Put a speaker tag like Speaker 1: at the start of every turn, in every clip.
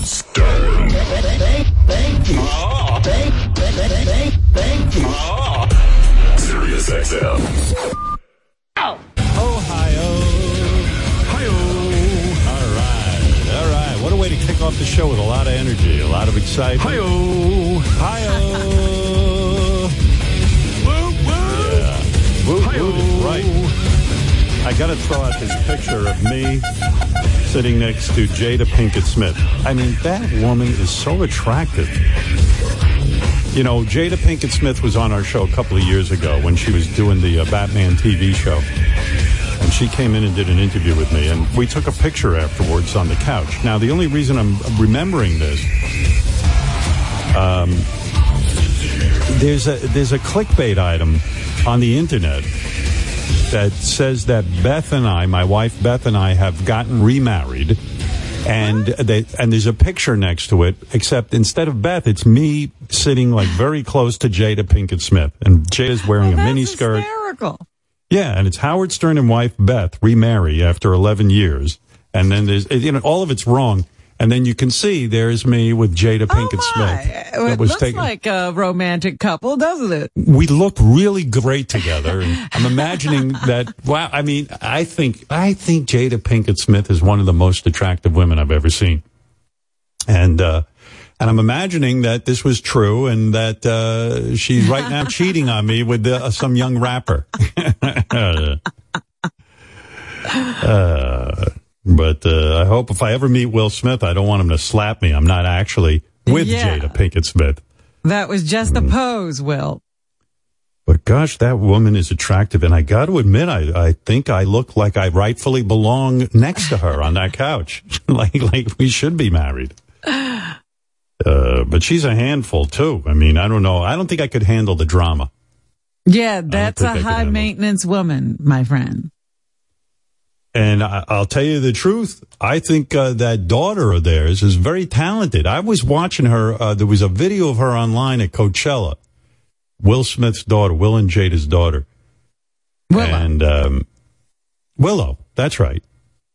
Speaker 1: You.
Speaker 2: Sirius XM.
Speaker 3: Ohio. Ohio. All right. All right. What a way to kick off the show with a lot of energy, a lot of excitement. Ohio. Ohio. Woo, woo. Yeah. Right. I got to throw out this picture of me sitting next to Jada Pinkett Smith. I mean, that woman is so attractive. You know, Jada Pinkett Smith was on our show a couple of years ago when she was doing the uh, Batman TV show. And she came in and did an interview with me, and we took a picture afterwards on the couch. Now, the only reason I'm remembering this, um, there's a there's a clickbait item on the internet that says that Beth and I, my wife Beth and I, have gotten remarried, and they and there's a picture next to it. Except instead of Beth, it's me sitting like very close to Jada Pinkett Smith, and Jada's wearing a mini skirt. Yeah, and it's Howard Stern and wife Beth remarry after 11 years. And then there's, you know, all of it's wrong. And then you can see there's me with Jada Pinkett
Speaker 4: oh
Speaker 3: Smith.
Speaker 4: It looks like a romantic couple, doesn't it?
Speaker 3: we look really great together. I'm imagining that, wow, I mean, I think, I think Jada Pinkett Smith is one of the most attractive women I've ever seen. And, uh, and I'm imagining that this was true and that, uh, she's right now cheating on me with uh, some young rapper. but, uh, I hope if I ever meet Will Smith, I don't want him to slap me. I'm not actually with
Speaker 4: Yeah.
Speaker 3: Jada Pinkett Smith.
Speaker 4: That was just
Speaker 3: Mm.
Speaker 4: a pose, Will.
Speaker 3: But gosh, that woman is attractive, and I got to admit, I, I think I look like I rightfully belong next to her on that couch, like like we should be married. Uh, but she's a handful too. I mean, I don't know. I don't think I could handle the drama.
Speaker 4: Yeah, that's a high
Speaker 3: handle
Speaker 4: maintenance woman, my friend.
Speaker 3: And I, I'll tell you the truth. I think uh, that daughter of theirs is very talented. I was watching her. Uh, there was a video of her online at Coachella. Will Smith's daughter, Will and Jada's daughter.
Speaker 4: Willow.
Speaker 3: And um, Willow, that's right.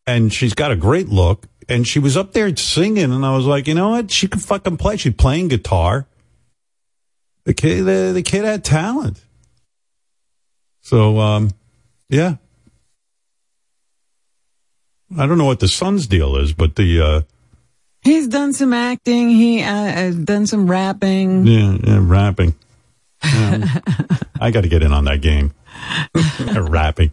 Speaker 3: And she's got a great look. And she was up there singing, and I was like, you know what? She could fucking play. She's playing guitar. The kid, the, the kid had talent. So, um, yeah. I don't know what the son's deal is, but the uh,
Speaker 4: He's done some acting. He uh, has done some rapping.
Speaker 3: yeah, yeah rapping. Yeah. I got to get in on that game. rapping.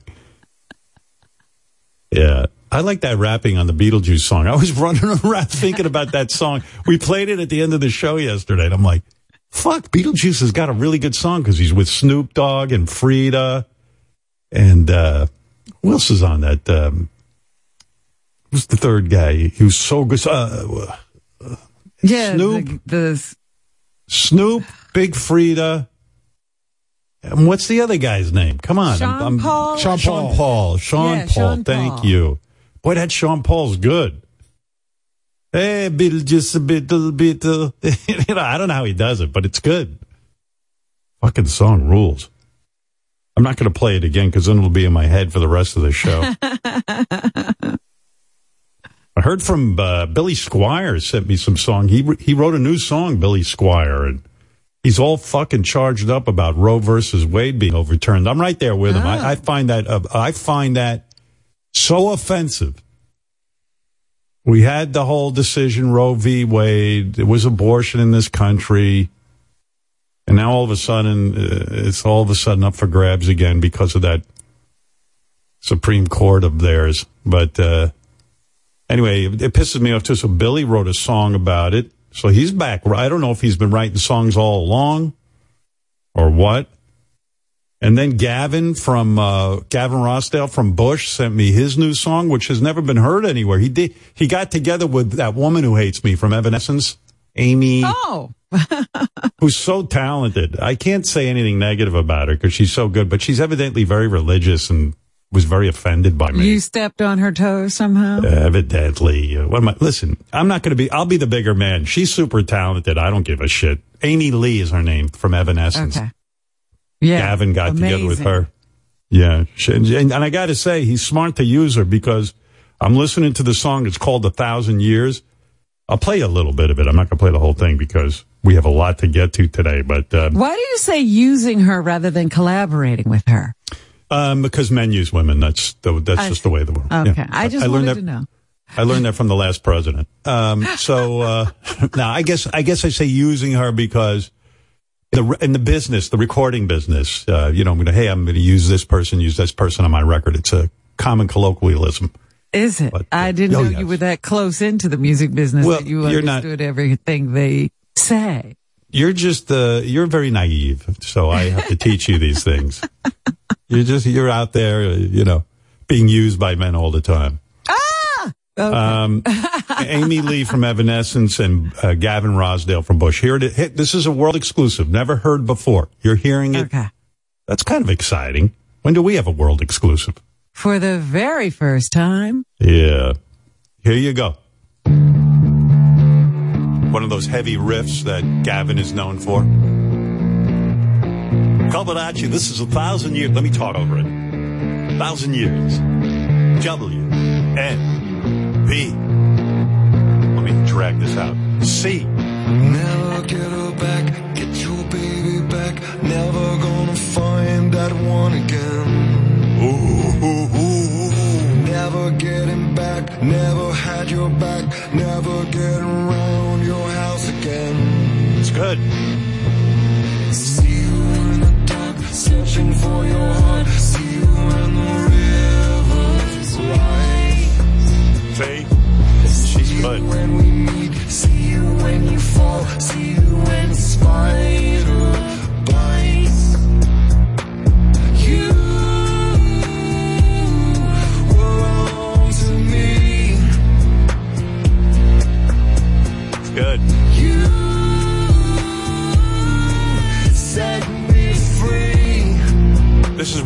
Speaker 3: Yeah. I like that rapping on the Beetlejuice song. I was running around thinking about that song. We played it at the end of the show yesterday, and I'm like, fuck, Beetlejuice has got a really good song because he's with Snoop Dogg and Frida. And uh, who else is on that? Um, who's the third guy? He was so good. Uh,
Speaker 4: Yeah,
Speaker 3: Snoop.
Speaker 4: The, the
Speaker 3: Snoop, Big Frida. And what's the other guy's name? Come on.
Speaker 4: Sean Paul?
Speaker 3: Sean, Sean Paul. Sean
Speaker 4: Yeah,
Speaker 3: Paul.
Speaker 4: Sean
Speaker 3: Thank
Speaker 4: Paul.
Speaker 3: you. Boy, that Sean Paul's good. Hey, Beetle, just a bit, little bit. Uh, you know, I don't know how he does it, but it's good. Fucking song rules. I'm not going to play it again because then it'll be in my head for the rest of the show. I heard from uh, Billy Squier sent me some song. He he wrote a new song, Billy Squier, and he's all fucking charged up about Roe versus Wade being overturned. I'm right there with him. I, I find that uh, I find that so offensive. We had the whole decision, Roe v. Wade. It was abortion in this country. And now all of a sudden, uh, it's all of a sudden up for grabs again because of that Supreme Court of theirs. But, uh, anyway, it, pisses me off too. So Billy wrote a song about it. So he's back. I don't know if he's been writing songs all along or what. And then Gavin from uh, Gavin Rossdale from Bush sent me his new song, which has never been heard anywhere. He did. He got together with that woman who hates me from Evanescence, Amy,
Speaker 4: oh,
Speaker 3: who's so talented. I can't say anything negative about her because she's so good, but she's evidently very religious and was very offended by me.
Speaker 4: you stepped on her toes somehow.
Speaker 3: Evidently, uh, what am I? Listen, I'm not going to be. I'll be the bigger man. She's super talented. I don't give a shit. Amy Lee is her name from Evanescence.
Speaker 4: Okay. Yeah.
Speaker 3: Gavin got together with her. Yeah, she, and, and I got to say, he's smart to use her because I'm listening to the song. It's called "A Thousand Years." I'll play a little bit of it. I'm not going to play the whole thing because we have a lot to get to today. But uh,
Speaker 4: Why do you say using her rather than collaborating with her?
Speaker 3: Um, because men use women, that's the, that's
Speaker 4: I
Speaker 3: just the way the world.
Speaker 4: Okay.
Speaker 3: Yeah.
Speaker 4: I just
Speaker 3: learned
Speaker 4: wanted
Speaker 3: that,
Speaker 4: to know.
Speaker 3: I learned that from the last president. Um, so uh, now I guess I guess I say using her because the in the business, the recording business, uh, you know, I'm going to hey, I'm going to use this person, use this person on my record. It's a common colloquialism.
Speaker 4: Is it?
Speaker 3: But,
Speaker 4: I didn't
Speaker 3: oh,
Speaker 4: know
Speaker 3: yes.
Speaker 4: you were that close into the music business
Speaker 3: Well,
Speaker 4: that you
Speaker 3: you're not-
Speaker 4: understood everything they say.
Speaker 3: You're just uh, you're very naive, so I have to teach you these things. You're just you're out there, you know, being used by men all the time. Ah Um, Amy Lee from Evanescence and uh, Gavin Rossdale from Bush. Here it is. This is a world exclusive, never heard before. You're hearing it.
Speaker 4: Okay.
Speaker 3: That's kind of exciting. When do we have a world exclusive?
Speaker 4: For the very first time.
Speaker 3: Yeah. Here you go. One of those heavy riffs that Gavin is known for. You, this is a thousand years. Let me talk over it. A Thousand years. W N P. Let me drag this out. C.
Speaker 5: Never get her back, get your baby back. Never gonna again.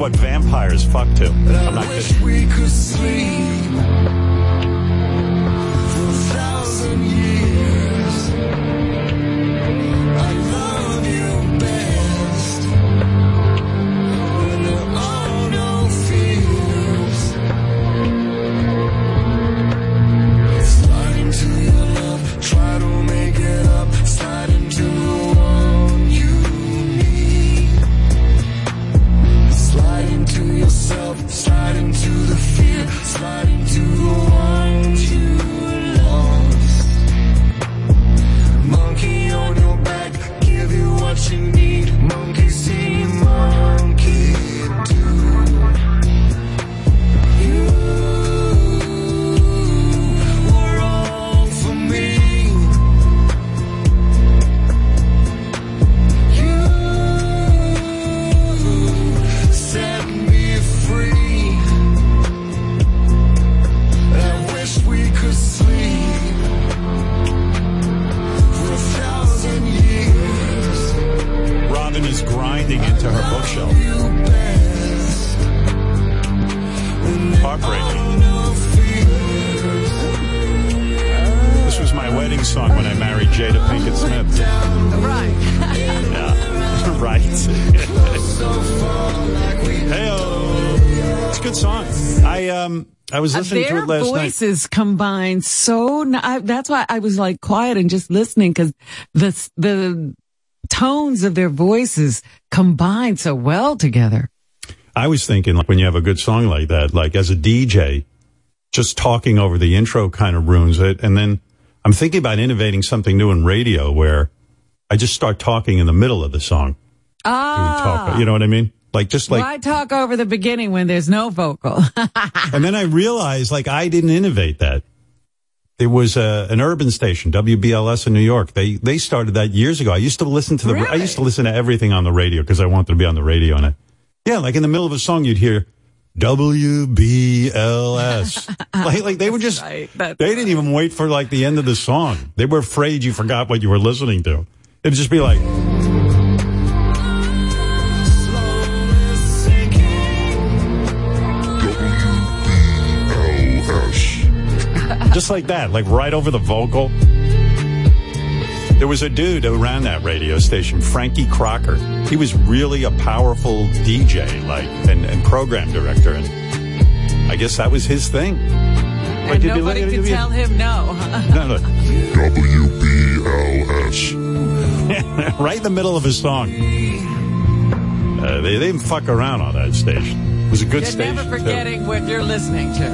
Speaker 3: What vampires fuck to. I'm not kidding. Was listening to
Speaker 4: Their
Speaker 3: it last night.
Speaker 4: voices combine so. n- I, that's why I was like quiet and just listening because the the tones of their voices combine so well together.
Speaker 3: I was thinking like when you have a good song like that, like as a DJ, just talking over the intro kind of ruins it. And then I'm thinking about innovating something new in radio where I just start talking in the middle of the song.
Speaker 4: Ah,
Speaker 3: you know what I mean? Like just like
Speaker 4: why talk over the beginning when there's no vocal?
Speaker 3: And then I realized, like, I didn't innovate that. There was a, an urban station, WBLS in New York. They they started that years ago. I used to listen to the I used to listen to everything on the radio because I wanted to be on the radio. And I, yeah, like in the middle of a song, you'd hear WBLS. like like they were just
Speaker 4: right.
Speaker 3: They didn't even wait for like the end of the song. They were afraid you forgot what you were listening to. It'd just be like. Just like that, like right over the vocal. There was a dude who ran that radio station, Frankie Crocker. He was really a powerful DJ, like and, and program director, and I guess that was his thing. Like,
Speaker 4: and
Speaker 3: you'd
Speaker 4: nobody
Speaker 3: looking-
Speaker 4: could
Speaker 3: you'd
Speaker 4: tell him no.
Speaker 3: No, no.
Speaker 2: WBLS.
Speaker 3: right in the middle of his song. Uh, they, they didn't fuck around on that station. It was a good
Speaker 4: You're
Speaker 3: station.
Speaker 4: never
Speaker 3: too.
Speaker 4: forgetting what you're listening to.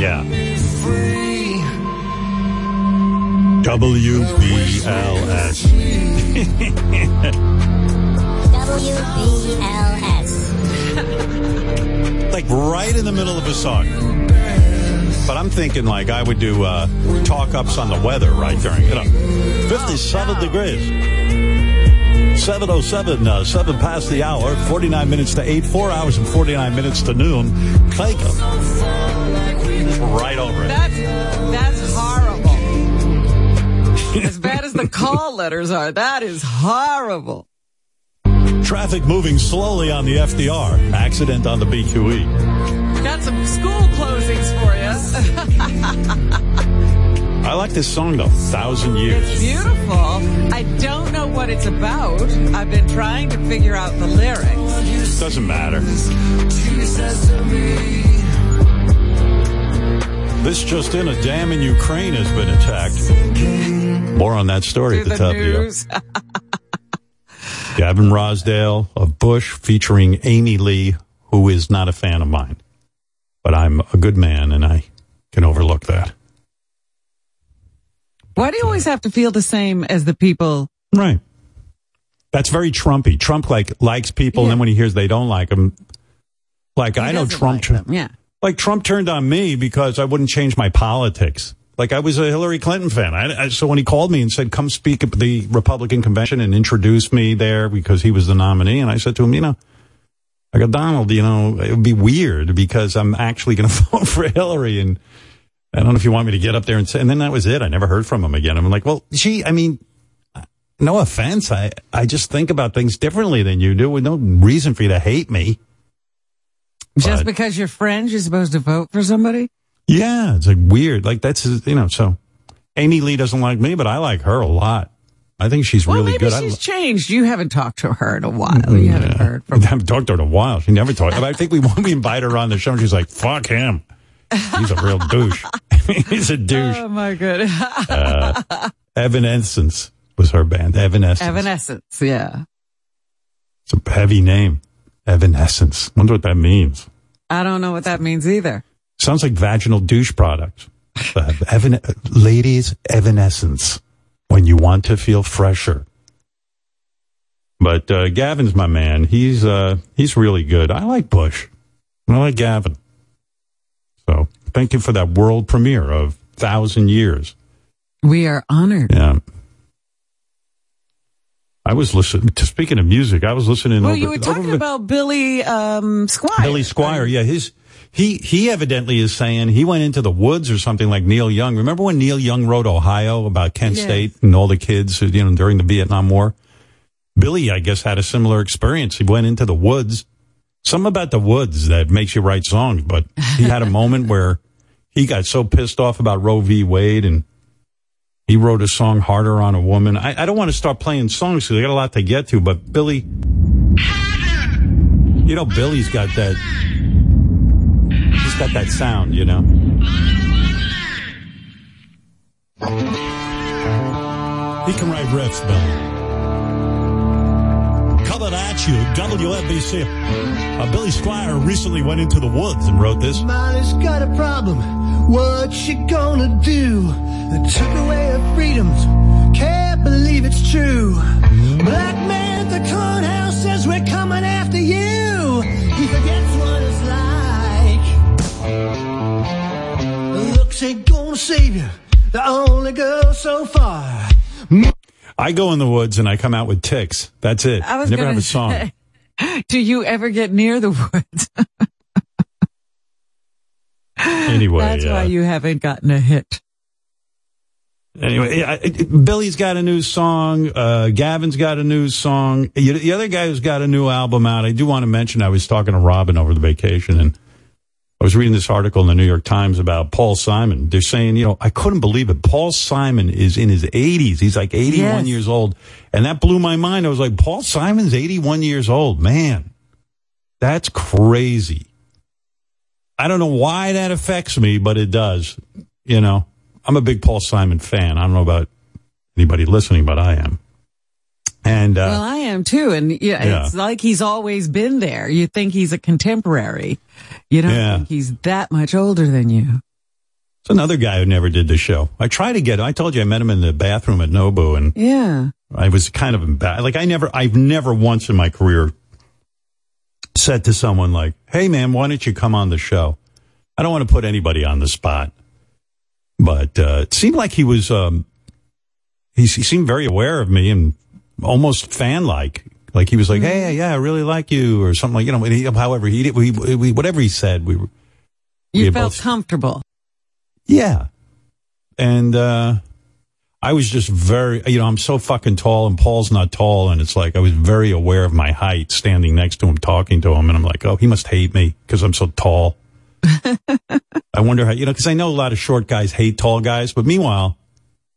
Speaker 3: Yeah.
Speaker 5: Free.
Speaker 3: WBLS.
Speaker 6: WBLS.
Speaker 3: Like right in the middle of a song. But I'm thinking like I would do uh, talk ups on the weather right during, you know, 57 degrees. 707, uh, 7 past the hour, 49 minutes to 8, 4 hours and 49 minutes to noon. Clayco. Right over it.
Speaker 4: That's that's horrible. as bad as the call letters are, that is horrible.
Speaker 3: Traffic moving slowly on the FDR. Accident on the BQE.
Speaker 4: Got some school closings for you.
Speaker 3: I like this song though. Thousand years.
Speaker 4: It's beautiful. I don't know what it's about. I've been trying to figure out the lyrics.
Speaker 3: Doesn't matter. This just in, a dam in Ukraine has been attacked. More on that story
Speaker 4: To
Speaker 3: at the,
Speaker 4: the
Speaker 3: top of the Gavin Rossdale of Bush featuring Amy Lee, who is not a fan of mine. But I'm a good man and I can overlook that.
Speaker 4: Why do you always have to feel the same as the people?
Speaker 3: Right. That's very Trumpy. Trump like likes people, and then when he hears they don't like him, like I
Speaker 4: He
Speaker 3: know
Speaker 4: doesn't
Speaker 3: Trump.
Speaker 4: like them, Yeah.
Speaker 3: Like Trump turned on me because I wouldn't change my politics. Like I was a Hillary Clinton fan. I, I, so when he called me and said, "Come speak at the Republican convention and introduce me there," because he was the nominee, and I said to him, "You know." I go, Donald, you know, it would be weird because I'm actually going to vote for Hillary. And I don't know if you want me to get up there and say, and then that was it. I never heard from him again. I'm like, well, gee, I mean, no offense. I, I just think about things differently than you do with no reason for you to hate me.
Speaker 4: Just
Speaker 3: But-
Speaker 4: because you're friends, you're supposed to vote for somebody?
Speaker 3: Yeah, it's like weird. Like that's you know. So Amy Lee doesn't like me, but I like her a lot. I think she's
Speaker 4: Well,
Speaker 3: really
Speaker 4: maybe
Speaker 3: good. I
Speaker 4: she's
Speaker 3: lo-
Speaker 4: changed. You haven't talked to her in a while. You haven't heard from.
Speaker 3: I haven't talked to her in a while. She never talked. I think we we invite her on the show, and she's like, "Fuck him. He's a real douche. He's a douche."
Speaker 4: Oh my god.
Speaker 3: Uh, Evanescence was her band. Evanescence.
Speaker 4: Evanescence, yeah.
Speaker 3: It's a heavy name. Evanescence. Wonder what that means.
Speaker 4: I don't know what that means either.
Speaker 3: Sounds like vaginal douche product. Uh, Evan, ladies, Evanescence. When you want to feel fresher. But uh, Gavin's my man. He's uh, he's really good. I like Bush. I like Gavin. So thank you for that world premiere of Thousand Years.
Speaker 4: We are honored.
Speaker 3: Yeah. I was listening. To, speaking of music, I was listening.
Speaker 4: Well,
Speaker 3: over,
Speaker 4: you were talking
Speaker 3: over-
Speaker 4: about Billy um, Squier.
Speaker 3: Billy Squier, yeah, his he he evidently is saying he went into the woods or something like Neil Young. Remember when Neil Young wrote Ohio about Kent. State and all the kids, you know, during the Vietnam War? Billy, I guess, had a similar experience. He went into the woods. Some about the woods that makes you write songs, but he had a moment where he got so pissed off about Roe v. Wade and he wrote a song harder on a woman. I, I don't want to start playing songs because I got a lot to get to, but Billy, you know, Billy's got that, he's got that sound, you know. He can write riffs, Billy. At you, WNBC. Uh, Billy Squier recently went into the woods and wrote this.
Speaker 7: Molly's got a problem. What's she gonna do? They took away her freedoms. Can't believe it's true. Black man at the courthouse says we're coming after you. He forgets what it's like. Looks ain't gonna save you. The only girl so far.
Speaker 3: I go in the woods and I come out with ticks. That's it.
Speaker 4: I was
Speaker 3: Never have a song.
Speaker 4: say, Do you ever get near the woods?
Speaker 3: Anyway,
Speaker 4: That's why
Speaker 3: uh,
Speaker 4: you haven't gotten a hit.
Speaker 3: Anyway, it- Billy's got a new song. Uh, Gavin's got a new song. The the other guy who's got a new album out, I do want to mention, I was talking to Robin over the vacation and I was reading this article in the New York Times about Paul Simon. They're saying, you know, I couldn't believe it. Paul Simon is in his 80s. He's like 81
Speaker 4: Yes.
Speaker 3: years old. And that blew my mind. I was like, Paul Simon's 81 years old. Man, that's crazy. I don't know why that affects me, but it does. You know, I'm a big Paul Simon fan. I don't know about anybody listening, but I am. And uh,
Speaker 4: Well, I am too. And yeah,
Speaker 3: Yeah.
Speaker 4: it's like he's always been there. You think he's a contemporary. You don't
Speaker 3: Yeah.
Speaker 4: think he's that much older than you.
Speaker 3: it's another guy who never did the show. I tried to get. I told you I met him in the bathroom at Nobu, and
Speaker 4: Yeah.
Speaker 3: I was kind of embarrassed. Like I never, I've never once in my career said to someone like, "Hey, man, why don't you come on the show?" I don't want to put anybody on the spot, but uh, it seemed like he was. Um, he, he seemed very aware of me and almost fan-like. Like he was like, "Hey, yeah, I really like you," or something like you know. He, however, he did, we, we, whatever he said, we were.
Speaker 4: You
Speaker 3: Yeah,
Speaker 4: felt
Speaker 3: both-
Speaker 4: comfortable.
Speaker 3: Yeah. And uh I was just very you know, I'm so fucking tall and Paul's not tall and it's like I was very aware of my height standing next to him talking to him and I'm like, "Oh, he must hate me because I'm so tall." I wonder how, you know, cuz I know a lot of short guys hate tall guys, but meanwhile,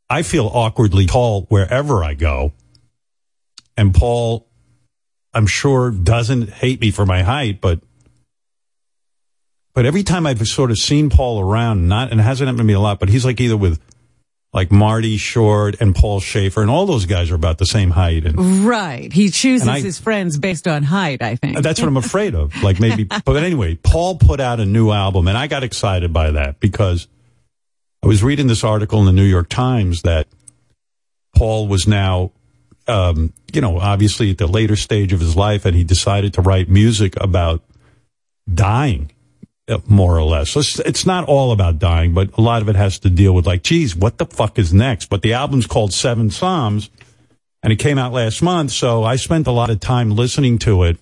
Speaker 3: I feel awkwardly tall wherever I go. And Paul I'm sure doesn't hate me for my height, but but every time I've sort of seen Paul around, not and it hasn't happened to me a lot, but he's like either with like Marty Short and Paul Shaffer, and all those guys are about the same height, and
Speaker 4: Right. He chooses
Speaker 3: I-
Speaker 4: his friends based on height, I think.
Speaker 3: that's what I'm afraid of. Like maybe, but anyway, Paul put out a new album, and I got excited by that because I was reading this article in the New York Times that Paul was now, um, you know, obviously at the later stage of his life, and he decided to write music about dying, uh, more or less. It's, it's not all about dying, but a lot of it has to deal with like, geez, what the fuck is next? But the album's called Seven Psalms, and it came out last month. So I spent a lot of time listening to it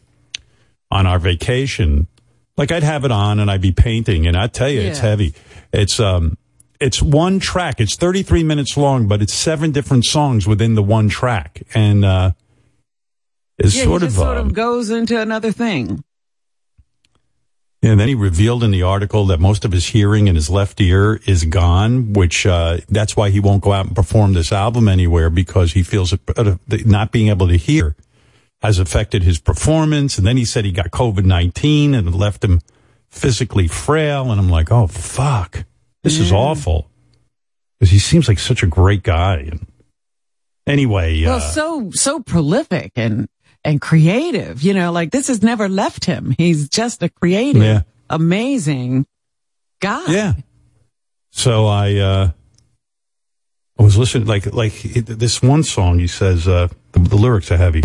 Speaker 3: on our vacation. Like I'd have it on and I'd be painting, and I tell you, it's heavy. It's um, it's one track. It's 33 minutes long, but it's seven different songs within the one track, and uh, it's
Speaker 4: yeah,
Speaker 3: sort of
Speaker 4: sort
Speaker 3: um,
Speaker 4: of goes into another thing.
Speaker 3: And then he revealed in the article that most of his hearing in his left ear is gone, which uh, that's why he won't go out and perform this album anywhere because he feels uh, that not being able to hear has affected his performance. And then he said he got COVID nineteen and it left him physically frail. And I'm like, oh fuck, this is awful because he seems like such a great guy. And anyway,
Speaker 4: Well,
Speaker 3: uh,
Speaker 4: so so prolific and and creative. You know, like this has never left him. He's just a creative,
Speaker 3: Yeah.
Speaker 4: amazing guy.
Speaker 3: Yeah. So I, uh, I was listening, like, like this one song, he says, uh, the, the lyrics are heavy.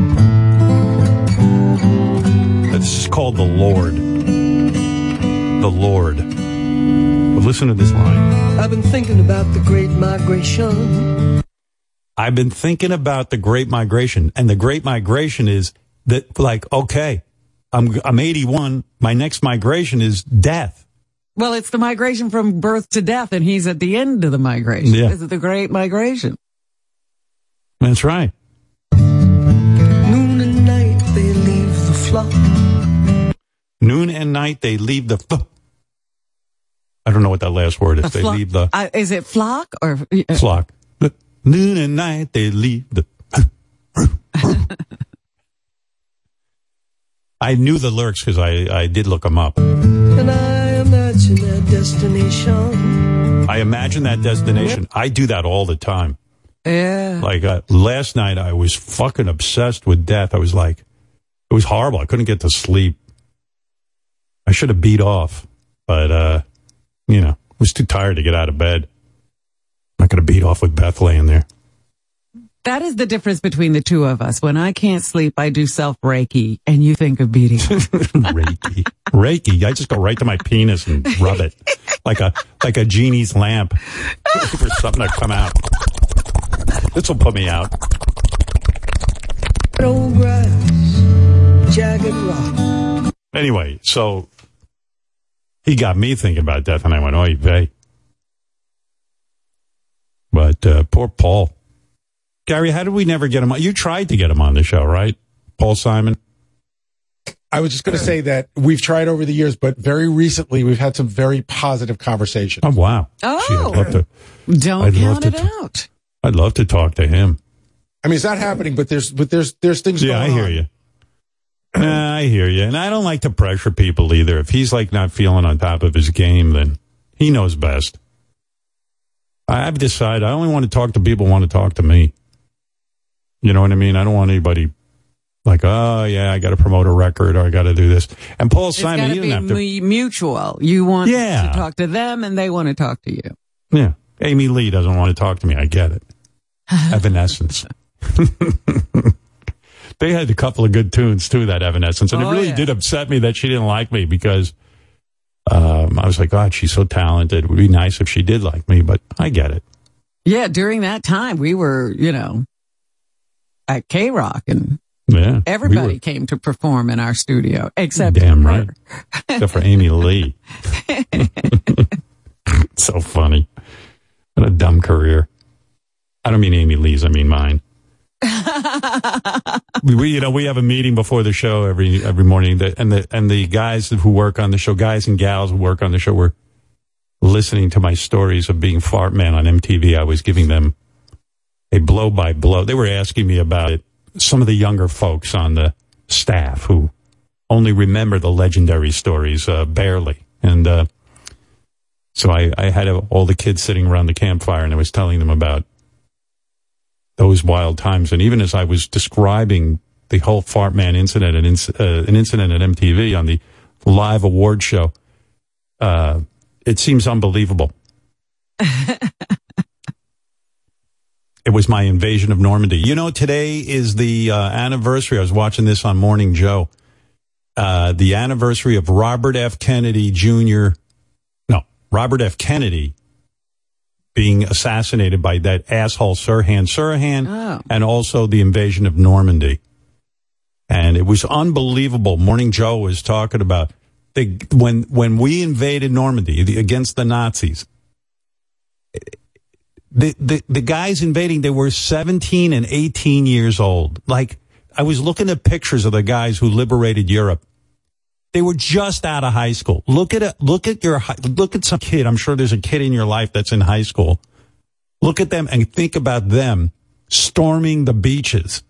Speaker 3: This is called The Lord. The Lord. But listen to this line.
Speaker 7: I've been thinking about the great migration.
Speaker 3: I've been thinking about the Great Migration, and the Great Migration is that, like, okay, I'm, I'm 81. My next migration is death.
Speaker 4: Well, it's the migration from birth to death, and he's at the end of the migration.
Speaker 3: Yeah.
Speaker 4: This is the great migration.
Speaker 3: That's right.
Speaker 7: Noon and night they leave the flock.
Speaker 3: Noon and night, they leave the. F- I don't know what that last word is.
Speaker 4: A
Speaker 3: They
Speaker 4: flock-
Speaker 3: leave the
Speaker 4: uh, is it flock or uh,
Speaker 3: flock. Noon and night, they leave the. I knew the lyrics because I, I did look them up.
Speaker 7: And I imagine their destination.
Speaker 3: I imagine that destination. I do that all the time.
Speaker 4: yeah?
Speaker 3: Like uh, last night, I was fucking obsessed with death. I was like, it was horrible. I couldn't get to sleep. I should have beat off, but uh, you know, was too tired to get out of bed. not going to beat off with Beth laying there.
Speaker 4: That is the difference between the two of us. When I can't sleep, I do self reiki, and you think of beating.
Speaker 3: Reiki, Reiki. I just go right to my penis and rub it like a like a genie's lamp for something to come out. This will put me out.
Speaker 7: Old grass, jagged rock.
Speaker 3: Anyway, so he got me thinking about death, and I went, "Oh, vey." But uh, poor Paul, Gary, how did we never get him on? You tried to get him on the show, right? Paul Simon.
Speaker 6: I was just going to say that we've tried over the years, but very recently we've had some very positive conversations.
Speaker 3: Oh wow!
Speaker 4: Oh.
Speaker 3: Gee, I'd love to.
Speaker 4: Don't
Speaker 3: I'd love
Speaker 4: count
Speaker 3: to
Speaker 4: it
Speaker 3: t-
Speaker 4: out.
Speaker 3: I'd love to talk to him.
Speaker 6: I mean, it's not happening, but there's but there's there's things.
Speaker 3: Yeah, I hear
Speaker 6: on.
Speaker 3: you. Nah, I hear you, and I don't like to pressure people either. If he's like not feeling on top of his game, then he knows best. I've decided I only want to talk to people who want to talk to me. You know what I mean? I don't want anybody like, oh yeah, I got to promote a record or I got to do this. And Paul
Speaker 4: It's
Speaker 3: Simon,
Speaker 4: got
Speaker 3: he
Speaker 4: to
Speaker 3: didn't have to.
Speaker 4: mu- mutual. You want
Speaker 3: Yeah.
Speaker 4: to talk to them, and they want to talk to you.
Speaker 3: Yeah, Amy Lee doesn't want to talk to me. I get it. Evanescence. they had a couple of good tunes too. That Evanescence, and
Speaker 4: Oh,
Speaker 3: it really
Speaker 4: yeah.
Speaker 3: did upset me that she didn't like me because um, I was like, God, she's so talented. It would be nice if she did like me, but I get it.
Speaker 4: Yeah, during that time, we were, you know, at K Rock, and
Speaker 3: Yeah,
Speaker 4: everybody
Speaker 3: We were-
Speaker 4: came to perform in our studio, except
Speaker 3: Damn
Speaker 4: her.
Speaker 3: right. except for Amy Lee. so funny. What a dumb career. I don't mean Amy Lee's, I mean mine. We, you know, we have a meeting before the show every every morning, that, and the and the guys who work on the show, guys and gals who work on the show, were listening to my stories of being fart man on MTV. I was giving them a blow by blow. They were asking me about it. Some of the younger folks on the staff who only remember the legendary stories uh, barely. And uh, so I, I had all the kids sitting around the campfire and I was telling them about those wild times. And even as I was describing the whole Fart Man incident, an, inc- uh, an incident at MTV on the live award show, uh, it seems unbelievable. It was my invasion of Normandy. You know, today is the uh, anniversary. I was watching this on Morning Joe. Uh, the anniversary of Robert F. Kennedy Jr. No, Robert F. Kennedy being assassinated by that asshole Sirhan Sirhan,
Speaker 4: Oh.
Speaker 3: and also the invasion of Normandy. And it was unbelievable. Morning Joe was talking about the, when when we invaded Normandy the, against the Nazis the, the the guys invading they were 17 and 18 years old like i was looking at pictures of the guys who liberated europe they were just out of high school. Look at it look at your look at some kid. I'm sure there's a kid in your life that's in high school. Look at them and think about them storming the beaches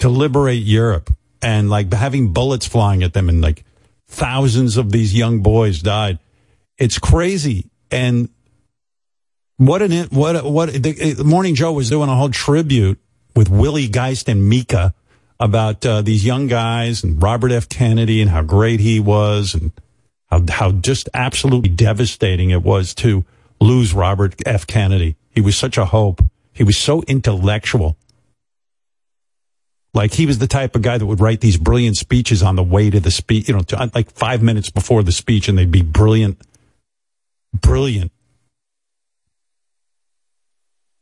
Speaker 3: to liberate europe and like having bullets flying at them and like thousands of these young boys died. It's crazy. And what an what what the Morning Joe was doing a whole tribute with Willie Geist and Mika about uh, these young guys and Robert F. Kennedy and how great he was and how how just absolutely devastating it was to lose Robert F. Kennedy. He was such a hope. He was so intellectual. Like he was the type of guy that would write these brilliant speeches on the way to the speech, you know, to, like five minutes before the speech, and they'd be brilliant, brilliant.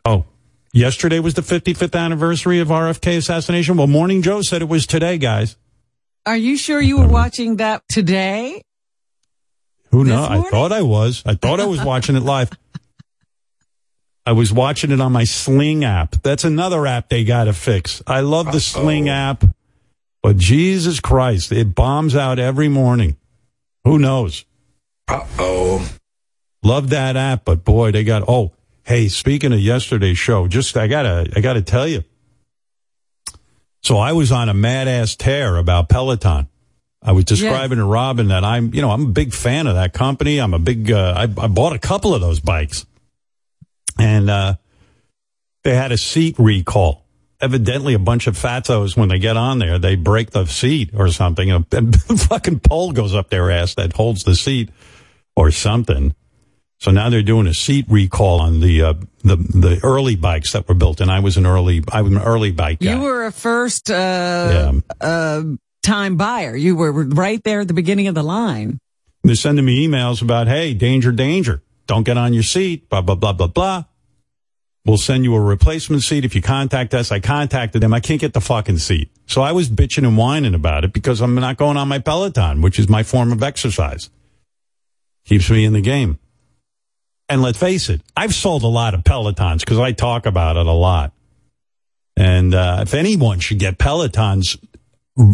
Speaker 3: Oh, yesterday was the 55th anniversary of RFK assassination. Well, Morning Joe said it was today, guys.
Speaker 4: Are you sure you were watching that today?
Speaker 3: Who knows? I thought I was. I thought I was watching it live. I was watching it on my Sling app. That's another app they got to fix. I love the Sling app, but Jesus Christ, it bombs out every morning. Who knows?
Speaker 2: Uh oh.
Speaker 3: Love that app, but boy, they got. Oh, hey, speaking of yesterday's show, just I gotta, I gotta tell you. So I was on a mad ass tear about Peloton. I was describing to Robin that I'm, you know, I'm a big fan of that company. I'm a big, uh, I, I bought a couple of those bikes, and uh, they had a seat recall. Evidently, a bunch of fatos when they get on there, they break the seat or something, and, and the fucking pole goes up their ass that holds the seat or something. So now they're doing a seat recall on the uh, the the early bikes that were built, and I was an early I was an early bike guy.
Speaker 4: You were a first uh, uh, time buyer. You were right there at the beginning of the line.
Speaker 3: They're sending me emails about, hey, danger, danger, don't get on your seat, blah blah blah blah blah. We'll send you a replacement seat if you contact us. I contacted them. I can't get the fucking seat. So I was bitching and whining about it because I'm not going on my Peloton, which is my form of exercise. Keeps me in the game. And let's face it, I've sold a lot of Pelotons because I talk about it a lot. And uh, if anyone should get Pelotons,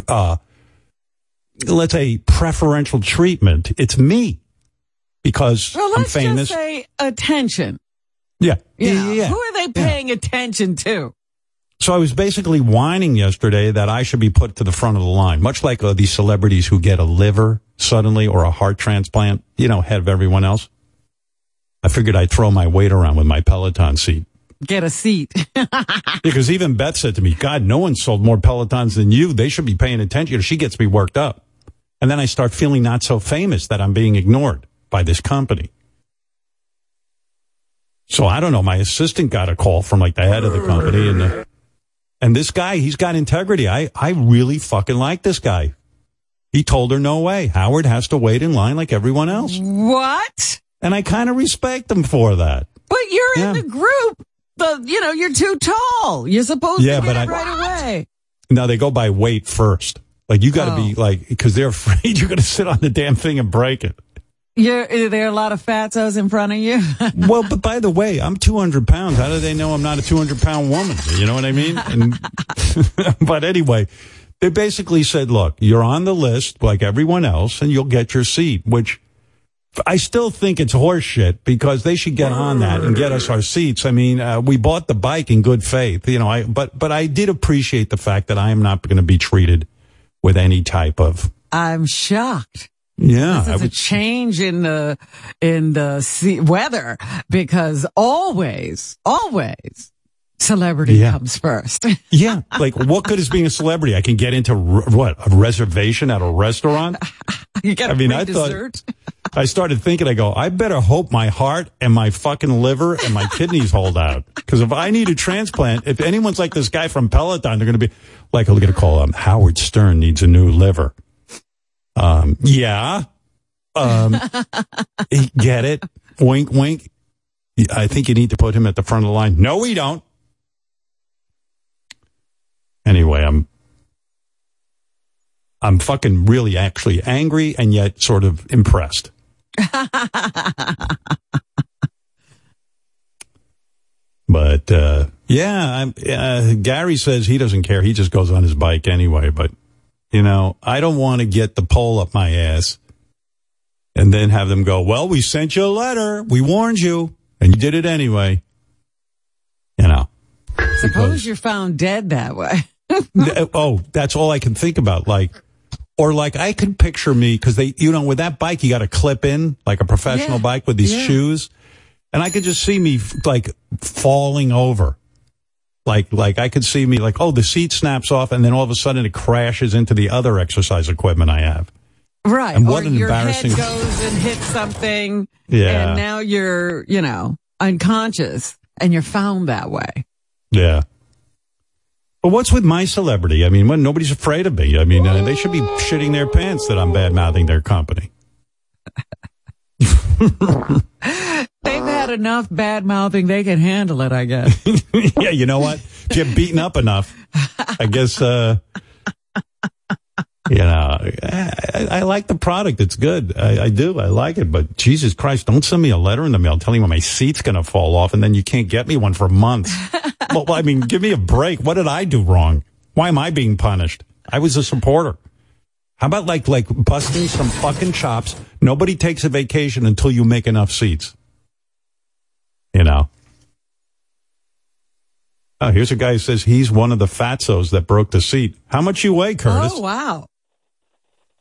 Speaker 3: uh, let's say preferential treatment, it's me because
Speaker 4: Well,
Speaker 3: I'm famous.
Speaker 4: say attention.
Speaker 3: yeah, yeah, yeah, yeah.
Speaker 4: Who are they paying attention to?
Speaker 3: So I was basically whining yesterday that I should be put to the front of the line, much like uh, these celebrities who get a liver suddenly or a heart transplant, you know, ahead of everyone else. I figured I'd throw my weight around with my Peloton seat.
Speaker 4: Get a seat.
Speaker 3: Because even Beth said to me, God, no one sold more Pelotons than you. They should be paying attention. She gets me worked up. And then I start feeling not so famous that I'm being ignored by this company. So I don't know. My assistant got a call from like the head of the company and the, and this guy, he's got integrity. I, I really fucking like this guy. He told her no way. Howard has to wait in line like everyone else.
Speaker 4: what?
Speaker 3: And I kind of respect them for that.
Speaker 4: But you're
Speaker 3: Yeah.
Speaker 4: in the group. The you know you're too tall. You're supposed
Speaker 3: Yeah,
Speaker 4: to
Speaker 3: but
Speaker 4: get it
Speaker 3: I-
Speaker 4: right away.
Speaker 3: Now they go by weight first. Like you got to be
Speaker 4: Oh.
Speaker 3: like, because they're afraid you're going to sit on the damn thing and break it.
Speaker 4: You're, are a lot of fatos in front of you?
Speaker 3: Well, but by the way, I'm 200 pounds. How do they know I'm not a 200 pound woman? You know what I mean? And, but anyway, they basically said, look, you're on the list like everyone else and you'll get your seat, which I still think it's horseshit because they should get on that and get us our seats. I mean, uh, we bought the bike in good faith, you know, I, but, but I did appreciate the fact that I am not going to be treated with any type of,
Speaker 4: I'm shocked.
Speaker 3: yeah,
Speaker 4: This is a change in the in the sea, weather because always, always, celebrity
Speaker 3: Yeah.
Speaker 4: comes first.
Speaker 3: yeah, like what good is being a celebrity? I can get into r- what, a reservation at a restaurant?
Speaker 4: you get
Speaker 3: I mean, I thought-
Speaker 4: dessert.
Speaker 3: I started thinking, I go, I better hope my heart and my fucking liver and my kidneys hold out. Because if I need a transplant, if anyone's like this guy from Peloton, they're going to be like, I'm going to call him Howard Stern needs a new liver. Um, yeah. Um, get it? Wink, wink. I think you need to put him at the front of the line. No, we don't. Anyway, I'm I'm fucking really actually angry and yet sort of impressed. but uh, yeah, I'm, uh, Gary says he doesn't care. He just goes on his bike anyway. But you know, I don't want to get the pole up my ass and then have them go, "Well, we sent you a letter. We warned you, and you did it anyway." You know.
Speaker 4: Suppose you're found dead that way.
Speaker 3: Oh, that's all I can think about. Like, or like I could picture me because they, you know, with that bike, you got to clip in like a professional
Speaker 4: Yeah,
Speaker 3: bike with these
Speaker 4: yeah.
Speaker 3: shoes. And I could just see me like falling over. Like, like I could see me like, oh, the seat snaps off and then all of a sudden it crashes into the other exercise equipment I have.
Speaker 4: Right.
Speaker 3: And
Speaker 4: or
Speaker 3: what an
Speaker 4: your
Speaker 3: embarrassing-
Speaker 4: head goes and hits something.
Speaker 3: Yeah.
Speaker 4: And now you're, you know, unconscious and you're found that way.
Speaker 3: Yeah. But what's with my celebrity? I mean, when nobody's afraid of me. I mean, uh, they should be shitting their pants that I'm bad mouthing their company.
Speaker 4: They've had enough bad mouthing. They can handle it, I guess.
Speaker 3: yeah, you know what? If you get beaten up enough, I guess, uh, you know, I, I like the product. It's good. I, I do. I like it. But Jesus Christ, don't send me a letter in the mail telling me my seat's going to fall off and then you can't get me one for months. well, I mean, give me a break. What did I do wrong? Why am I being punished? I was a supporter. How about like, like busting some fucking chops? Nobody takes a vacation until you make enough seats. You know? Oh, here's a guy who says he's one of the fatzos that broke the seat. How much you weigh, Curtis?
Speaker 4: Oh, wow.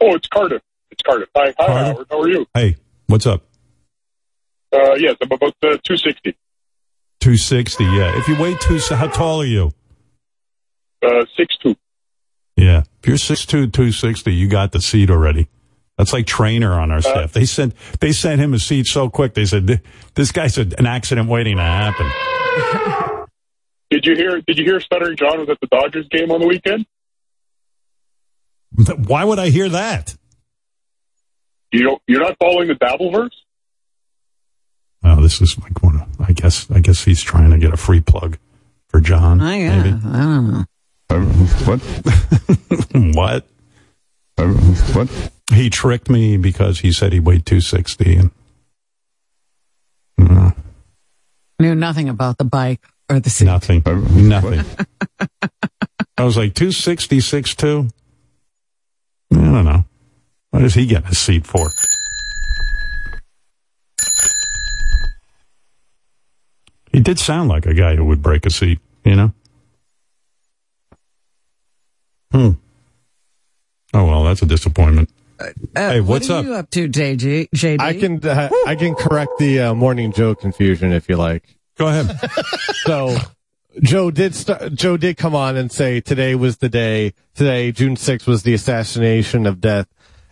Speaker 8: Oh, it's Cardiff. It's Cardiff. Hi, hi
Speaker 3: Cardiff?
Speaker 8: Howard. How are you?
Speaker 3: Hey, what's up?
Speaker 8: Uh, yes, I'm about uh, 260.
Speaker 3: 260, yeah. If you weigh two, how tall are you?
Speaker 8: Uh, 6'2".
Speaker 3: Yeah. If you're 6'2", 260, you got the seat already. That's like trainer on our staff. They sent they sent him a seat so quick. They said this guy's an accident waiting to happen.
Speaker 8: Did you hear? Did you hear Stuttering John was at the Dodgers game on the weekend?
Speaker 3: Why would I hear that?
Speaker 8: You don't. You're not following the Babel verse?
Speaker 3: Oh, this is like one. Of, I guess I guess he's trying to get a free plug for John.
Speaker 4: I, yeah,
Speaker 3: maybe.
Speaker 4: I don't know.
Speaker 2: Uh, what?
Speaker 3: what?
Speaker 2: Uh, what?
Speaker 3: He tricked me because he said he weighed 260 and Mm,
Speaker 4: Knew nothing about the bike or the seat.
Speaker 3: nothing. Nothing. I was like 260, 6'2"? I don't know. What is he getting a seat for? He did sound like a guy who would break a seat, you know? Hmm. Oh, well, that's a disappointment. Hey, what's
Speaker 4: what are
Speaker 3: up?
Speaker 4: you up to, JG? JD?
Speaker 9: I can uh, I can correct the uh, morning Joe confusion if you like.
Speaker 3: Go ahead.
Speaker 9: So Joe did st- Joe did come on and say today was the day. Today, June 6th, was the assassination of death,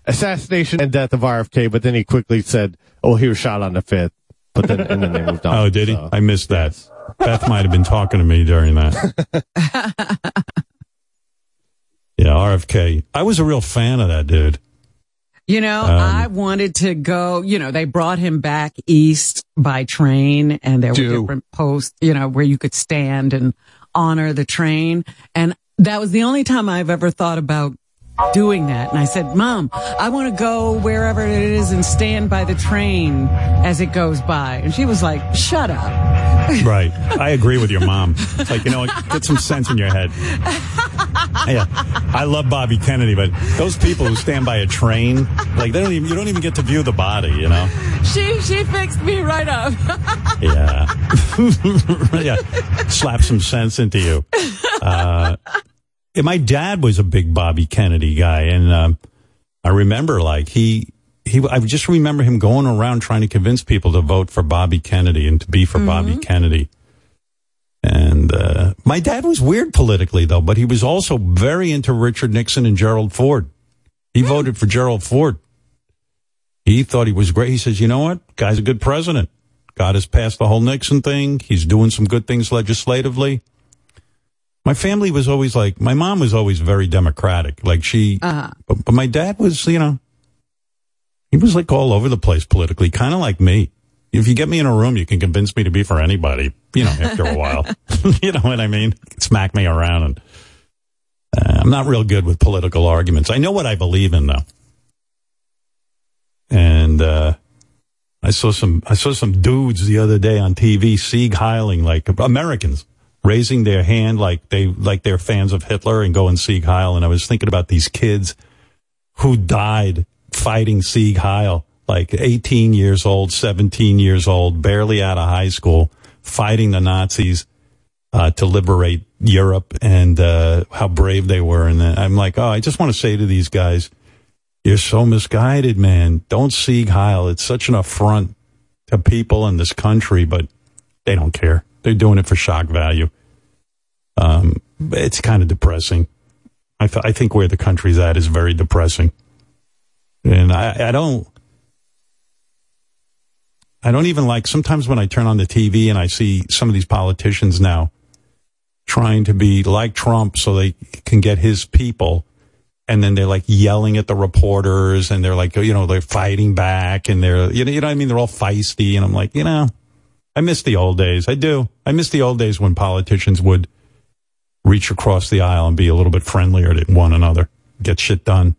Speaker 9: assassination and death of RFK. But then he quickly said, "Oh, he was shot on the fifth. But then and then they moved on.
Speaker 3: Oh, did he?
Speaker 9: So-
Speaker 3: I missed that. Beth might have been talking to me during that. yeah, RFK. I was a real fan of that dude.
Speaker 4: You know,
Speaker 3: Um,
Speaker 4: I wanted to go, you know, they brought him back east by train and there were
Speaker 3: Do.
Speaker 4: different posts, you know, where you could stand and honor the train. And that was the only time I've ever thought about doing that. And I said, mom, I want to go wherever it is and stand by the train as it goes by. And she was like, shut up.
Speaker 3: Right. I agree with your mom. It's like, you know, get some sense in your head. Yeah. I love Bobby Kennedy, but those people who stand by a train, like they don't even, you don't even get to view the body, you know?
Speaker 4: She, she fixed me right up.
Speaker 3: Yeah. yeah. Slap some sense into you. Uh, yeah, my dad was a big Bobby Kennedy guy. And, um, I remember like he, he, I just remember him going around trying to convince people to vote for Bobby Kennedy and to be for Bobby Kennedy. And, uh, my dad was weird politically though, but he was also very into Richard Nixon and Gerald Ford. He voted for Gerald Ford. He thought he was great. He says, you know what? Guy's a good president. God has passed the whole Nixon thing. He's doing some good things legislatively. My family was always like, my mom was always very democratic. Like she,
Speaker 4: Uh-huh.
Speaker 3: but, but my dad was, you know, he was like all over the place politically, kind of like me. If you get me in a room, you can convince me to be for anybody, you know, after a while. you know what I mean? Smack me around. And uh, I'm not real good with political arguments. I know what I believe in though. And, uh, I saw some, I saw some dudes the other day on TV, Sieg Heiling, like Americans raising their hand like they, like they're fans of Hitler and going Sieg Heil. And I was thinking about these kids who died fighting Sieg Heil, like 18 years old, 17 years old, barely out of high school, fighting the Nazis, uh, to liberate Europe and, uh, how brave they were. And I'm like, oh, I just want to say to these guys, you're so misguided, man. Don't Sieg Heil. It's such an affront to people in this country, but they don't care. They're doing it for shock value. Um, it's kind of depressing. I, th- I think where the country's at is very depressing. And I, I don't, I don't even like, sometimes when I turn on the TV and I see some of these politicians now trying to be like Trump so they can get his people. And then they're like yelling at the reporters and they're like, you know, they're fighting back and they're, you know, you know what I mean? They're all feisty. And I'm like, you know, I miss the old days. I do. I miss the old days when politicians would reach across the aisle and be a little bit friendlier to one another, get shit done.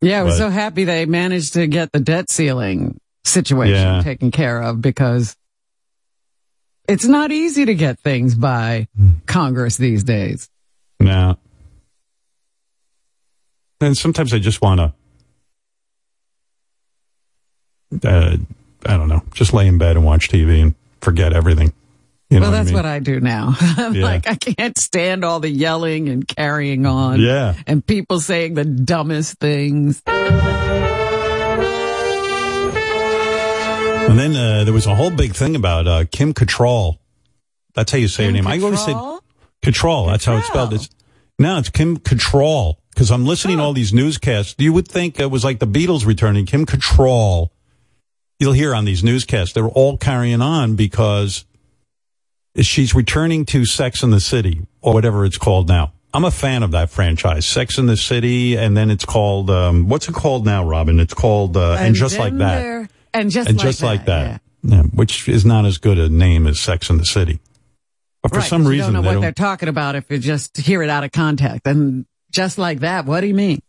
Speaker 4: Yeah, I was
Speaker 3: But-
Speaker 4: so happy they managed to get the debt ceiling situation
Speaker 3: Yeah.
Speaker 4: taken care of because it's not easy to get things by Congress these days.
Speaker 3: Now, and sometimes I just want to, uh, I don't know, just lay in bed and watch TV and forget everything. You know
Speaker 4: well,
Speaker 3: what I
Speaker 4: that's
Speaker 3: mean?
Speaker 4: what I do now. I'm
Speaker 3: Yeah.
Speaker 4: like, I can't stand all the yelling and carrying on.
Speaker 3: Yeah.
Speaker 4: And people saying the dumbest things.
Speaker 3: And then uh, there was a whole big thing about uh, Kim Cattrall. That's how you say her
Speaker 4: Kim
Speaker 3: name. I always say
Speaker 4: Cattrall?
Speaker 3: Cattrall. That's how it's spelled. It's, no, it's Kim Cattrall. Because I'm listening to all these newscasts. You would think it was like the Beatles returning. Kim Cattrall. You'll hear on these newscasts. They're all carrying on because she's returning to Sex in the City or whatever it's called now. I'm a fan of that franchise, Sex in the City, and then it's called um, what's it called now, Robin? It's called uh, and, just like that
Speaker 4: And just
Speaker 3: and
Speaker 4: like
Speaker 3: just
Speaker 4: that.
Speaker 3: like that, Yeah, which is not as good a name as Sex in the City. But for
Speaker 4: Right,
Speaker 3: some reason,
Speaker 4: you don't know
Speaker 3: they
Speaker 4: what
Speaker 3: don't-
Speaker 4: they're talking about if you just hear it out of context. And just like that, what do you mean?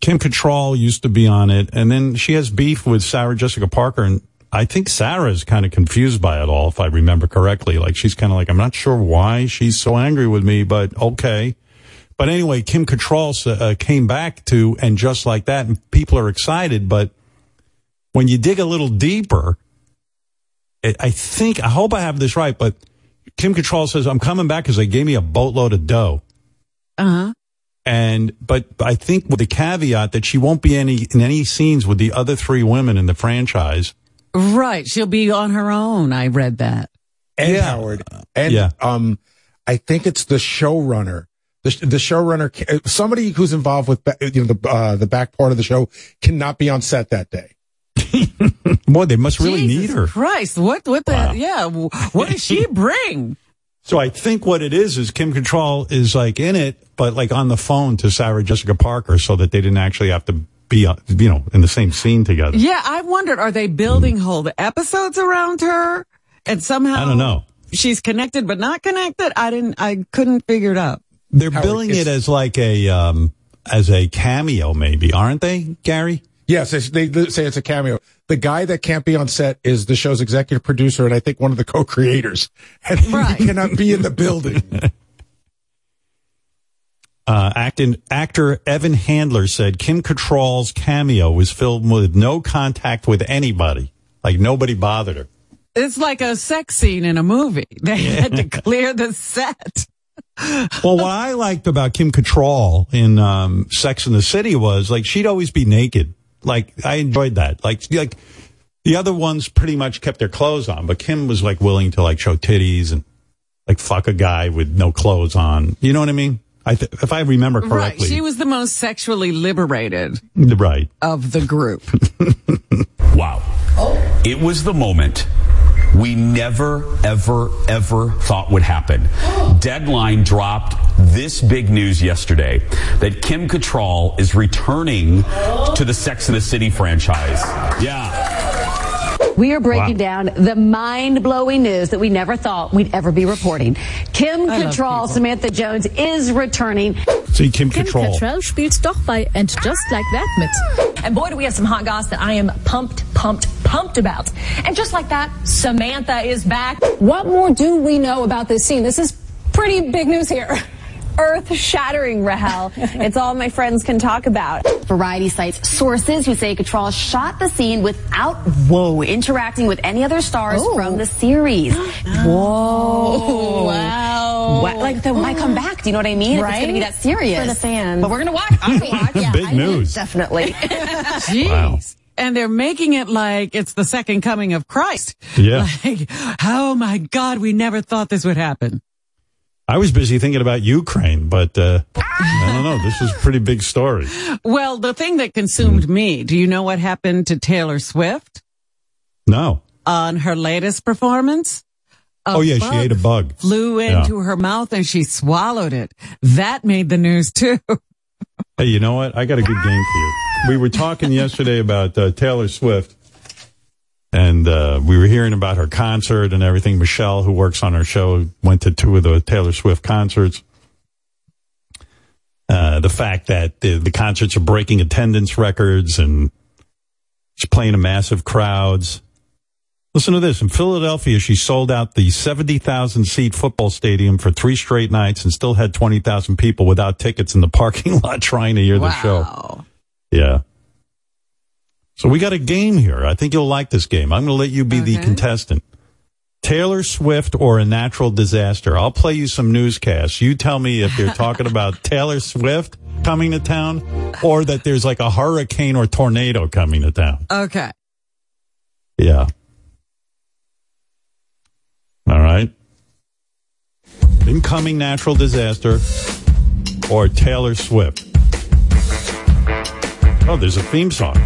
Speaker 3: Kim Cattrall used to be on it, and then she has beef with Sarah Jessica Parker, and I think Sarah is kind of confused by it all, if I remember correctly. Like she's kind of like, I'm not sure why she's so angry with me, but okay. But anyway, Kim Cattrall uh, came back to, and just like that, and people are excited, but when you dig a little deeper, it, I think, I hope I have this right, but Kim Cattrall says, I'm coming back because they gave me a boatload of dough.
Speaker 4: Uh huh.
Speaker 3: And but I think with the caveat that she won't be any in any scenes with the other three women in the franchise.
Speaker 4: Right. She'll be on her own. I read that.
Speaker 6: and
Speaker 3: Yeah.
Speaker 6: Howard, and
Speaker 3: Yeah.
Speaker 6: um, I think it's the showrunner. The, the showrunner, somebody who's involved with you know the uh, the back part of the show, cannot be on set that day.
Speaker 3: Boy, they must really
Speaker 4: Jesus
Speaker 3: need her.
Speaker 4: Christ. What, what the,
Speaker 3: Wow.
Speaker 4: yeah. What does she bring?
Speaker 3: So I think what it is is Kim Cattrall is like in it, but like on the phone to Sarah Jessica Parker, so that they didn't actually have to be, uh, you know, in the same scene together.
Speaker 4: Yeah. I wondered, are they building whole episodes around her? And somehow
Speaker 3: I don't know.
Speaker 4: she's connected but not connected. I didn't, I couldn't figure it out.
Speaker 3: They're
Speaker 6: Howard,
Speaker 3: billing it as like a um as a cameo, maybe, aren't they, Gary?
Speaker 6: Yes, they they say it's a cameo. The guy that can't be on set is the show's executive producer and I think one of the co-creators, and
Speaker 4: Right.
Speaker 6: he cannot be in the building.
Speaker 3: Uh, acting, actor Evan Handler said Kim Cattrall's cameo was filmed with no contact with anybody. Like nobody bothered her.
Speaker 4: It's like a sex scene in a movie. They had to clear the set.
Speaker 3: Well, what I liked about Kim Cattrall in um, Sex in the City was like she'd always be naked. Like I enjoyed that. Like like the other ones pretty much kept their clothes on, but Kim was like willing to like show titties and like fuck a guy with no clothes on. You know what I mean? I th- if I remember
Speaker 4: Right.
Speaker 3: correctly,
Speaker 4: She was the most sexually liberated
Speaker 3: right.
Speaker 4: of the group.
Speaker 10: Wow. Oh. It was the moment we never, ever, ever thought would happen. Deadline dropped this big news yesterday that Kim Cattrall is returning to the Sex and the City franchise. Yeah.
Speaker 11: We are breaking
Speaker 3: Wow.
Speaker 11: down the mind blowing news that we never thought we'd ever be reporting. Kim
Speaker 4: I
Speaker 11: Cattrall. Samantha Jones is returning.
Speaker 3: See Kim
Speaker 12: Kim
Speaker 3: Cattrall.
Speaker 12: Cattrall spielt doch bei And Just Like That mit.
Speaker 13: And boy, do we have some hot goss that I am pumped, pumped, pumped about. And just like that, Samantha is back.
Speaker 12: What more do we know about this scene? This is pretty big news here.
Speaker 13: Earth shattering, Rahel. it's all my friends can talk about.
Speaker 11: Variety cites sources who say Cattrall shot the scene without, whoa, interacting with any other stars
Speaker 12: Oh.
Speaker 11: from the series. Whoa.
Speaker 13: Oh, wow.
Speaker 11: What? Like, they might come back. Do you know what I mean? If it's going to be that serious.
Speaker 13: For the fans.
Speaker 11: But we're going to watch. I'm going to watch. Yeah,
Speaker 3: Big
Speaker 11: I will,
Speaker 3: news.
Speaker 11: Definitely.
Speaker 4: Jeez.
Speaker 3: Wow.
Speaker 4: And they're making it like it's the second coming of Christ.
Speaker 3: Yeah.
Speaker 4: Like, oh my God, we never thought this would happen.
Speaker 3: I was busy thinking about Ukraine, but uh, I don't know. This was a pretty big story.
Speaker 4: Well, the thing that consumed me, do you know what happened to Taylor Swift
Speaker 3: No.
Speaker 4: on her latest performance? A
Speaker 3: oh yeah, she ate a bug.
Speaker 4: Flew
Speaker 3: Yeah.
Speaker 4: into her mouth and she swallowed it. That made the news too.
Speaker 3: Hey, you know what? I got a good game for you. We were talking yesterday about uh, Taylor Swift, and uh, we were hearing about her concert and everything. Michelle, who works on our show, went to two of the Taylor Swift concerts. Uh, the fact that the, the concerts are breaking attendance records and she's playing to massive crowds. Listen to this. In Philadelphia, she sold out the 70,000 seat football stadium for three straight nights and still had 20,000 people without tickets in the parking lot trying to hear the show. Yeah. So we got a game here. I think you'll like this game. I'm going to let you be the contestant. Taylor Swift or a natural disaster. I'll play you some newscasts. You tell me if they're talking about Taylor Swift coming to town or that there's like a hurricane or tornado coming to town.
Speaker 4: Okay.
Speaker 3: Yeah. All right. Incoming natural disaster or Taylor Swift. Oh, there's a theme song.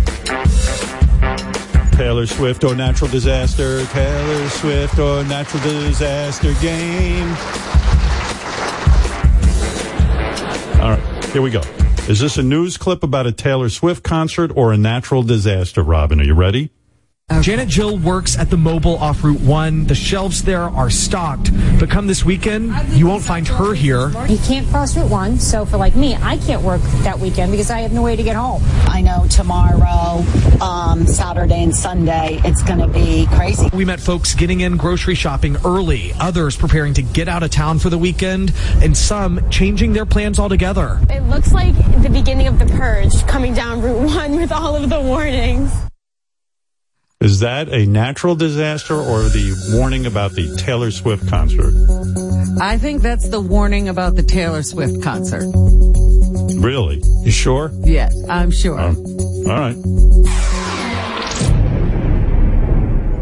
Speaker 3: Taylor Swift or natural disaster. Taylor Swift or natural disaster game. All right, here we go. Is this a news clip about a Taylor Swift concert or a natural disaster, Robin? Are you ready?
Speaker 14: Janet Jill works at the mobile off Route 1. The shelves there are stocked. But come this weekend, you won't find her here.
Speaker 12: You can't cross Route 1, so for like me, I can't work that weekend because I have no way to get home.
Speaker 15: I know tomorrow, um, Saturday and Sunday, it's going to be crazy.
Speaker 14: We met folks getting in grocery shopping early, others preparing to get out of town for the weekend, and some changing their plans altogether.
Speaker 16: It looks like the beginning of the purge coming down Route 1 with all of the warnings.
Speaker 3: Is that a natural disaster or the warning about the Taylor Swift concert?
Speaker 4: I think that's the warning about the Taylor Swift concert.
Speaker 3: Really? You sure?
Speaker 4: Yes, I'm sure. Oh.
Speaker 3: All right.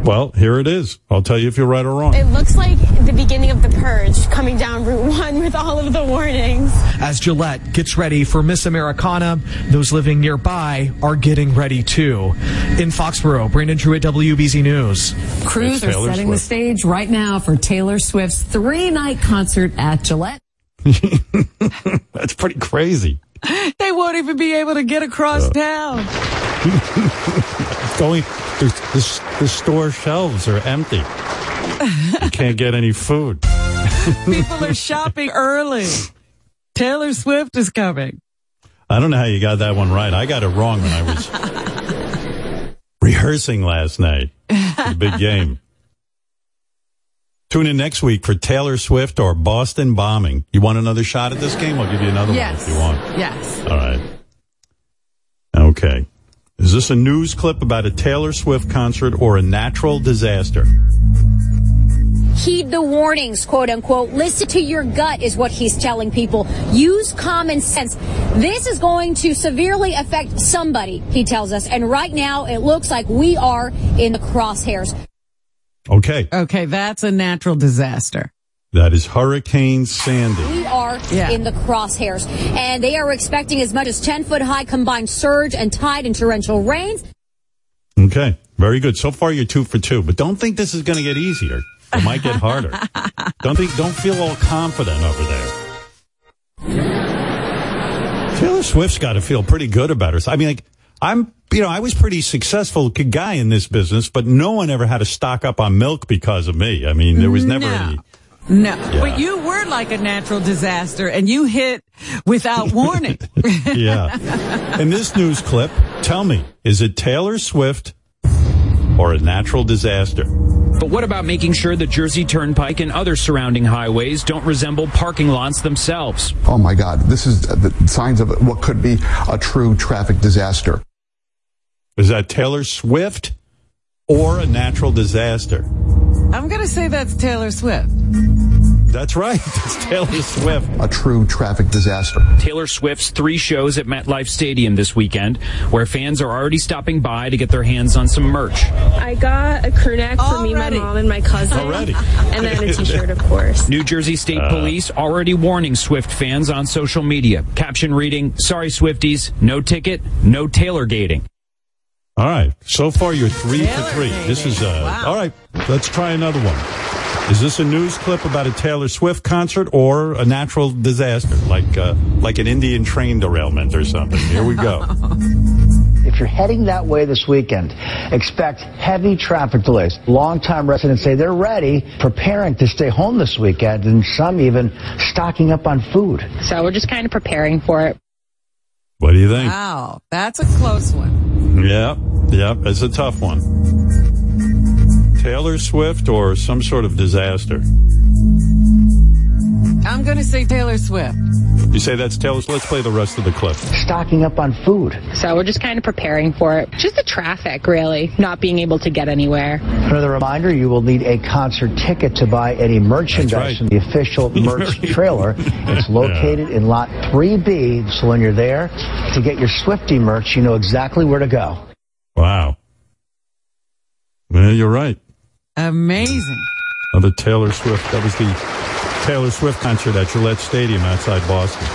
Speaker 3: Well, here it is. I'll tell you if you're right or wrong.
Speaker 16: It looks like the beginning of the purge coming down Route 1 with all of the warnings.
Speaker 14: As Gillette gets ready for Miss Americana, those living nearby are getting ready too. In Foxborough, Brandon Truitt WBZ News.
Speaker 17: Crews are
Speaker 3: Taylor
Speaker 17: setting the stage right now for Taylor Swift's three night concert at Gillette.
Speaker 3: That's pretty crazy.
Speaker 4: They won't even be able to get across town.
Speaker 3: Going, the, the, the store shelves are empty. You can't get any food.
Speaker 4: People are shopping early. Taylor Swift is coming.
Speaker 3: I don't know how you got that one right. I got it wrong when I was rehearsing last night. big game. Tune in next week for Taylor Swift or Boston bombing. You want another shot at this game? I'll give you another
Speaker 4: Yes.
Speaker 3: one if you want.
Speaker 4: Yes.
Speaker 3: All right. Okay. Is this a news clip about a Taylor Swift concert or a natural disaster?
Speaker 18: Heed the warnings, quote unquote. Listen to your gut is what he's telling people. Use common sense. This is going to severely affect somebody, he tells us. And right now it looks like we are in the crosshairs.
Speaker 3: Okay.
Speaker 4: Okay, that's a natural disaster.
Speaker 3: That is Hurricane Sandy.
Speaker 18: We are
Speaker 4: Yeah.
Speaker 18: in the crosshairs. And they are expecting as much as 10 foot high combined surge and tide and torrential rains.
Speaker 3: Okay. Very good. So far you're two for two, but don't think this is going to get easier. It might get harder. don't think, don't feel all confident over there. Taylor Swift's got to feel pretty good about herself. I mean, like, I'm, you know, I was pretty successful guy in this business, but no one ever had to stock up on milk because of me. I mean, there was never
Speaker 4: No.
Speaker 3: any.
Speaker 4: No, but you were like a natural disaster and you hit without warning.
Speaker 3: yeah. In this news clip, tell me, is it Taylor Swift or a natural disaster?
Speaker 19: But what about making sure the Jersey Turnpike and other surrounding highways don't resemble parking lots themselves?
Speaker 20: Oh my God, this is the signs of what could be a true traffic disaster.
Speaker 3: Is that Taylor Swift or a natural disaster?
Speaker 4: I'm going to say that's Taylor Swift.
Speaker 3: That's right. It's Taylor Swift.
Speaker 20: A true traffic disaster.
Speaker 19: Taylor Swift's three shows at MetLife Stadium this weekend, where fans are already stopping by to get their hands on some merch.
Speaker 16: I got a crew neck for me, my mom, and my cousin.
Speaker 19: Already.
Speaker 16: And then a t-shirt, of course.
Speaker 19: New Jersey State
Speaker 3: Uh.
Speaker 19: Police already warning Swift fans on social media. Caption reading, Sorry, Swifties, no ticket, no Taylor gating.
Speaker 3: All right. So far, you're three for three. This is uh, all right. Let's try another one. Is this a news clip about a Taylor Swift concert or a natural disaster, like uh, like an Indian train derailment or something? Here we go.
Speaker 21: If you're heading that way this weekend, expect heavy traffic delays. Longtime residents say they're ready, preparing to stay home this weekend, and some even stocking up on food.
Speaker 22: So we're just kind of preparing for it.
Speaker 3: What do you think?
Speaker 4: Wow, that's a close one.
Speaker 3: Yeah, yeah, it's a tough one. Taylor Swift or some sort of disaster?
Speaker 4: I'm going to say Taylor Swift.
Speaker 3: You say that's Taylor. Let's play the rest of the clip.
Speaker 21: Stocking up on food.
Speaker 22: So we're just kind of preparing for it. Just the traffic, really, not being able to get anywhere.
Speaker 21: Another reminder, you will need a concert ticket to buy any merchandise in the official merch trailer. It's located in lot 3B, so when you're there to get your Swifty merch, you know exactly where to go.
Speaker 3: Wow. Well, you're right.
Speaker 4: Amazing.
Speaker 3: Another Taylor Swift. That was the Taylor Swift concert at Gillette Stadium outside Boston.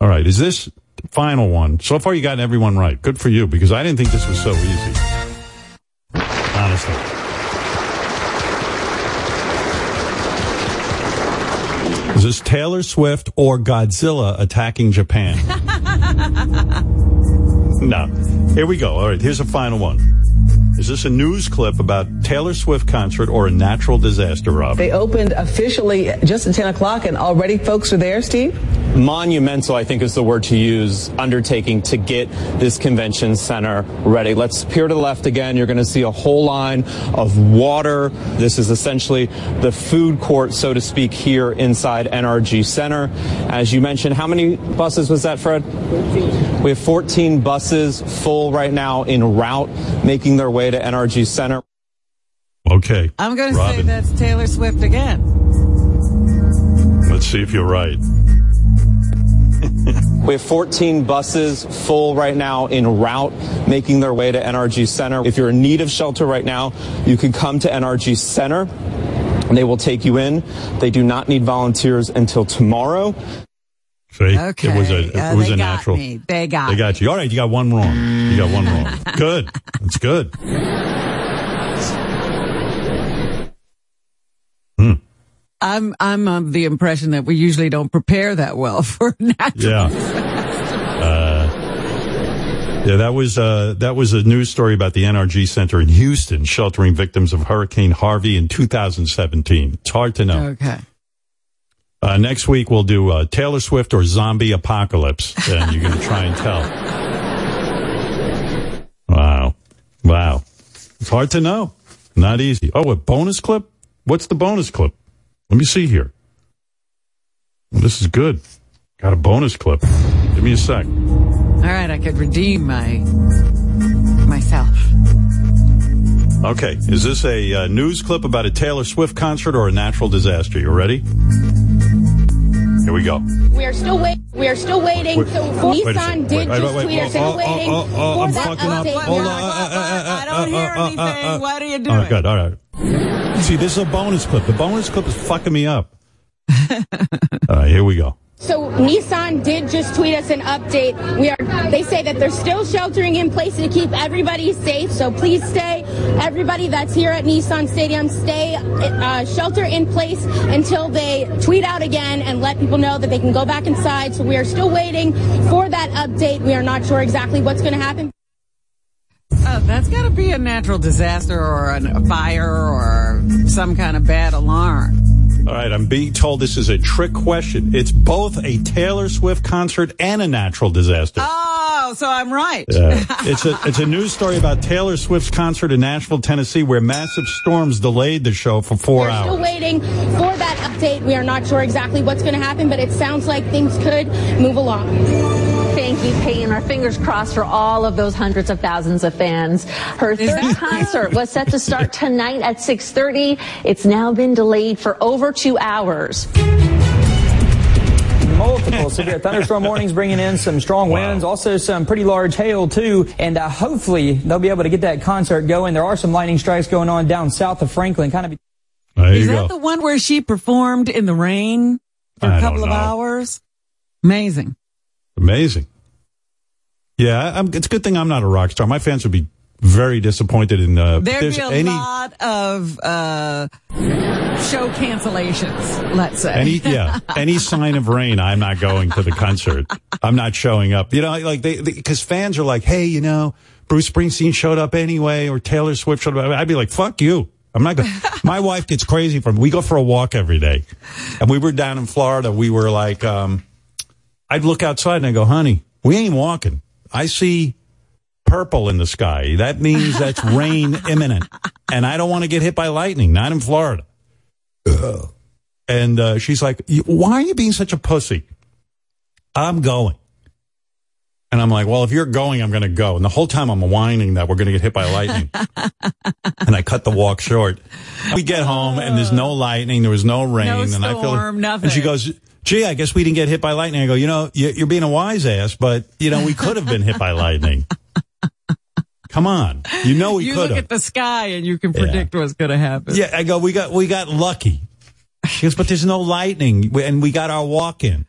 Speaker 3: All right. Is this the final one? So far, you got everyone right. Good for you, because I didn't think this was so easy. Honestly. Is this Taylor Swift or Godzilla attacking Japan? no. Here we go. All right. Here's a final one. Is this a news clip about Taylor Swift concert or a natural disaster, Rob?
Speaker 23: They opened officially just at 10 o'clock, and already folks are there, Steve?
Speaker 24: monumental, I think is the word to use, undertaking to get this convention center ready. Let's peer to the left again. You're going to see a whole line of water. This is essentially the food court, so to speak, here inside NRG Center. As you mentioned, how many buses was that, Fred? 14. We have 14 buses full right now in route, making their way to NRG Center.
Speaker 3: Okay.
Speaker 4: I'm going to say that's Taylor Swift again.
Speaker 3: Let's see if you're right.
Speaker 24: We have 14 buses full right now en route, making their way to NRG Center. If you're in need of shelter right now, you can come to NRG Center. And they will take you in. They do not need volunteers until tomorrow.
Speaker 3: See,
Speaker 4: Okay.
Speaker 3: it was a it
Speaker 4: Uh,
Speaker 3: was
Speaker 4: they
Speaker 3: a
Speaker 4: got
Speaker 3: natural.
Speaker 4: me. They got
Speaker 3: They got you. All right, you got one wrong. You got one wrong. Good. That's good. Hmm.
Speaker 4: I'm I'm of the impression that we usually don't prepare that well for natural.
Speaker 3: Yeah. Uh, yeah, that was uh, that was a news story about the NRG Center in Houston sheltering victims of Hurricane Harvey in 2017. It's hard to know.
Speaker 4: Okay.
Speaker 3: Uh, next week we'll do uh, Taylor Swift or Zombie Apocalypse, and you're going to try and tell. Wow, wow, it's hard to know. Not easy. Oh, a bonus clip? What's the bonus clip? Let me see here. Well, this is good. Got a bonus clip. Give me a sec.
Speaker 4: All right, I could redeem my myself.
Speaker 3: Okay, is this a uh, news clip about a Taylor Swift concert or a natural disaster? You ready? We go.
Speaker 16: We are still waiting. We are still waiting.
Speaker 3: Wait,
Speaker 16: so Nissan did
Speaker 3: Wait,
Speaker 16: just
Speaker 3: wait,
Speaker 16: tweet us
Speaker 3: Oh,
Speaker 16: we're waiting
Speaker 3: oh, oh,
Speaker 16: for
Speaker 3: I'm
Speaker 16: that update.
Speaker 3: Hold on.
Speaker 4: I don't hear anything. what are you doing?
Speaker 3: Oh, good. All right. See, this is a bonus clip. The bonus clip is fucking me up. All right, here we go.
Speaker 16: So Nissan did just tweet us an update. We are. They say that they're still sheltering in place to keep everybody safe. So please stay. Everybody that's here at Nissan Stadium, stay uh, shelter in place until they tweet out again and let people know that they can go back inside. So we are still waiting for that update. We are not sure exactly what's going to happen.
Speaker 4: Oh, that's got to be a natural disaster or a fire or some kind of bad alarm.
Speaker 3: All right, I'm being told this is a trick question. It's both a Taylor Swift concert and a natural disaster.
Speaker 4: Oh, so I'm right.
Speaker 3: Yeah. it's a it's a news story about Taylor Swift's concert in Nashville, Tennessee, where massive storms delayed the show for four
Speaker 16: We're still
Speaker 3: hours.
Speaker 16: waiting for that update. We are not sure exactly what's going to happen, but it sounds like things could move along.
Speaker 25: Thank you, Peyton. Our fingers crossed for all of those hundreds of thousands of fans. Her third concert was set to start tonight at 6:30. It's now been delayed for over two hours.
Speaker 26: multiple severe thunderstorm warnings bringing in some strong winds also some pretty large hail too and uh, hopefully they'll be able to get that concert going there are some lightning strikes going on down south of franklin kind of
Speaker 3: There
Speaker 4: Is that the one where she performed in the rain for
Speaker 3: I
Speaker 4: a couple of hours? Amazing.
Speaker 3: Amazing. Yeah, I'm, it's a good thing I'm not a rock star. My fans would be very disappointed in uh,
Speaker 4: There'd
Speaker 3: there's
Speaker 4: be a
Speaker 3: any
Speaker 4: lot of uh, show cancellations, let's say.
Speaker 3: any yeah any sign of rain. I'm not going to the concert. I'm not showing up. You know, like they because fans are like, hey, you know, Bruce Springsteen showed up anyway, or Taylor Swift showed up. I'd be like, fuck you. I'm not going. My wife gets crazy from. We go for a walk every day, and we were down in Florida. We were like, um, I'd look outside and I go, honey, we ain't walking. I see purple in the sky. That means that's rain imminent, and I don't want to get hit by lightning. Not in Florida. And uh, she's like, "Why are you being such a pussy?" I'm going. And I'm like, well, if you're going, I'm going to go. And the whole time I'm whining that we're going to get hit by lightning. and I cut the walk short. We get home and there's no lightning. There was no rain.
Speaker 4: No
Speaker 3: and I feel,
Speaker 4: storm, nothing.
Speaker 3: And she goes, gee, I guess we didn't get hit by lightning. I go, you know, you- you're being a wise ass, but you know, we could have been hit by lightning. Come on. You know, we
Speaker 4: you
Speaker 3: could
Speaker 4: look at the sky and you can predict what's going to happen.
Speaker 3: Yeah, I go, we got, we got lucky. She goes, but there's no lightning and we got our walk in.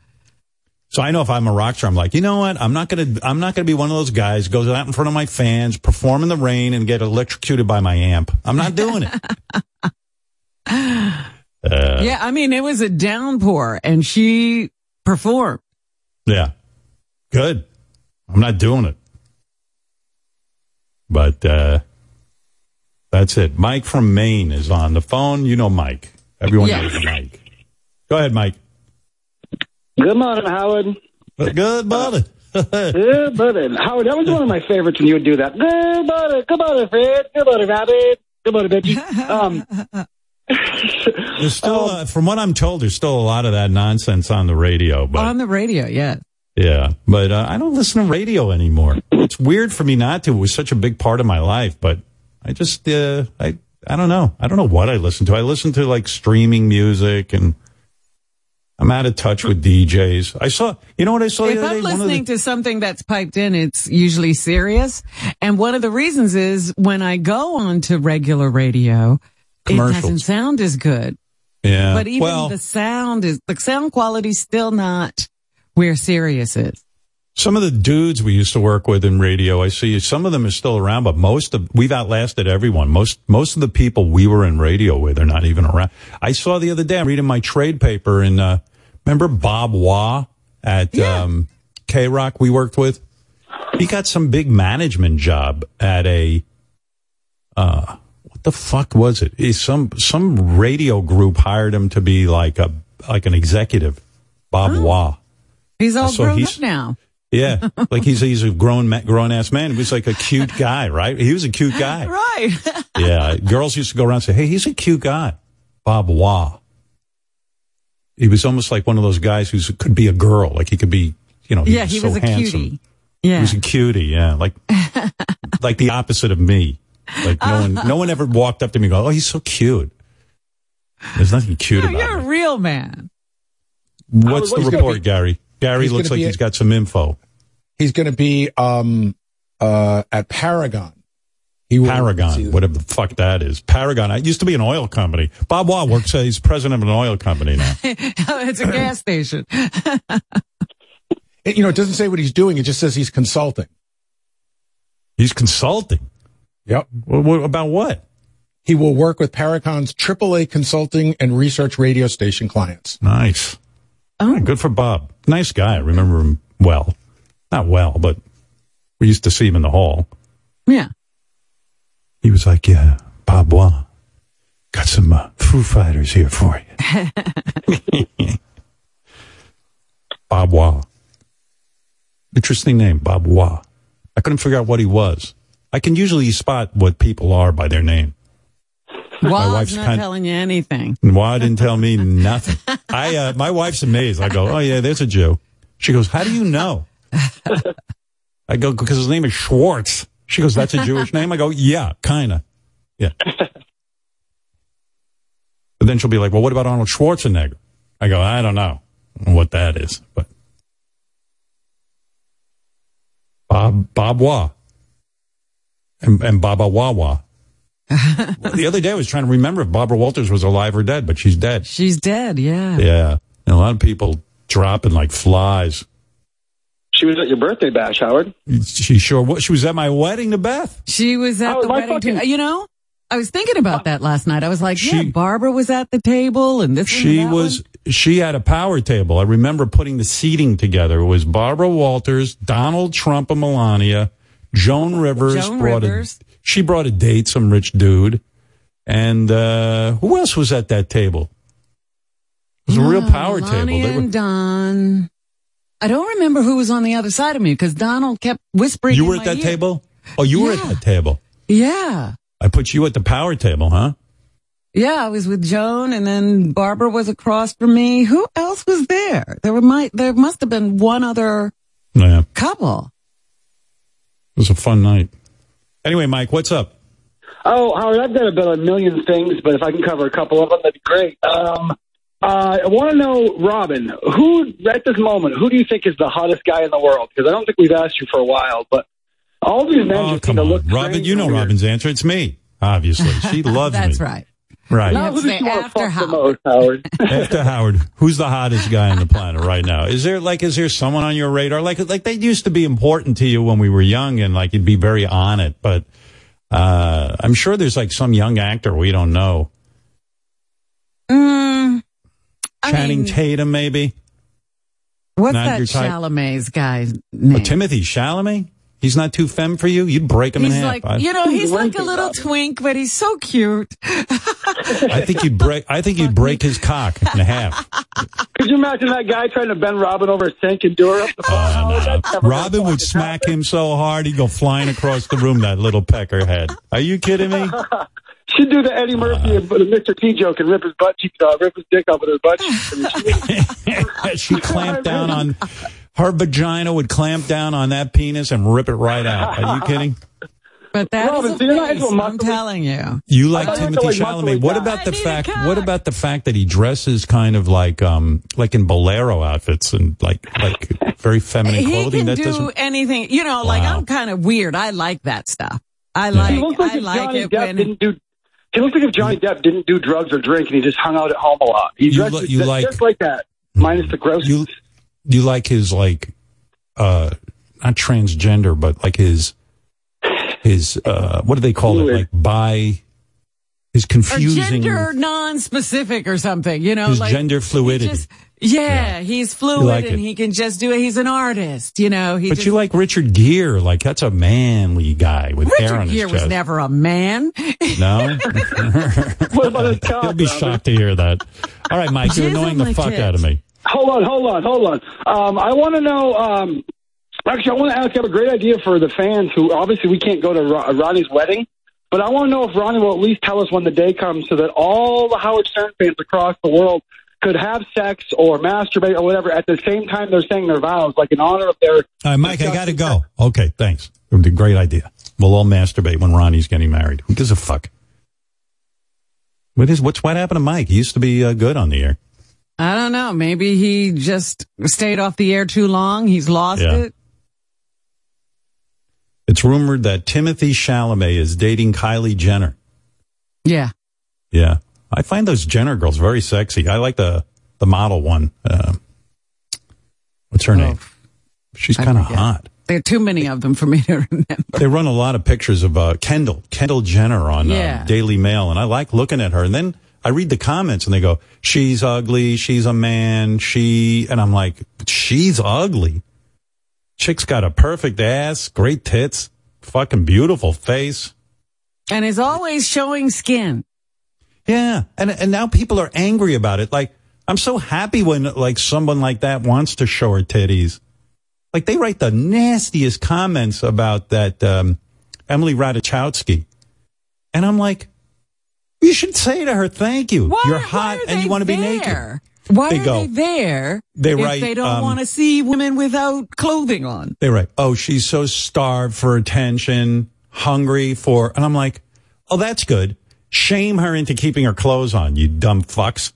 Speaker 3: So I know if I'm a rock star, I'm like, you know what? I'm not going to, I'm not going to be one of those guys goes out in front of my fans, perform in the rain and get electrocuted by my amp. I'm not doing it. Uh,
Speaker 4: yeah, I mean, it was a downpour and she performed.
Speaker 3: Yeah. Good. I'm not doing it. But uh that's it. Mike from Maine is on the phone. You know Mike. Everyone
Speaker 27: Yeah.
Speaker 3: knows Mike. Go ahead, Mike.
Speaker 27: Good morning, Howard.
Speaker 3: Good morning.
Speaker 27: Good morning. Howard, that was one of my favorites when you would do that. Good morning. Good morning, Fred. Good morning, Rabbit. Good morning, Betty. Um,
Speaker 3: There's still, uh, from what I'm told, there's still a lot of that nonsense on the radio. But
Speaker 4: On the radio, yeah.
Speaker 3: yeah, but uh, I don't listen to radio anymore. It's weird for me not to. It was such a big part of my life, but I just, uh, I, I don't know. I don't know what I listen to. I listen to like streaming music and I'm out of touch with DJs. I saw, you know what I saw
Speaker 4: If
Speaker 3: the other
Speaker 4: I'm?
Speaker 3: One the-
Speaker 4: listening to something that's piped in, it's usually serious. And one of the reasons is when I go on to regular radio, it doesn't sound as good.
Speaker 3: yeah.
Speaker 4: But even
Speaker 3: well,
Speaker 4: the sound is, the sound quality's still not where Sirius is.
Speaker 3: some of the dudes we used to work with in radio, I see some of them are still around, but most of, we've outlasted everyone. Most, most of the people we were in radio with are not even around. I saw the other day, I'm reading my trade paper and, uh, remember Bob Waugh at, um, K Rock we worked with? He got some big management job at a, uh, the fuck was it? Is some, some radio group hired him to be like a, like an executive. Bob oh. Waugh.
Speaker 4: He's all
Speaker 3: So
Speaker 4: grown
Speaker 3: he's-
Speaker 4: up now.
Speaker 3: Yeah, like he's he's a grown grown ass man. He was like a cute guy, right? He was a cute guy.
Speaker 4: Right.
Speaker 3: Yeah, girls used to go around and say, "Hey, he's a cute guy." Bob Waugh. He was almost like one of those guys who could be a girl, like he could be, you know.
Speaker 4: yeah, he
Speaker 3: so
Speaker 4: was a
Speaker 3: handsome.
Speaker 4: cutie.
Speaker 3: He was a cutie, yeah, like like the opposite of me. Like no one, no one ever walked up to me and go, "Oh, he's so cute." There's nothing cute
Speaker 4: No,
Speaker 3: about
Speaker 4: you're
Speaker 3: him.
Speaker 4: a real man.
Speaker 3: What's the report,
Speaker 28: be-
Speaker 3: Gary? Gary looks like
Speaker 28: be
Speaker 3: he's
Speaker 28: at-
Speaker 3: got some info.
Speaker 28: He's going to be um, uh, at Paragon. He
Speaker 3: Paragon, whatever the fuck that is. Paragon. It used to be an oil company. Bob Waugh works. Uh, he's president of an oil company now.
Speaker 4: it's a gas station.
Speaker 28: It- you know, it doesn't say what he's doing. It just says he's consulting.
Speaker 3: He's consulting.
Speaker 28: Yep.
Speaker 3: What, what, about what?
Speaker 28: He will work with Paragon's AAA consulting and research radio station clients.
Speaker 3: Nice. Oh, good for Bob. Nice guy. I remember him well. Not well, but we used to see him in the hall.
Speaker 4: Yeah.
Speaker 3: He was like, "Yeah, Bob Waugh, got some uh, Foo Fighters here for you." Bob Waugh. Interesting name, Bob Waugh. I couldn't figure out what he was. I can usually spot what people are by their name. Wife's
Speaker 4: not
Speaker 3: kind-
Speaker 4: telling you anything.
Speaker 3: Waugh didn't tell me nothing. I, uh, my wife's amazed. I go, oh yeah, there's a Jew. She goes, how do you know? I go, because his name is Schwartz. She goes, that's a Jewish name? I go, yeah, kinda. Yeah. But then she'll be like, well, what about Arnold Schwarzenegger? I go, I don't know what that is, but Bob, Bob Waugh. And, and Baba Wawa. the other day I was trying to remember if Barbara Walters was alive or dead, but she's dead.
Speaker 4: She's dead, yeah.
Speaker 3: Yeah. And a lot of people dropping like flies.
Speaker 27: She was at your birthday bash, Howard.
Speaker 3: She sure was. She was at my wedding to Beth.
Speaker 4: She was at
Speaker 27: Oh,
Speaker 4: the
Speaker 27: my
Speaker 4: wedding.
Speaker 27: fucking-
Speaker 4: too. You know, I was thinking about that last night. I was like, yeah, Barbara was at the table and this one and
Speaker 3: She was,
Speaker 4: one.
Speaker 3: she had a power table. I remember putting the seating together. It was Barbara Walters, Donald Trump and Melania, Joan Rivers.
Speaker 4: Joan
Speaker 3: brought
Speaker 4: Rivers.
Speaker 3: A, she brought a date, some rich dude. And, uh, who else was at that table? It was a real power table. They were-
Speaker 4: and Don. I don't remember who was on the other side of me because Donald kept whispering.
Speaker 3: you were
Speaker 4: my
Speaker 3: at that
Speaker 4: ear.
Speaker 3: table? Oh, you were at that table.
Speaker 4: Yeah.
Speaker 3: I put you at the power table, huh?
Speaker 4: Yeah, I was with Joan and then Barbara was across from me. Who else was there? There were might there must have been one other
Speaker 3: Yeah.
Speaker 4: Couple.
Speaker 3: Was a fun night. Anyway, Mike, what's up?
Speaker 27: Oh, Howard, I've got about a million things, but if I can cover a couple of them, that'd be great. Um, uh, I want to know, Robin, who at this moment, who do you think is the hottest guy in the world? Because I don't think we've asked you for a while, but all these men
Speaker 3: Oh,
Speaker 27: just
Speaker 3: come
Speaker 27: seem to
Speaker 3: on.
Speaker 27: look
Speaker 3: Robin,
Speaker 27: strange
Speaker 3: you know
Speaker 27: and.
Speaker 3: Robin's answer. It's me, obviously. She loves
Speaker 4: That's
Speaker 3: me.
Speaker 4: That's right.
Speaker 3: Right.
Speaker 27: Now, who
Speaker 4: Let's
Speaker 27: does
Speaker 4: say
Speaker 27: she want to
Speaker 4: after
Speaker 27: fuck the
Speaker 4: Howard.
Speaker 27: most, Howard?
Speaker 3: After Howard, who's the hottest guy on the planet right now? Is there like, is there someone on your radar? Like, like they used to be important to you when we were young and like you'd be very on it, but, uh, I'm sure there's like some young actor we don't know.
Speaker 4: Mm, I
Speaker 3: Channing
Speaker 4: mean,
Speaker 3: Tatum, maybe?
Speaker 4: what's
Speaker 3: not
Speaker 4: that
Speaker 3: your type?
Speaker 4: Chalamet's guy's
Speaker 3: Oh,
Speaker 4: name?
Speaker 3: Timothy Chalamet? He's not too femme for you? You'd break him
Speaker 4: He's
Speaker 3: in half.
Speaker 4: like, you know, he's like a little twink, but he's so cute.
Speaker 3: I think you'd break, I think you'd break his cock in half.
Speaker 27: Could you imagine that guy trying to bend Robin over a sink and do her up the oh, phone? Howard? That's never gonna
Speaker 3: Robin would smack him so hard he'd go flying across the room, that little peckerhead. Are you kidding me?
Speaker 27: She'd do the Eddie Murphy and Mr. T joke and rip his butt cheek off, rip his dick off with her butt cheek.
Speaker 3: she clamped down on her vagina would clamp down on that penis and rip it right out. Are you kidding?
Speaker 4: But that's
Speaker 27: Robin,
Speaker 4: the
Speaker 27: so you're not into a
Speaker 4: I'm telling you.
Speaker 3: You like
Speaker 27: thought you were
Speaker 3: Timothy
Speaker 27: into, like,
Speaker 3: Chalamet.
Speaker 27: muscly
Speaker 3: What about the
Speaker 4: I need
Speaker 3: fact? What about the fact that he dresses kind of like um like in bolero outfits and like like very feminine
Speaker 4: He
Speaker 3: clothing?
Speaker 4: can
Speaker 3: that
Speaker 4: do
Speaker 3: doesn't.
Speaker 4: Do anything. You know, like I'm kind of weird. I like that stuff. I like.
Speaker 27: he looks like
Speaker 4: I like
Speaker 27: Johnny
Speaker 4: it
Speaker 27: Depp
Speaker 4: when.
Speaker 27: didn't do. He looks like if Johnny Depp didn't do drugs or drink and he just hung out at home a lot. He
Speaker 3: You
Speaker 27: dresses
Speaker 3: li- you
Speaker 27: just,
Speaker 3: like-
Speaker 27: just like that, minus the gross.
Speaker 3: You you like his like uh not transgender, but like his his uh what do they call it? Like by his
Speaker 4: or
Speaker 3: confusing
Speaker 4: gender non-specific or something, you know,
Speaker 3: his
Speaker 4: like
Speaker 3: gender fluidity.
Speaker 4: just- yeah, he's fluid
Speaker 3: like
Speaker 4: and
Speaker 3: it.
Speaker 4: he can just do it. He's an artist, you know. He
Speaker 3: but
Speaker 4: just,
Speaker 3: you like Richard Gere, like that's a manly guy with hair
Speaker 4: Richard
Speaker 3: on his
Speaker 4: Gere was never a man.
Speaker 3: No?
Speaker 27: what about his cock?
Speaker 3: He'll be shocked to hear that. All right, Mike, you're annoying the fuck out of me.
Speaker 27: Hold on, hold on, hold on. Um, I want to know. Um, actually, I want to ask. I have a great idea for the fans who obviously we can't go to Ro- Ronnie's wedding, but I want to know if Ronnie will at least tell us when the day comes so that all the Howard Stern fans across the world could have sex or masturbate or whatever at the same time they're saying their vows, like in honor of their.
Speaker 3: All right, Mike, I got to go. Okay, thanks. It was a great idea. We'll all masturbate when Ronnie's getting married. Who gives a fuck? What is what's what happened to Mike? He used to be uh, good on the air.
Speaker 4: I don't know. Maybe he just stayed off the air too long. He's lost
Speaker 3: Yeah.
Speaker 4: it.
Speaker 3: It's rumored that Timothy Chalamet is dating Kylie Jenner.
Speaker 4: Yeah.
Speaker 3: Yeah, I find those Jenner girls very sexy. I like the the model one. Uh, what's her name? She's kind of hot.
Speaker 4: There are too many of them for me to remember.
Speaker 3: They run a lot of pictures of uh, Kendall, Kendall Jenner on
Speaker 4: Yeah.
Speaker 3: uh, Daily Mail, and I like looking at her. And then I read the comments, and they go, "She's ugly. She's a man. She," and I'm like, "She's ugly." Chick's got a perfect ass, great tits, fucking beautiful face.
Speaker 4: And is always showing skin.
Speaker 3: Yeah, and and now people are angry about it. Like I'm so happy when like someone like that wants to show her titties. Like they write the nastiest comments about that um, Emily Ratajkowski, and I'm like, you should say to her, "Thank you.
Speaker 4: Why-
Speaker 3: You're hot and you want to be naked."
Speaker 4: Why
Speaker 3: They
Speaker 4: are
Speaker 3: go-
Speaker 4: they there?
Speaker 3: They
Speaker 4: if
Speaker 3: write,
Speaker 4: they don't
Speaker 3: um,
Speaker 4: want to see women without clothing on.
Speaker 3: They write, "Oh, she's so starved for attention, hungry for," and I'm like, "Oh, that's good. Shame her into keeping her clothes on, you dumb fucks."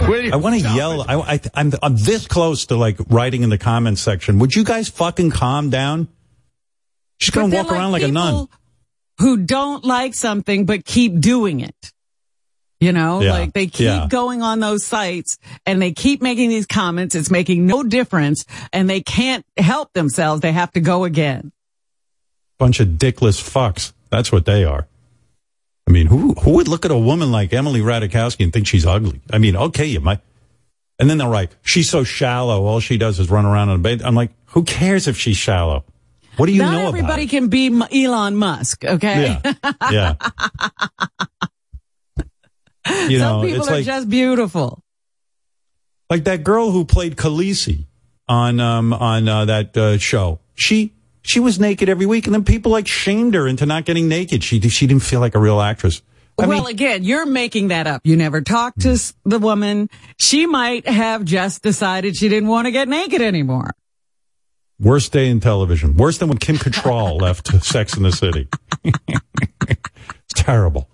Speaker 3: I want to yell. I, I, I'm, I'm this close to like writing in the comments section. Would you guys fucking calm down? She's gonna
Speaker 4: they're
Speaker 3: walk around like a nun.
Speaker 4: Who don't like something but keep doing it. You know,
Speaker 3: Yeah,
Speaker 4: like they keep
Speaker 3: yeah.
Speaker 4: going on those sites and they keep making these comments. It's making no difference and they can't help themselves. They have to go again.
Speaker 3: Bunch of dickless fucks. That's what they are. I mean, who who would look at a woman like Emily Ratajkowski and think she's ugly? I mean, okay, you might. And then they're like, she's so shallow. All she does is run around on a bed. I'm like, who cares if she's shallow? What do you
Speaker 4: Not
Speaker 3: know about
Speaker 4: everybody
Speaker 3: it?
Speaker 4: can be Elon Musk. Okay.
Speaker 3: Yeah. You
Speaker 4: Some people
Speaker 3: it's
Speaker 4: are
Speaker 3: like
Speaker 4: just beautiful.
Speaker 3: like that girl who played Khaleesi on um on uh, that uh, show. She she was naked every week, and then people like shamed her into not getting naked. She she didn't feel like a real actress. I
Speaker 4: well,
Speaker 3: mean,
Speaker 4: again, you're making that up. You never talked to the woman. She might have just decided she didn't want to get naked anymore.
Speaker 3: Worst day in television. Worse than when Kim Cattrall left Sex in the City. it's terrible.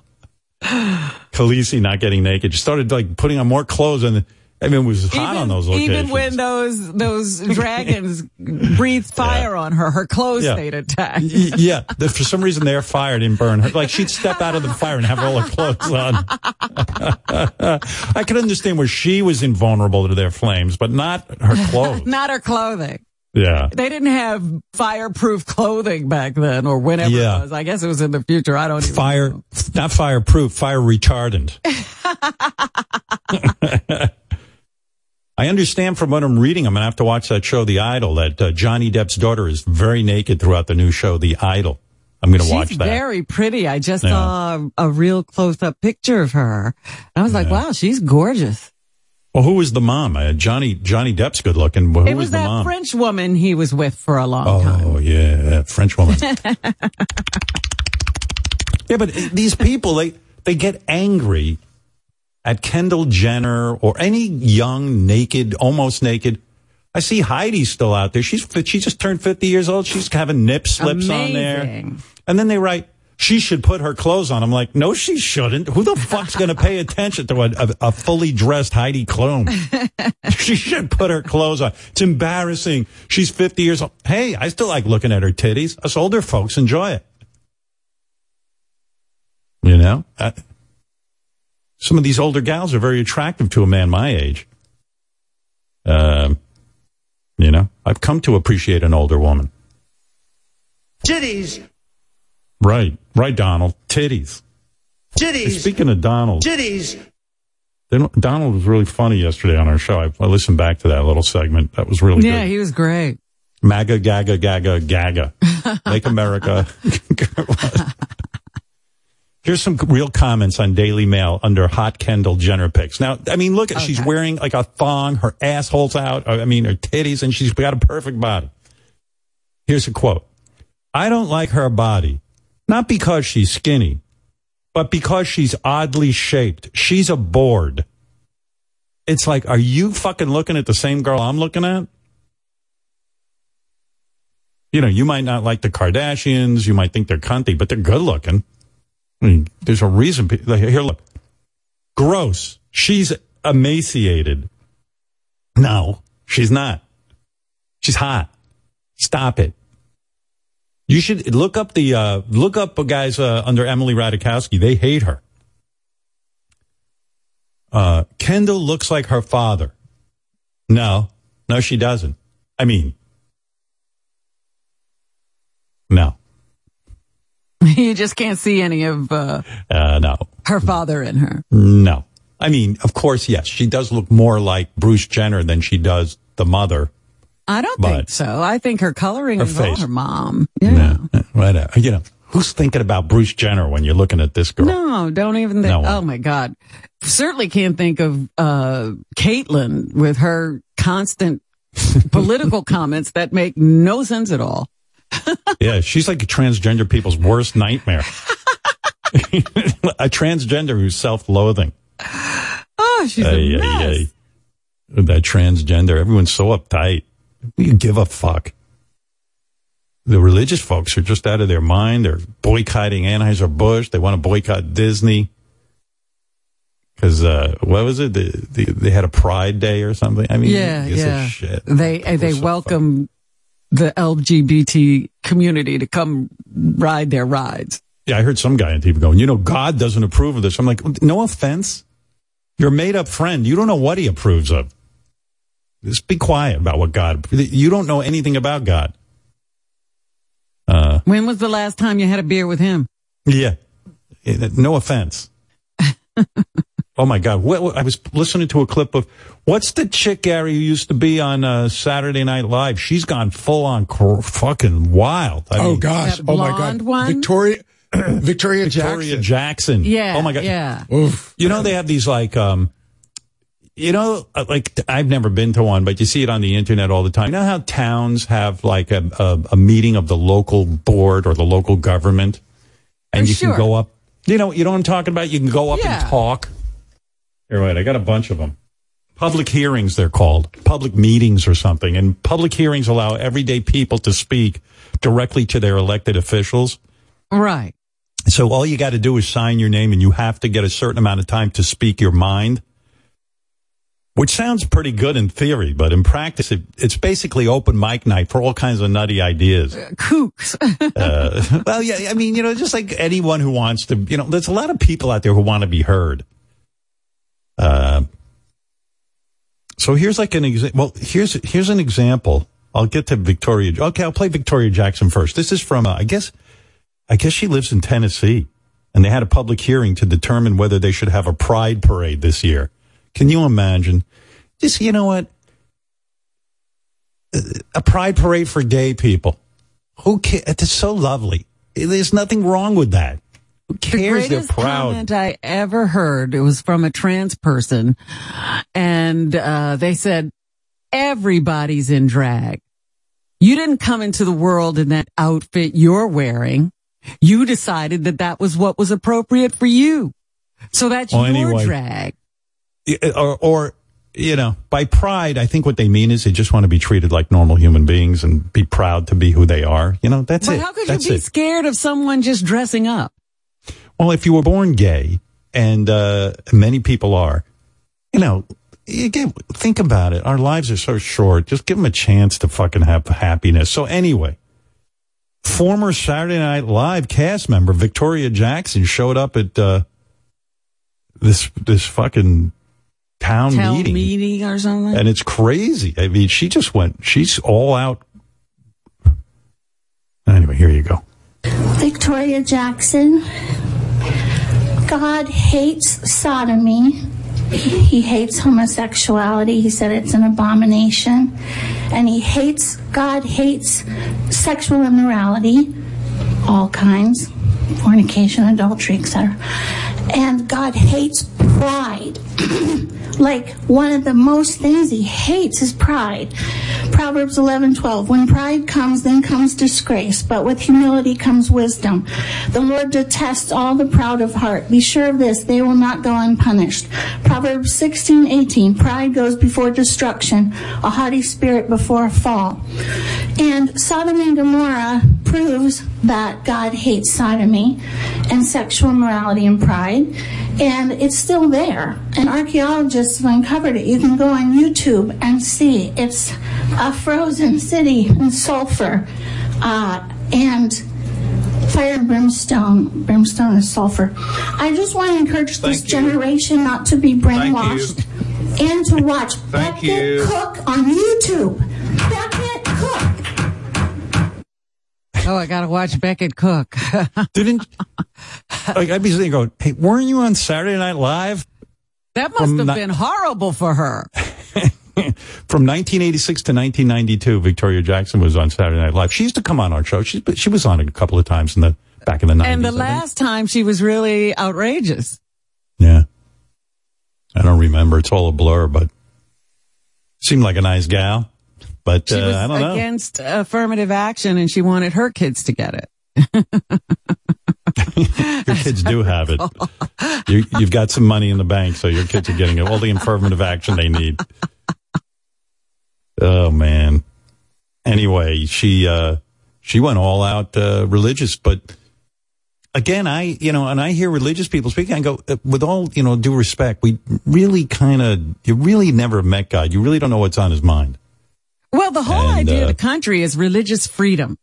Speaker 3: Khaleesi not getting naked. She started like putting on more clothes, and I mean, it was hot on those locations.
Speaker 4: Even when those those dragons breathed fire on her, her clothes
Speaker 3: Yeah.
Speaker 4: stayed intact.
Speaker 3: Yeah, the, for some reason their fire didn't burn her. Like she'd step out of the fire and have all her clothes on. I could understand where she was invulnerable to their flames, but not her clothes.
Speaker 4: Not her clothing.
Speaker 3: Yeah.
Speaker 4: They didn't have fireproof clothing back then, or whenever
Speaker 3: Yeah.
Speaker 4: it was. I guess it was in the future. I don't even.
Speaker 3: Fire, not fireproof, fire retardant. I understand from what I'm reading, I'm going to have to watch that show, The Idol, that uh, Johnny Depp's daughter is very naked throughout the new show, The Idol. I'm going to watch
Speaker 4: She's
Speaker 3: that.
Speaker 4: very pretty. I just
Speaker 3: Yeah.
Speaker 4: saw a real close up picture of her. I was like, wow, she's gorgeous.
Speaker 3: Well, who was the mom? Uh, Johnny Johnny Depp's good looking. Well, who
Speaker 4: it was,
Speaker 3: the
Speaker 4: that
Speaker 3: mom?
Speaker 4: French woman he was with for a long time.
Speaker 3: Oh yeah, French woman. yeah, but these people they they get angry at Kendall Jenner or any young naked, almost naked, I see Heidi still out there. She's she just turned 50 years old. She's having nip slips on there. And then they write, she should put her clothes on. I'm like, no, she shouldn't. Who the fuck's going to pay attention to a, a, a fully dressed Heidi Klum? she should put her clothes on. It's embarrassing. She's 50 years old. Hey, I still like looking at her titties. Us older folks enjoy it. You know? Uh, some of these older gals are very attractive to a man my age. Um, you know, I've come to appreciate an older woman.
Speaker 29: Titties.
Speaker 3: Right, right, Donald. Titties. Hey,
Speaker 29: Titties.
Speaker 3: Speaking of Donald,
Speaker 29: Titties.
Speaker 3: then Donald was really funny yesterday on our show. I, I listened back to that little segment. That was really
Speaker 4: Yeah,
Speaker 3: good.
Speaker 4: he was great.
Speaker 3: MAGA, gaga, gaga, gaga. Make America. Here's some real comments on Daily Mail under hot Kendall Jenner pics. Now, I mean, look, at she's wearing like a thong, her asshole's out, I mean, her titties, and she's got a perfect body. Here's a quote. I don't like her body, not because she's skinny, but because she's oddly shaped. She's a board. It's like, are you fucking looking at the same girl I'm looking at? You know, you might not like the Kardashians, you might think they're cunty, but they're good looking. I mean, there's a reason. Here, look. Gross. She's emaciated. No, she's not. She's hot. Stop it. You should look up the uh, look up guys uh, under Emily Ratajkowski. They hate her. Uh, Kendall looks like her father. No, no, she doesn't. I mean, no,
Speaker 4: You just can't see any of uh,
Speaker 3: uh, no,
Speaker 4: her father in her.
Speaker 3: no. I mean, of course, yes, she does look more like Bruce Jenner than she does the mother.
Speaker 4: I don't
Speaker 3: But-
Speaker 4: think so. I think her coloring
Speaker 3: Her
Speaker 4: is all her mom. Yeah.
Speaker 3: Whatever. You know, who's thinking about Bruce Jenner when you're looking at this girl?
Speaker 4: No, don't even think.
Speaker 3: No
Speaker 4: oh my God. Certainly can't think of uh, Caitlyn with her constant political comments that make no sense at all.
Speaker 3: Yeah, she's like transgender people's worst nightmare. a transgender who's self-loathing.
Speaker 4: Oh, she's
Speaker 3: Ay,
Speaker 4: a mess.
Speaker 3: That transgender, everyone's so uptight. You give a fuck. The religious folks are just out of their mind. They're boycotting Anheuser-Busch. They want to boycott Disney. Because, uh, what was it? The, the, they had a Pride Day or something. I mean,
Speaker 4: yeah,
Speaker 3: who gives a
Speaker 4: yeah.
Speaker 3: shit.
Speaker 4: They uh, they welcome the LGBT community to come ride their rides.
Speaker 3: Yeah, I heard some guy on TV going, you know, God doesn't approve of this. I'm like, no offense. Your made up friend, you don't know what he approves of. Just be quiet about what God, you don't know anything about God. Uh,
Speaker 4: When was the last time you had a beer with him?
Speaker 3: yeah. No offense. oh my God. What, what- I was listening to a clip of, what's the chick, Gary, who used to be on uh, Saturday Night Live? She's gone full on cr- fucking wild. I
Speaker 28: oh
Speaker 3: mean-
Speaker 28: gosh!
Speaker 4: That
Speaker 28: Oh my God!
Speaker 4: one?
Speaker 28: Victoria, Victoria Jackson.
Speaker 3: Victoria Jackson.
Speaker 4: Yeah.
Speaker 3: Oh my God.
Speaker 4: Yeah. Oof.
Speaker 3: You know, they have these like, um, you know, uh, like I've never been to one, but you see it on the internet all the time. You know how towns have like a, a, a meeting of the local board or the local government and
Speaker 4: Oh,
Speaker 3: you
Speaker 4: sure.
Speaker 3: can go up, you know, you know what I'm talking about? You can go up
Speaker 4: Yeah.
Speaker 3: and talk. You're right. I got a bunch of them. Public hearings, they're called public meetings or something. And public hearings allow everyday people to speak directly to their elected officials.
Speaker 4: Right.
Speaker 3: So all you got to do is sign your name and you have to get a certain amount of time to speak your mind. Which sounds pretty good in theory, but in practice, it, it's basically open mic night for all kinds of nutty ideas.
Speaker 4: Kooks.
Speaker 3: Uh, well, yeah, I mean, you know, just like anyone who wants to, you know, there's a lot of people out there who want to be heard. Uh, so here's like an example. Well, here's, here's an example. I'll get to Victoria. Okay, I'll play Victoria Jackson first. This is from, uh, I guess, I guess she lives in Tennessee and they had a public hearing to determine whether they should have a pride parade this year. Can you imagine? Just, you know what? A pride parade for gay people. Who cares? It's so lovely. There's nothing wrong with that. Who
Speaker 4: The
Speaker 3: cares? They're
Speaker 4: greatest
Speaker 3: proud.
Speaker 4: comment I ever heard, it was from a trans person, and uh, they said, everybody's in drag. You didn't come into the world in that outfit you're wearing. You decided that that was what was appropriate for you. So that's
Speaker 3: Well,
Speaker 4: your
Speaker 3: anyway.
Speaker 4: drag.
Speaker 3: Or, or you know, by pride, I think what they mean is they just want to be treated like normal human beings and be proud to be who they are. You know, that's
Speaker 4: But
Speaker 3: it.
Speaker 4: how could
Speaker 3: that's
Speaker 4: you be
Speaker 3: it.
Speaker 4: scared of someone just dressing up?
Speaker 3: Well, if you were born gay, and uh, many people are, you know, again, think about it. Our lives are so short. Just give them a chance to fucking have happiness. So anyway, former Saturday Night Live cast member Victoria Jackson showed up at uh, this this fucking town
Speaker 4: Town
Speaker 3: meeting,
Speaker 4: meeting or something?
Speaker 3: and it's crazy. I mean, she just went. She's all out. Anyway, here you go.
Speaker 29: Victoria Jackson. God hates sodomy. He hates homosexuality. He said it's an abomination. And he hates, God hates sexual immorality, all kinds, fornication, adultery, etc. And God hates pride. like one of the most things he hates is pride. Proverbs 11:12 When pride comes then comes disgrace but with humility comes wisdom. The Lord detests all the proud of heart. Be sure of this they will not go unpunished. Proverbs 16:18 Pride goes before destruction, a haughty spirit before a fall. And Sodom and Gomorrah proves that God hates sodomy and sexual morality and pride. And it's still there. And archaeologists have uncovered it. You can go on YouTube and see. It's a frozen city in sulfur. Uh, and fire and brimstone. Brimstone is sulfur. I just want to encourage this generation not to be brainwashed and to watch
Speaker 30: Thank
Speaker 29: Becket
Speaker 30: you.
Speaker 29: Cook on YouTube. Becket.
Speaker 4: Oh, I gotta watch Becket Cook.
Speaker 3: Didn't like I'd be sitting there going, "Hey, weren't you on Saturday Night Live?"
Speaker 4: That must
Speaker 3: From
Speaker 4: have
Speaker 3: ni-
Speaker 4: been horrible for her.
Speaker 3: From 1986 to 1992, Victoria Jackson was on Saturday Night Live. She used to come on our show. She she was on it a couple of times in the back in the 90s.
Speaker 4: And the last time she was really outrageous.
Speaker 3: yeah, I don't remember. It's all a blur, but seemed like a nice gal. But
Speaker 4: She
Speaker 3: uh,
Speaker 4: was
Speaker 3: I don't know.
Speaker 4: against affirmative action and she wanted her kids to get it.
Speaker 3: Your kids do have it. You, you've got some money in the bank, so your kids are getting all the affirmative action they need. Oh man. Anyway, she uh she went all out uh, religious, but again, I you know, and I hear religious people speaking. I go, uh, with all you know, due respect, we really kind of you really never met God. You really don't know what's on his mind.
Speaker 4: Well, the whole
Speaker 3: And,
Speaker 4: idea
Speaker 3: uh,
Speaker 4: of the country is religious freedom.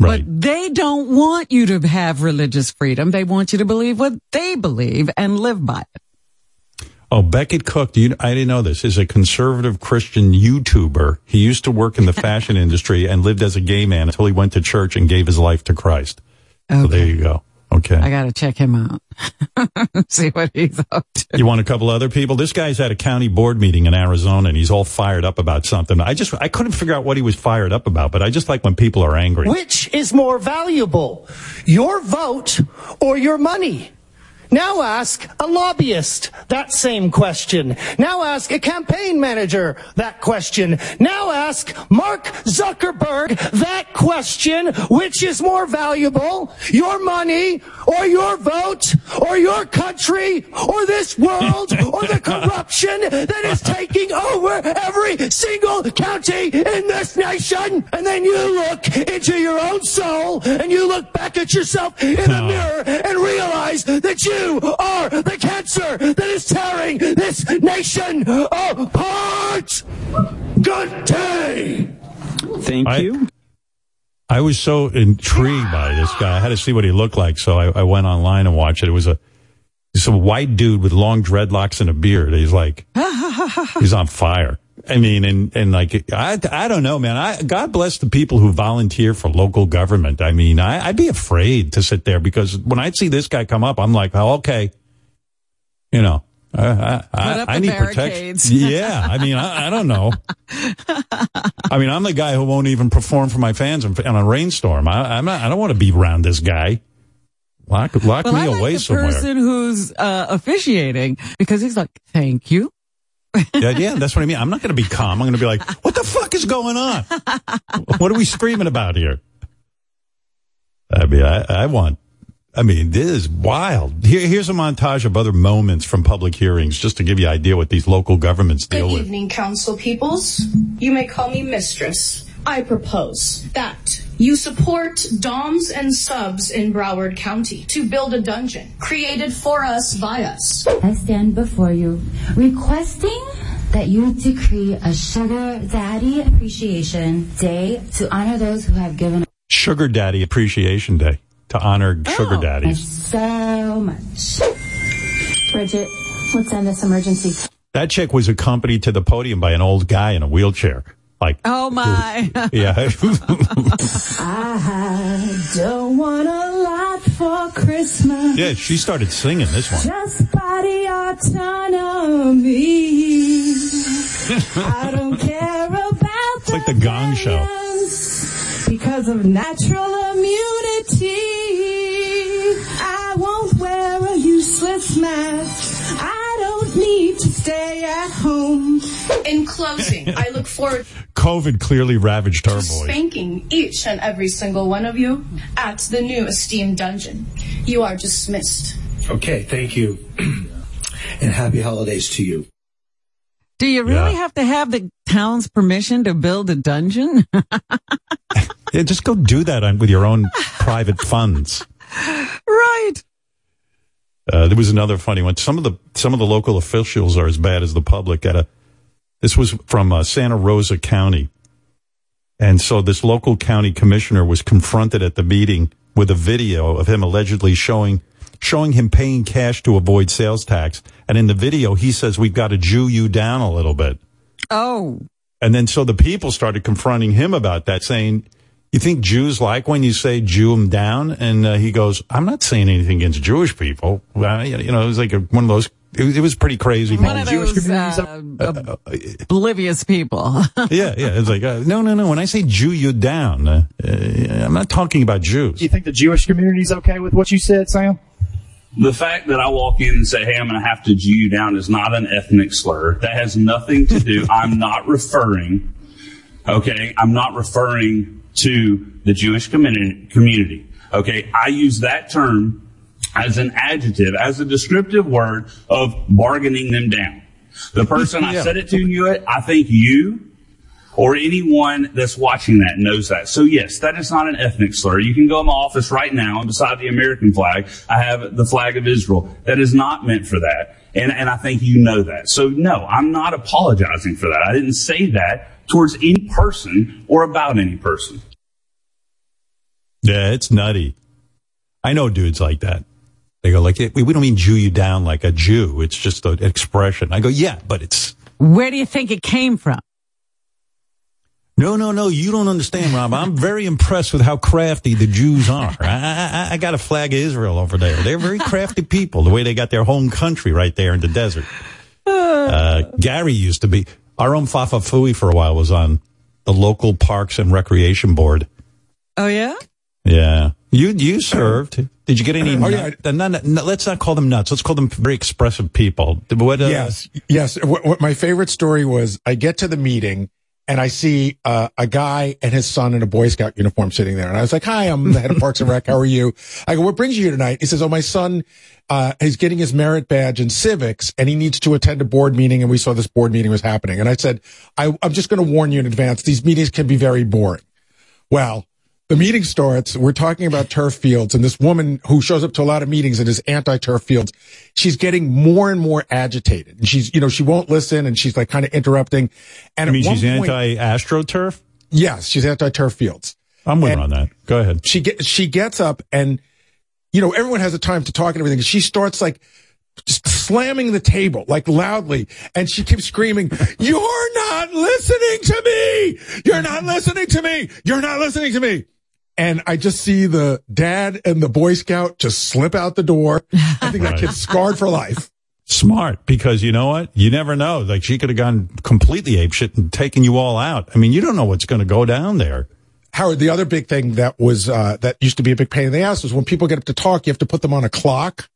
Speaker 3: Right.
Speaker 4: But they don't want you to have religious freedom. They want you to believe what they believe and live by it.
Speaker 3: Oh, Becket Cook, do you, I didn't know this, is a conservative Christian YouTuber. He used to work in the fashion industry and lived as a gay man until he went to church and gave his life to Christ. So there you go. Okay.
Speaker 4: I gotta check him out. See what he's up to.
Speaker 3: You want a couple other people? This guy's at a county board meeting in Arizona and he's all fired up about something. I just, I couldn't figure out what he was fired up about, but I just like when people are angry.
Speaker 30: Which is more valuable, your vote or your money? Now ask a lobbyist that same question. Now ask a campaign manager that question. Now ask Mark Zuckerberg that question. Which is more valuable, your money or your vote or your country or this world or the corruption that is taking over every single county in this nation? And then you look into your own soul and you look back at yourself in the mirror and realize that you are the cancer that is tearing this nation apart. Good day.
Speaker 3: Thank you. I was so intrigued by this guy. I had to see what he looked like, so I, I went online and watched it. It was a he's a white dude with long dreadlocks and a beard. He's like he's on fire. I mean, and and like I I don't know, man. I God bless the people who volunteer for local government. I mean, I, I'd be afraid to sit there because when I see this guy come up, I'm like, oh, okay, you know. I, I, I, need protection. Yeah, I mean, I, I don't know. I mean, I'm the guy who won't even perform for my fans in, in a rainstorm. I, I'm not. I don't want to be around this guy. Lock, lock
Speaker 4: well,
Speaker 3: me
Speaker 4: like
Speaker 3: away
Speaker 4: the
Speaker 3: somewhere.
Speaker 4: person who's uh, officiating because he's like, "Thank you."
Speaker 3: Yeah, yeah, that's what I mean. I'm not going to be calm. I'm going to be like, "What the fuck is going on? What are we screaming about here?" I mean, I, I want I mean, this is wild. Here, here's a montage of other moments from public hearings, just to give you an idea what these local governments deal with.
Speaker 31: Good
Speaker 3: with.
Speaker 31: evening, council peoples. You may call me mistress. I propose that you support DOMs and subs in Broward County to build a dungeon created for us by us.
Speaker 32: I stand before you requesting that you decree a Sugar Daddy Appreciation Day to honor those who have given
Speaker 3: Sugar Daddy Appreciation Day to honor sugar oh, daddies.
Speaker 32: so much. Bridget, let's end this emergency.
Speaker 3: That chick was accompanied to the podium by an old guy in a wheelchair. Like,
Speaker 4: Oh my.
Speaker 3: yeah.
Speaker 32: I don't want a lot for Christmas.
Speaker 3: yeah, she started singing this one.
Speaker 32: Just body autonomy. I don't care about
Speaker 3: It's like the Gong Show.
Speaker 32: because of natural immunity. I won't wear a useless mask. I don't need to stay at home.
Speaker 31: In closing, I look forward
Speaker 3: COVID clearly ravaged our
Speaker 31: to
Speaker 3: voice.
Speaker 31: spanking each and every single one of you at the new esteemed dungeon. You are dismissed.
Speaker 33: Okay, thank you. and happy holidays to you.
Speaker 4: Do you really have to have the town's permission to build a dungeon?
Speaker 3: Yeah, just go do that um, with your own private funds.
Speaker 4: right.
Speaker 3: Uh, there was another funny one. Some of the some of the local officials are as bad as the public. At a this was from uh, Santa Rosa County, and so this local county commissioner was confronted at the meeting with a video of him allegedly showing showing him paying cash to avoid sales tax. And in the video, he says, "We've got to Jew you down a little bit."
Speaker 4: Oh.
Speaker 3: And then so the people started confronting him about that, saying, "You think Jews like when you say Jew them down?" And uh, he goes, "I'm not saying anything against Jewish people." Well, you know, it was like a, one of those. It was, it was pretty crazy.
Speaker 4: One of those uh, oblivious people.
Speaker 3: yeah, yeah. It's like, uh, no, no, no. When I say Jew you down, uh, uh, I'm not talking about Jews.
Speaker 34: Do you think the Jewish community's okay with what you said, Sam?
Speaker 35: The fact that I walk in and say, hey, I'm going to have to Jew you down is not an ethnic slur. That has nothing to do. I'm not referring, okay, I'm not referring to the Jewish community. Okay, I use that term as an adjective, as a descriptive word of bargaining them down. The person I said it to you, I think you or anyone that's watching that knows that. So yes, that is not an ethnic slur. You can go in my office right now and beside the American flag, I have the flag of Israel. That is not meant for that. And, and I think you know that. So no, I'm not apologizing for that. I didn't say that towards any person or about any person.
Speaker 3: Yeah, it's nutty. I know dudes like that. They go like, we, we don't mean Jew you down like a Jew. It's just an expression. I go, yeah, but it's
Speaker 4: Where do you think it came from?
Speaker 3: No, no, no. You don't understand, Rob. I'm very impressed with how crafty the Jews are. I, I, I got a flag of Israel over there. They're very crafty people. The way they got their home country right there in the desert. Uh, Gary used to be our own Baba Booey for a while was on the local parks and recreation board.
Speaker 4: Oh yeah.
Speaker 3: Yeah, you you served. Did you get any?
Speaker 28: Oh, yeah.
Speaker 3: nut- nut- nut- let's not call them nuts. Let's call them very expressive people. What, uh,
Speaker 28: yes, yes. What, what my favorite story was, I get to the meeting and I see uh, a guy and his son in a Boy Scout uniform sitting there, and I was like, "Hi, I'm the head of Parks and Rec. How are you?" I go, "What brings you here tonight?" He says, "Oh, my son uh, is getting his merit badge in civics, and he needs to attend a board meeting, and we saw this board meeting was happening." And I said, I, "I'm just going to warn you in advance. These meetings can be very boring." Well, the meeting starts. We're talking about turf fields, and this woman who shows up to a lot of meetings and is anti-turf fields, she's getting more and more agitated. And she's, you know, she won't listen, and she's like kind of interrupting. And
Speaker 3: I mean, she's
Speaker 28: point-
Speaker 3: anti-astroturf.
Speaker 28: Yes, she's anti-turf fields.
Speaker 3: I'm with her on that. Go ahead.
Speaker 28: She get she gets up and you know everyone has the time to talk and everything. She starts like slamming the table like loudly, and she keeps screaming, "You're not listening to me! You're not listening to me! You're not listening to me!" And I just see the dad and the Boy Scout just slip out the door. I think that kid's scarred for life.
Speaker 3: Smart, because you know what? You never know. Like she could have gone completely apeshit and taken you all out. I mean, you don't know what's going to go down there.
Speaker 28: Howard, the other big thing that was uh, that used to be a big pain in the ass was when people get up to talk, you have to put them on a clock,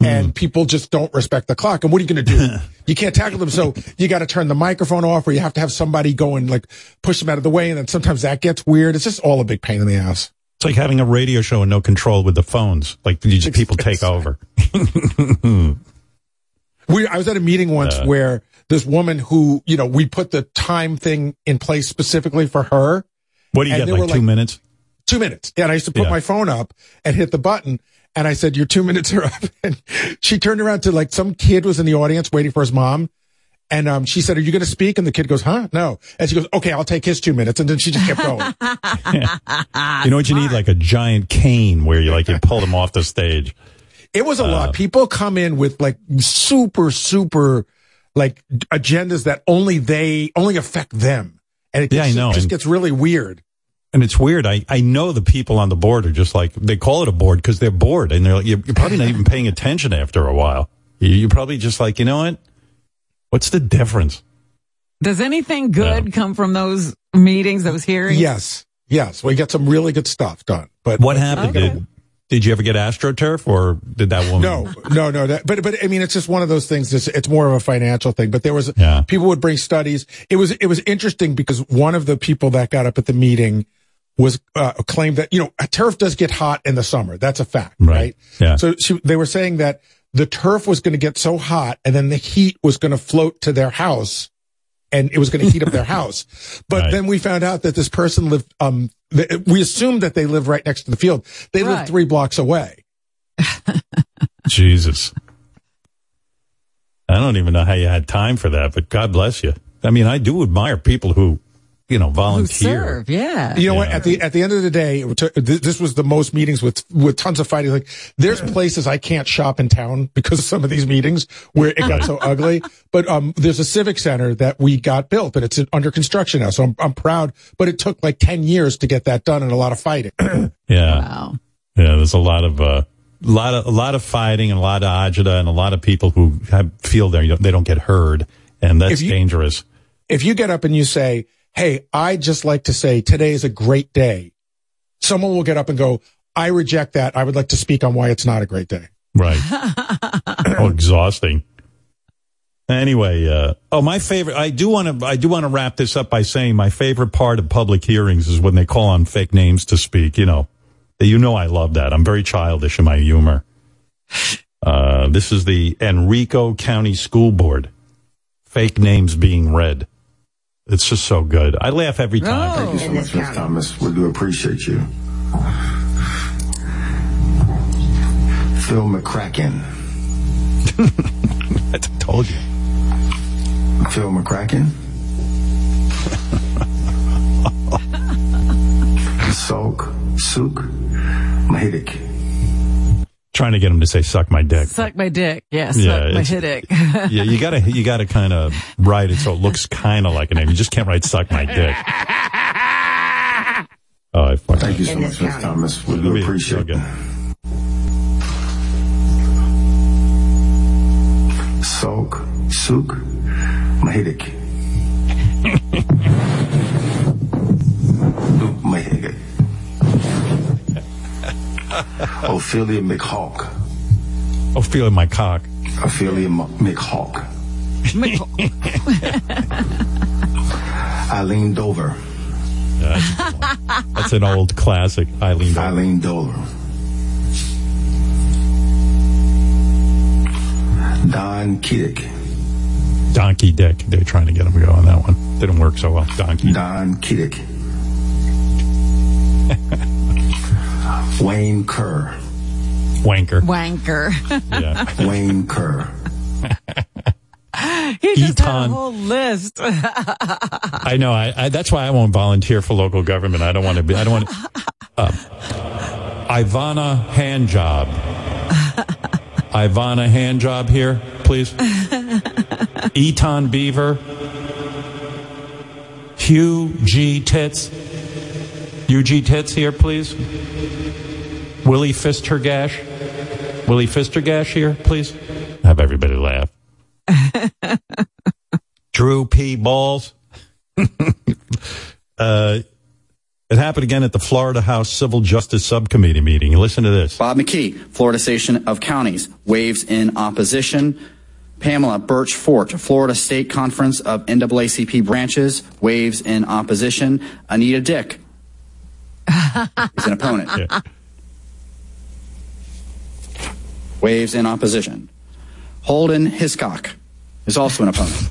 Speaker 28: and people just don't respect the clock. And what are you going to do? you can't tackle them, so you got to turn the microphone off, or you have to have somebody go and like push them out of the way, and then sometimes that gets weird. It's just all a big pain in the ass.
Speaker 3: It's like having a radio show and no control with the phones. Like you just people take over.
Speaker 28: We, I was at a meeting once
Speaker 3: Uh.
Speaker 28: where this woman who, you know, we put the time thing in place specifically for her.
Speaker 3: What do you get? Like
Speaker 28: were
Speaker 3: two minutes?
Speaker 28: Two minutes. And I used to put
Speaker 3: Yeah.
Speaker 28: my phone up and hit the button. And I said, your two minutes are up. And she turned around to like some kid was in the audience waiting for his mom. And um, she said, are you going to speak? And the kid goes, huh? No. And she goes, okay, I'll take his two minutes. And then she just kept going.
Speaker 3: you know what you need? Like a giant cane where you like you pull them off the stage.
Speaker 28: It was a
Speaker 3: Uh,
Speaker 28: lot. People come in with like super, super like agendas that only they only affect them. And it
Speaker 3: Yeah, I
Speaker 28: just,
Speaker 3: know.
Speaker 28: just
Speaker 3: And-
Speaker 28: gets really weird.
Speaker 3: And it's weird. I, I know the people on the board are just like, they call it a board because they're bored and they're like, you're, you're probably not even paying attention after a while. You- You're probably just like, you know what? What's the difference?
Speaker 4: Does anything good come from those meetings, those hearings?
Speaker 28: Yes. Yes. We get some really good stuff done. But
Speaker 3: What happened? Did, did you ever get AstroTurf or did that woman?
Speaker 28: No, no, no. That, but, but I mean, it's just one of those things. It's, it's more of a financial thing. But there was
Speaker 3: Yeah.
Speaker 28: people would bring studies. It was it was interesting because one of the people that got up at the meeting was uh, claimed that you know a turf does get hot in the summer. That's a fact, right?
Speaker 3: Yeah.
Speaker 28: So she, they were saying that the turf was going to get so hot, and then the heat was going to float to their house, and it was going to heat up their house. But
Speaker 3: Right.
Speaker 28: then we found out that this person lived. Um, th- we assumed that they live right next to the field. They
Speaker 4: Right.
Speaker 28: live three blocks away.
Speaker 3: Jesus. I don't even know how you had time for that, but God bless you. I mean, I do admire people who, you know,
Speaker 4: Who
Speaker 3: volunteer.
Speaker 4: serve, yeah.
Speaker 28: You know what? At the at the end of the day, it took- th- this was the most meetings with with tons of fighting. Like, there's places I can't shop in town because of some of these meetings where it got so ugly. But um, there's a civic center that we got built, and it's under construction now. So I'm I'm proud. But it took like ten years to get that done, and a lot of fighting.
Speaker 3: Yeah.
Speaker 4: Wow.
Speaker 3: Yeah, there's a lot of uh, lot of a lot of fighting and a lot of agita and a lot of people who have, feel they they don't get heard, and that's
Speaker 28: If you-
Speaker 3: dangerous.
Speaker 28: if you get up and you say, "Hey, I just like to say today is a great day," someone will get up and go, "I reject that. I would like to speak on why it's not a great day."
Speaker 3: Right. oh, exhausting. Anyway, uh, oh, my favorite. I do want to. I do want to wrap this up by saying my favorite part of public hearings is when they call on fake names to speak. You know, you know, I love that. I'm very childish in my humor. Uh, this is the Henrico County School Board. Fake names being read. It's just so good. I laugh every time.
Speaker 36: Thank you so much, Ms. Thomas. We do appreciate you. Phil McCracken.
Speaker 3: I told you.
Speaker 36: Phil McCracken. Soak. Sook. Mahidik.
Speaker 3: Trying to get him to say "suck my dick."
Speaker 4: Suck my dick. Yeah,
Speaker 3: Yeah,
Speaker 4: my
Speaker 3: it's-
Speaker 4: dick.
Speaker 3: yeah, you gotta you gotta kind of write it so it looks kind of like a name. You just can't write "suck my dick." Oh, I fucking
Speaker 36: Thank you so much, Ms. Thomas. We do appreciate it. Soak. Sook. my Mahidik. Ophelia McHawk.
Speaker 3: Ophelia my cock.
Speaker 36: Ophelia McHawk. Eileen Dover.
Speaker 3: That's an old classic, Eileen. Dover.
Speaker 36: Eileen Dover. Don Kiddick.
Speaker 3: Donkey Dick. They're trying to get him to go on that one. Didn't work so well. Donkey.
Speaker 36: Don Kiddick. Wayne Kerr.
Speaker 3: Wanker.
Speaker 4: Wanker.
Speaker 3: Yeah.
Speaker 36: Wayne Kerr.
Speaker 4: he just had a
Speaker 3: Eton.
Speaker 4: whole list.
Speaker 3: I know. I, I that's why I won't volunteer for local government. I don't want to be. I don't want. Uh, Ivana Handjob. Ivana Handjob here, please. Eton Beaver. Hugh G Tits. Hugh G Tits here, please. Willie Fistergash. Willie Fistergash here, please. Have everybody laugh. Drew P. Balls. uh, it happened again at the Florida House Civil Justice Subcommittee meeting. Listen to this.
Speaker 37: Bob McKee, Florida Station of Counties, waves in opposition. Pamela Burch Fort, Florida State Conference of NAACP branches, waves in opposition. Anita Dick, is an opponent. Waves in opposition. Holden Hiscock is also an opponent.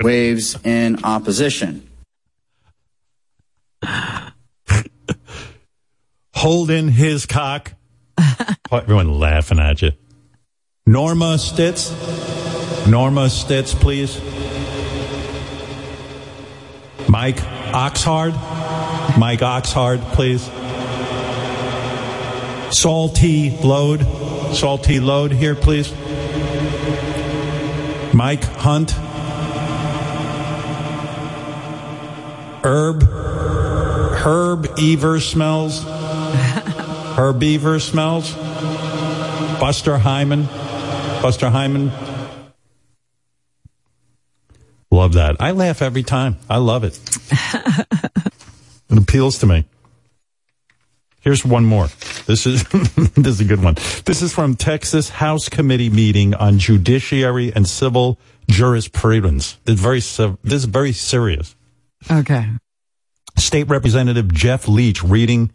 Speaker 37: Waves in opposition.
Speaker 3: Holding his cock. Everyone laughing at you. Norma Stitz. Norma Stitz, please. Mike Oxhard. Mike Oxhard, please. Salty Load. Salty Load here, please. Mike Hunt. Herb. Herb Ever smells. Herb Ever smells. Buster Hyman. Buster Hyman. Love that. I laugh every time. I love it. it appeals to me. Here's one more. This is this is a good one. This is from Texas House Committee meeting on judiciary and civil jurisprudence. This is very this is very serious.
Speaker 4: Okay.
Speaker 3: State Representative Jeff Leach reading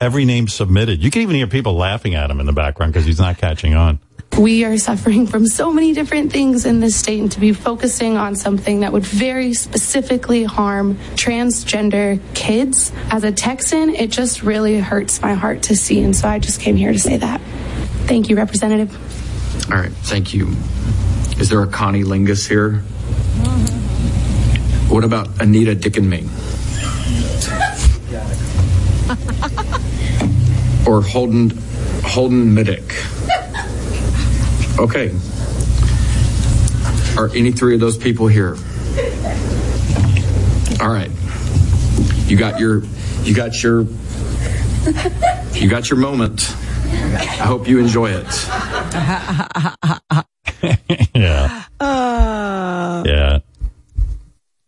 Speaker 3: every name submitted. You can even hear people laughing at him in the background because he's not catching on.
Speaker 38: We are suffering from so many different things in this state, and to be focusing on something that would very specifically harm transgender kids. As a Texan, it just really hurts my heart to see, and so I just came here to say that. Thank you, Representative.
Speaker 39: All right, thank you. Is there a Connie Lingus here? What about Anita Dick and me? or Holden Holden Middick? Okay. Are any three of those people here? All right. You got your you got your you got your moment. I hope you enjoy it.
Speaker 3: yeah.
Speaker 4: Uh,
Speaker 3: Yeah.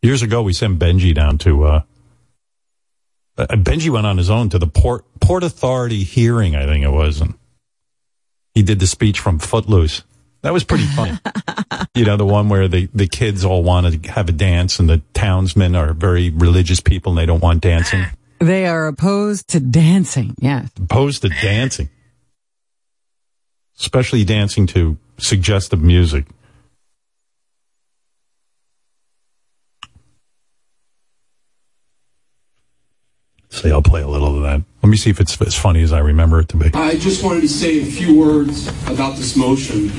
Speaker 3: Years ago, we sent Benji down to, uh, uh, Benji went on his own to the Port, Port Authority hearing, I think it was. And he did the speech from Footloose. That was pretty funny. you know, the one where the, the kids all want to have a dance and the townsmen are very religious people and they don't want dancing.
Speaker 4: They are opposed to dancing. Yes.
Speaker 3: Opposed to dancing. Especially dancing to suggestive music. See, I'll play a little of that. Let me see if it's as funny as I remember it to be.
Speaker 40: I just wanted to say a few words about this motion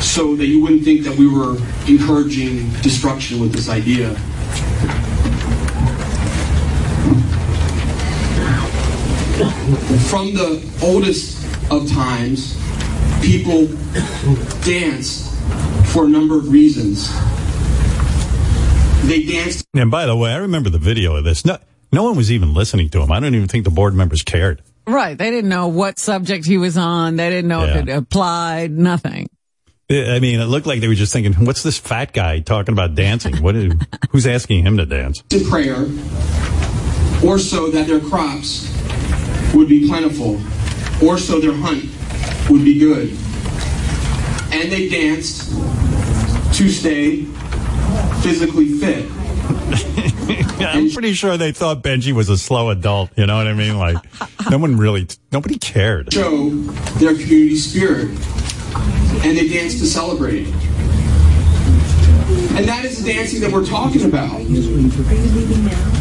Speaker 40: so that you wouldn't think that we were encouraging destruction with this idea. From the oldest of times, people danced for a number of reasons. They danced
Speaker 3: And by the way, I remember the video of this. No, no one was even listening to him. I don't even think the board members cared.
Speaker 4: Right. They didn't know what subject he was on. They didn't know
Speaker 3: Yeah.
Speaker 4: if it applied. Nothing.
Speaker 3: I mean, it looked like they were just thinking, "What's this fat guy talking about dancing? What? Is, who's asking him to dance?"
Speaker 40: in prayer, or so that their crops would be plentiful, or so their hunt would be good. And they danced to stay physically fit.
Speaker 3: I'm pretty sure they thought Benji was a slow adult. You know what I mean? Like, no one really, nobody cared.
Speaker 40: Show their community spirit. And they danced to celebrate. And that is the dancing that we're talking about.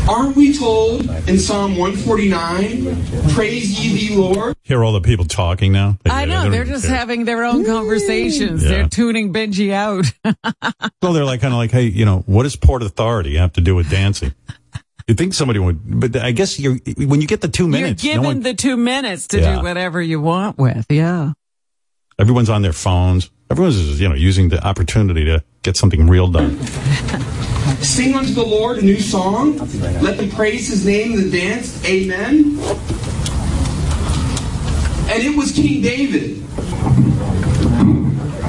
Speaker 40: Aren't we told in Psalm 149, Praise ye the Lord?
Speaker 3: Hear all the people talking now. They-
Speaker 4: I know.
Speaker 3: don't
Speaker 4: They're just
Speaker 3: care.
Speaker 4: having their own conversations.
Speaker 3: Yeah.
Speaker 4: They're tuning Benji out.
Speaker 3: Well, they're like kind of like, hey, you know, what does Port Authority have to do with dancing? You think somebody would, but I guess you when you get the two minutes,
Speaker 4: You're
Speaker 3: no
Speaker 4: given
Speaker 3: one,
Speaker 4: the two minutes to
Speaker 3: Yeah.
Speaker 4: do whatever you want with. Yeah.
Speaker 3: everyone's on their phones. Everyone's you know using the opportunity to get something real done.
Speaker 40: Sing unto the Lord a new song. Let them praise his name in the dance. Amen. And it was King David.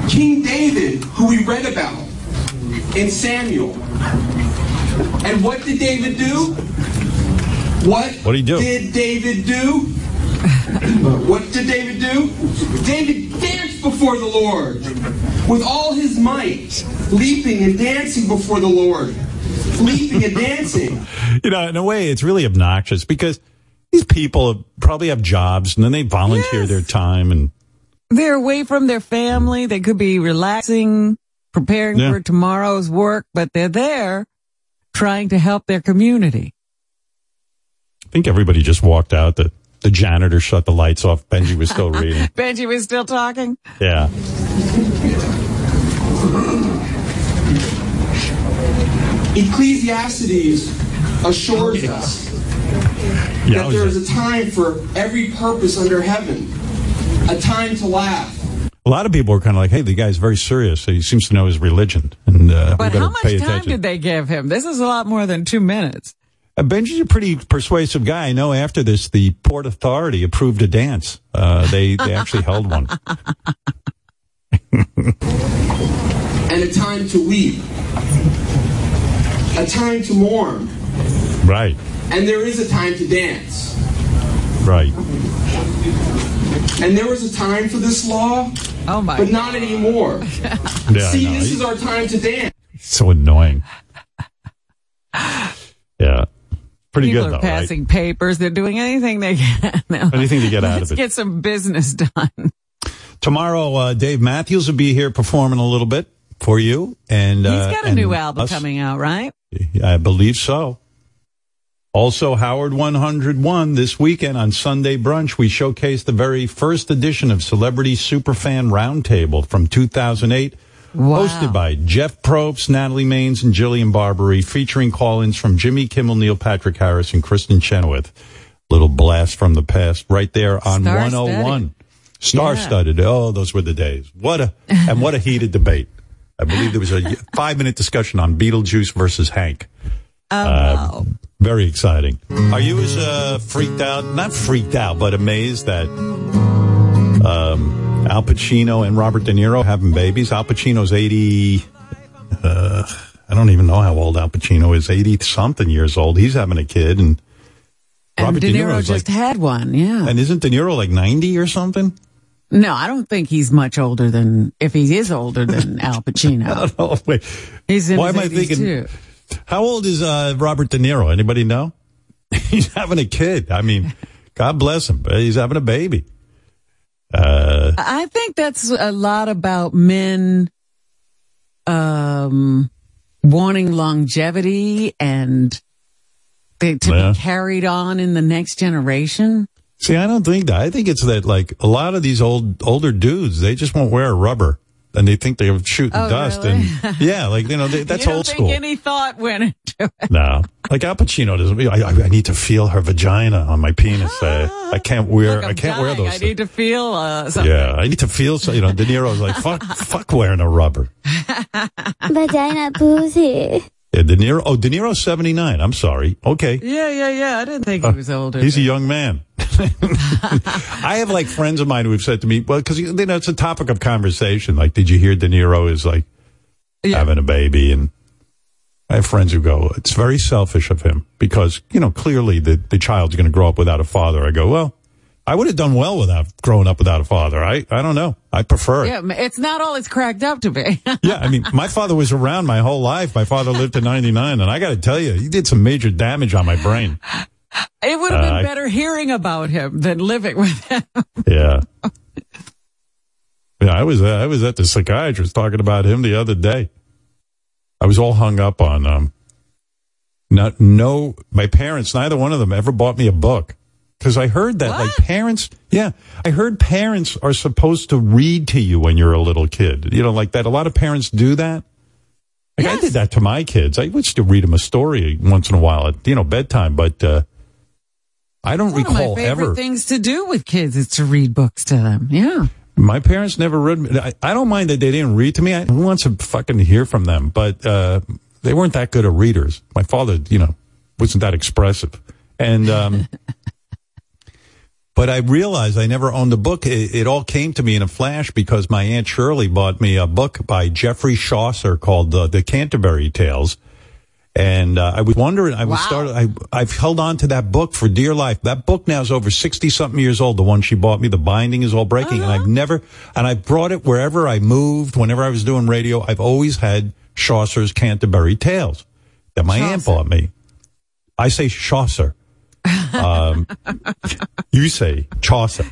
Speaker 40: King David, who we read about in Samuel. And what did David do? What,
Speaker 3: What did he do?
Speaker 40: did David do? what did David do? David danced before the Lord with all his might, leaping and dancing before the Lord. Leaping and dancing.
Speaker 3: You know, in a way, it's really obnoxious because these people probably have jobs and then they volunteer their time and
Speaker 4: They're away from their family. They could be relaxing, preparing
Speaker 3: Yeah.
Speaker 4: for tomorrow's work, but they're there trying to help their community.
Speaker 3: I think everybody just walked out. The the janitor shut the lights off. Benji was still reading.
Speaker 4: Benji was still talking.
Speaker 3: Yeah.
Speaker 40: Ecclesiastes assures us
Speaker 3: Yeah,
Speaker 40: that there is a time for every purpose under heaven, a time to laugh.
Speaker 3: A lot of people were kind of like, "Hey, the guy's very serious. He seems to know his religion, and uh, we
Speaker 4: But
Speaker 3: better
Speaker 4: how much
Speaker 3: pay
Speaker 4: time
Speaker 3: attention."
Speaker 4: did they give him? This is a lot more than two minutes.
Speaker 3: Uh, Benji's a pretty persuasive guy. I know after this, the Port Authority approved a dance. Uh, they they actually held one.
Speaker 40: and a time to weep, a time to mourn,
Speaker 3: Right,
Speaker 40: and there is a time to dance.
Speaker 3: right.
Speaker 40: And there was a time for this law,
Speaker 4: oh my
Speaker 40: but not anymore.
Speaker 3: Yeah,
Speaker 40: See,
Speaker 3: know.
Speaker 40: this
Speaker 3: He-
Speaker 40: is our time to dance.
Speaker 3: so annoying. Yeah, pretty
Speaker 4: People
Speaker 3: good
Speaker 4: are
Speaker 3: though, right?
Speaker 4: passing papers. They're doing anything they can.
Speaker 3: Anything to get out
Speaker 4: Let's
Speaker 3: of it.
Speaker 4: get some business done.
Speaker 3: Tomorrow, uh, Dave Matthews will be here performing a little bit for you, and
Speaker 4: he's got a new album
Speaker 3: us.
Speaker 4: coming out, right?
Speaker 3: I believe so. Also, Howard 101 this weekend on Sunday Brunch, we showcase the very first edition of Celebrity Superfan Roundtable from 2008, hosted by Jeff Probst, Natalie Maines, and Jillian Barberie, featuring call-ins from Jimmy Kimmel, Neil Patrick Harris, and Kristin Chenoweth. Little blast from the past right there on
Speaker 4: Star-studded.
Speaker 3: 101. Star-studded. Oh, those were the days. What a, and what a heated debate. I believe there was a five-minute discussion on Beetlejuice versus Hank.
Speaker 4: Oh,
Speaker 3: Uh, very exciting. Are you as uh, freaked out? Not freaked out, but amazed that um, Al Pacino and Robert De Niro having babies. Al Pacino's eighty. Uh, I don't even know how old Al Pacino is. Eighty something years old. He's having a kid, and,
Speaker 4: And
Speaker 3: Robert
Speaker 4: De
Speaker 3: De
Speaker 4: Niro
Speaker 3: Niro's
Speaker 4: just
Speaker 3: like,
Speaker 4: had one, yeah.
Speaker 3: and isn't De Niro like ninety or something?
Speaker 4: No, I don't think he's much older than, if he is older than Al Pacino.
Speaker 3: Oh wait,
Speaker 4: He's in
Speaker 3: why am I thinking?
Speaker 4: too.
Speaker 3: How old is uh, Robert De Niro? Anybody know? he's having a kid. I mean, God bless him, but he's having a baby. Uh,
Speaker 4: I think that's a lot about men um, wanting longevity and they, to
Speaker 3: Yeah.
Speaker 4: be carried on in the next generation.
Speaker 3: See, I don't think that. I think it's that like a lot of these old older dudes, they just won't wear a rubber, and they think they're shooting
Speaker 4: Oh,
Speaker 3: dust,
Speaker 4: really?
Speaker 3: and yeah, like you know they, that's
Speaker 4: you don't
Speaker 3: old
Speaker 4: think
Speaker 3: school.
Speaker 4: any thought went into it.
Speaker 3: no, like Al Pacino doesn't. I, I, I need to feel her vagina on my penis. Uh, I can't wear.
Speaker 4: Look, I'm
Speaker 3: can't wear those.
Speaker 4: I need to feel uh, something.
Speaker 3: yeah, I need to feel. So, you know, De Niro's like fuck, fuck wearing a rubber.
Speaker 29: Vagina pussy.
Speaker 3: Yeah, De Niro. Oh, De Niro's seventy nine. I'm sorry. Okay.
Speaker 4: Yeah, yeah, yeah. I didn't think he was older.
Speaker 3: Uh, He's a young man. I have like friends of mine who have said to me, well, because you know it's a topic of conversation. Like, did you hear De Niro is like having a baby? And I have friends who go, it's very selfish of him because you know clearly the the child's going to grow up without a father. I go, well, I would have done well without growing up without a father. I I don't know. I prefer it.
Speaker 4: Yeah, it's not all it's cracked up to be.
Speaker 3: Yeah, I mean, my father was around my whole life. My father lived to 99, and I got to tell you, he did some major damage on my brain.
Speaker 4: It would have been
Speaker 3: Uh, I-
Speaker 4: better hearing about him than living with him.
Speaker 3: Yeah. Yeah, I was uh, I was at the psychiatrist talking about him the other day. I was all hung up on um not no my parents neither one of them ever bought me a book cuz I heard that like parents yeah, I heard parents are supposed to read to you when you're a little kid. You know, like that a lot of parents do that. Like I did that to my kids. I used to read them a story once in a while at you know bedtime, but uh I don't
Speaker 4: One of my
Speaker 3: recall
Speaker 4: favorite
Speaker 3: ever
Speaker 4: things to do with kids is to read books to them. Yeah.
Speaker 3: My parents never read. me- I, I don't mind that they didn't read to me. I who wants to fucking hear from them? But uh, they weren't that good at readers. My father, you know, wasn't that expressive, and um, but I realized I never owned a book. It, it all came to me in a flash because my aunt Shirley bought me a book by Geoffrey Chaucer called uh, the Canterbury Tales. And uh, I was wondering, I was started, I, I've held on to that book for dear life. That book now is over 60 something years old. The one she bought me, the binding is all breaking. And I've never, and I brought it wherever I moved, whenever I was doing radio. I've always had Chaucer's Canterbury Tales that my aunt bought me. I say Chaucer. Um, you say Chaucer.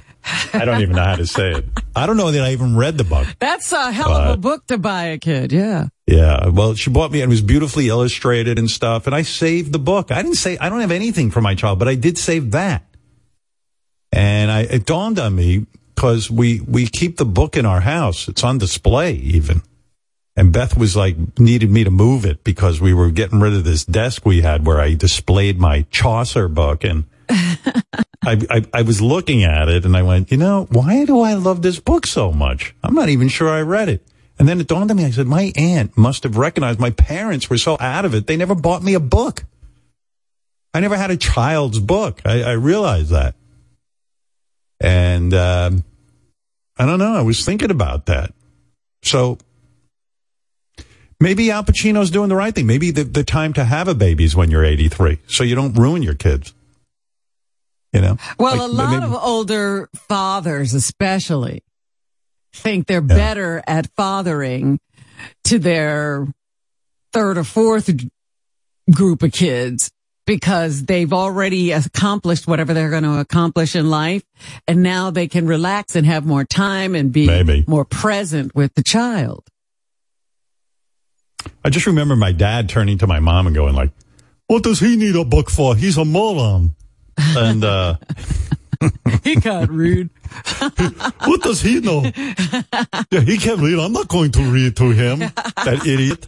Speaker 3: I don't even know how to say it. I don't know that I even read the book.
Speaker 4: That's a hell of a book to buy a kid. Yeah.
Speaker 3: Yeah. Well, she bought me and it was beautifully illustrated and stuff. And I saved the book. I didn't say, I don't have anything for my child, but I did save that. And I, it dawned on me because we, we keep the book in our house. It's on display even. And Beth was like, needed me to move it because we were getting rid of this desk we had where I displayed my Chaucer book. And I, I, I was looking at it and I went, you know, why do I love this book so much? I'm not even sure I read it. And then it dawned on me, I said, my aunt must have recognized my parents were so out of it. They never bought me a book. I never had a child's book. I, I realized that. And, um, I don't know. I was thinking about that. So maybe Al Pacino's doing the right thing. Maybe the, the time to have a baby is when you're 83. So you don't ruin your kids. You know?
Speaker 4: Well,
Speaker 3: Like,
Speaker 4: a lot
Speaker 3: maybe-
Speaker 4: of older fathers, especially, think they're better at fathering to their third or fourth group of kids because they've already accomplished whatever they're going to accomplish in life. And now they can relax and have more time and be
Speaker 3: Maybe.
Speaker 4: more present with the child.
Speaker 3: I just remember my dad turning to my mom and going like, what does he need a book for? He's a moron. And, uh,
Speaker 4: he got rude.
Speaker 3: what does he know? Yeah, he can't read. I'm not going to read to him. That idiot.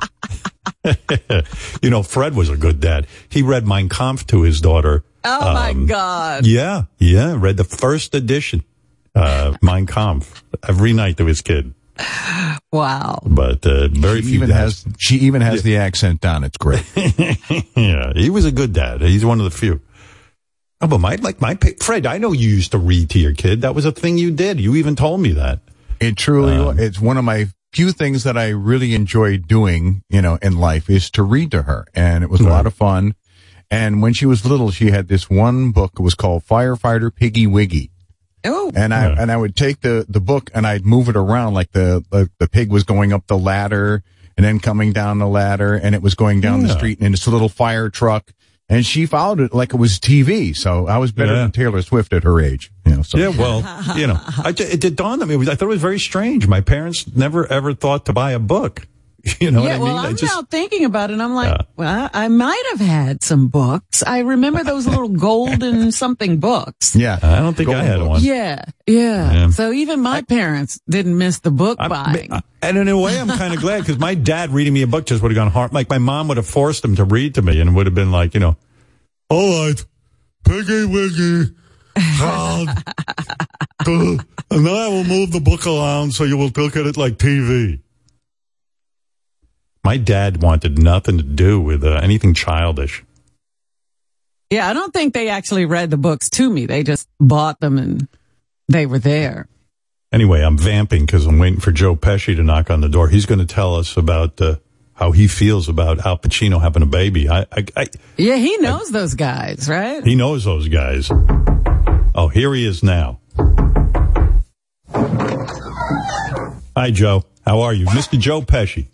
Speaker 3: you know, Fred was a good dad. He read Mein Kampf to his daughter.
Speaker 4: Oh my
Speaker 3: Um,
Speaker 4: God.
Speaker 3: Yeah, yeah. Read the first edition, uh, Mein Kampf every night to his kid.
Speaker 4: Wow.
Speaker 3: But, uh, very
Speaker 41: She
Speaker 3: few
Speaker 41: even
Speaker 3: dads.
Speaker 41: has she even has the accent down. It's great.
Speaker 3: yeah, he was a good dad. He's one of the few. Oh, but my like my Fred, I know you used to read to your kid. That was a thing you did. You even told me that.
Speaker 41: It truly,
Speaker 3: Um,
Speaker 41: it's one of my few things that I really enjoy doing, you know, in life is to read to her. And it was a lot of fun. And when she was little, she had this one book. It was called Firefighter Piggy Wiggy.
Speaker 4: Oh.
Speaker 41: And I, and I would take the, the book and I'd move it around like the, the, the pig was going up the ladder and then coming down the ladder and it was going down the
Speaker 3: Yeah.
Speaker 41: street in this little fire truck. And she followed it like it was TV. So I was better
Speaker 3: Yeah.
Speaker 41: than Taylor Swift at her age. You know, so.
Speaker 3: Yeah, well, you know, I, it, it dawned on me. I thought it was very strange. My parents never ever thought to buy a book. You know
Speaker 4: yeah,
Speaker 3: what I mean?
Speaker 4: well,
Speaker 3: I
Speaker 4: I'm
Speaker 3: just,
Speaker 4: now thinking about it. and I'm like,
Speaker 3: Yeah.
Speaker 4: well, I might have had some books. I remember those little golden something books.
Speaker 41: Yeah.
Speaker 3: I don't think I had
Speaker 41: books.
Speaker 3: one.
Speaker 4: Yeah, yeah.
Speaker 3: Yeah.
Speaker 4: So even my parents didn't miss the book buying.
Speaker 3: And in a way, I'm kind of glad because my dad reading me a book just would have gone hard. Like my mom would have forced him to read to me and would have been like, you know, all right, piggy wiggy, hard. and then I will move the book around so you will look at it like TV. My dad wanted nothing to do with uh, anything childish.
Speaker 4: yeah, I don't think they actually read the books to me. They just bought them and they were there.
Speaker 3: Anyway, I'm vamping because I'm waiting for Joe Pesci to knock on the door. He's going to tell us about uh, how he feels about Al Pacino having a baby. I, I, I,
Speaker 4: Yeah, he knows those guys, right?
Speaker 3: he knows those guys. Oh, here he is now. Hi, Joe. How are you, Mr. Joe Pesci?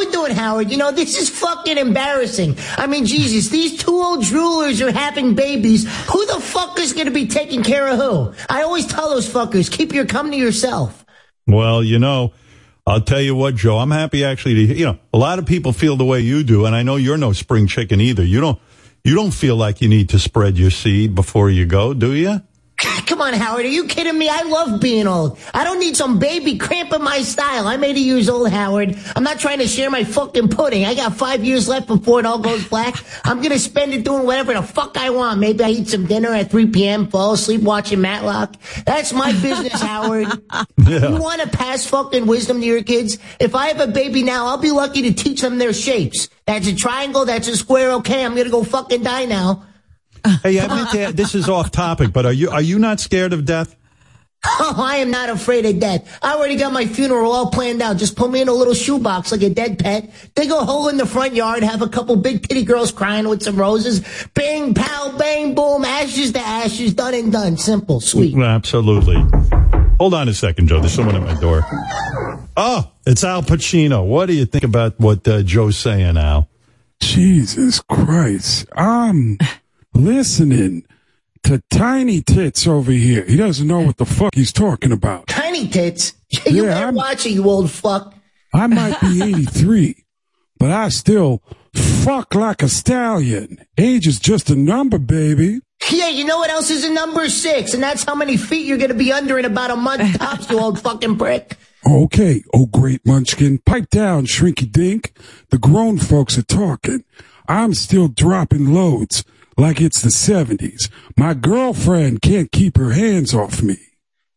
Speaker 42: We doing, Howard? You know, this is fucking embarrassing. I mean, Jesus, these two old droolers are having babies. Who the fuck is gonna be taking care of who? I always tell those fuckers, keep your cum to yourself.
Speaker 3: Well, you know, I'll tell you what, Joe. I'm happy actually to, you know, a lot of people feel the way you do, and I know you're no spring chicken either. You don't, you don't feel like you need to spread your seed before you go, do you?
Speaker 42: Come on, Howard, are you kidding me? I love being old. I don't need some baby cramping my style. I'm 80 years old, Howard. I'm not trying to share my fucking pudding. I got five years left before it all goes black. I'm gonna spend it doing whatever the fuck I want. Maybe I eat some dinner at 3 p.m., fall asleep watching Matlock. That's my business, Howard. You want to pass fucking wisdom to your kids? If I have a baby now, I'll be lucky to teach them their shapes. That's a triangle, that's a square, okay, I'm gonna go fucking die now.
Speaker 3: Hey, I meant to, this is off topic, but are you, are you not scared of death?
Speaker 42: Oh, I am not afraid of death. I already got my funeral all planned out. Just put me in a little shoebox like a dead pet. Dig a hole in the front yard, have a couple big titty girls crying with some roses. Bang, pow, bang, boom, ashes to ashes, done and done. Simple, sweet.
Speaker 3: Absolutely. Hold on a second, Joe. There's someone at my door. Oh, it's Al Pacino. What do you think about what uh, Joe's saying, Al?
Speaker 43: Jesus Christ. Um,
Speaker 44: listening to Tiny Tits over here. He doesn't know what the fuck he's talking about.
Speaker 42: Tiny tits. You
Speaker 44: Yeah,
Speaker 42: better
Speaker 44: I'm-
Speaker 42: watch it, you old fuck.
Speaker 44: I might be 83, but I still fuck like a stallion. Age is just a number, baby.
Speaker 42: Yeah, you know what else is a number six? And that's how many feet you're gonna be under in about a month tops, you old fucking prick.
Speaker 44: Okay, oh great munchkin, pipe down, shrinky dink. The grown folks are talking. I'm still dropping loads like it's the 70s. My girlfriend can't keep her hands off me.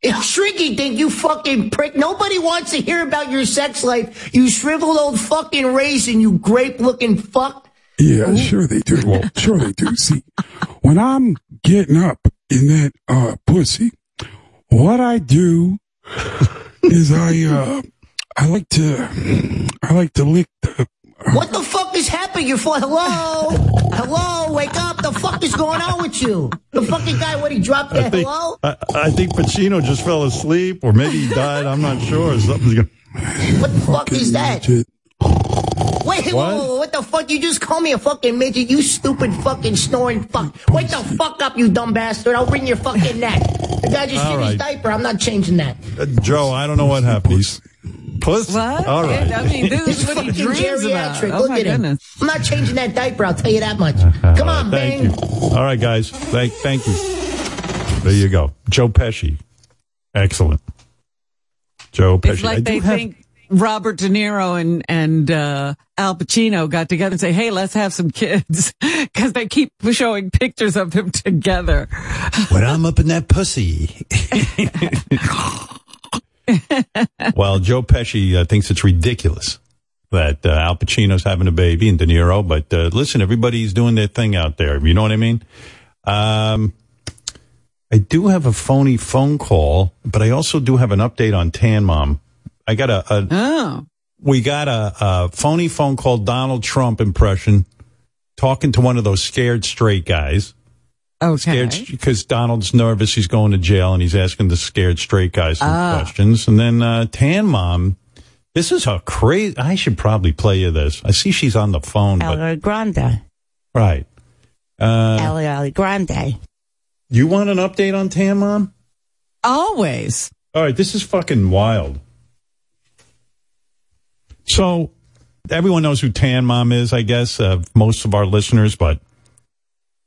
Speaker 42: You shrinky dink, you fucking prick. Nobody wants to hear about your sex life. You shriveled old fucking raisin, you grape looking fuck.
Speaker 44: Yeah, sure they do. Well, sure they do. See, when I'm getting up in that uh pussy, what I do is I uh I like to I like to lick the
Speaker 42: What the fuck is happening? You're full. Hello? Hello? Wake up. The fuck is going on with you? The fucking guy, what, he dropped
Speaker 3: I
Speaker 42: that
Speaker 3: think,
Speaker 42: hello?
Speaker 3: I, I think Pacino just fell asleep, or maybe he died. I'm not sure. Something's going.
Speaker 42: What the fuck is that?
Speaker 44: midget.
Speaker 42: Wait,
Speaker 3: What?
Speaker 42: whoa, whoa, what the fuck? You just call me a fucking midget, you stupid fucking snoring fuck. Wake the fuck up, you dumb bastard. I'll wring your fucking neck. The guy just
Speaker 3: All
Speaker 42: shit his diaper. I'm not changing that.
Speaker 3: Uh, Joe, I don't know what happened. He's puss.
Speaker 4: What?
Speaker 3: All right.
Speaker 4: I mean, this is what he dreams about. Oh
Speaker 42: Look
Speaker 4: my
Speaker 42: at him.
Speaker 4: goodness.
Speaker 42: I'm not changing that diaper, I'll tell you that much. Come on,
Speaker 3: Thank
Speaker 42: Bing.
Speaker 3: you. All right, guys. Thank, thank you. There you go. Joe Pesci. Excellent. Joe Pesci.
Speaker 4: It's like they
Speaker 3: have-
Speaker 4: think Robert De Niro and and uh, Al Pacino got together and say, "Hey, let's have some kids," because they keep showing pictures of them together.
Speaker 3: when I'm up in that pussy. well, Joe Pesci uh, thinks it's ridiculous that uh, Al Pacino's having a baby and De Niro, but uh, listen, everybody's doing their thing out there. You know what I mean? Um, I do have a phony phone call, but I also do have an update on Tan Mom. I got a, a
Speaker 4: Oh,
Speaker 3: we got a, a phony phone call Donald Trump impression talking to one of those scared straight guys.
Speaker 4: Okay.
Speaker 3: Scared because Donald's nervous. He's going to jail and he's asking the scared straight guy some
Speaker 4: Ah.
Speaker 3: questions. And then uh, Tan Mom, this is a crazy. I should probably play you this. I see she's on the phone, but
Speaker 43: El Grande.
Speaker 3: right. Uh,
Speaker 43: El Grande.
Speaker 3: you want an update on Tan Mom?
Speaker 4: Always.
Speaker 3: All right, this is fucking wild. So, everyone knows who Tan Mom is, I guess, uh, most of our listeners, but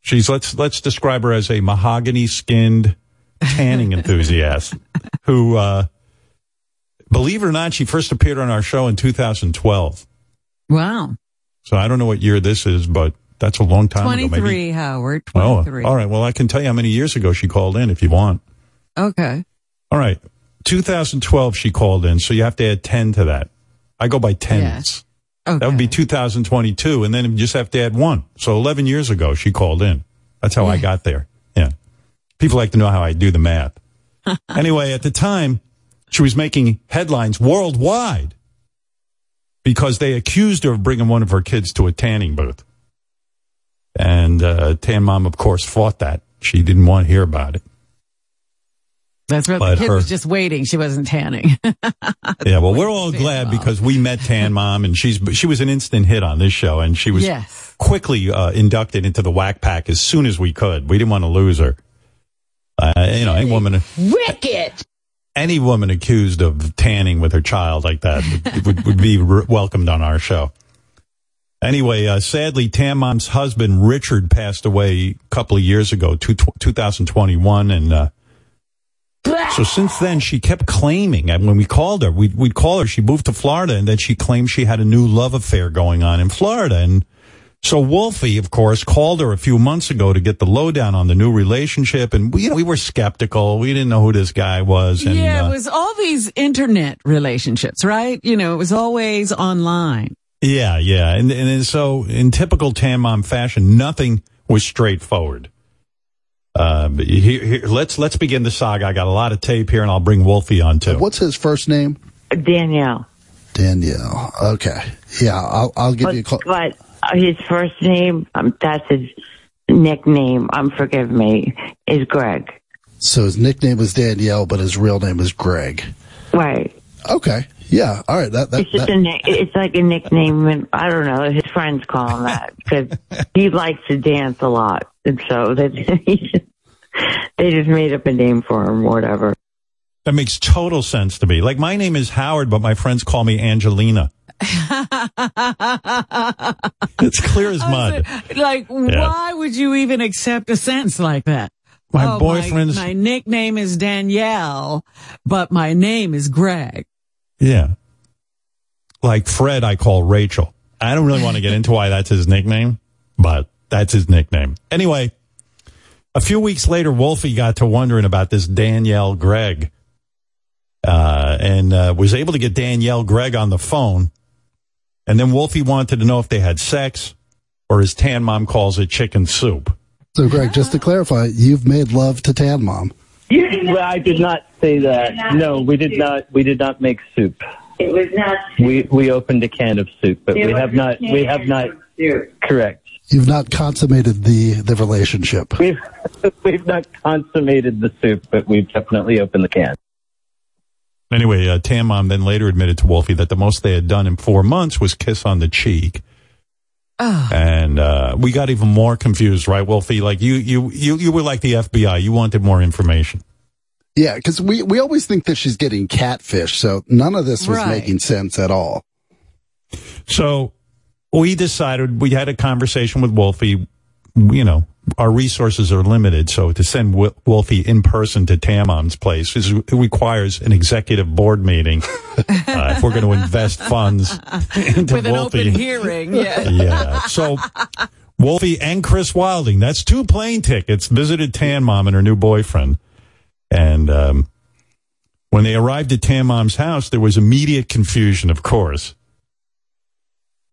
Speaker 3: she's let's let's describe her as a mahogany skinned tanning enthusiast who uh believe it or not, she first appeared on our show in 2012.
Speaker 4: Wow.
Speaker 3: So I don't know what year this is, but that's a long time ago.
Speaker 4: Twenty-three, Howard.
Speaker 3: Oh,
Speaker 4: Twenty-three.
Speaker 3: all right. Well, I can tell you how many years ago she called in if you want.
Speaker 4: Okay.
Speaker 3: All right. 2012 she called in, so you have to add 10 to that. I go by tens.
Speaker 4: Okay.
Speaker 3: That would be 2022, and then you just have to add one. So 11 years ago she called in. That's how I got there. Yeah. People like to know how I do the math. anyway, at the time, she was making headlines worldwide because they accused her of bringing one of her kids to a tanning booth. And uh, Tan Mom, of course, fought that. She didn't want to hear about it.
Speaker 4: That's what
Speaker 3: But
Speaker 4: the kid
Speaker 3: her-
Speaker 4: was just waiting. She wasn't tanning.
Speaker 3: Yeah, well, we're all glad because we met Tan Mom, and she's she was an instant hit on this show, and she was
Speaker 4: Yes.
Speaker 3: quickly uh, inducted into the Wack Pack as soon as we could. We didn't want to lose her. Uh, you know, any woman,
Speaker 42: Wicked!
Speaker 3: any woman accused of tanning with her child like that would, would, would be re- welcomed on our show. Anyway, uh, sadly, Tan Mom's husband Richard passed away a couple of years ago, two, 2021, and uh, so since then, she kept claiming, and when we called her, we'd, we'd call her, she moved to Florida, and then she claimed she had a new love affair going on in Florida. And so Wolfie, of course, called her a few months ago to get the lowdown on the new relationship. And we, you know, we were skeptical. We didn't know who this guy was. And,
Speaker 4: yeah,
Speaker 3: uh,
Speaker 4: it was all these internet relationships, right? You know, it was always online.
Speaker 3: Yeah, yeah. And, and, and so in typical Tan Mom fashion, nothing was straightforward. Uh, here, here, let's, let's begin the saga. I got a lot of tape here and I'll bring Wolfie on too.
Speaker 45: What's his first name?
Speaker 43: Danielle.
Speaker 45: Danielle. Okay. Yeah, I'll, I'll give
Speaker 43: but,
Speaker 45: you a call.
Speaker 43: But his first name, um, that's his nickname, um, forgive me, is Greg.
Speaker 45: So his nickname was Danielle, but his real name is Greg.
Speaker 43: Right.
Speaker 45: Okay. Yeah. All right. That, that,
Speaker 43: It's just
Speaker 45: that-
Speaker 43: a nick it's like a nickname, and I don't know, his friends call him that because he likes to dance a lot. And so they, they just made up a name for him, whatever.
Speaker 3: That makes total sense to me. Like my name is Howard, but my friends call me Angelina. It's clear as mud.
Speaker 4: Like, why would you even accept a sentence like that?
Speaker 3: My
Speaker 4: Oh,
Speaker 3: boyfriend's-
Speaker 4: My, nickname is Danielle, but my name is Greg.
Speaker 3: Yeah. Like Fred, I call Rachel. I don't really want to get into why that's his nickname, but that's his nickname. Anyway, a few weeks later, Wolfie got to wondering about this Danielle Gregg uh, and uh, was able to get Danielle Gregg on the phone. And then Wolfie wanted to know if they had sex, or as Tan Mom calls it, chicken soup.
Speaker 45: So, Greg, just to clarify, you've made love to Tan Mom.
Speaker 46: Well, I did not say that. No, we did not. We did not make soup.
Speaker 43: It was not.
Speaker 46: We we opened a can of soup, but we have not. We have not. Correct.
Speaker 45: You've not consummated the, the relationship.
Speaker 46: We've we've not consummated the soup, but we've definitely opened the can.
Speaker 3: Anyway, uh, Tan Mom then later admitted to Wolfie that the most they had done in four months was kiss on the cheek. Oh. And uh, we got even more confused, right, Wolfie? Like you, you, you, you were like the FBI. You wanted more information.
Speaker 45: Yeah, because we, we always think that she's getting catfish, so none of this was
Speaker 3: Right.
Speaker 45: making sense at all.
Speaker 3: So we decided we had a conversation with Wolfie. You know, our resources are limited, so to send Wolfie in person to Tan Mom's place is, requires an executive board meeting uh, if we're going to invest funds into
Speaker 4: With an
Speaker 3: Wolfie.
Speaker 4: open hearing, yeah.
Speaker 3: yeah. So Wolfie and Chris Wilding, that's two plane tickets, visited Tan Mom and her new boyfriend. And um, when they arrived at Tan Mom's house, there was immediate confusion, of course.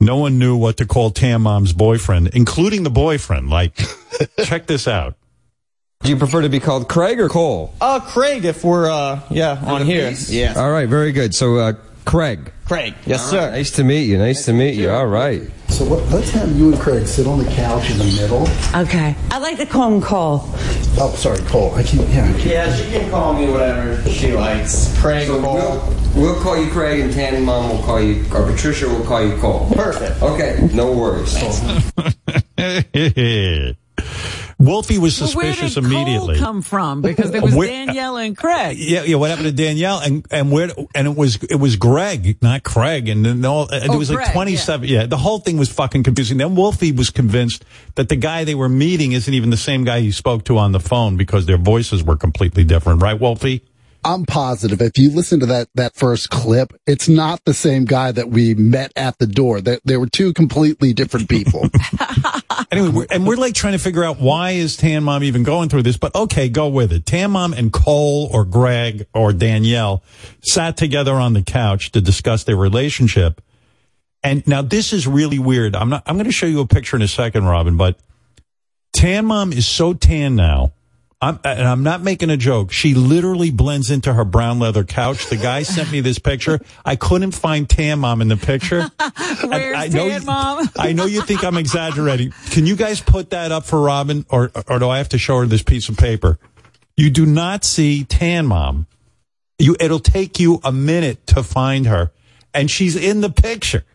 Speaker 3: No one knew what to call Tan Mom's boyfriend, including the boyfriend. Like, check this out.
Speaker 47: Do you prefer to be called Craig or Cole?
Speaker 48: Uh, Craig, if we're, uh, yeah, on here. Yeah.
Speaker 47: All right, very good. So, uh, Craig.
Speaker 48: Craig. Yes,
Speaker 47: All
Speaker 48: sir.
Speaker 47: right, Nice to meet you. Nice to meet you. All right.
Speaker 45: So what, let's have you and Craig sit on the couch in the middle.
Speaker 49: Okay. I like to call him Cole.
Speaker 45: Oh, sorry, Cole. I can't. Yeah. I can't.
Speaker 48: Yeah, she can call me whatever she likes. Craig,
Speaker 47: So
Speaker 48: Cole.
Speaker 47: we'll, we'll call you Craig, and Tanny Mom will call you, or Patricia will call you Cole.
Speaker 48: Perfect.
Speaker 47: Okay, no worries.
Speaker 3: Wolfie was suspicious
Speaker 4: Well, where did
Speaker 3: immediately.
Speaker 4: Cole come from? Because there was
Speaker 3: Where-
Speaker 4: Danielle and Craig.
Speaker 3: Yeah, yeah. What happened to Danielle and and where and it was it was Greg, not Craig, and then all and
Speaker 4: Oh,
Speaker 3: it was like
Speaker 4: Greg,
Speaker 3: twenty seven. Yeah. the whole thing was fucking confusing. Then Wolfie was convinced that the guy they were meeting isn't even the same guy he spoke to on the phone because their voices were completely different, right, Wolfie?
Speaker 45: I'm positive if you listen to that, that first clip, it's not the same guy that we met at the door. They, they were two completely different people.
Speaker 3: Anyway, we're, and we're like trying to figure out why is Tan Mom even going through this, but okay, go with it. Tan Mom and Cole or Greg or Danielle sat together on the couch to discuss their relationship. And now this is really weird. I'm not, I'm going to show you a picture in a second, Robin, but Tan Mom is so tan now. I'm, and I'm not making a joke. She literally blends into her brown leather couch. The guy sent me this picture. I couldn't find Tan Mom in the picture.
Speaker 4: Where's
Speaker 3: I know
Speaker 4: Tan
Speaker 3: you-
Speaker 4: Mom?
Speaker 3: I know you think I'm exaggerating. Can you guys put that up for Robin, or or do I have to show her this piece of paper? You do not see Tan Mom. You, it'll take you a minute to find her, and she's in the picture.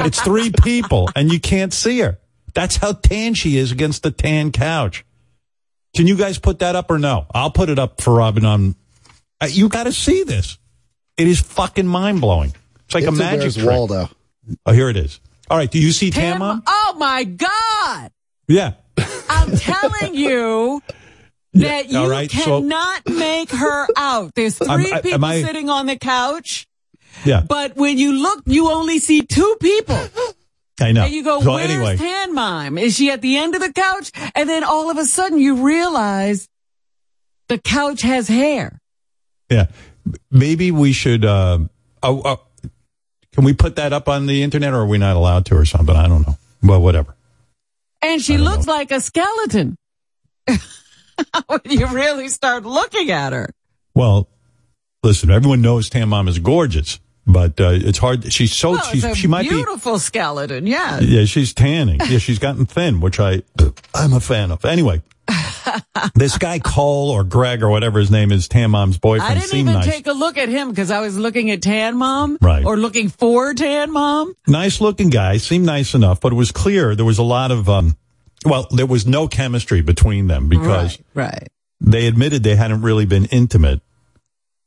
Speaker 3: It's three people, and you can't see her. That's how tan she is against the tan couch. Can you guys put that up or no? I'll put it up for Robin. On uh, you got to see this. It is fucking mind blowing. It's like
Speaker 45: It's
Speaker 3: a
Speaker 45: a
Speaker 3: magic trick.
Speaker 45: Waldo.
Speaker 3: Oh, here it is. All right. Do you see Tan Mom?
Speaker 4: Oh my God!
Speaker 3: Yeah.
Speaker 4: I'm telling you that you
Speaker 3: all right, so-
Speaker 4: cannot make her out. There's 3
Speaker 3: I-
Speaker 4: people
Speaker 3: I-
Speaker 4: sitting on the couch,
Speaker 3: Yeah.
Speaker 4: but when you look, you only see two people.
Speaker 3: I know.
Speaker 4: And you go,
Speaker 3: so
Speaker 4: where's
Speaker 3: anyway,
Speaker 4: Tan Mom? Is she at the end of the couch? And then all of a sudden you realize the couch has hair.
Speaker 3: yeah. Maybe we should. Uh, oh, oh, can we put that up on the internet, or are we not allowed to, or something? I don't know. Well, whatever.
Speaker 4: And she looks like a skeleton. when you really start looking at her.
Speaker 3: Well, listen. Everyone knows Tan Mom is gorgeous, but uh, it's hard. She's so
Speaker 4: well,
Speaker 3: she's, she might be.
Speaker 4: beautiful skeleton, yeah.
Speaker 3: Yeah, she's tanning. Yeah, she's gotten thin, which I I'm a fan of. Anyway, this guy Cole or Greg or whatever his name is, Tan Mom's boyfriend,
Speaker 4: I didn't
Speaker 3: seemed
Speaker 4: even
Speaker 3: nice.
Speaker 4: take a look at him because I was looking at Tan Mom,
Speaker 3: Right.
Speaker 4: Or looking for Tan Mom.
Speaker 3: nice looking guy, seemed nice enough, but it was clear there was a lot of um, well, there was no chemistry between them because
Speaker 4: Right. right.
Speaker 3: they admitted they hadn't really been intimate.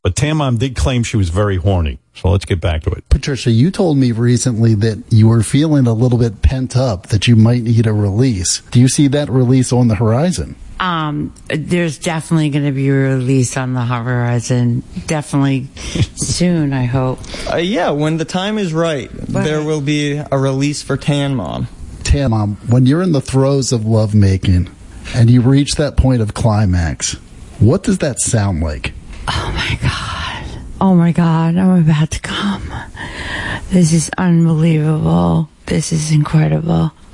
Speaker 3: But Tan Mom did claim she was very horny. So let's get back to it.
Speaker 45: Patricia, you told me recently that you were feeling a little bit pent up, that you might need a release. Do you see that release on the horizon?
Speaker 43: Um, there's definitely going to be a release on the horizon. Definitely soon, I hope.
Speaker 48: Uh, yeah, when the time is right, there will be a release for Tan Mom.
Speaker 45: Tan Mom, when you're in the throes of lovemaking and you reach that point of climax, what does that sound like?
Speaker 43: Oh my God. Oh my God. I'm about to come. This is unbelievable. This is incredible.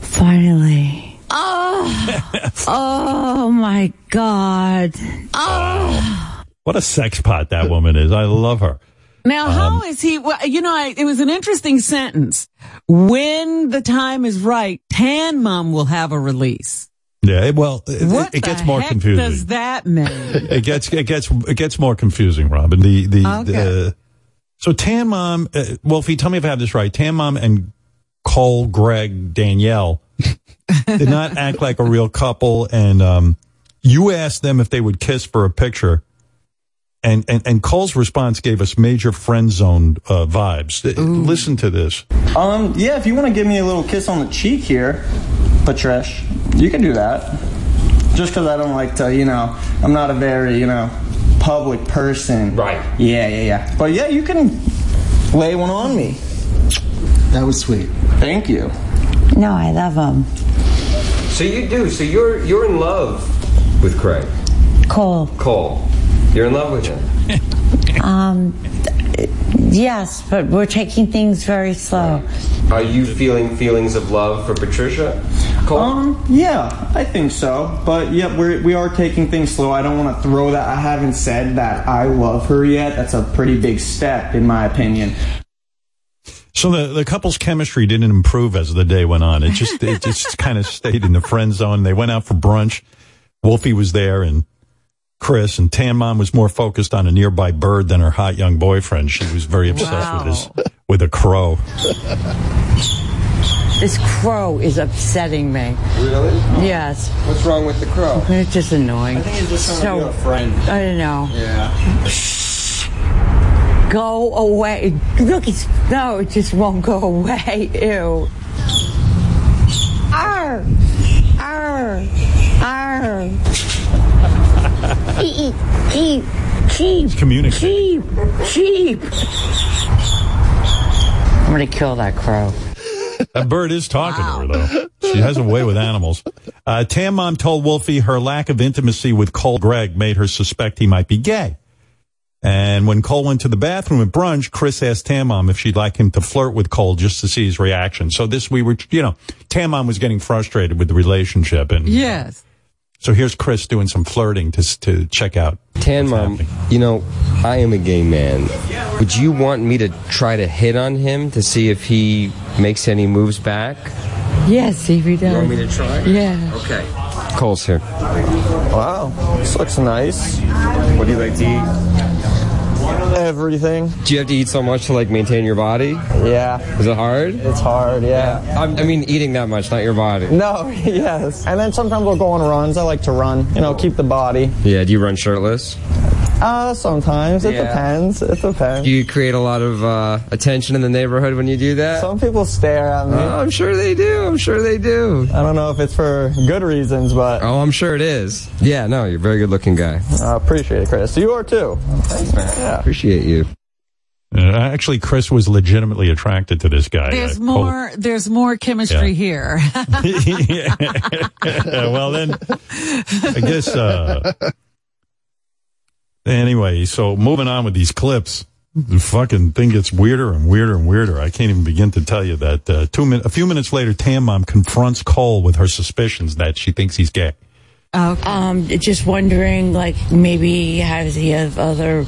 Speaker 43: Finally. Oh, oh my God. Oh.
Speaker 3: What a sex pot that woman is. I love her.
Speaker 4: Now,
Speaker 3: Um,
Speaker 4: how is he? Well, you know, I, it was an interesting sentence. When the time is right, Tan Mom will have a release.
Speaker 3: Yeah, well, it,
Speaker 4: What
Speaker 3: it gets
Speaker 4: the
Speaker 3: more
Speaker 4: heck
Speaker 3: confusing.
Speaker 4: does that mean?
Speaker 3: it gets it gets it gets more confusing, Robin. The the,
Speaker 4: Okay.
Speaker 3: the so Tan Mom, uh, Wolfie, tell me if I have this right. Tan Mom and Cole, Greg, Danielle did not act like a real couple, and um, you asked them if they would kiss for a picture. And, and and Cole's response gave us major friend zone uh, vibes. Uh, Listen to this.
Speaker 48: Um, yeah, if you want to give me a little kiss on the cheek here, Patrish, you can do that. Just because I don't like to, you know, I'm not a very, you know, public person. Right. Yeah, yeah, yeah. But yeah, you can lay one on me.
Speaker 45: That was sweet.
Speaker 48: Thank you.
Speaker 43: No, I love him.
Speaker 50: So you do. So you're you're in love with Craig
Speaker 43: Cole.
Speaker 50: Cole. You're in love with him.
Speaker 43: Um, yes, but we're taking things very slow.
Speaker 50: Are you feeling feelings of love for Patricia? Cole.
Speaker 48: Um, yeah, I think so. But yeah, we're, we are taking things slow. I don't want to throw that. I haven't said that I love her yet. That's a pretty big step, in my opinion.
Speaker 3: So the, the couple's chemistry didn't improve as the day went on. It just it just kind of stayed in the friend zone. They went out for brunch. Wolfie was there and Chris and Tan Mom was more focused on a nearby bird than her hot young boyfriend. She was very obsessed with his with a crow.
Speaker 43: This crow is upsetting me.
Speaker 50: Really?
Speaker 43: Yes.
Speaker 50: What's wrong with the crow?
Speaker 43: It's just annoying.
Speaker 48: I think he's just
Speaker 43: so,
Speaker 48: trying to be a friend.
Speaker 43: I don't know.
Speaker 48: Yeah.
Speaker 43: Go away. Look, it's, no, it just won't go away. Ew. Arr! Arr! Arr! Eep, eep, cheep,
Speaker 3: Communicate.
Speaker 43: cheep, cheep. I'm gonna kill that crow.
Speaker 3: That bird is talking to her though. She has a way with animals. Uh, Tan Mom told Wolfie her lack of intimacy with Cole Gregg made her suspect he might be gay. And when Cole went to the bathroom at brunch, Chris asked Tan Mom if she'd like him to flirt with Cole just to see his reaction. So this we were, you know, Tan Mom was getting frustrated with the relationship, and
Speaker 4: Yes.
Speaker 3: So here's Chris doing some flirting to to check out.
Speaker 50: Tan mom, you know, I am a gay man. Would you want me to try to hit on him to see if he makes any moves back?
Speaker 43: Yes, see if he does.
Speaker 50: You want me to try?
Speaker 43: Yeah.
Speaker 50: Okay. Cole's here.
Speaker 48: Wow, this looks nice.
Speaker 50: What do you like to eat?
Speaker 48: Everything.
Speaker 50: Do you have to eat so much to like maintain your body?
Speaker 48: Yeah.
Speaker 50: Is it hard?
Speaker 48: It's hard, yeah.
Speaker 50: I'm, I mean, eating that much, not your body.
Speaker 48: No, yes. And then sometimes we'll go on runs. I like to run, you know, keep the body.
Speaker 50: Yeah. Do you run shirtless?
Speaker 48: Uh, sometimes. It
Speaker 50: Yeah.
Speaker 48: depends. It depends.
Speaker 50: Do you create a lot of uh, attention in the neighborhood when you do that?
Speaker 48: Some people stare at me.
Speaker 50: Oh, I'm sure they do. I'm sure they do.
Speaker 48: I don't know if it's for good reasons, but
Speaker 50: Oh, I'm sure it is. Yeah, no, you're a very good looking guy.
Speaker 48: I appreciate it, Chris. You are too.
Speaker 50: Thanks, man.
Speaker 48: Yeah.
Speaker 50: Appreciate you.
Speaker 3: Uh, actually, Chris was legitimately attracted to this guy.
Speaker 4: There's
Speaker 3: Uh, Cole-
Speaker 4: more. There's more chemistry
Speaker 3: Yeah.
Speaker 4: here.
Speaker 3: well, then, I guess. Uh, anyway, so moving on with these clips, the fucking thing gets weirder and weirder and weirder. I can't even begin to tell you that. Uh, two min- a few minutes later, Tan Mom confronts Cole with her suspicions that she thinks he's gay.
Speaker 43: Um, just wondering, like, maybe has he have other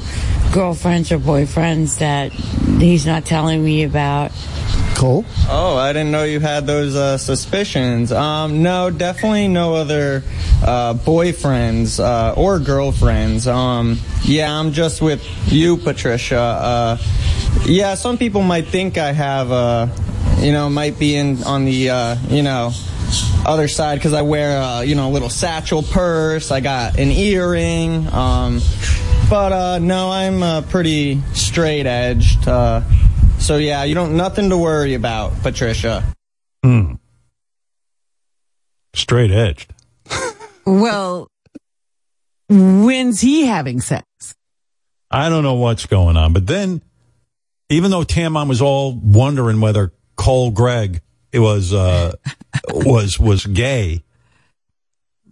Speaker 43: girlfriends or boyfriends that he's not telling me about?
Speaker 45: Cole?
Speaker 48: Oh, I didn't know you had those uh, suspicions. Um, no, definitely no other uh, boyfriends uh, or girlfriends. Um, yeah, I'm just with you, Patricia. Uh, yeah, some people might think I have, uh, you know, might be in on the, uh, you know, other side because I wear a you know a little satchel purse. I got an earring. Um, but uh, no, I'm uh, pretty straight edged. Uh, so yeah, you don't nothing to worry about, Patricia.
Speaker 3: Hmm. Straight edged.
Speaker 4: Well, when's he having sex?
Speaker 3: I don't know what's going on. But then, even though Tan Mom was all wondering whether Cole Gregg it was uh, was was gay,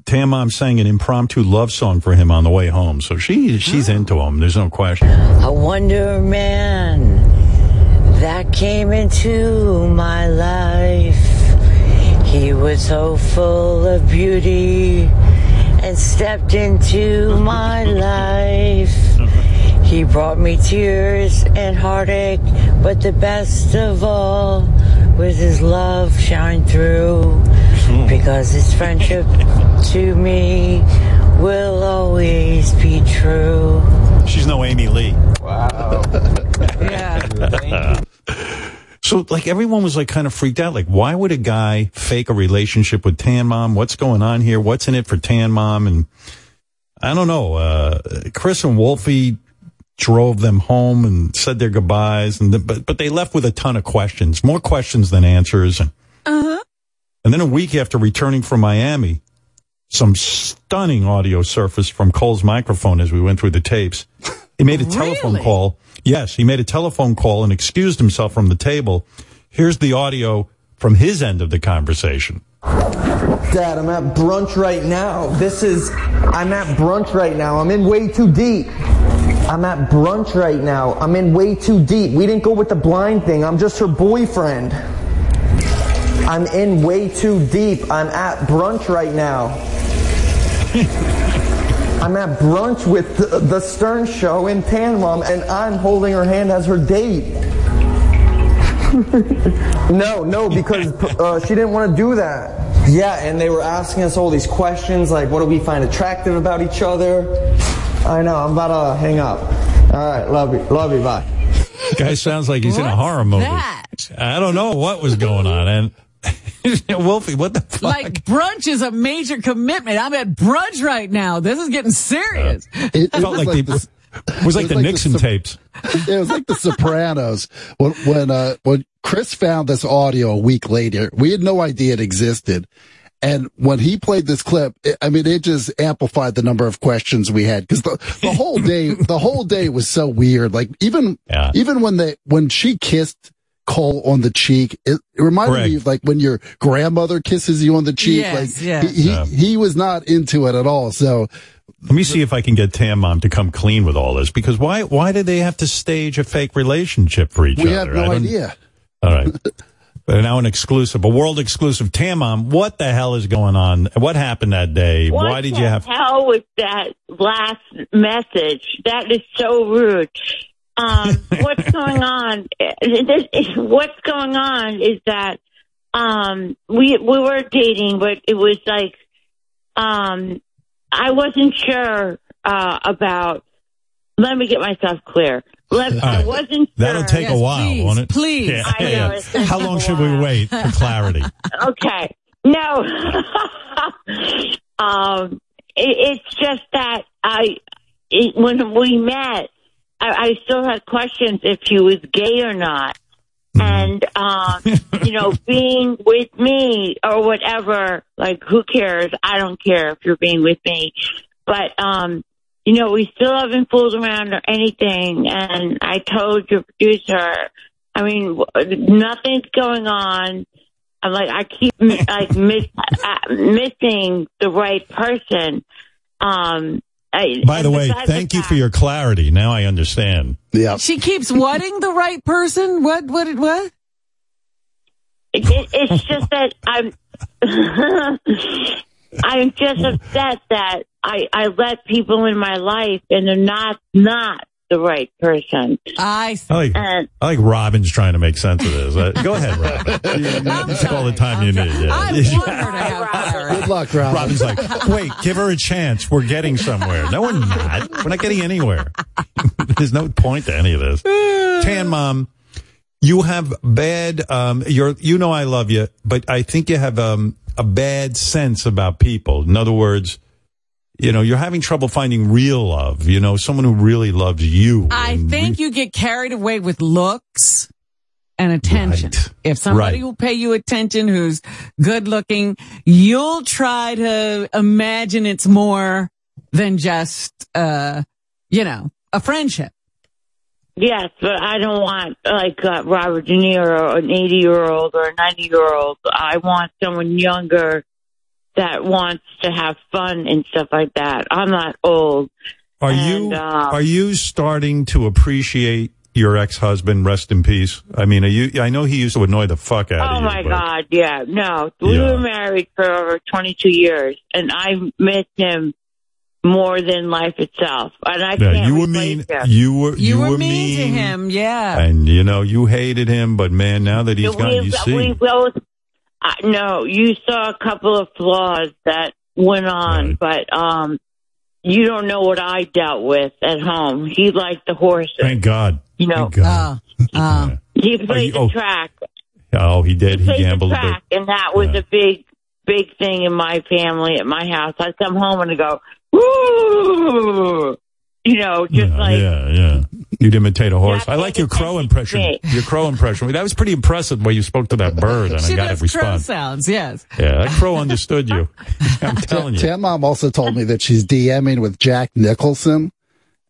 Speaker 3: Tan Mom sang an impromptu love song for him on the way home. So she she's into him. There's no question.
Speaker 49: A Wonder Man that came into my life. He was so full of beauty and stepped into my life. He brought me tears and heartache, but the best of all was his love shine through. Because his friendship to me will always be true.
Speaker 3: She's no Amy Lee.
Speaker 48: Wow.
Speaker 4: yeah.
Speaker 3: So, like, everyone was like kind of freaked out. Like, why would a guy fake a relationship with Tan Mom? What's going on here? What's in it for Tan Mom? And I don't know. Uh, Chris and Wolfie drove them home and said their goodbyes, and the, but but they left with a ton of questions, more questions than answers. And
Speaker 4: Uh-huh.
Speaker 3: and then a week after returning from Miami, some stunning audio surfaced from Cole's microphone as we went through the tapes. He made a telephone call. Yes, he made a telephone call and excused himself from the table. Here's the audio from his end of the conversation.
Speaker 48: Dad, I'm at brunch right now. This is, I'm at brunch right now. I'm in way too deep. I'm at brunch right now. I'm in way too deep. We didn't go with the blind thing. I'm just her boyfriend. I'm in way too deep. I'm at brunch right now. I'm at brunch with the, the Stern Show in Panama, and I'm holding her hand as her date. no, no, because uh, she didn't want to do that. Yeah, and they were asking us all these questions like, what do we find attractive about each other? I know, I'm about to hang up. All right, love you, love you, bye.
Speaker 3: Guy sounds like he's in a horror movie.
Speaker 4: that?
Speaker 3: I don't know what was going on. And Wolfie, what the fuck?
Speaker 4: Like brunch is a major commitment. I'm at brunch right now. This is getting serious.
Speaker 45: It,
Speaker 3: felt like,
Speaker 45: like
Speaker 3: the,
Speaker 45: this-
Speaker 3: it was like the
Speaker 45: like
Speaker 3: Nixon
Speaker 45: the-
Speaker 3: tapes.
Speaker 45: it was like the Sopranos when when uh when Chris found this audio a week later. We had no idea it existed. And when he played this clip, it, I mean, it just amplified the number of questions we had because the, the whole day, the whole day was so weird. Like even, even when they, when she kissed Cole on the cheek, it, it reminded
Speaker 3: Greg.
Speaker 45: me of like when your grandmother kisses you on the cheek.
Speaker 4: Yes,
Speaker 45: like
Speaker 4: yes.
Speaker 45: he, he,
Speaker 3: Yeah.
Speaker 45: he was not into it at all. So
Speaker 3: Let me see if I can get Tan Mom to come clean with all this because why why did they have to stage a fake relationship for each
Speaker 45: we
Speaker 3: other?
Speaker 45: have
Speaker 3: I
Speaker 45: no
Speaker 3: don't-
Speaker 45: idea.
Speaker 3: All right. But now an exclusive, a world exclusive. Tan Mom, what the hell is going on? What happened that day?
Speaker 43: What
Speaker 3: why did you have
Speaker 43: hell was that last message? That is so rude. Um, what's going on? What's going on is that um, we we were dating, but it was like um, I wasn't sure uh, about. Let me get myself clear. Let, I wasn't.
Speaker 3: That'll take a while, won't it?
Speaker 4: please.
Speaker 3: Yeah,
Speaker 43: I know,
Speaker 3: yeah. How long should we wait for clarity?
Speaker 43: okay. No. um, it, it's just that I, it, when we met, I, I still had questions if he was gay or not. And, um, you know, being with me or whatever, like, who cares? I don't care if you're being with me. But, um, you know, we still haven't fooled around or anything. And I told your producer, I mean, nothing's going on. I'm like, I keep like miss, uh, missing the right person. Um, I,
Speaker 3: By the way,
Speaker 43: besides
Speaker 3: thank you for your clarity. Now I understand.
Speaker 45: Yeah.
Speaker 4: She keeps whatting the right person? What, what, what?
Speaker 43: It, it, it's just that I'm, I'm just upset that I, I let people in my life and they're not, not the right person.
Speaker 4: I
Speaker 3: I like,
Speaker 43: And
Speaker 3: I like Robin's trying to make sense of this. Uh, go ahead, Robin. You, you take all the time you need. Yeah.
Speaker 4: I want her to have clarity.
Speaker 45: Good luck, Robin.
Speaker 3: Robin's like, wait, give her a chance. We're getting somewhere. No, we're not. We're not getting anywhere. There's no point to any of this. Tan Mom, you have bad. Um, you're you know I love you, but I think you have um a bad sense about people. In other words. You know, you're having trouble finding real love. You know, someone who really loves you.
Speaker 4: I think you get carried away with looks and attention. If somebody
Speaker 3: Right.
Speaker 4: will pay you attention who's good looking, you'll try to imagine it's more than just, uh, you know, a friendship.
Speaker 43: Yes, but I don't want like uh, Robert De Niro, an 80 year old or a 90 year old. I want someone younger that wants to have fun and stuff like that. I'm not old.
Speaker 3: Are
Speaker 43: And,
Speaker 3: you
Speaker 43: um,
Speaker 3: are you starting to appreciate your ex husband? Rest in peace. I mean, are you? I know he used to annoy the fuck out
Speaker 43: Oh
Speaker 3: of you.
Speaker 43: Oh my
Speaker 3: but-
Speaker 43: God, yeah. No, we
Speaker 3: Yeah.
Speaker 43: were married for over 22 years and I miss him more than life itself. And I
Speaker 3: Yeah,
Speaker 43: can't
Speaker 3: you were mean.
Speaker 43: him.
Speaker 3: You were
Speaker 4: You, were, mean,
Speaker 3: mean
Speaker 4: to him, yeah.
Speaker 3: and you know you hated him. But man, now that he's
Speaker 43: we,
Speaker 3: gone, you see.
Speaker 43: we both, uh, no, you saw a couple of flaws that went on, but, um, you don't know what I dealt with at home. He liked the horses.
Speaker 3: Thank God.
Speaker 43: You know,
Speaker 3: Thank God.
Speaker 4: Uh,
Speaker 43: he played
Speaker 3: you-
Speaker 43: the
Speaker 3: oh.
Speaker 43: track.
Speaker 3: oh, he did. He
Speaker 43: played the
Speaker 3: gambled a bit.
Speaker 43: track, and that was a big, big thing in my family at my house. I'd come home and I'd go, woo, you know, just like
Speaker 3: yeah, yeah. You'd imitate a horse. I like your crow impression.
Speaker 43: me.
Speaker 3: Your crow impression. That was pretty impressive the way you spoke to that bird, and
Speaker 4: she
Speaker 3: I got
Speaker 4: does
Speaker 3: to
Speaker 4: crow
Speaker 3: respond.
Speaker 4: sounds, yes.
Speaker 3: Yeah, that crow understood you. I'm telling you.
Speaker 45: Tan Mom also told me that she's DMing with Jack Nicholson.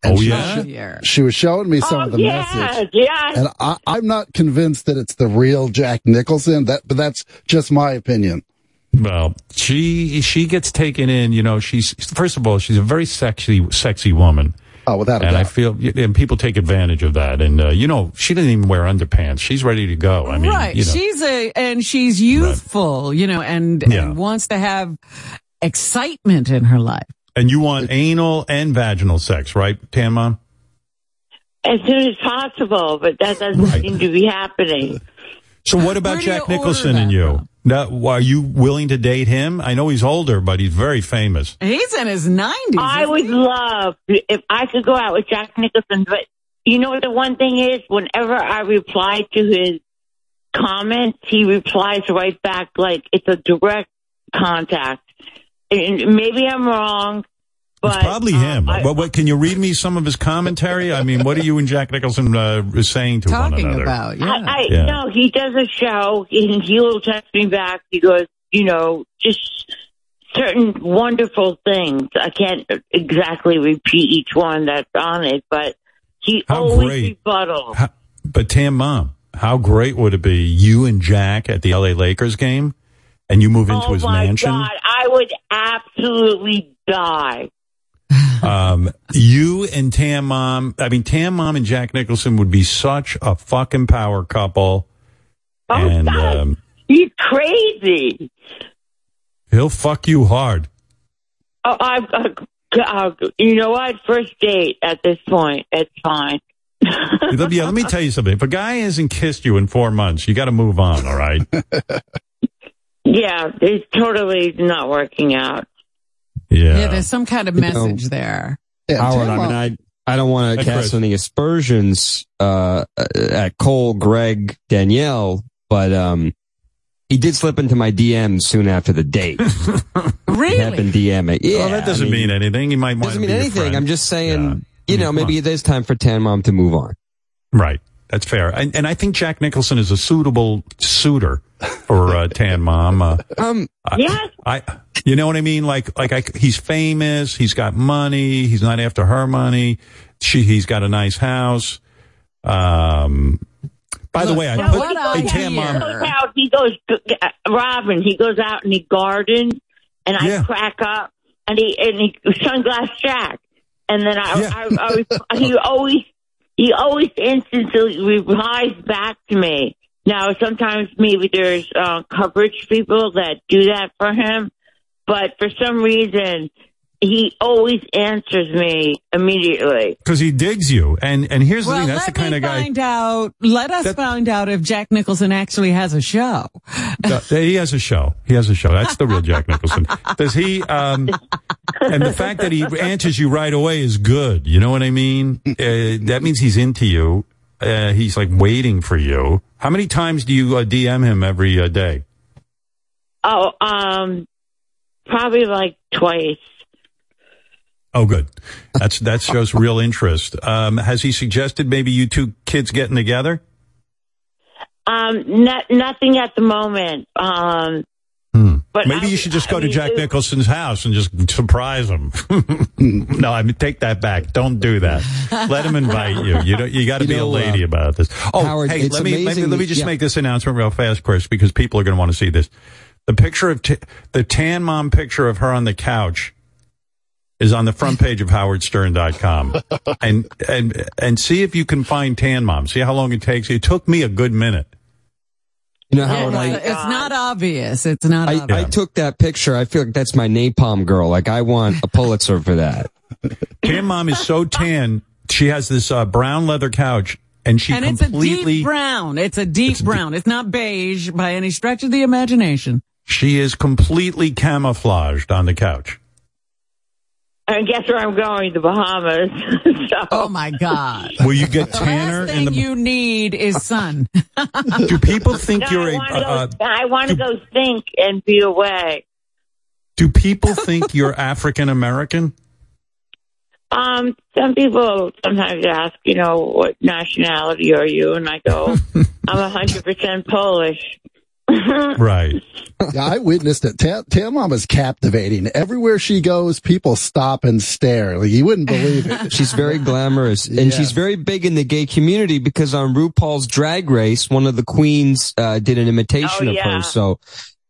Speaker 3: Oh,
Speaker 45: she,
Speaker 3: yeah?
Speaker 45: She, she was showing me some
Speaker 43: oh,
Speaker 45: of the
Speaker 43: yes,
Speaker 45: message.
Speaker 43: yes.
Speaker 45: And I, I'm not convinced that it's the real Jack Nicholson. That, but that's just my opinion.
Speaker 3: Well, she she gets taken in. You know, she's first of all, she's a very sexy sexy woman.
Speaker 45: Oh, without a
Speaker 3: and I feel, and people take advantage of that. And uh, you know, she doesn't even wear underpants. She's ready to go. I mean,
Speaker 4: right.
Speaker 3: you know,
Speaker 4: She's a, and she's youthful, you know, and,
Speaker 3: Yeah.
Speaker 4: and wants to have excitement in her life.
Speaker 3: and you want anal and vaginal sex, right, Tan Mom?
Speaker 43: as soon as possible, but that doesn't seem to be happening.
Speaker 3: So what about
Speaker 43: Where do you
Speaker 3: Jack Nicholson and
Speaker 43: order
Speaker 3: you? Now, are you willing to date him? I know he's older, but he's very famous.
Speaker 4: He's in his 90s.
Speaker 43: I would love if I could go out with Jack Nicholson, but you know what the one thing is? Whenever I reply to his comments, he replies right back like it's a direct contact. And maybe I'm wrong, but
Speaker 3: It's probably him. What, what, can you read me some of his commentary? I mean, what are you and Jack Nicholson uh, saying to one another?
Speaker 43: I, I
Speaker 3: Yeah.
Speaker 43: no, he does a show and he'll text me back. He goes, you know, just certain wonderful things. I can't exactly repeat each one that's on it, but he
Speaker 3: How
Speaker 43: always
Speaker 3: great.
Speaker 43: rebuttal.
Speaker 3: How- but Tan Mom, how great would it be you and Jack at the LA Lakers game and you move into his mansion?
Speaker 43: oh
Speaker 3: his
Speaker 43: my
Speaker 3: mansion?
Speaker 43: god, I would absolutely die.
Speaker 3: Um, you and Tan Mom, I mean, Tan Mom and Jack Nicholson would be such a fucking power couple.
Speaker 43: Oh,
Speaker 3: and
Speaker 43: God.
Speaker 3: um,
Speaker 43: He's crazy.
Speaker 3: he'll fuck you hard.
Speaker 43: Oh, I, uh, uh, you know what? First date at this point, it's fine.
Speaker 3: Yeah, let me tell you something. If a guy hasn't kissed you in four months, you got to move on, all right?
Speaker 43: Yeah, it's totally not working out.
Speaker 3: Yeah.
Speaker 4: Yeah, there's some kind of
Speaker 47: You know,
Speaker 4: message there.
Speaker 47: Howard, I mean, I I don't want to cast any aspersions uh, at Cole, Greg, Danielle, but um, he did slip into my DM soon after the date.
Speaker 4: really?
Speaker 47: He had been DMing. Yeah,
Speaker 3: well, that doesn't
Speaker 47: I
Speaker 3: mean, anything. He might want
Speaker 47: doesn't mean
Speaker 3: be
Speaker 47: anything. I'm just saying, you know, maybe it is time for Tan Mom to move on.
Speaker 3: Right. That's fair. And, and I think Jack Nicholson is a suitable suitor for uh, Tan Mom. Uh,
Speaker 47: um,
Speaker 43: yes.
Speaker 3: I, you know what I mean? Like, like I, he's famous. He's got money. He's not after her money. She, he's got a nice house. Um, by the way, I
Speaker 43: No,
Speaker 3: put,
Speaker 43: he goes
Speaker 3: hey, Tan
Speaker 43: out-
Speaker 3: Mom,
Speaker 43: He goes out. He goes. uh, Robin. He goes out and he gardens, and I
Speaker 3: Yeah.
Speaker 43: crack up, and he and he sunglass Jack, and then I, I, I, he always he always instantly replies back to me. Now sometimes maybe there's uh, coverage people that do that for him, but for some reason he always answers me immediately.
Speaker 3: because he digs you. And, and here's the thing. That's the kind
Speaker 4: me
Speaker 3: of guy.
Speaker 4: find out. Let us find out if Jack Nicholson actually has a show.
Speaker 3: Uh, he has a show. He has a show. That's the real Jack Nicholson. Does he? Um, and the fact that he answers you right away is good. You know what I mean? Uh, that means he's into you. uh, he's like waiting for you. How many times do you uh, DM him every uh, day?
Speaker 43: Oh, um, probably like twice.
Speaker 3: Oh, good. That's that shows real interest. Um, has he suggested maybe you two kids getting together?
Speaker 43: Um, not, nothing at the moment. Um, but
Speaker 3: Maybe you should just go to Jack Nicholson's house and just surprise him. no, I mean take that back. Don't do that. Let him invite you. You don't, you got to
Speaker 50: You
Speaker 3: be a lady
Speaker 50: uh,
Speaker 3: about this. Oh,
Speaker 50: Howard,
Speaker 3: hey, let me, let me let me just
Speaker 50: yeah.
Speaker 3: make this announcement real fast, Chris, because people are going to want to see this. The picture of t- the tan mom picture of her on the couch is on the front page of howardstern.com. and and and see if you can find tan mom. See how long it takes. It took me a good minute.
Speaker 50: You know, Howard, I,
Speaker 4: it's not obvious. It's not
Speaker 50: I,
Speaker 4: obvious.
Speaker 50: I took that picture. I feel like that's my napalm girl. Like I want a Pulitzer for that.
Speaker 3: Tan mom is so tan. She has this uh, brown leather couch, and she
Speaker 4: and it's a
Speaker 3: completely.
Speaker 4: deep brown. It's a deep brown. It's not beige by any stretch of the imagination.
Speaker 3: She is completely camouflaged on the couch.
Speaker 43: And guess where I'm going? The Bahamas. so,
Speaker 4: Oh my God.
Speaker 3: Will you get tanner
Speaker 4: Thing
Speaker 3: in the?
Speaker 4: you need is sun.
Speaker 3: Do people think
Speaker 43: No,
Speaker 3: you're
Speaker 43: I
Speaker 3: a?
Speaker 43: want to
Speaker 3: Uh,
Speaker 43: I want to go think and be away.
Speaker 3: do people think you're African American?
Speaker 43: Um, some people sometimes ask, you know, what nationality are you? And I go, I'm a hundred percent Polish.
Speaker 3: Right.
Speaker 45: Yeah, I witnessed it. Tam, Tan Mom is captivating. Everywhere she goes, people stop and stare. Like you wouldn't believe it.
Speaker 50: She's very glamorous and
Speaker 45: Yes.
Speaker 50: she's very big in the gay community because on RuPaul's Drag Race, one of the queens uh, did an imitation
Speaker 43: Oh,
Speaker 50: of
Speaker 43: yeah.
Speaker 50: her. So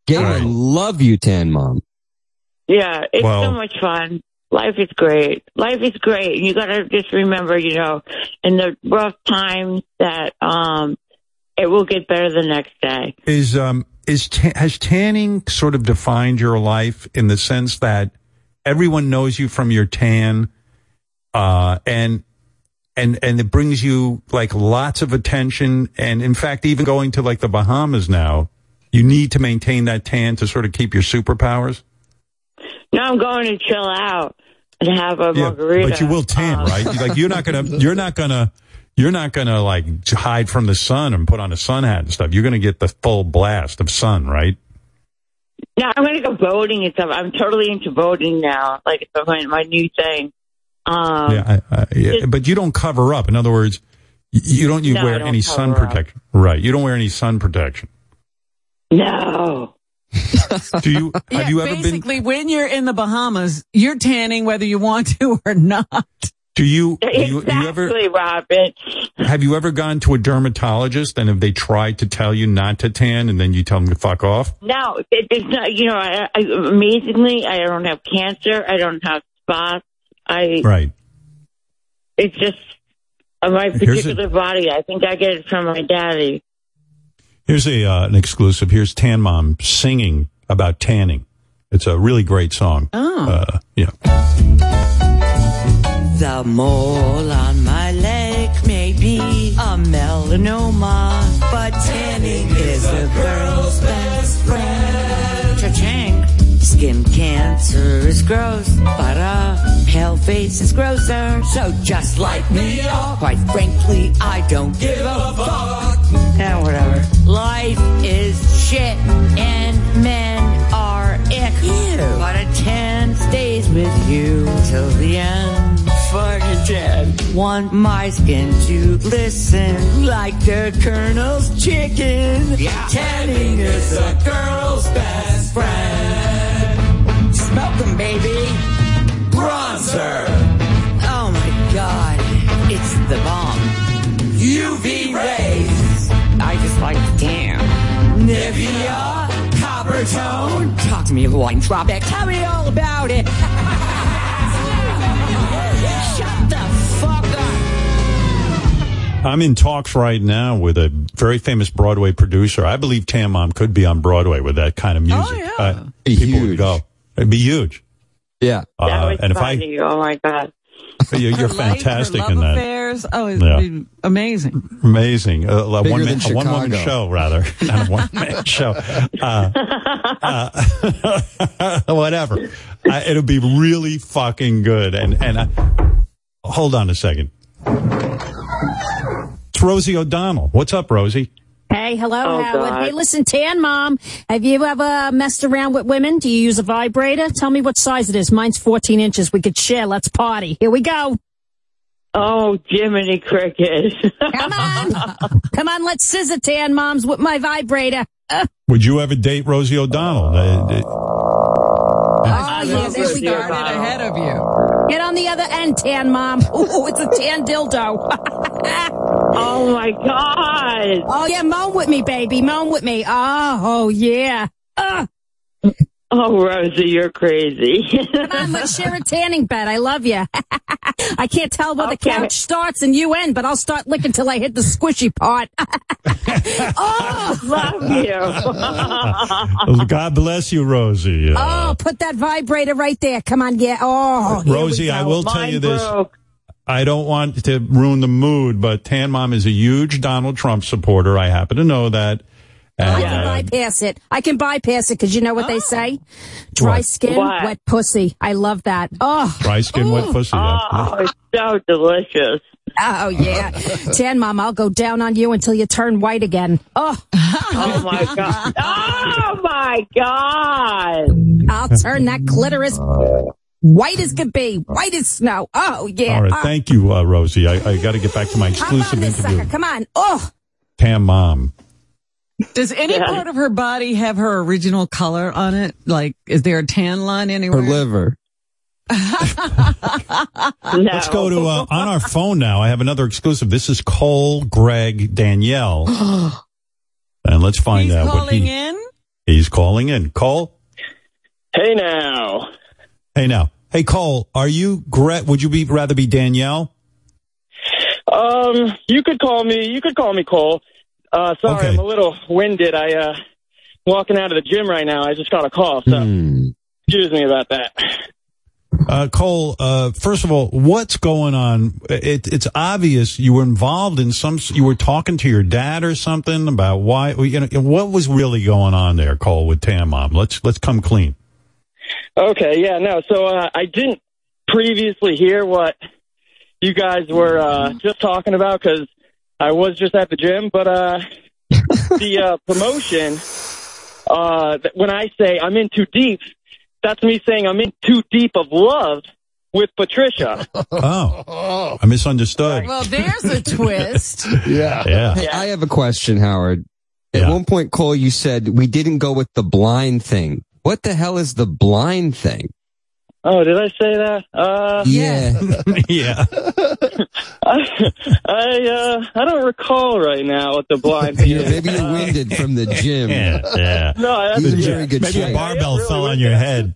Speaker 50: gay
Speaker 3: Right.
Speaker 50: men love you, Tan Mom.
Speaker 43: Yeah, it's
Speaker 3: Well-
Speaker 43: so much fun. Life is great. Life is great. You gotta just remember, you know, in the rough times that, um, it will get better the next day.
Speaker 3: Is um is ta- has tanning sort of defined your life in the sense that everyone knows you from your tan, uh, and and and it brings you like lots of attention, and in fact, even going to like the Bahamas now, you need to maintain that tan to sort of keep your superpowers.
Speaker 43: No, I'm going to chill out and have a margarita.
Speaker 3: but you will tan,
Speaker 43: Um,
Speaker 3: right? Like you're not gonna, you're not gonna, you're not gonna like hide from the sun and put on a sun hat and stuff. You're gonna get the full blast of sun, right?
Speaker 43: Now I'm going to go boating and stuff. I'm totally into boating now. Like it's my, my new thing. Um,
Speaker 3: yeah, I, I, yeah. But you don't cover up. In other words, you don't you
Speaker 43: No,
Speaker 3: wear
Speaker 43: don't
Speaker 3: any sun
Speaker 43: cover up.
Speaker 3: protection, right? You don't wear any sun protection.
Speaker 43: No.
Speaker 3: Do you? have
Speaker 4: Yeah,
Speaker 3: you ever been?
Speaker 4: basically, when you're in the Bahamas, you're tanning whether you want to or not.
Speaker 3: Do you? Do you, do you ever?
Speaker 43: Robin.
Speaker 3: Have you ever gone to a dermatologist and have they tried to tell you not to tan and then you tell them to fuck off?
Speaker 43: No, it, it's not. You know, I, I, amazingly, I don't have cancer. I don't have spots. I.
Speaker 3: Right.
Speaker 43: It's just uh, my
Speaker 3: Here's
Speaker 43: particular body. I think I get it from my daddy.
Speaker 3: Here's a uh, an exclusive. Here's Tan Mom singing about tanning. It's a really great song.
Speaker 4: Oh.
Speaker 3: Uh, yeah.
Speaker 49: The mole on my leg may be a melanoma, but tanning is a girl's best friend. Cha-ching. Skin cancer is gross, but a pale face is grosser. So just light me up. Quite frankly, I don't give a fuck. Eh, whatever. Life is shit, and men are ick. But a tan stays with you till the end. Fucking tan. Want my skin to glisten like the Colonel's chicken. Yeah. Tanning is a girl's best friend. Smoke 'em, baby. Bronzer. Oh my god, it's the bomb. UV rays. I just like to tan. Nivea, Coppertone. Talk to me, Hawaiian Tropic. Tell me all about it. Shut the fuck up.
Speaker 3: I'm in talks right now with a very famous Broadway producer. I believe Tan Mom could be on Broadway with that kind of music.
Speaker 43: Oh, yeah.
Speaker 3: Uh, people would go. It'd be huge.
Speaker 50: Yeah.
Speaker 3: Uh,
Speaker 43: was
Speaker 3: and if I,
Speaker 43: oh my god.
Speaker 3: You're, you're fantastic
Speaker 4: Love
Speaker 3: in that.
Speaker 4: affairs. Oh, it'd
Speaker 3: Yeah.
Speaker 4: amazing.
Speaker 3: Amazing. Uh, a
Speaker 4: Bigger
Speaker 3: one,
Speaker 4: than
Speaker 3: man, a one woman show, rather. Not a one man show. Uh, uh, whatever. Uh, it'll be really fucking good. And, and uh, hold on a second. It's Rosie O'Donnell. What's up, Rosie?
Speaker 51: Hey, hello,
Speaker 3: Oh,
Speaker 51: Howard.
Speaker 3: God.
Speaker 51: Hey, listen, Tan Mom, have you ever messed around with women? Do you use a vibrator? Tell me what size it is. Mine's 14 inches. We could share. Let's party. Here we go.
Speaker 43: Oh, Jiminy Cricket.
Speaker 51: Come on. Come on, let's scissor Tan Moms with my vibrator.
Speaker 3: Would you ever date Rosie O'Donnell? Uh, uh,
Speaker 51: oh, yeah, there we
Speaker 43: Rosie
Speaker 4: ahead of you.
Speaker 51: Get on the other end, Tan Mom. Ooh, it's a tan dildo.
Speaker 43: oh, my God.
Speaker 51: Oh, yeah, moan with me, baby. Moan with me. Oh, oh yeah. Uh,
Speaker 43: Oh, Rosie, you're crazy.
Speaker 51: come on, let's share a tanning bed. I love you. I can't tell where the couch starts and you end, but I'll start licking till I hit the squishy part. oh,
Speaker 43: love you.
Speaker 3: God bless you, Rosie. Uh,
Speaker 51: Oh, put that vibrator right there. Come on, yeah. Oh,
Speaker 3: Rosie, I
Speaker 51: go.
Speaker 3: will tell you this.
Speaker 51: broke.
Speaker 3: I don't want to ruin the mood, but Tan Mom is a huge Donald Trump supporter. I happen to know that.
Speaker 51: I can
Speaker 3: uh,
Speaker 51: bypass it. I can bypass it because you know what they say? Dry
Speaker 3: What?
Speaker 51: skin,
Speaker 43: What?
Speaker 51: wet pussy. I love that. Oh,
Speaker 3: dry skin, wet pussy.
Speaker 43: Oh, it's so delicious.
Speaker 51: oh yeah. Tan mom, I'll go down on you until you turn white again. Oh,
Speaker 43: Oh, my God. Oh, my God.
Speaker 51: I'll turn that clitoris white as could be, white as snow. Oh yeah.
Speaker 3: All right,
Speaker 51: Oh,
Speaker 3: thank you, uh, Rosie. I, I got to get back to my
Speaker 51: Hop on
Speaker 3: exclusive interview.
Speaker 51: sucker. Come on. Oh,
Speaker 3: Tan Mom.
Speaker 4: Does any part of her body have her original color on it? Like, is there a tan line anywhere?
Speaker 50: Her
Speaker 4: anywhere?
Speaker 50: liver.
Speaker 3: Let's go to uh, on our phone now. I have another exclusive. This is Cole, Greg, Danielle, and let's find
Speaker 4: He's
Speaker 3: out what
Speaker 4: calling
Speaker 3: he,
Speaker 4: in.
Speaker 3: he's calling in. Cole,
Speaker 46: Hey now.
Speaker 3: hey now, hey Cole, are you Greg? Would you be rather be Danielle?
Speaker 46: Um, you could call me. You could call me Cole. Uh, sorry,
Speaker 3: Okay.
Speaker 46: I'm a little winded. I uh, walking out of the gym right now. I just got a call, so excuse me about that.
Speaker 3: Uh, Cole, uh, first of all, what's going on? It, it's obvious you were involved in some. You were talking to your dad or something about why. You know, what was really going on there, Cole, with Tan Mom? Let's let's come clean.
Speaker 46: Okay, yeah, no. So uh, I didn't previously hear what you guys were uh, just talking about because I was just at the gym. But uh, the uh, promotion, uh, when I say I'm in too deep, that's me saying I'm in too deep of love with Patricia.
Speaker 3: Oh, I misunderstood.
Speaker 4: Well, there's a twist.
Speaker 45: yeah.
Speaker 3: Yeah.
Speaker 50: Hey, I have a question, Howard. At
Speaker 3: Yeah.
Speaker 50: one point, Cole, you said we didn't go with the blind thing. What the hell is the blind thing?
Speaker 46: Oh, did I say that? Uh,
Speaker 50: Yeah.
Speaker 3: yeah.
Speaker 46: I, I, uh, I don't recall right now what the blind thing
Speaker 50: You're-
Speaker 46: is.
Speaker 50: maybe you're winded from the gym.
Speaker 3: Yeah, yeah.
Speaker 46: No, that's
Speaker 50: He's in very good
Speaker 3: Maybe a
Speaker 50: shape.
Speaker 3: barbell fell on your head.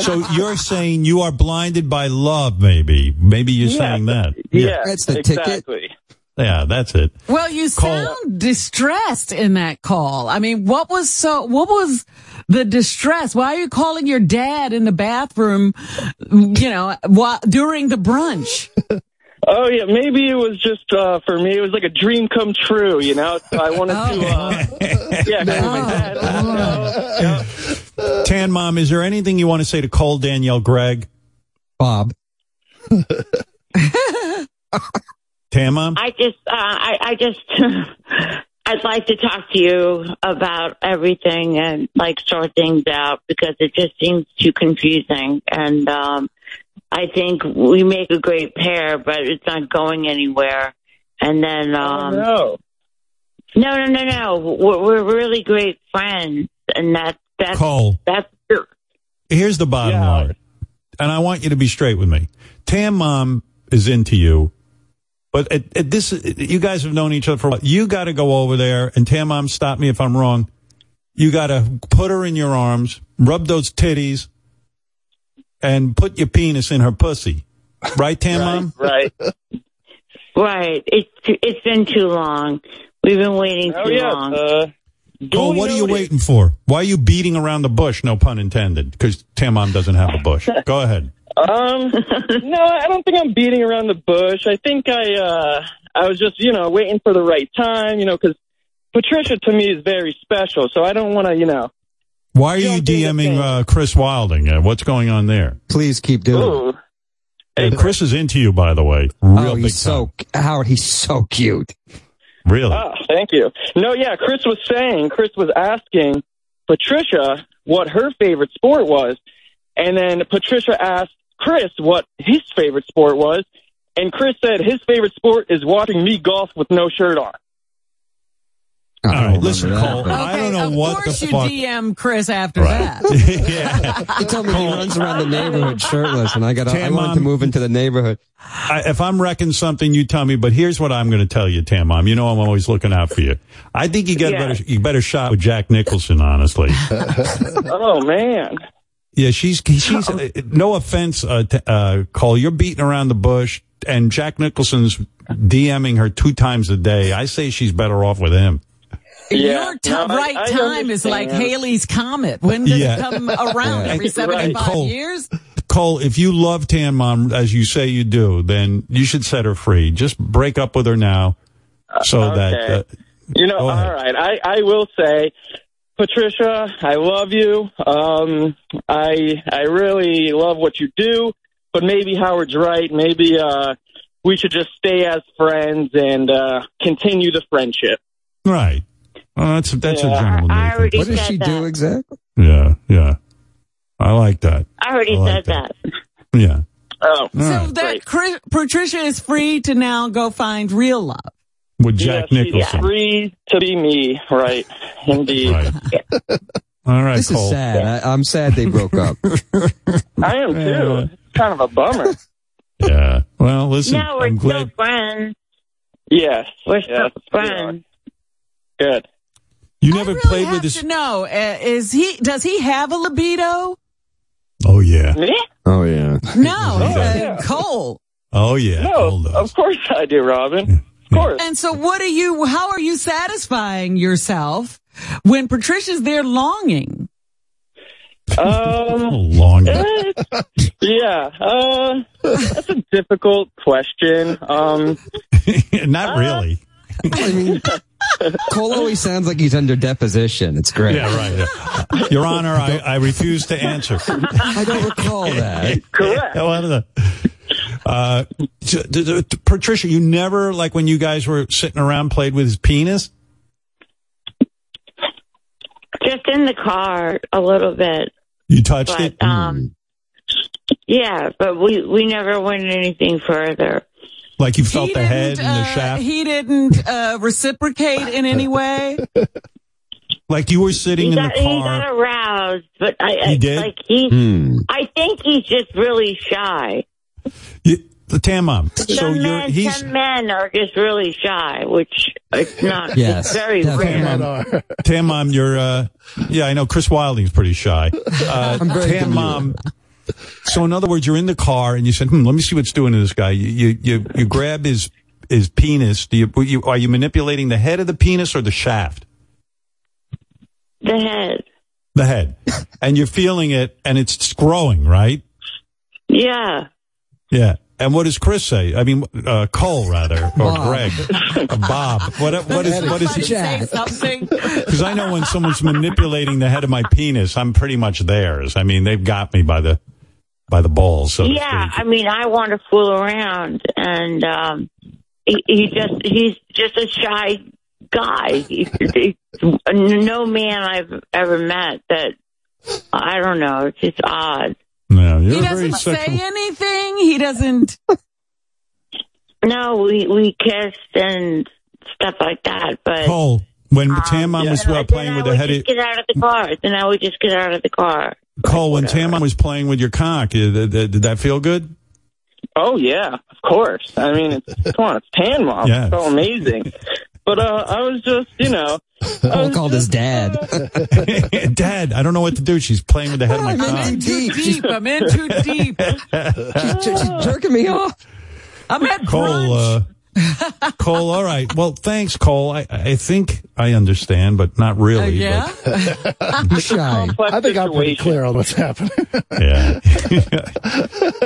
Speaker 3: So you're saying you are blinded by love, maybe. Maybe you're
Speaker 46: Yeah.
Speaker 3: saying that.
Speaker 46: Yeah,
Speaker 50: That's the ticket.
Speaker 46: Exactly.
Speaker 3: Yeah, that's it.
Speaker 4: Well, you
Speaker 3: Cole-
Speaker 4: sound distressed in that call. I mean, what was so, what was the distress? Why are you calling your dad in the bathroom, you know, while, during the brunch?
Speaker 46: Oh yeah, maybe it was just uh, for me. It was like a dream come true, you know. So I wanted to, uh, yeah, 'cause my dad. you know,
Speaker 3: Tan Mom, is there anything you want to say to Cole, Danielle, Greg?
Speaker 50: Bob.
Speaker 3: Tan Mom?
Speaker 43: I just, uh, I, I just, I'd like to talk to you about everything and like sort things out because it just seems too confusing. And um, I think we make a great pair, but it's not going anywhere. And then, um,
Speaker 46: no.
Speaker 43: no, no, no, no, we're, we're really great friends, and that that's
Speaker 3: Cole.
Speaker 43: that's
Speaker 3: Here's the bottom
Speaker 46: Yeah.
Speaker 3: line. And I want you to be straight with me. Tan Mom is into you. But at, at this, you guys have known each other for a while. You got to go over there, and Tan Mom, stop me if I'm wrong. You got to put her in your arms, rub those titties, and put your penis in her pussy. Right, Tan Mom?
Speaker 46: right.
Speaker 43: right. It's it's been too long. We've been waiting
Speaker 46: Oh
Speaker 43: too
Speaker 46: yeah.
Speaker 43: long.
Speaker 46: Uh,
Speaker 3: Cole,
Speaker 46: duly
Speaker 3: what are you waiting for? Why are you beating around the bush? No pun intended, because Tan Mom doesn't have a bush. Go ahead.
Speaker 46: Um, no, I don't think I'm beating around the bush. I think I, uh, I was just, you know, waiting for the right time, you know, because Patricia to me is very special. So I don't want to, you know.
Speaker 3: Why are you
Speaker 46: Don't do the
Speaker 3: DMing uh, Chris Wilding? Uh, what's going on there?
Speaker 50: Please keep doing it.
Speaker 3: Hey, Chris is into you, by the way. Real
Speaker 50: oh, he's so Howard. He's so cute.
Speaker 3: Really?
Speaker 46: Oh, thank you. No, yeah, Chris was saying, Chris was asking Patricia what her favorite sport was. And then Patricia asked Chris what his favorite sport was. And Chris said his favorite sport is watching me golf with no shirt on.
Speaker 3: All right, listen, Cole. I
Speaker 4: Okay,
Speaker 3: don't know what the fuck. of course you.
Speaker 4: DM Chris after that.
Speaker 3: yeah.
Speaker 50: He told me he runs around the neighborhood shirtless, and I got I
Speaker 3: Tam,
Speaker 50: wanted to move into the neighborhood.
Speaker 3: I, if I'm wrecking something, you tell me. But here's what I'm going to tell you, Tan Mom. You know I'm always looking out for you. I think you get
Speaker 46: Yeah.
Speaker 3: a better, you better shot with Jack Nicholson, honestly.
Speaker 46: oh, man.
Speaker 3: Yeah, she's she's uh, no offense, uh, t- uh, Cole. You're beating around the bush, and Jack Nicholson's DMing her two times a day. I say she's better off with him.
Speaker 46: Yeah.
Speaker 4: Your t-
Speaker 46: No,
Speaker 4: right
Speaker 46: I
Speaker 4: time is like. Halley's Comet. When does
Speaker 3: Yeah.
Speaker 4: it come around?
Speaker 3: Yeah.
Speaker 4: Every 75
Speaker 3: right. Cole.
Speaker 4: years?
Speaker 3: Cole, if you love Tan Mom as you say you do, then you should set her free. Just break up with her now, so that
Speaker 46: okay.
Speaker 3: uh,
Speaker 46: You know,
Speaker 3: Go
Speaker 46: all
Speaker 3: ahead.
Speaker 46: right. I, I will say, Patricia, I love you. Um, I I really love what you do, but maybe Howard's right. Maybe uh, we should just stay as friends and uh, continue the friendship.
Speaker 3: right. Well, that's that's
Speaker 46: Yeah.
Speaker 3: a gentleman.
Speaker 43: I already
Speaker 50: What does she
Speaker 43: that.
Speaker 50: do exactly?
Speaker 3: Yeah, yeah. I like that.
Speaker 43: I already
Speaker 3: I like
Speaker 43: said that.
Speaker 3: Yeah.
Speaker 46: Oh,
Speaker 4: So
Speaker 3: right.
Speaker 4: that Chris, Patricia is free to now go find real love.
Speaker 3: With Jack
Speaker 46: yeah, she's
Speaker 3: Nicholson.
Speaker 46: free to be me, right? Indeed.
Speaker 3: Right. All right,
Speaker 50: This
Speaker 3: Cole.
Speaker 50: is sad. I, I'm sad they broke up.
Speaker 46: I am too. It's kind of a bummer.
Speaker 3: Yeah. Well, listen,
Speaker 43: no, we're
Speaker 3: I'm
Speaker 43: still
Speaker 3: glad.
Speaker 43: friends.
Speaker 46: Yes.
Speaker 43: We're still
Speaker 46: yes, we
Speaker 43: friends.
Speaker 46: Good.
Speaker 3: You never
Speaker 4: I really
Speaker 3: played
Speaker 4: have
Speaker 3: with this.
Speaker 4: to know, uh, is he, does he have a libido?
Speaker 3: Oh yeah.
Speaker 46: Me?
Speaker 50: Oh yeah.
Speaker 4: No,
Speaker 46: Oh,
Speaker 4: uh,
Speaker 46: yeah.
Speaker 4: Cole.
Speaker 3: Oh yeah.
Speaker 46: No,
Speaker 3: Hold on.
Speaker 46: of course I do, Robin. Of course.
Speaker 4: And so what are you, how are you satisfying yourself when Patricia's there longing?
Speaker 46: Um,
Speaker 3: Long.
Speaker 46: eh, yeah, uh, that's a difficult question. Um,
Speaker 3: Not really.
Speaker 50: I mean, Cole always sounds like he's under deposition. It's great.
Speaker 3: Yeah, right. yeah. Your Honor, I, I refuse to answer.
Speaker 50: I don't recall that.
Speaker 46: correct.
Speaker 3: Uh, Patricia, you never like when you guys were sitting around played with his penis.
Speaker 43: Just in the car a little bit.
Speaker 3: You touched
Speaker 43: But,
Speaker 3: it.
Speaker 43: um, yeah, but we, we never went anything further.
Speaker 3: like you felt
Speaker 4: he
Speaker 3: the head
Speaker 4: didn't,
Speaker 3: and the
Speaker 4: uh,
Speaker 3: shaft.
Speaker 4: He didn't uh, reciprocate in any way.
Speaker 3: like you were sitting
Speaker 43: He
Speaker 3: in
Speaker 43: got,
Speaker 3: the
Speaker 43: he
Speaker 3: car.
Speaker 43: got aroused, but I, I
Speaker 3: did?
Speaker 43: like he.
Speaker 50: Hmm.
Speaker 43: I think he's just really shy.
Speaker 3: You, the Tan Mom. So
Speaker 43: some
Speaker 3: you're
Speaker 43: men,
Speaker 3: he's
Speaker 43: some men are just really shy, which it's not.
Speaker 50: Yes,
Speaker 43: it's very
Speaker 50: definitely.
Speaker 43: rare.
Speaker 45: Men are.
Speaker 3: Tan Mom. You're uh, yeah, I know. Chris Wilding's pretty shy. Uh,
Speaker 50: I'm very
Speaker 3: Tam. Mom. So in other words, you're in the car and you said, "Hmm, let me see what's doing to this guy." You you you, you grab his his penis. Do you, you are you manipulating the head of the penis or the shaft?
Speaker 43: The head.
Speaker 3: The head, and you're feeling it, and it's growing, right?
Speaker 43: Yeah.
Speaker 3: Yeah. And what does Chris say? I mean, uh, Cole rather, or
Speaker 50: Bob.
Speaker 3: Greg, or Bob. What what is what is he?
Speaker 4: say something.
Speaker 3: Because I know when someone's manipulating the head of my penis, I'm pretty much theirs. I mean, they've got me by the by the balls. So
Speaker 43: yeah. I mean, I want to fool around, and um, he, he just he's just a shy guy. He, he, no man I've ever met that I don't know. It's just odd.
Speaker 3: No,
Speaker 4: He
Speaker 3: you're very
Speaker 4: doesn't say anything. He doesn't.
Speaker 43: No, we we kissed and stuff like that, but
Speaker 3: Cole, when
Speaker 43: um,
Speaker 3: Tan Mom was uh, playing with the head
Speaker 43: just get out of the car. Then I would just get out of the car.
Speaker 3: Cole, when Tan Mom was playing with your cock, uh, did, did, did that feel good?
Speaker 46: Oh yeah, of course. I mean, it's come on, it's Tan Mom.
Speaker 3: Yeah.
Speaker 46: It's so amazing. But uh, I was just, you know, I
Speaker 50: Cole
Speaker 46: was
Speaker 50: called his dad.
Speaker 3: Dad, I don't know what to do. She's playing with the head of my
Speaker 4: car.
Speaker 3: I'm
Speaker 4: in too deep. I'm in too deep.
Speaker 50: she's, she's jerking me off.
Speaker 4: I'm at
Speaker 3: Cole,
Speaker 4: brunch.
Speaker 3: uh, Cole, all right. Well, thanks, Cole. I, I think I understand, but not
Speaker 4: Uh,
Speaker 3: really.
Speaker 4: yeah.
Speaker 50: He's shy.
Speaker 45: I think I'm pretty clear on what's happening.
Speaker 3: Yeah.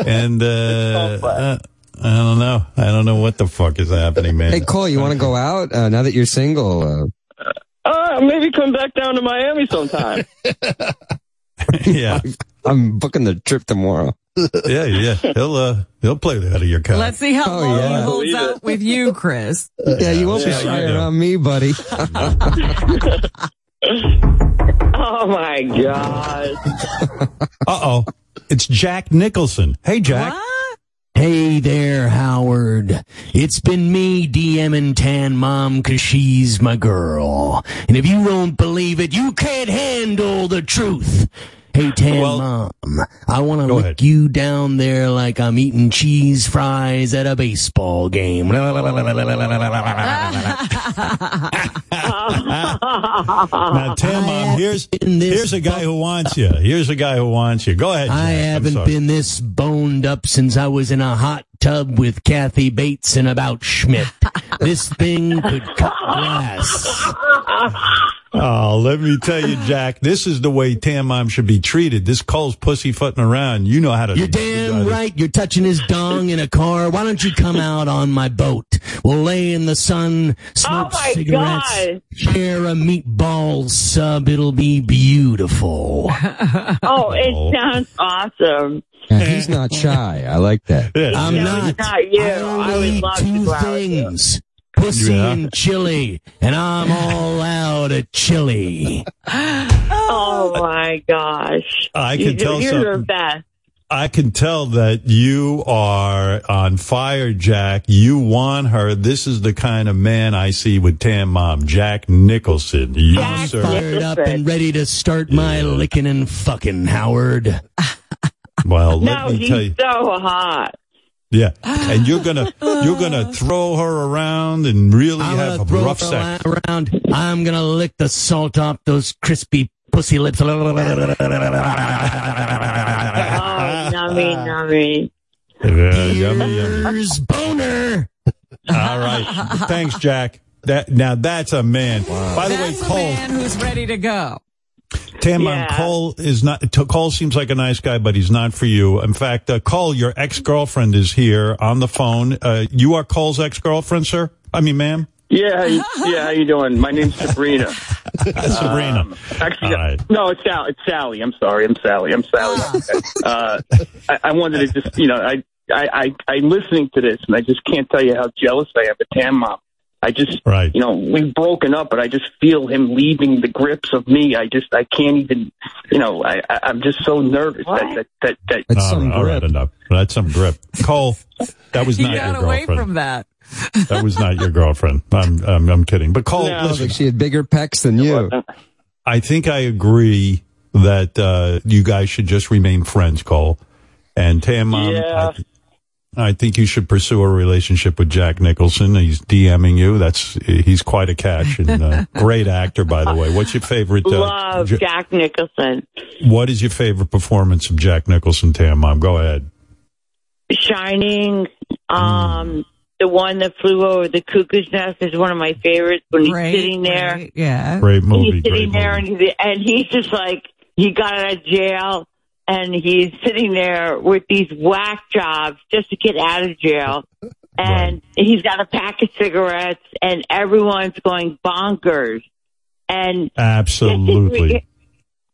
Speaker 3: and, uh, uh, I don't know. I don't know what the fuck is happening, man.
Speaker 50: Hey Cole, you want to go out uh, now that you're single? Uh,
Speaker 46: Uh, maybe come back down to Miami sometime.
Speaker 3: yeah.
Speaker 50: I'm booking the trip tomorrow.
Speaker 3: yeah, yeah. He'll uh, he'll play that out of your couch.
Speaker 4: Let's see how
Speaker 50: Oh,
Speaker 4: long
Speaker 50: yeah.
Speaker 4: he holds
Speaker 50: Believe
Speaker 4: out with you, Chris.
Speaker 50: Yeah, you won't be
Speaker 3: Yeah,
Speaker 50: shy
Speaker 3: you
Speaker 50: around me, buddy.
Speaker 43: Oh my god.
Speaker 3: Uh oh, it's Jack Nicholson. Hey, Jack.
Speaker 52: Hey there, Howard. It's been me DMing Tan Mom 'cause she's my girl. And if you don't believe it, you can't handle the truth. Hey, Tan Mom, I want to lick you down there like I'm eating cheese fries at a baseball game.
Speaker 3: Now, Tam, Mom, here's here's a guy who wants you. Here's a guy who wants you. Go ahead. Jack.
Speaker 52: I haven't been this boned up since I was in a hot tub with Kathy Bates and about Schmidt. this thing could cut glass.
Speaker 3: Oh, let me tell you, Jack. This is the way Tan Mom should be treated. This Cole's pussyfooting around. You know how to.
Speaker 52: You're damn right. You're touching his dong in a car. Why don't you come out on my boat? We'll lay in the sun, smoke oh,
Speaker 43: my
Speaker 52: cigarettes,
Speaker 43: God.
Speaker 52: share a meatball sub. It'll be beautiful.
Speaker 43: Oh, it oh. sounds awesome.
Speaker 50: Yeah, he's not shy. I like that.
Speaker 52: I'm
Speaker 43: No,
Speaker 52: not.
Speaker 43: it's not you. I would love to
Speaker 52: Two
Speaker 43: go out with you.
Speaker 52: things. Pussy
Speaker 3: Yeah.
Speaker 52: and chili, and I'm all out of chili.
Speaker 43: Oh my gosh.
Speaker 3: I
Speaker 43: You-
Speaker 3: can tell
Speaker 43: you're the
Speaker 3: something.
Speaker 43: best.
Speaker 3: I can tell that you are on fire, Jack. You want her. This is the kind of man I see with Tan Mom, Jack Nicholson. You, sir.
Speaker 52: Fired up and ready to start my licking and fucking, Howard.
Speaker 3: Well, let
Speaker 43: No,
Speaker 3: me
Speaker 43: he's
Speaker 3: tell you.
Speaker 43: so hot.
Speaker 3: Yeah, ah. and you're gonna you're gonna uh. throw her around and really
Speaker 52: I'm
Speaker 3: have a rough sex.
Speaker 52: around. I'm gonna lick the salt off those crispy pussy lips.
Speaker 43: Oh, nummy, nummy.
Speaker 3: Yeah, yummy, yummy.
Speaker 52: Here's boner.
Speaker 3: All right, thanks, Jack. That now that's a man. By the way,
Speaker 4: That's a man who's ready to go.
Speaker 3: Tam,
Speaker 43: Yeah.
Speaker 3: um, Cole is not. T- Cole seems like a nice guy, but he's not for you. In fact, uh, Cole, your ex girlfriend is here on the phone. Uh, you are Cole's ex girlfriend, sir. I mean, ma'am.
Speaker 53: Yeah, yeah. How you doing? My name's Sabrina.
Speaker 3: Sabrina.
Speaker 53: Um, actually,
Speaker 3: All right.
Speaker 53: no, it's Sal. It's Sally. I'm sorry. I'm Sally. I'm Sally. uh, I, I wanted to just, you know, I, I, I, I'm listening to this, and I just can't tell you how jealous I am of Tan Mom. I just,
Speaker 3: right.
Speaker 53: you know, we've broken up, but I just feel him leaving the grips of me. I just, I can't even, you know, I, I I'm just so nervous that that that. that
Speaker 3: all right, all right, enough. That's some grip. Cole, that was
Speaker 4: You
Speaker 3: not your girlfriend.
Speaker 4: I got away
Speaker 3: girlfriend.
Speaker 4: from that.
Speaker 3: That was not your girlfriend. I'm, I'm, I'm kidding. But Cole,
Speaker 50: Sounds
Speaker 3: listen,
Speaker 50: she had bigger pecs than you.
Speaker 3: I think I agree that uh, you guys should just remain friends, Cole. And Tam, um,
Speaker 53: Yeah.
Speaker 3: I, I think you should pursue a relationship with Jack Nicholson. He's DMing you. That's he's quite a catch and uh, great actor, by the way. What's your favorite? Uh,
Speaker 43: Love
Speaker 3: J-
Speaker 43: Jack Nicholson.
Speaker 3: what is your favorite performance of Jack Nicholson, Tam? Mom, go ahead.
Speaker 43: Shining. Um, the one that flew over the cuckoo's nest is one of my favorites. When he's
Speaker 4: Great,
Speaker 43: sitting there,
Speaker 4: great, yeah.
Speaker 3: Great movie.
Speaker 43: he's
Speaker 3: Great
Speaker 43: sitting
Speaker 3: movie.
Speaker 43: there, and he's, and he's just like he got out of jail, and he's sitting there with these whack jobs just to get out of jail. And he's got a pack of cigarettes, and everyone's going bonkers. And
Speaker 3: Absolutely.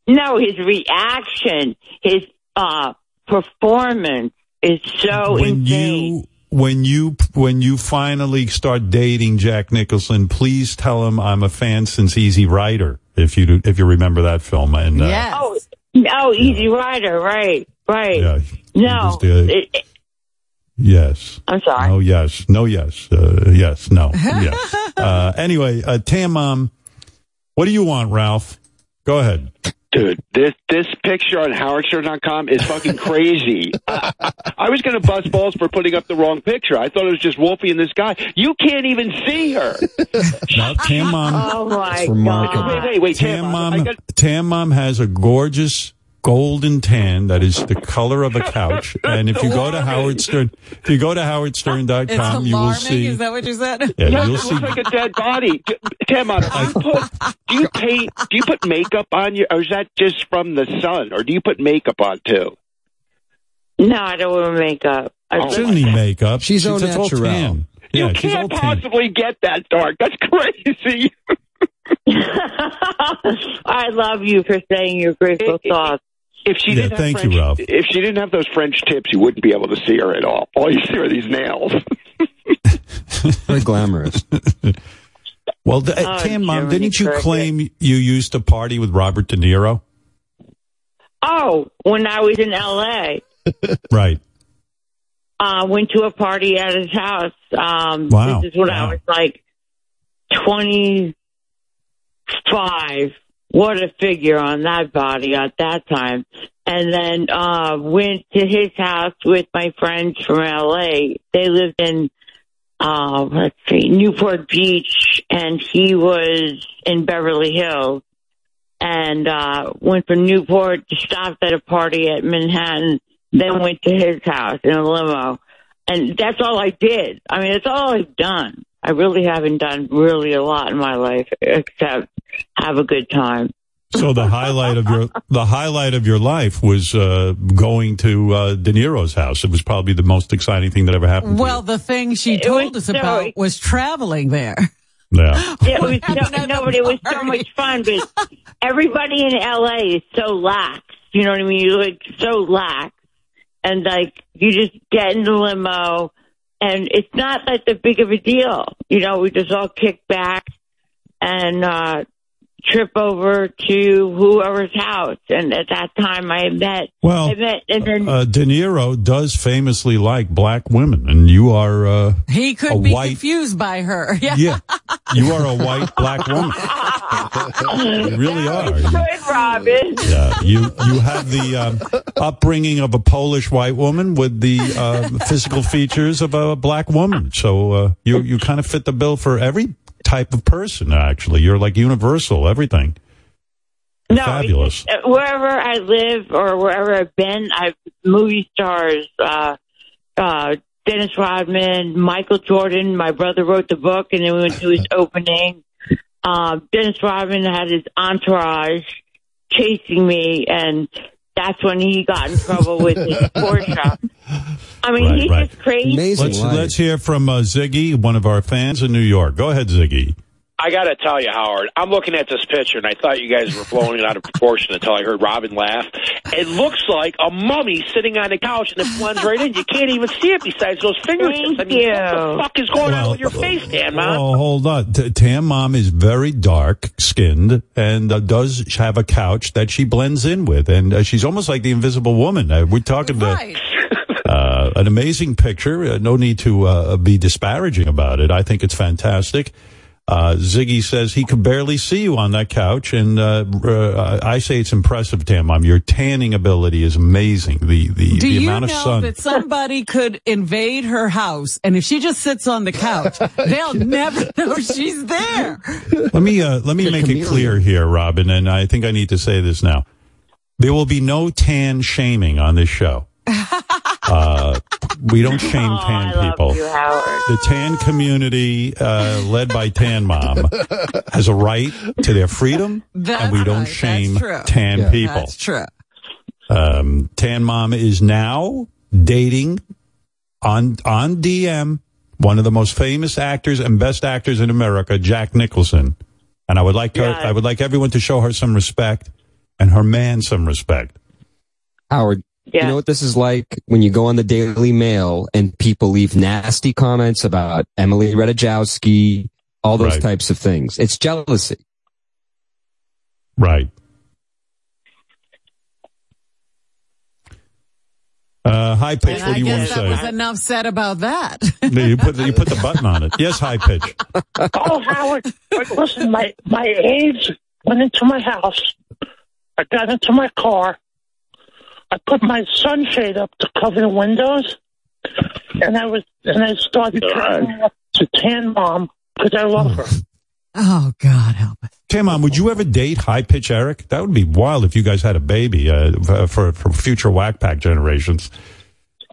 Speaker 43: no, his reaction, his uh performance is so
Speaker 3: when
Speaker 43: insane.
Speaker 3: you when you when you finally start dating Jack Nicholson, please tell him I'm a fan since Easy Rider. If you do, if you remember that film, and uh,
Speaker 43: Oh, no, Easy Rider, right, right.
Speaker 3: Yeah,
Speaker 43: no,
Speaker 3: was the-
Speaker 43: it- it-
Speaker 3: yes.
Speaker 43: I'm sorry.
Speaker 3: No, yes, no, yes, uh, yes, no, yes. Uh, anyway, uh, Tam, um, what do you want, Ralph? Go ahead.
Speaker 54: Dude, this this picture on HowardStern.com is fucking crazy. I, I was going to bust balls for putting up the wrong picture. I thought it was just Wolfie and this guy. You can't even see her.
Speaker 3: No, Tan Mom.
Speaker 43: Oh my
Speaker 3: remarkable.
Speaker 54: Wait, wait, wait.
Speaker 3: Tam
Speaker 54: Tam, I
Speaker 3: Mom,
Speaker 54: got-
Speaker 3: Tan Mom has a gorgeous golden tan that is the color of a couch. And if you go to Howard Stern, if you go to
Speaker 4: It's
Speaker 3: howardstern.com, you will see.
Speaker 4: Is that what you said?
Speaker 3: Yeah,
Speaker 54: No,
Speaker 3: you'll
Speaker 54: it
Speaker 3: see.
Speaker 54: looks like a dead body. D- Tam, uh, do you put do you paint do you put makeup on you, or is that just from the sun, or do you put makeup on too?
Speaker 43: No, I don't wear makeup. I
Speaker 3: She doesn't need makeup.
Speaker 50: She's au
Speaker 3: it's all
Speaker 50: naturel.
Speaker 3: tan. Yeah,
Speaker 54: you
Speaker 3: she's
Speaker 54: can't
Speaker 3: tan.
Speaker 54: possibly get that dark. That's crazy.
Speaker 43: I love you for saying your grateful thoughts.
Speaker 54: If she
Speaker 3: Yeah,
Speaker 54: didn't have
Speaker 3: thank you, Ralph.
Speaker 54: If she didn't have those French tips, you wouldn't be able to see her at all. All you see are these nails.
Speaker 50: Very glamorous.
Speaker 3: Well, the,
Speaker 43: Oh,
Speaker 3: Tam, Mom,
Speaker 43: Jiminy
Speaker 3: didn't you
Speaker 43: Cricket.
Speaker 3: claim you used to party with Robert De Niro?
Speaker 43: Oh, when I was in L.A.,
Speaker 3: Right.
Speaker 43: uh, went to a party at his house. Um,
Speaker 3: Wow.
Speaker 43: This is when
Speaker 3: Wow.
Speaker 43: I was like 25. What a figure on that body at that time. And then, uh, went to his house with my friends from LA. They lived in, uh, let's see, Newport Beach and he was in Beverly Hills. And, uh, went from Newport, to stopped at a party at Manhattan, then went to his house in a limo. And that's all I did. I mean, it's all I've done. I really haven't done really a lot in my life except have a good time.
Speaker 3: So the highlight of your the highlight of your life was uh, going to uh, De Niro's house. It was probably the most exciting thing that ever happened.
Speaker 4: Well, the thing she told us
Speaker 43: so-
Speaker 4: about was traveling there.
Speaker 3: Yeah.
Speaker 43: Yeah, it was so, no, but it was so much fun because everybody in LA is so lax. You know what I mean? You're like so lax. And like, you just get in the limo and it's not that the big of a deal. You know, we just all kick back and, uh, trip over to whoever's house. And at that time I met,
Speaker 3: Well,
Speaker 43: I met, and then
Speaker 3: Uh, De Niro does famously like black women, and you are uh,
Speaker 4: He
Speaker 3: a
Speaker 4: could be
Speaker 3: white.
Speaker 4: confused by her. Yeah.
Speaker 3: Yeah, you are a white black woman. you really are.
Speaker 43: good, Robin.
Speaker 3: Yeah, you you have the um, upbringing of a Polish white woman with the uh, physical features of a black woman. So uh, you you kind of fit the bill for every type of person. Actually, you're like universal. Everything.
Speaker 43: No,
Speaker 3: Fabulous.
Speaker 43: uh, wherever I live or wherever I've been, I've movie stars, uh, uh, Dennis Rodman, Michael Jordan. My brother wrote the book, and then we went to his opening. Um, Dennis Rodman had his entourage chasing me, and that's when he got in trouble with his Porsche. I mean,
Speaker 3: Right,
Speaker 43: he's
Speaker 3: right.
Speaker 43: just crazy.
Speaker 3: Let's let's hear from uh, Ziggy, one of our fans in New York. Go ahead, Ziggy.
Speaker 55: I got to tell you, Howard, I'm looking at this picture, and I thought you guys were blowing it out of proportion until I heard Robin laugh. It looks like a mummy sitting on a couch, and it blends right in. You can't even see it besides those fingertips. I mean, what the fuck is going on with your face, Dan, man?
Speaker 3: Oh, hold on. T- Tan Mom is very dark skinned and uh, does have a couch that she blends in with, and uh, she's almost like the Invisible Woman. Uh, we're talking to. Uh, an amazing picture. Uh, no need to uh, be disparaging about it. I think it's fantastic. Uh, Ziggy says he could barely see you on that couch, and uh, uh, I say it's impressive, Tan Mom. Your tanning ability is amazing. The the,
Speaker 4: Do
Speaker 3: the
Speaker 4: you
Speaker 3: amount of
Speaker 4: know
Speaker 3: sun.
Speaker 4: that somebody could invade her house and if she just sits on the couch, they'll never know she's there?
Speaker 3: let me uh, let me make it clear here, Robin, and I think I need to say this now. There will be no tan shaming on this show. Uh, we don't shame
Speaker 43: Oh,
Speaker 3: tan people. The tan community, uh, led by Tan Mom, has a right to their freedom, and we don't shame
Speaker 4: true.
Speaker 3: tan
Speaker 4: Yeah.
Speaker 3: people.
Speaker 4: That's true.
Speaker 3: Um, Tan Mom is now dating on on DM one of the most famous actors and best actors in America, Jack Nicholson. And I would like her, I would like everyone to show her some respect and her man some respect.
Speaker 50: Howard, you know what this is like when you go on the Daily Mail and people leave nasty comments about Emily Ratajkowski, all those
Speaker 3: Right.
Speaker 50: types of things. It's jealousy.
Speaker 3: Right. Uh, high pitch.
Speaker 4: And
Speaker 3: What
Speaker 4: I
Speaker 3: do you want
Speaker 4: guess
Speaker 3: to
Speaker 4: that was
Speaker 3: say?
Speaker 4: enough said about that.
Speaker 3: No, you put the, you put the button on it. Yes, high pitch.
Speaker 56: oh, Howard, listen, my, my aides went into my house. I got into my car. I put my sunshade up to cover the windows. And I was, and I started turning to Tan Mom because I love her.
Speaker 4: Oh God, help us.
Speaker 3: Tan Mom, would you ever date high pitch Eric? That would be wild if you guys had a baby uh, for for future Wack Pack generations.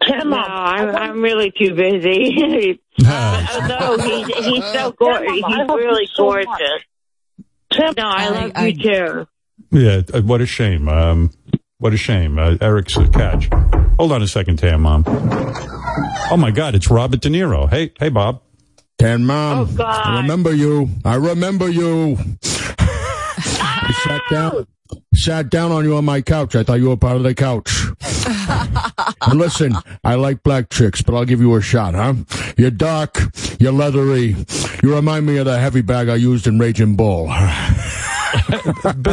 Speaker 43: No, I'm, I'm really too busy. Although he's, he's so gorgeous. He's really gorgeous. No, I love you too.
Speaker 3: Yeah, uh, what a shame. Um, what a shame. Uh, Eric's a catch. Hold on a second, Tan Mom. Oh my God, it's Robert De Niro. Hey, hey, Bob.
Speaker 57: Tan Mom,
Speaker 43: Oh, God.
Speaker 57: I remember you. I remember you. you sat down.
Speaker 52: sat down on you on my couch. I thought you were part of the couch. and listen, I like black chicks, but I'll give you a shot, huh? You're dark, you're leathery. You remind me of the heavy bag I used in Raging Bull.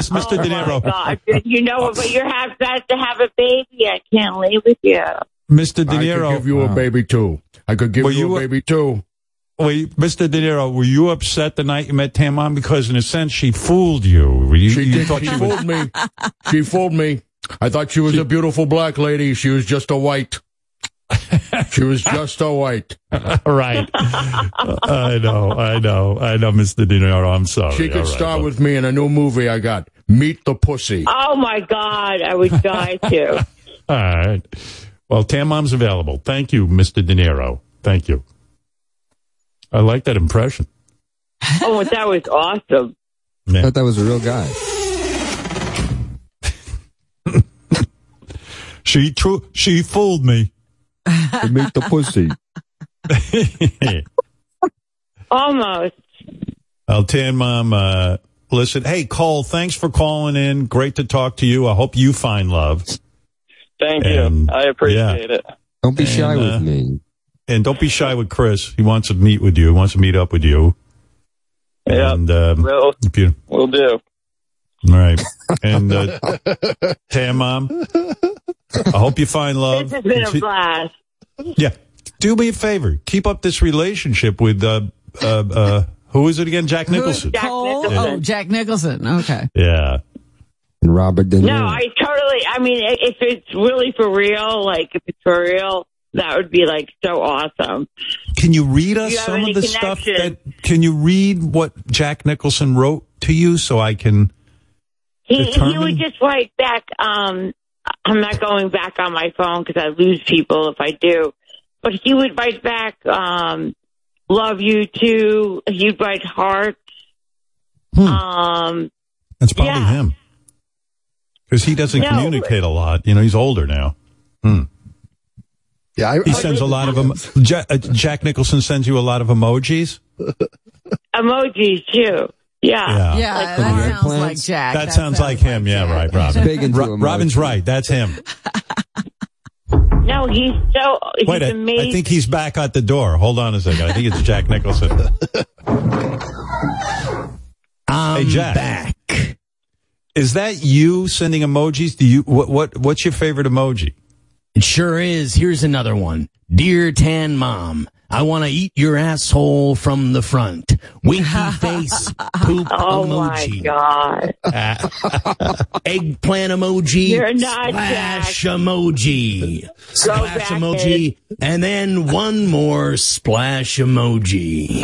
Speaker 3: Mr. De Niro.
Speaker 43: Oh God, you know, but you have got to have a baby. I can't live with you.
Speaker 3: Mr. De Niro.
Speaker 52: I
Speaker 3: Niro.
Speaker 52: could give you a baby too. I could give
Speaker 3: Were
Speaker 52: you,
Speaker 3: you
Speaker 52: a
Speaker 3: a-
Speaker 52: baby too.
Speaker 3: Wait, Mr. De Niro, were you upset the night you met Tan Mom? Because in a sense, she fooled you. You,
Speaker 52: She
Speaker 3: you
Speaker 52: did.
Speaker 3: thought
Speaker 52: She
Speaker 3: she
Speaker 52: fooled me. She fooled me. I thought she was a beautiful black lady. She was just a white. She was just a white.
Speaker 3: right. I know, I know, I know, Mr. De Niro. I'm sorry.
Speaker 52: She could
Speaker 3: All right,
Speaker 52: star
Speaker 3: well,
Speaker 52: with me in a new movie I got. Meet the Pussy.
Speaker 43: Oh my God, I would die too.
Speaker 3: All right. Well, Tan Mom's available. Thank you, Mr. De Niro. Thank you. I like that impression.
Speaker 43: oh, that was awesome.
Speaker 50: I thought that was a real guy.
Speaker 3: She true. She fooled me.
Speaker 50: To meet the pussy.
Speaker 43: Almost.
Speaker 3: Well, Tan Mom, uh, listen. Hey, Cole, thanks for calling in. Great to talk to you. I hope you find love.
Speaker 46: Thank
Speaker 3: And-
Speaker 46: you. I appreciate
Speaker 3: yeah.
Speaker 46: it.
Speaker 50: Don't be shy
Speaker 3: And, uh,
Speaker 50: with me.
Speaker 3: And don't be shy with Chris. He wants to meet with you. He wants to meet up with you.
Speaker 46: Yeah.
Speaker 3: And, um,
Speaker 46: Will,
Speaker 3: if you,
Speaker 46: will do.
Speaker 3: all right. And, uh, Tan Mom, I hope you find love.
Speaker 43: This has been a blast.
Speaker 3: Yeah. Do me a favor. Keep up this relationship with, uh, uh, uh, who is it again? Jack Nicholson.
Speaker 43: Jack
Speaker 4: Cole?
Speaker 43: Nicholson.
Speaker 4: Oh, Jack Nicholson. Okay.
Speaker 3: Yeah.
Speaker 50: And Robert De Niro.
Speaker 43: No, I totally. I mean, if it's really for real, like if it's for real, that would be like so awesome.
Speaker 3: Can you read us
Speaker 43: you
Speaker 3: some of the stuff that, can you read what Jack Nicholson wrote to you so I can,
Speaker 43: He he would just write back. Um, I'm not going back on my phone because I lose people if I do. But he would write back, um, "Love you too." He'd write hearts. Um,
Speaker 3: that's probably
Speaker 43: Yeah.
Speaker 3: him. Because he doesn't
Speaker 43: No.
Speaker 3: communicate a lot. You know, he's older now. Hmm.
Speaker 45: Yeah, I,
Speaker 3: He
Speaker 45: I
Speaker 3: sends a lot of them. Jack, uh, Jack Nicholson sends you a lot of emojis.
Speaker 43: emojis too. Yeah.
Speaker 3: Yeah.
Speaker 4: Yeah,
Speaker 43: Like
Speaker 4: that
Speaker 43: heart.
Speaker 4: sounds like Jack.
Speaker 3: That, sounds, like him. yeah, right, Robin.
Speaker 50: big into
Speaker 3: Ro- Robin's right. That's him.
Speaker 43: No, he's so he's
Speaker 3: Wait, I. I think he's back at the door. Hold on a second. I think it's Jack Nicholson.
Speaker 52: I'm
Speaker 3: hey, Jack.
Speaker 52: back.
Speaker 3: Is that you sending emojis? Do you what? What? What's your favorite emoji?
Speaker 52: It sure is. Here's another one. Dear Tan Mom, I want to eat your asshole from the front. Winky face, oh poop emoji.
Speaker 43: oh my
Speaker 52: emoji.
Speaker 43: god!
Speaker 52: Uh, eggplant emoji.
Speaker 43: You're not
Speaker 52: splash emoji. Splash
Speaker 43: back,
Speaker 52: emoji. And then one more splash emoji.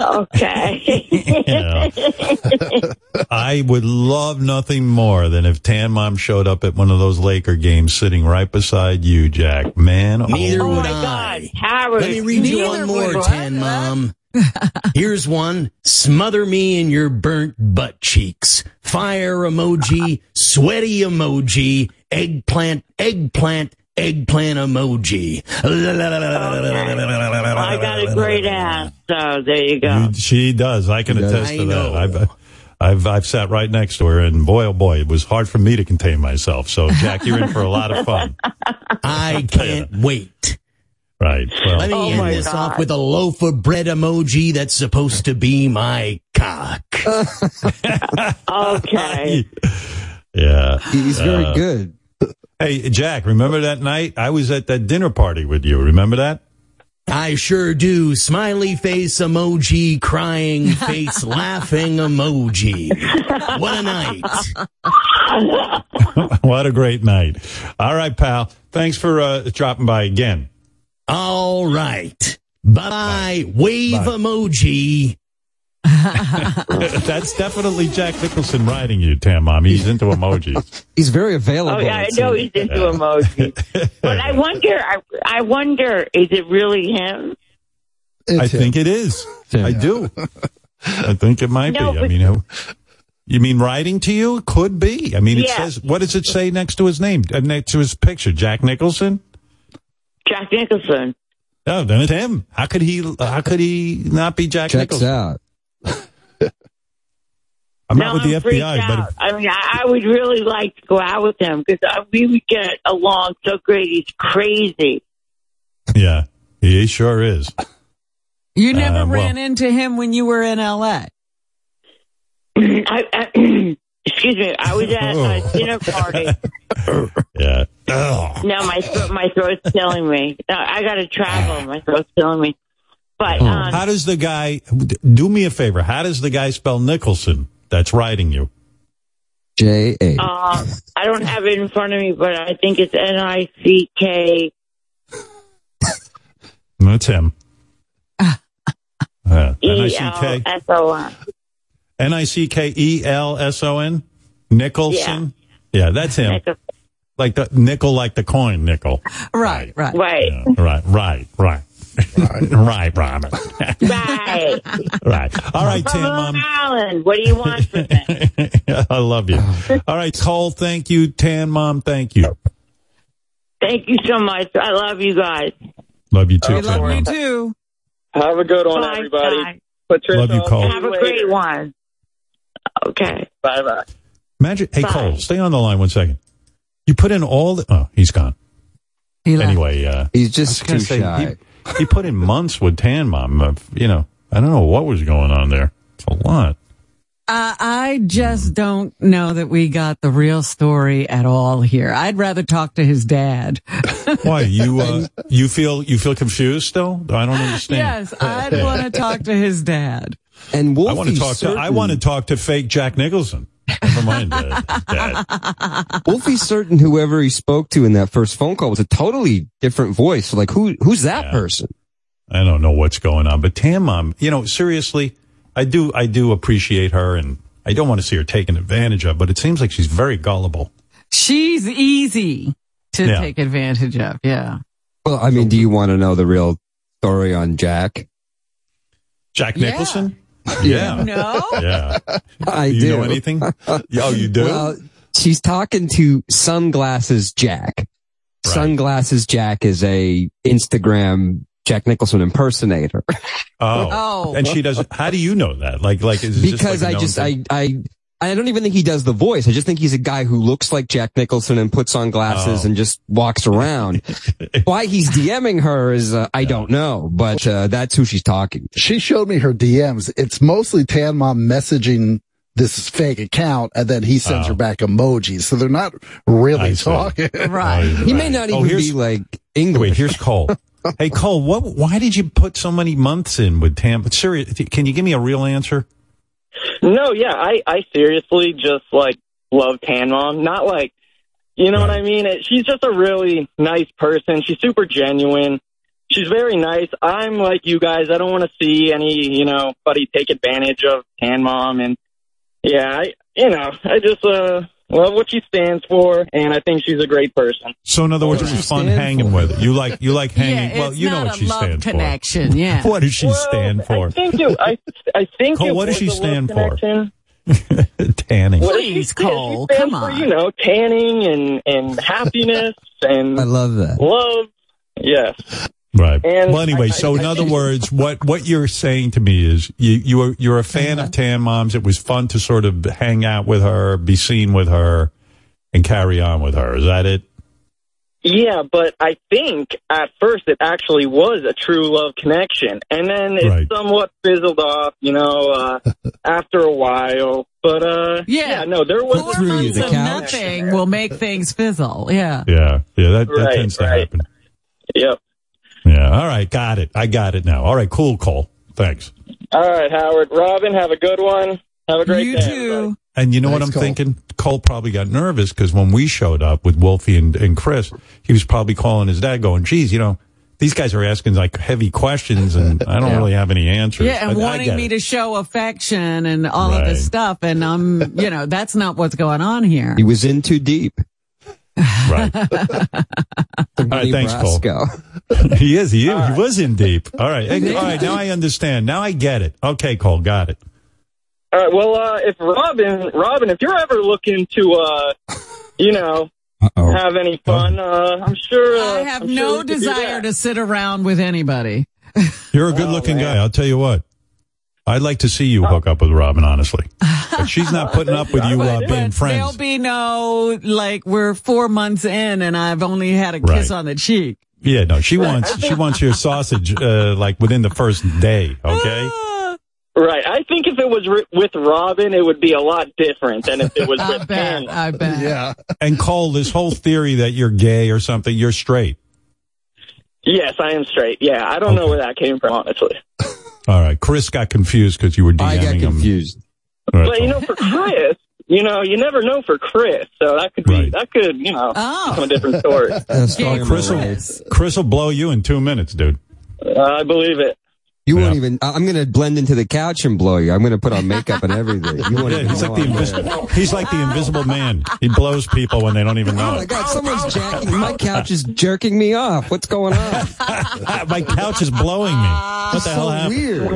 Speaker 43: Okay.
Speaker 3: I would love nothing more than if Tan Mom showed up at one of those Laker games, sitting right beside you, Jack. Man,
Speaker 52: Neither
Speaker 43: oh
Speaker 52: would oh
Speaker 43: my
Speaker 52: I.
Speaker 43: god, Howard!
Speaker 52: Let me read you
Speaker 4: Neither
Speaker 52: one more,
Speaker 4: would
Speaker 52: Tan Mom. Here's one. Smother me in your burnt butt cheeks. Fire emoji, sweaty emoji, eggplant, eggplant, eggplant emoji.
Speaker 43: I got a great ass, so there you go.
Speaker 3: She does. I can
Speaker 50: Yeah.
Speaker 3: attest
Speaker 52: I
Speaker 3: to
Speaker 52: know.
Speaker 3: that. I've, I've I've sat right next to her, and boy, oh boy, it was hard for me to contain myself. So, Jack, you're in for a lot of fun.
Speaker 52: I can't wait.
Speaker 3: Right. Well,
Speaker 52: Let me
Speaker 43: Oh
Speaker 52: end
Speaker 43: my
Speaker 52: this
Speaker 43: God.
Speaker 52: off with a loaf of bread emoji that's supposed to be my cock.
Speaker 43: Okay.
Speaker 3: yeah.
Speaker 50: He's very
Speaker 3: Uh,
Speaker 50: good.
Speaker 3: Hey, Jack, remember that night I was at that dinner party with you? Remember that?
Speaker 52: I sure do. Smiley face emoji, crying face, laughing emoji. What a night.
Speaker 3: what a great night. All right, pal. Thanks for uh, dropping by again.
Speaker 52: All right. Bye bye. Wave
Speaker 3: Bye.
Speaker 52: emoji.
Speaker 3: That's definitely Jack Nicholson riding you, Tan Mom. He's into emojis.
Speaker 50: He's very available.
Speaker 43: Oh yeah, I know he's into emojis, but I wonder. I, I wonder, is it really him?
Speaker 45: It's
Speaker 3: I
Speaker 45: him.
Speaker 3: think it is.
Speaker 50: Yeah.
Speaker 3: I do. I think it might
Speaker 43: No,
Speaker 3: be. I mean, who- you mean writing to you? Could be. I mean, it
Speaker 43: Yeah.
Speaker 3: says, what does it say next to his name? Uh, next to his picture? Jack Nicholson?
Speaker 43: Jack Nicholson.
Speaker 3: Oh, then it's him. How could he, how could he not be Jack
Speaker 50: Checks
Speaker 3: Nicholson?
Speaker 50: out.
Speaker 3: I'm
Speaker 43: no,
Speaker 3: not with the
Speaker 43: I'm freaked
Speaker 3: FBI, but
Speaker 43: out. I mean, I, I would really like to go out with him because we would get along so great. He's crazy.
Speaker 3: yeah, he sure is.
Speaker 4: You never
Speaker 3: Uh, well-
Speaker 4: ran into him when you were in L.A.
Speaker 43: I, I, excuse me. I was at a dinner party.
Speaker 3: Yeah.
Speaker 43: No, my throat, my throat's killing me. No, I got to travel. My throat's killing me. But um,
Speaker 3: How does the guy? Do me a favor. How does the guy spell Nicholson? That's writing you.
Speaker 50: J A.
Speaker 43: um, I don't have it in front of me, but I think it's N I C K.
Speaker 3: That's him. Uh,
Speaker 43: E L
Speaker 3: N-I-C-K
Speaker 43: S O N.
Speaker 3: N-I-C-K-E-L-S-O-N? Nicholson? Yeah, that's him. Like the nickel, like the coin nickel.
Speaker 4: Right, right.
Speaker 43: Right.
Speaker 3: Yeah, right, right, right. right, Robin.
Speaker 43: Right.
Speaker 3: right. All right,
Speaker 43: From
Speaker 3: Tim.
Speaker 43: Long
Speaker 3: Um,
Speaker 43: Island. What do you want from me?
Speaker 3: I love you. All right, Cole, thank you. Tan Mom, thank you.
Speaker 43: Thank you so much. I love you guys.
Speaker 3: Love you too,
Speaker 43: We
Speaker 3: Tan
Speaker 43: love you
Speaker 3: Mom.
Speaker 4: too.
Speaker 46: Have a good one,
Speaker 43: Bye,
Speaker 46: everybody.
Speaker 43: bye.
Speaker 46: Patricia,
Speaker 3: Love you, Cole.
Speaker 43: Have a great one. Okay.
Speaker 46: Bye bye.
Speaker 3: Imagine, hey,
Speaker 43: Bye.
Speaker 3: Cole, stay on the line one second. You put in all the, oh, he's gone. He anyway, uh,
Speaker 50: he's just too
Speaker 3: gonna
Speaker 50: shy.
Speaker 3: He, he put in months with Tan Mom. Uh, you know, I don't know what was going on there. It's a lot.
Speaker 4: Uh, I just don't know that we got the real story at all here. I'd rather talk to his dad.
Speaker 3: Why you uh, you feel you feel confused still? I don't understand.
Speaker 4: yes, I'd want to talk to his dad.
Speaker 50: And
Speaker 3: I want to talk to I want to talk to fake Jack Nicholson. Never mind, uh, Dad.
Speaker 50: Wolfie's certain whoever he spoke to in that first phone call was a totally different voice. Like who who's that person?
Speaker 3: I don't know what's going on, but Tan Mom, you know, seriously, I do I do appreciate her, and I don't want to see her taken advantage of. But it seems like she's very gullible.
Speaker 4: She's easy to
Speaker 3: Yeah.
Speaker 4: take advantage of. Yeah.
Speaker 50: Well, I mean, do you want to know the real story on Jack?
Speaker 3: Jack Nicholson. Yeah.
Speaker 4: No?
Speaker 3: Yeah.
Speaker 50: I
Speaker 3: Do you
Speaker 50: do.
Speaker 3: know anything? oh, you do.
Speaker 50: Well, she's talking to Sunglasses Jack. Sunglasses Jack is a Instagram Jack Nicholson impersonator.
Speaker 3: oh.
Speaker 4: Oh.
Speaker 3: and she doesn't. How do you know that? Like, like is it
Speaker 50: because
Speaker 3: just like a
Speaker 50: I
Speaker 3: known
Speaker 50: just
Speaker 3: thing?
Speaker 50: I I I don't even think he does the voice. I just think he's a guy who looks like Jack Nicholson and puts on glasses
Speaker 3: Oh.
Speaker 50: and just walks around. Why he's DMing her is uh, I don't know, but uh, that's who she's talking. to.
Speaker 45: She showed me her DMs. It's mostly Tan Mom messaging this fake account and then he sends
Speaker 3: Oh.
Speaker 45: her back emojis. So they're not really talking.
Speaker 4: Right.
Speaker 50: He may not
Speaker 3: Oh,
Speaker 50: even
Speaker 3: here's-
Speaker 50: be like English.
Speaker 3: Wait, here's Cole. hey, Cole, what? Why did you put so many months in with Tam? Serious? Can you give me a real answer?
Speaker 46: No, yeah, I, I seriously just like love Tan Mom. Not like, you know what I mean? It, she's just a really nice person. She's super genuine. She's very nice. I'm like you guys. I don't want to see any, you know, buddy take advantage of Tan Mom. And yeah, I, you know, I just uh love what she stands for, and I think she's a great person.
Speaker 3: So, in other words, it was fun
Speaker 46: stand
Speaker 3: hanging with her. You like you like hanging.
Speaker 4: Yeah,
Speaker 3: well, you know what
Speaker 4: a
Speaker 3: she
Speaker 4: love
Speaker 3: stands
Speaker 4: connection.
Speaker 3: for.
Speaker 4: Yeah.
Speaker 3: What does she stand for?
Speaker 46: I think it, I, I think
Speaker 3: Cole,
Speaker 46: it
Speaker 3: what does she stand for?
Speaker 46: connection.
Speaker 3: Tanning.
Speaker 46: What does
Speaker 4: Please,
Speaker 46: she stand-
Speaker 4: Cole,
Speaker 46: she stands
Speaker 4: come
Speaker 46: for,
Speaker 4: on.
Speaker 46: you know, tanning and and happiness and
Speaker 50: I love that.
Speaker 46: love. Yes.
Speaker 3: Right.
Speaker 46: And
Speaker 3: well, anyway,
Speaker 46: I-
Speaker 3: so
Speaker 46: I-
Speaker 3: in
Speaker 46: I
Speaker 3: other
Speaker 46: think-
Speaker 3: words, what what you're saying to me is you you are you're a fan
Speaker 46: Uh-huh.
Speaker 3: of Tan Moms. It was fun to sort of hang out with her, be seen with her, and carry on with her. Is that it?
Speaker 46: Yeah, but I think at first it actually was a true love connection, and then it
Speaker 3: Right.
Speaker 46: somewhat fizzled off, you know, uh, after a while. But uh,
Speaker 4: Yeah.
Speaker 46: no, there was
Speaker 4: Four months
Speaker 46: love
Speaker 4: of
Speaker 46: connection.
Speaker 4: nothing will make things fizzle. Yeah.
Speaker 3: Yeah, yeah. That, that
Speaker 46: Right,
Speaker 3: tends to
Speaker 46: right.
Speaker 3: happen.
Speaker 46: Yep.
Speaker 3: Yeah. All right, got it. I got it now. All right, cool, Cole. Thanks.
Speaker 46: All right, Howard, Robin, have a good one. Have a great
Speaker 4: You
Speaker 46: day.
Speaker 4: You too.
Speaker 3: And you know what I'm
Speaker 45: Cole.
Speaker 3: thinking? Cole probably got nervous because when we showed up with Wolfie and, and Chris, he was probably calling his dad, going, "Geez, you know, these guys are asking like heavy questions, and I don't really have any answers."
Speaker 4: Yeah, and
Speaker 3: I- I
Speaker 4: wanting
Speaker 3: get
Speaker 4: me
Speaker 3: it.
Speaker 4: to show affection and all of this stuff. And I'm, you know, that's not what's going on here.
Speaker 50: He was in too deep.
Speaker 3: Right. All right, thanks, Cole.
Speaker 50: Brasco.
Speaker 3: he is. He, he was in deep. All right. Hey, all right. Now I understand. Now I get it. Okay, Cole. Got it.
Speaker 46: All right. Well, uh, if Robin, Robin, if you're ever looking to, uh, you know, have any fun, uh, I'm sure. Uh,
Speaker 4: I have
Speaker 46: I'm
Speaker 4: no
Speaker 46: we could do
Speaker 4: desire to sit around with anybody.
Speaker 3: You're a good looking guy. I'll tell you what. I'd like to see you hook up with Robin, honestly. But she's not putting up with you uh, being friends.
Speaker 4: There'll be no, like, we're four months in and I've only had a kiss
Speaker 3: Right.
Speaker 4: on the cheek.
Speaker 3: Yeah, no, she wants she wants your sausage uh, like within the first day. Okay.
Speaker 46: Right. I think if it was ri- with Robin, it would be a lot different than if it was
Speaker 4: I
Speaker 46: with
Speaker 4: bet.
Speaker 46: Pam.
Speaker 4: I bet.
Speaker 45: Yeah.
Speaker 3: And Cole, this whole theory that you're gay or something, you're straight.
Speaker 46: Yes, I am straight. Yeah, I don't know where that came from, honestly.
Speaker 3: All right. Chris got confused because you were DMing him.
Speaker 50: I got
Speaker 3: him.
Speaker 50: confused.
Speaker 3: All right,
Speaker 46: But you know, for Chris, you know, you never know for Chris, so that could be that could, you know,
Speaker 4: Oh.
Speaker 46: become a different story.
Speaker 3: Chris, will, Chris will blow you in two minutes, dude.
Speaker 46: Uh, I believe it.
Speaker 50: You won't even. I- I'm going to blend into the couch and blow you. I'm going to put on makeup and everything. You won't
Speaker 3: Yeah,
Speaker 50: even
Speaker 3: he's like the invisible. He's like the invisible man. He blows people when they don't even know.
Speaker 50: Oh my god, someone's jacking. My couch is jerking me off. What's going on?
Speaker 3: my couch is blowing me. What the hell happened?
Speaker 50: Weird.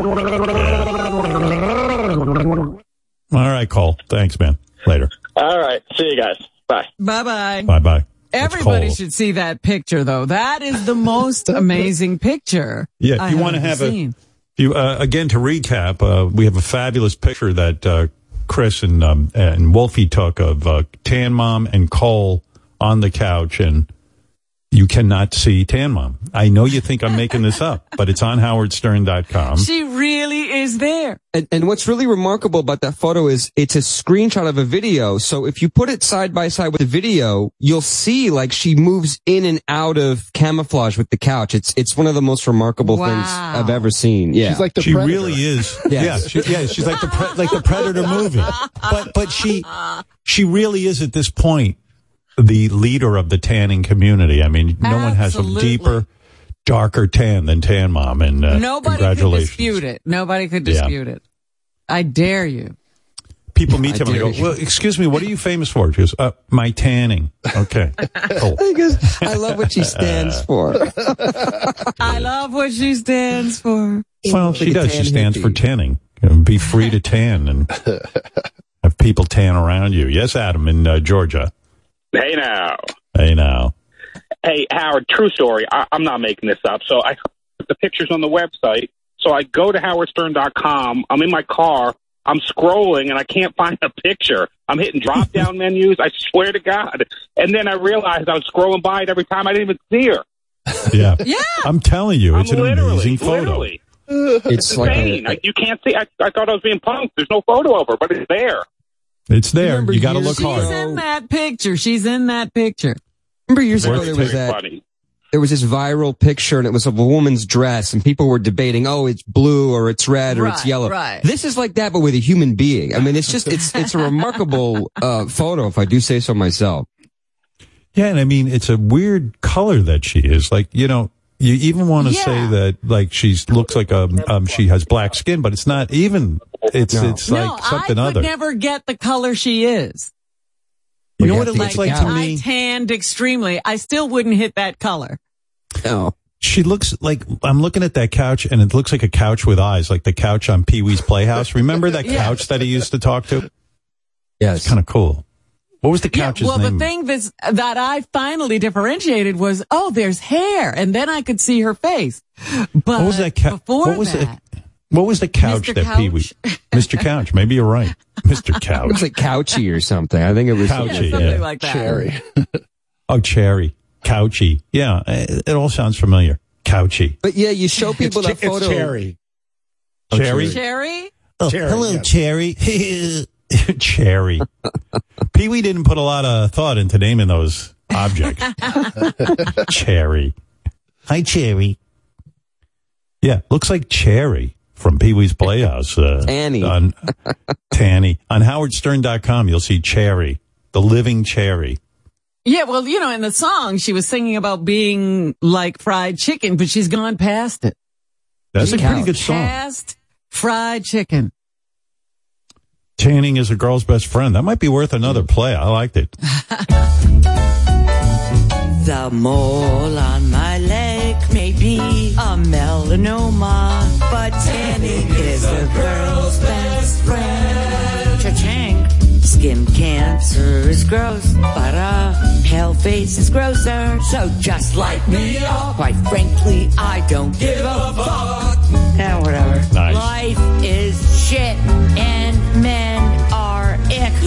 Speaker 3: All right, Cole. Thanks, man. Later.
Speaker 46: All right. See you guys. Bye.
Speaker 4: Bye bye.
Speaker 3: Bye bye.
Speaker 4: Everybody should see that picture, though. That is the most amazing picture.
Speaker 3: Yeah,
Speaker 4: I
Speaker 3: if you want to
Speaker 4: have ever
Speaker 3: a, you uh, again to recap, uh, we have a fabulous picture that uh, Chris and um, and Wolfie took of uh, Tan Mom and Cole on the couch, and you cannot see Tan Mom. I know you think I'm making this up, but it's on HowardStern.com.
Speaker 4: She really is there.
Speaker 50: And, and what's really remarkable about that photo is it's a screenshot of a video. So if you put it side by side with the video, you'll see like she moves in and out of camouflage with the couch. It's it's one of the most remarkable things I've ever seen. Yeah, she's like the
Speaker 3: she really is.
Speaker 50: Yes.
Speaker 3: Yeah, she, yeah, she's like the pre- like the Predator movie. But but she she really is at this point the leader of the tanning community. I mean, no one has a deeper, darker tan than Tan Mom. And uh,
Speaker 4: Nobody could dispute it. Nobody could
Speaker 3: Yeah.
Speaker 4: dispute it. I dare you.
Speaker 3: People meet him and go, "Well, excuse me, what are you famous for?" She goes, uh, "My tanning." Okay, cool.
Speaker 50: Because I love what she stands for.
Speaker 4: I love what she stands for.
Speaker 3: Well, she does. She stands
Speaker 50: hippie.
Speaker 3: for tanning. You know, be free to tan and have people tan around you. Yes, Adam in uh, Georgia.
Speaker 53: Hey now.
Speaker 3: Hey now.
Speaker 53: Hey, Howard, true story. I, I'm not making this up. So I put the pictures on the website. So I go to howardstern.com. I'm in my car. I'm scrolling and I can't find a picture. I'm hitting drop down menus. I swear to God. And then I realized I was scrolling by it every time. I didn't even see her.
Speaker 3: Yeah,
Speaker 4: Yeah.
Speaker 3: I'm telling you, it's
Speaker 53: I'm
Speaker 3: an
Speaker 53: literally,
Speaker 3: amazing photo.
Speaker 53: literally.
Speaker 50: It's like
Speaker 53: insane.
Speaker 50: a,
Speaker 53: I, you can't see. I, I thought I was being punked. There's no photo of her, but it's there.
Speaker 3: It's there.
Speaker 50: Remember
Speaker 3: You got to look
Speaker 4: She's
Speaker 3: hard.
Speaker 4: She's in that picture. She's in that picture.
Speaker 50: remember years ago there was that
Speaker 53: Funny.
Speaker 50: there was this viral picture and it was of a woman's dress and people were debating, oh, it's blue or it's red or it's yellow.
Speaker 4: right.
Speaker 50: This is like that, but with a human being. I mean, it's just, it's, it's a remarkable, uh, photo if I do say so myself.
Speaker 3: Yeah, and I mean, it's a weird color that she is. Like, you know, you even want to
Speaker 4: Yeah.
Speaker 3: say that like she looks like um, um she has black skin, but it's not even. It's
Speaker 50: No.
Speaker 3: it's
Speaker 4: no,
Speaker 3: like something other.
Speaker 4: I could
Speaker 3: other.
Speaker 4: never get the color she is.
Speaker 3: you know what it looks
Speaker 50: get
Speaker 3: like to
Speaker 50: couch.
Speaker 4: I
Speaker 3: me?
Speaker 4: tanned extremely. I still wouldn't hit that color.
Speaker 50: No.
Speaker 3: She looks like I'm looking at that couch, and it looks like a couch with eyes, like the couch on Pee Wee's Playhouse. Remember that
Speaker 4: Yeah.
Speaker 3: couch that he used to talk to?
Speaker 50: Yeah,
Speaker 3: It's kind of cool. What was the couch's name?
Speaker 4: well,
Speaker 3: name?
Speaker 4: the thing that's, that I finally differentiated was, oh, there's hair, and then I could see her face. But
Speaker 3: what was that couch?
Speaker 4: before
Speaker 3: What was
Speaker 4: that,
Speaker 3: it? What was the couch
Speaker 4: Mr.
Speaker 3: that Pee Wee? Mr. Couch. Maybe you're right, Mr. Couch.
Speaker 50: it was
Speaker 3: Couch.
Speaker 50: like couchy or something. I think it was
Speaker 3: Couchy,
Speaker 4: yeah, something
Speaker 3: yeah.
Speaker 4: like that.
Speaker 45: Chairry.
Speaker 3: Oh, Chairry, Couchy. Yeah, it, it all sounds familiar. Couchy.
Speaker 50: But yeah, you show people that
Speaker 45: It's,
Speaker 50: photo.
Speaker 45: Chairry.
Speaker 3: Oh, Chairry.
Speaker 4: Chairry?
Speaker 3: Oh,
Speaker 45: Chairry,
Speaker 3: hello,
Speaker 45: yes.
Speaker 3: Chairry. Chairry. Pee Wee didn't put a lot of thought into naming those objects. Chairry. Hi, Chairry. Yeah, looks like Chairry from Pee Wee's Playhouse. Uh,
Speaker 50: Tanny.
Speaker 3: On, Tanny. On howardstern.com, you'll see Chairry, the living Chairry.
Speaker 4: Yeah, well, you know, in the song, she was singing about being like fried chicken, but she's gone past it.
Speaker 3: That's a pretty good song.
Speaker 4: Past fried chicken.
Speaker 3: Tanning is a girl's best friend. That might be worth another play. I liked it.
Speaker 49: The mole on my leg may be a melanoma, but tanning is a girl's best friend. Cha-ching. Skin cancer is gross, but a pale face is grosser. So just light me up. Quite frankly, I don't give a fuck. Yeah, whatever.
Speaker 3: Nice.
Speaker 49: Life is shit and men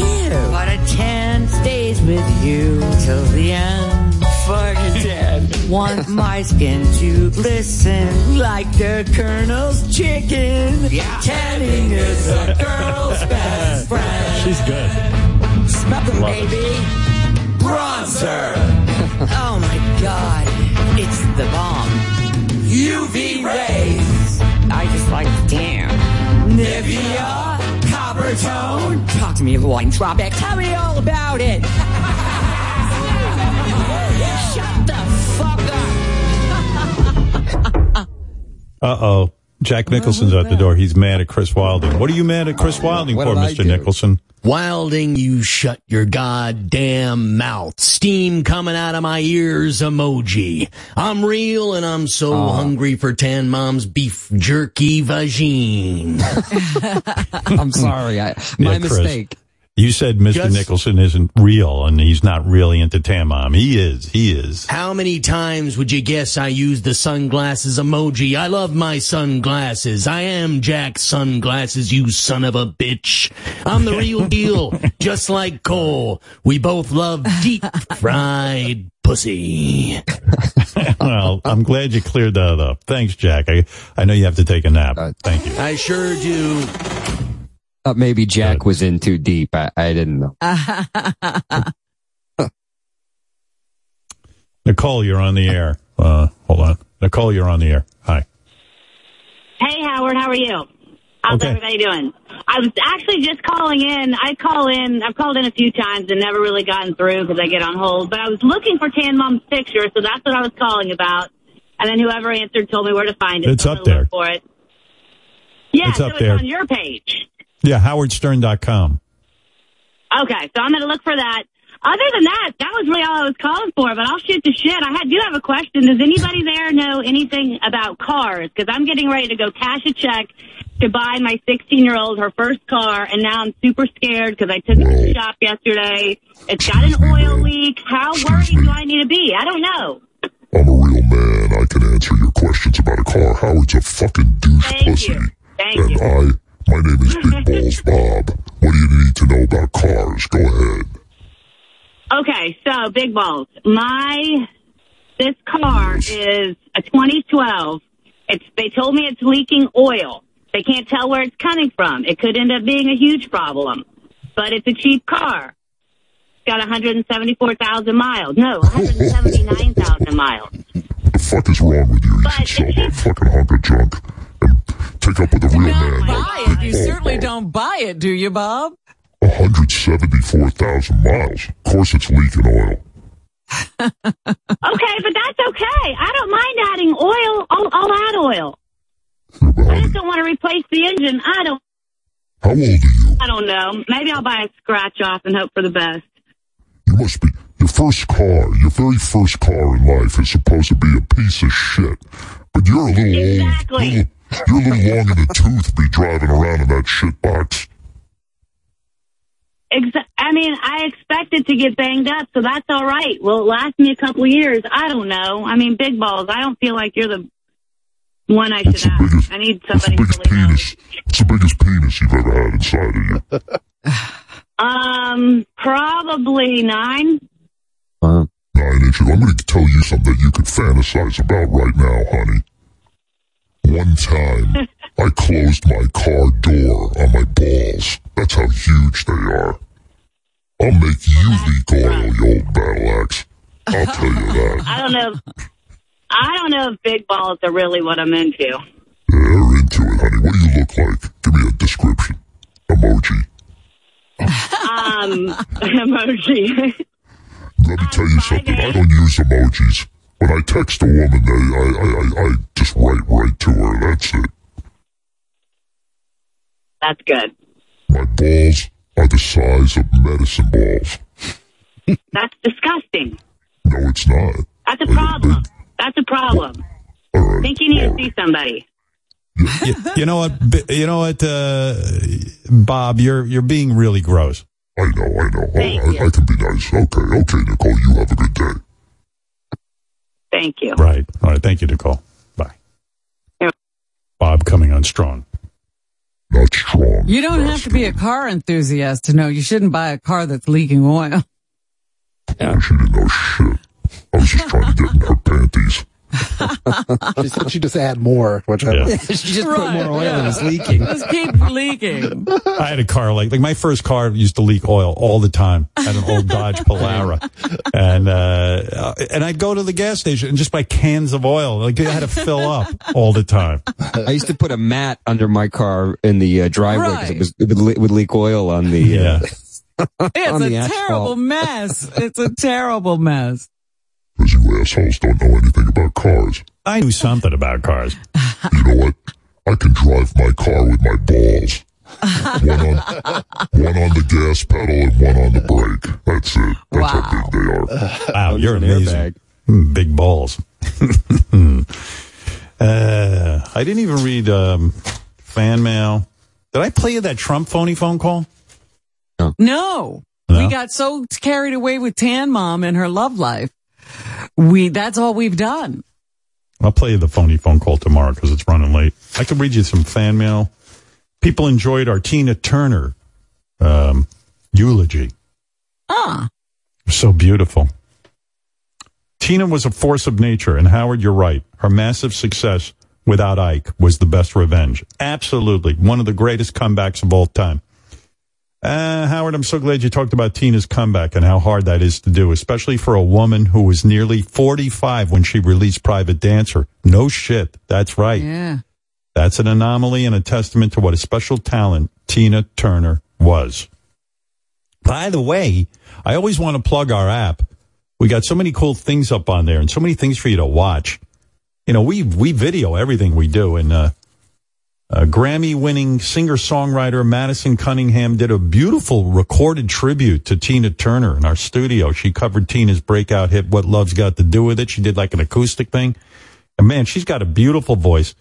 Speaker 49: are ick. But a tan stays with you till the end. Fuck a tan. Want my skin to glisten like the Colonel's chicken. Yeah. Tanning is a girl's best friend.
Speaker 3: She's good.
Speaker 49: Smell it,
Speaker 3: Love it.
Speaker 49: baby. Bronzer. oh my god. It's the bomb. UV rays. I just like to tan. Nivea. Talk to me, Hawaiian Tropic. Tell me all about it. Shut the fuck up.
Speaker 3: Uh oh. Jack Nicholson's at the door. He's mad at Chris Wilding. What are you mad at Chris Wilding
Speaker 52: What
Speaker 3: for,
Speaker 52: did I
Speaker 3: Mr.
Speaker 52: do?
Speaker 3: Nicholson?
Speaker 52: Wilding, you shut your goddamn mouth. Steam coming out of my ears emoji. I'm real and I'm so ah. hungry for Tan Mom's beef jerky vagine.
Speaker 50: I'm sorry. I, my
Speaker 3: Yeah, Chris.
Speaker 50: mistake.
Speaker 3: You said Mr.
Speaker 52: Just-
Speaker 3: Nicholson isn't real and he's not really into Tan Mom. He is. He is.
Speaker 52: How many times would you guess I use the sunglasses emoji? I love my sunglasses. I am Jack Sunglasses, you son of a bitch. I'm the real deal, just like Cole. We both love deep fried pussy.
Speaker 3: well, I'm glad you cleared that up. Thanks, Jack. I, I know you have to take a nap. Uh, Thank you.
Speaker 52: I sure do.
Speaker 50: Uh, maybe Jack was in too deep. I, I didn't know.
Speaker 3: Nicole, you're on the air. Uh, hold on. Nicole, you're on the air. Hi.
Speaker 57: Hey, Howard, how are you? How's
Speaker 3: Okay.
Speaker 57: everybody doing? I was actually just calling in. I call in. I've called in a few times and never really gotten through because I get on hold. But I was looking for Tan Mom's picture, so that's what I was calling about. And then whoever answered told me where to find it.
Speaker 3: It's
Speaker 57: so
Speaker 3: up there.
Speaker 57: For it. Yeah,
Speaker 3: It's
Speaker 57: so
Speaker 3: up
Speaker 57: it's
Speaker 3: there.
Speaker 57: on your page.
Speaker 3: Yeah, howardstern.com.
Speaker 57: Okay, so I'm going to look for that. Other than that, that was really all I was calling for. But I'll shoot the shit. I had, do have a question. Does anybody there know anything about cars? Because I'm getting ready to go cash a check to buy my 16 year old her first car, and now I'm super scared because I took it to the shop yesterday. It's got an oil leak. How worried do I need to be? I don't know.
Speaker 58: I'm a real man. I can answer your questions about a car. Howard's a fucking douche
Speaker 57: Thank
Speaker 58: pussy.
Speaker 57: you. Thank
Speaker 58: and
Speaker 57: you.
Speaker 58: I, my name is Big Balls Bob. What do you need to know about cars? Go ahead.
Speaker 57: Okay, so big balls. My this car is a 2012. It's they told me it's leaking oil. They can't tell where it's coming from. It could end up being a huge problem, but it's a cheap car. It's got 174,000 miles. No, 179,000 miles.
Speaker 58: The fuck is wrong with you? You should sell that fucking hunk of junk take up with a real man like
Speaker 4: Buy it. You certainly don't buy it, do you, Bob?
Speaker 58: 174,000 miles. Of course it's leaking oil.
Speaker 57: Okay, but that's okay. I don't mind adding oil. I'll, I'll add oil. I just don't want to replace the engine. I don't.
Speaker 58: How old are you?
Speaker 57: I don't know. Maybe I'll buy a scratch off and hope for the best.
Speaker 58: You must be. Your first car, your very first car in life is supposed to be a piece of shit. But you're a little
Speaker 57: Exactly.
Speaker 58: old. Little, you're a little long in the tooth to be driving around in that shit box.
Speaker 57: Exa- I mean, I expect it to get banged up, so that's all right. Will it last me a couple of years? I don't know. I mean, big balls. I don't feel like you're the one I should ask. I need somebody.
Speaker 58: Biggest penis. It's the biggest penis you've ever had inside of you.
Speaker 57: Um, probably nine.
Speaker 58: Nine inches. I'm going to tell you something that you could fantasize about right now, honey. One time, I closed my car door on my balls. That's how huge they are. I'll make you leak oil, you old battle axe. I'll tell you that.
Speaker 57: I don't know. I don't know if big balls are really what I'm into.
Speaker 58: You're into it, honey. What do you look like? Give me a description. Emoji.
Speaker 57: Um, emoji.
Speaker 58: Let me tell you something. I don't use emojis. When I text a woman, I, I, I, I just write right to her. That's it.
Speaker 57: That's good.
Speaker 58: My balls are the size of medicine balls.
Speaker 57: That's disgusting.
Speaker 58: No, it's not.
Speaker 57: That's a problem. That's a problem. I think you need to see somebody.
Speaker 3: you, you know what? You know what, uh, Bob? You're you're being really gross.
Speaker 58: I know, I know. Oh, I, I can be nice. Okay, okay, Nicole. You have a good day.
Speaker 57: Thank you.
Speaker 3: Right. All right. Thank you, Nicole. Bye. Bob coming on strong.
Speaker 58: Not strong.
Speaker 4: You don't have to be a car enthusiast to know you shouldn't buy a car that's leaking oil.
Speaker 58: Oh, she didn't know shit. I was just trying to get in her panties.
Speaker 45: She said she just add more, which I
Speaker 50: she just put more oil
Speaker 4: yeah.
Speaker 50: and it's leaking.
Speaker 4: Just keep leaking.
Speaker 3: I had a car like like my first car used to leak oil all the time. I had an old Dodge Polara, and uh, and I'd go to the gas station and just buy cans of oil. Like I had to fill up all the time.
Speaker 50: I used to put a mat under my car in the uh, driveway because
Speaker 4: Right.
Speaker 50: it was it would, le- would leak oil on the. Uh,
Speaker 4: It's a
Speaker 50: the
Speaker 4: terrible mess. It's a terrible mess.
Speaker 58: Because you assholes don't know anything about cars.
Speaker 3: I knew something about cars.
Speaker 58: You know what? I can drive my car with my balls. One on, one on the gas pedal and one on the brake. That's it. That's how big they are.
Speaker 3: Wow, you're amazing. Mm, Big balls. uh, I didn't even read um, fan mail. Did I play you that Trump phony phone call?
Speaker 4: No.
Speaker 3: No?
Speaker 4: We got so carried away with Tan Mom and her love life. We that's all we've done.
Speaker 3: I'll play you the phony phone call tomorrow because it's running late. I can read you some fan mail. People enjoyed our Tina Turner um, eulogy.
Speaker 4: Ah.
Speaker 3: So beautiful. Tina was a force of nature, and Howard, you're right. Her massive success without Ike was the best revenge. Absolutely. One of the greatest comebacks of all time. Uh, Howard, I'm so glad you talked about Tina's comeback and how hard that is to do, especially for a woman who was nearly 45 when she released Private Dancer. No shit. That's right.
Speaker 4: Yeah.
Speaker 3: That's an anomaly and a testament to what a special talent Tina Turner was. By the way, I always want to plug our app. We got so many cool things up on there and so many things for you to watch. You know, we we video everything we do and uh uh, Grammy winning singer songwriter Madison Cunningham did a beautiful recorded tribute to Tina Turner in our studio. She covered Tina's breakout hit, What Love's Got to Do with It. She did like an acoustic thing. And man, she's got a beautiful voice.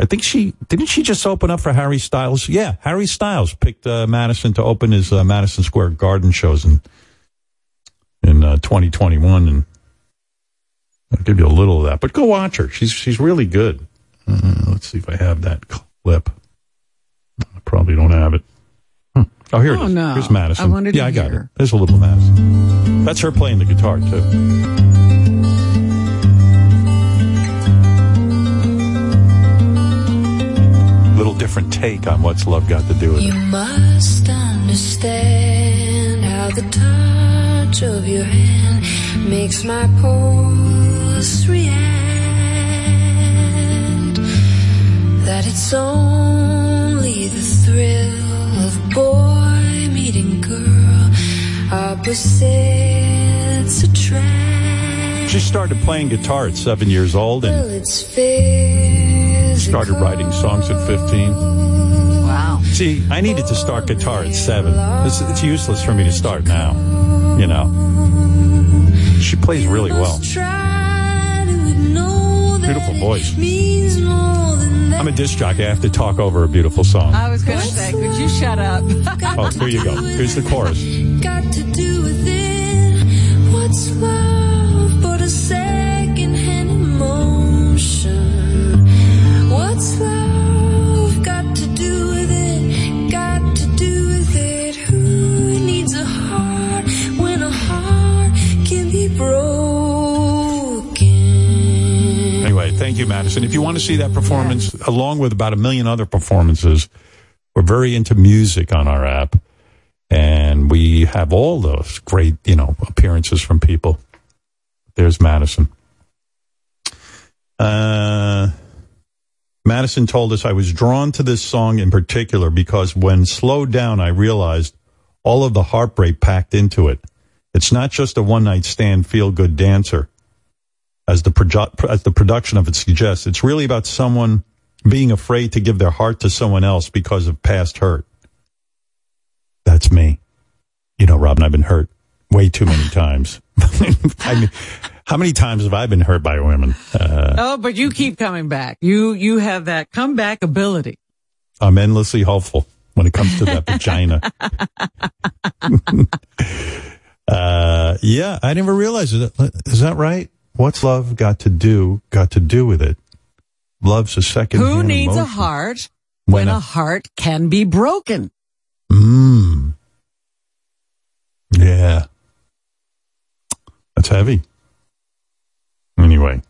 Speaker 3: I think she, didn't she just open up for Harry Styles? Yeah, Harry Styles picked uh, Madison to open his uh, Madison Square Garden shows in, in uh, 2021. And I'll give you a little of that. But go watch her. She's, she's really good. Uh, let's see if I have that clip. I probably don't have it. Hmm. Oh, here
Speaker 4: Oh,
Speaker 3: it is.
Speaker 4: no.
Speaker 3: Here's Madison.
Speaker 4: I wanted to
Speaker 3: yeah, I got
Speaker 4: hear.
Speaker 3: it. There's a little Madison. That's her playing the guitar, too. Little different take on what's love got to do with
Speaker 59: You
Speaker 3: it.
Speaker 59: must understand how the touch of your hand makes my pulse react. That it's only the thrill of boy meeting girl, opposites attract.
Speaker 3: She started playing guitar at seven years old and started writing songs at 15.
Speaker 4: Wow.
Speaker 3: See, I needed to start guitar at seven. It's, it's useless for me to start now. You know. She plays really well. Beautiful voice. I'm a disc jockey. I have to talk over a beautiful song.
Speaker 4: I was going to say, could you shut up?
Speaker 3: Oh, here you go. Here's the chorus. Thank you, Madison. If you want to see that performance, along with about a million other performances, we're very into music on our app. And we have all those great, you know, appearances from people. There's Madison. Uh, Madison told us I was drawn to this song in particular because when slowed down, I realized all of the heartbreak packed into it. It's not just a one night stand feel good dancer as the produ- as the production of it suggests. It's really about someone being afraid to give their heart to someone else because of past hurt. That's me. You know, Robin, I've been hurt way too many times. I mean, how many times have I been hurt by women? Uh,
Speaker 4: oh, but you keep coming back. You you have that comeback ability.
Speaker 3: I'm endlessly hopeful when it comes to that vagina. uh, yeah, I never realized it. Is that right? What's love got to do? Got to do with it? Love's a second.
Speaker 4: Who needs a heart when a heart can be broken.
Speaker 3: Mmm. Yeah. That's heavy. Anyway.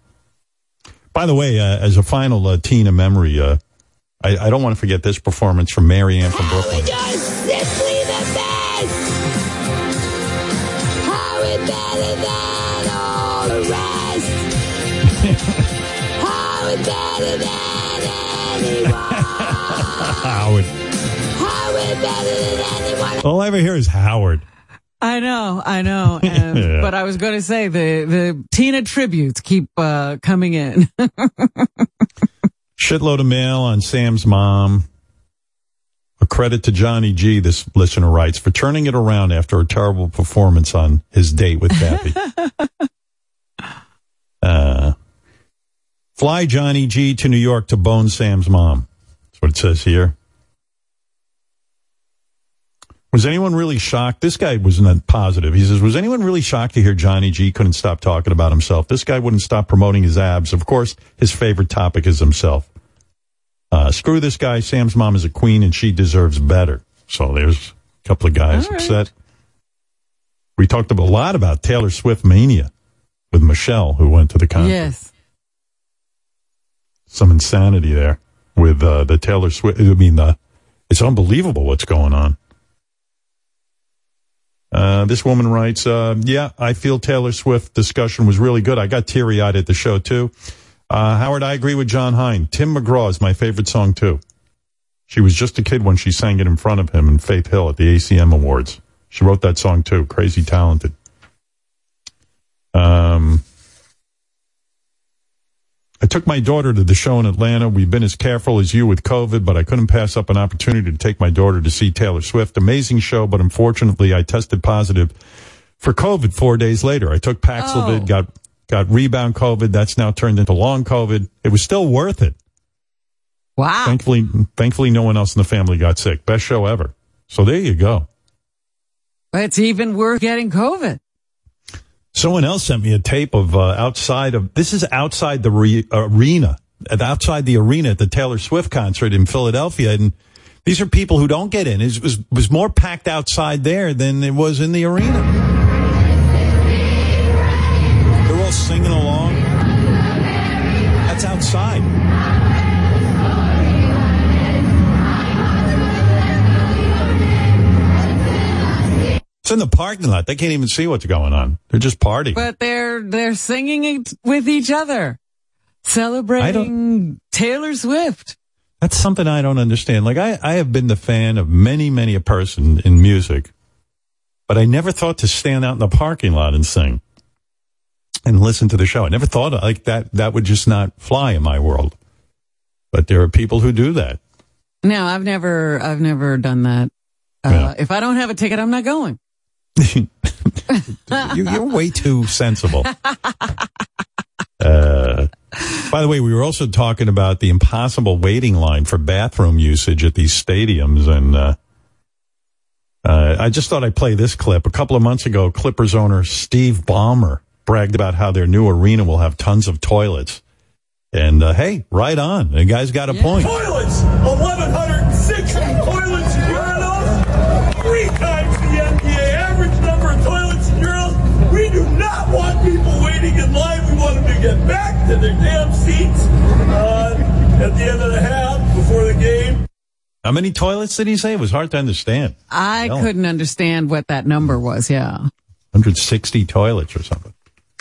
Speaker 3: By the way, uh, as a final uh, Tina memory, uh, I, I don't want to forget this performance from Mary Ann from Brooklyn.
Speaker 59: Howard. Howard better than anyone.
Speaker 3: All I ever hear is Howard.
Speaker 4: I know, I know. And,
Speaker 3: Yeah.
Speaker 4: But I was going to say the, the Tina tributes keep uh, coming in.
Speaker 3: Shitload of mail on Sam's mom. A credit to Johnny G, this listener writes, for turning it around after a terrible performance on his date with Kathy. uh, fly Johnny G to New York to bone Sam's mom. What it says here. Was anyone really shocked? This guy was not positive. He says, was anyone really shocked to hear Johnny G couldn't stop talking about himself? This guy wouldn't stop promoting his abs. Of course, his favorite topic is himself. Uh, screw this guy. Sam's mom is a queen and she deserves better. So there's a couple of guys
Speaker 4: right.
Speaker 3: upset. We talked a lot about Taylor Swift mania with Michelle, who went to the concert.
Speaker 4: yes.
Speaker 3: Some insanity there with uh, the Taylor Swift. I mean, uh, it's unbelievable what's going on. Uh, this woman writes, uh, yeah, I feel Taylor Swift discussion was really good. I got teary eyed at the show too. Uh, Howard, I agree with Jon Hein. Tim McGraw is my favorite song too. She was just a kid when she sang it in front of him in Faith Hill at the ACM Awards. She wrote that song too. Crazy talented. Um, I took my daughter to the show in Atlanta. We've been as careful as you with COVID, but I couldn't pass up an opportunity to take my daughter to see Taylor Swift. Amazing show, but unfortunately I tested positive for COVID four days later. I took Paxlovid,
Speaker 4: Oh.
Speaker 3: got, got rebound COVID. That's now turned into long COVID. It was still worth it.
Speaker 4: Wow.
Speaker 3: Thankfully, thankfully no one else in the family got sick. Best show ever. So there you go.
Speaker 4: It's even worth getting COVID.
Speaker 3: Someone else sent me a tape of uh, outside of this is outside the re- arena, outside the arena at the Taylor Swift concert in Philadelphia, and these are people who don't get in. It was was more packed outside there than it was in the arena. They're all singing along. That's outside. In the parking lot. They can't even see what's going on. They're just partying.
Speaker 4: But they're they're singing with each other, celebrating Taylor Swift.
Speaker 3: That's something I don't understand. Like I, I have been the fan of many, many a person in music, but I never thought to stand out in the parking lot and sing and listen to the show. I never thought like that. That would just not fly in my world. But there are people who do that.
Speaker 4: No, I've never I've never done that. Uh, If I don't have a ticket, I'm not going.
Speaker 3: You, you're way too sensible. Uh, by the way, we were also talking about the impossible waiting line for bathroom usage at these stadiums, and uh, uh, I just thought I'd play this clip. A couple of months ago, Clippers owner Steve Ballmer bragged about how their new arena will have tons of toilets. And uh, hey, right on. The guy's got a point.
Speaker 59: Toilets! 1,160 back to their damn seats uh, at the end of the half before the game.
Speaker 3: How many toilets did he say? It was hard to understand.
Speaker 4: I
Speaker 3: No.
Speaker 4: couldn't understand what that number was. Yeah,
Speaker 3: 160 toilets or something.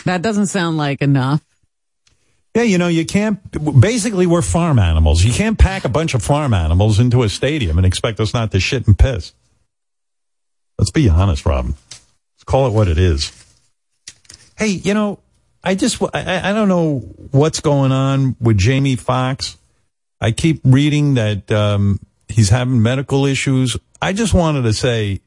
Speaker 4: that doesn't sound like enough.
Speaker 3: Yeah, you know, you can't, basically, we're farm animals. You can't pack a bunch of farm animals into a stadium and expect us not to shit and piss. Let's be honest, Robin. Let's call it what it is. Hey, you know, I just, I, I don't know what's going on with Jamie Foxx. I keep reading that um, he's having medical issues. I just wanted to say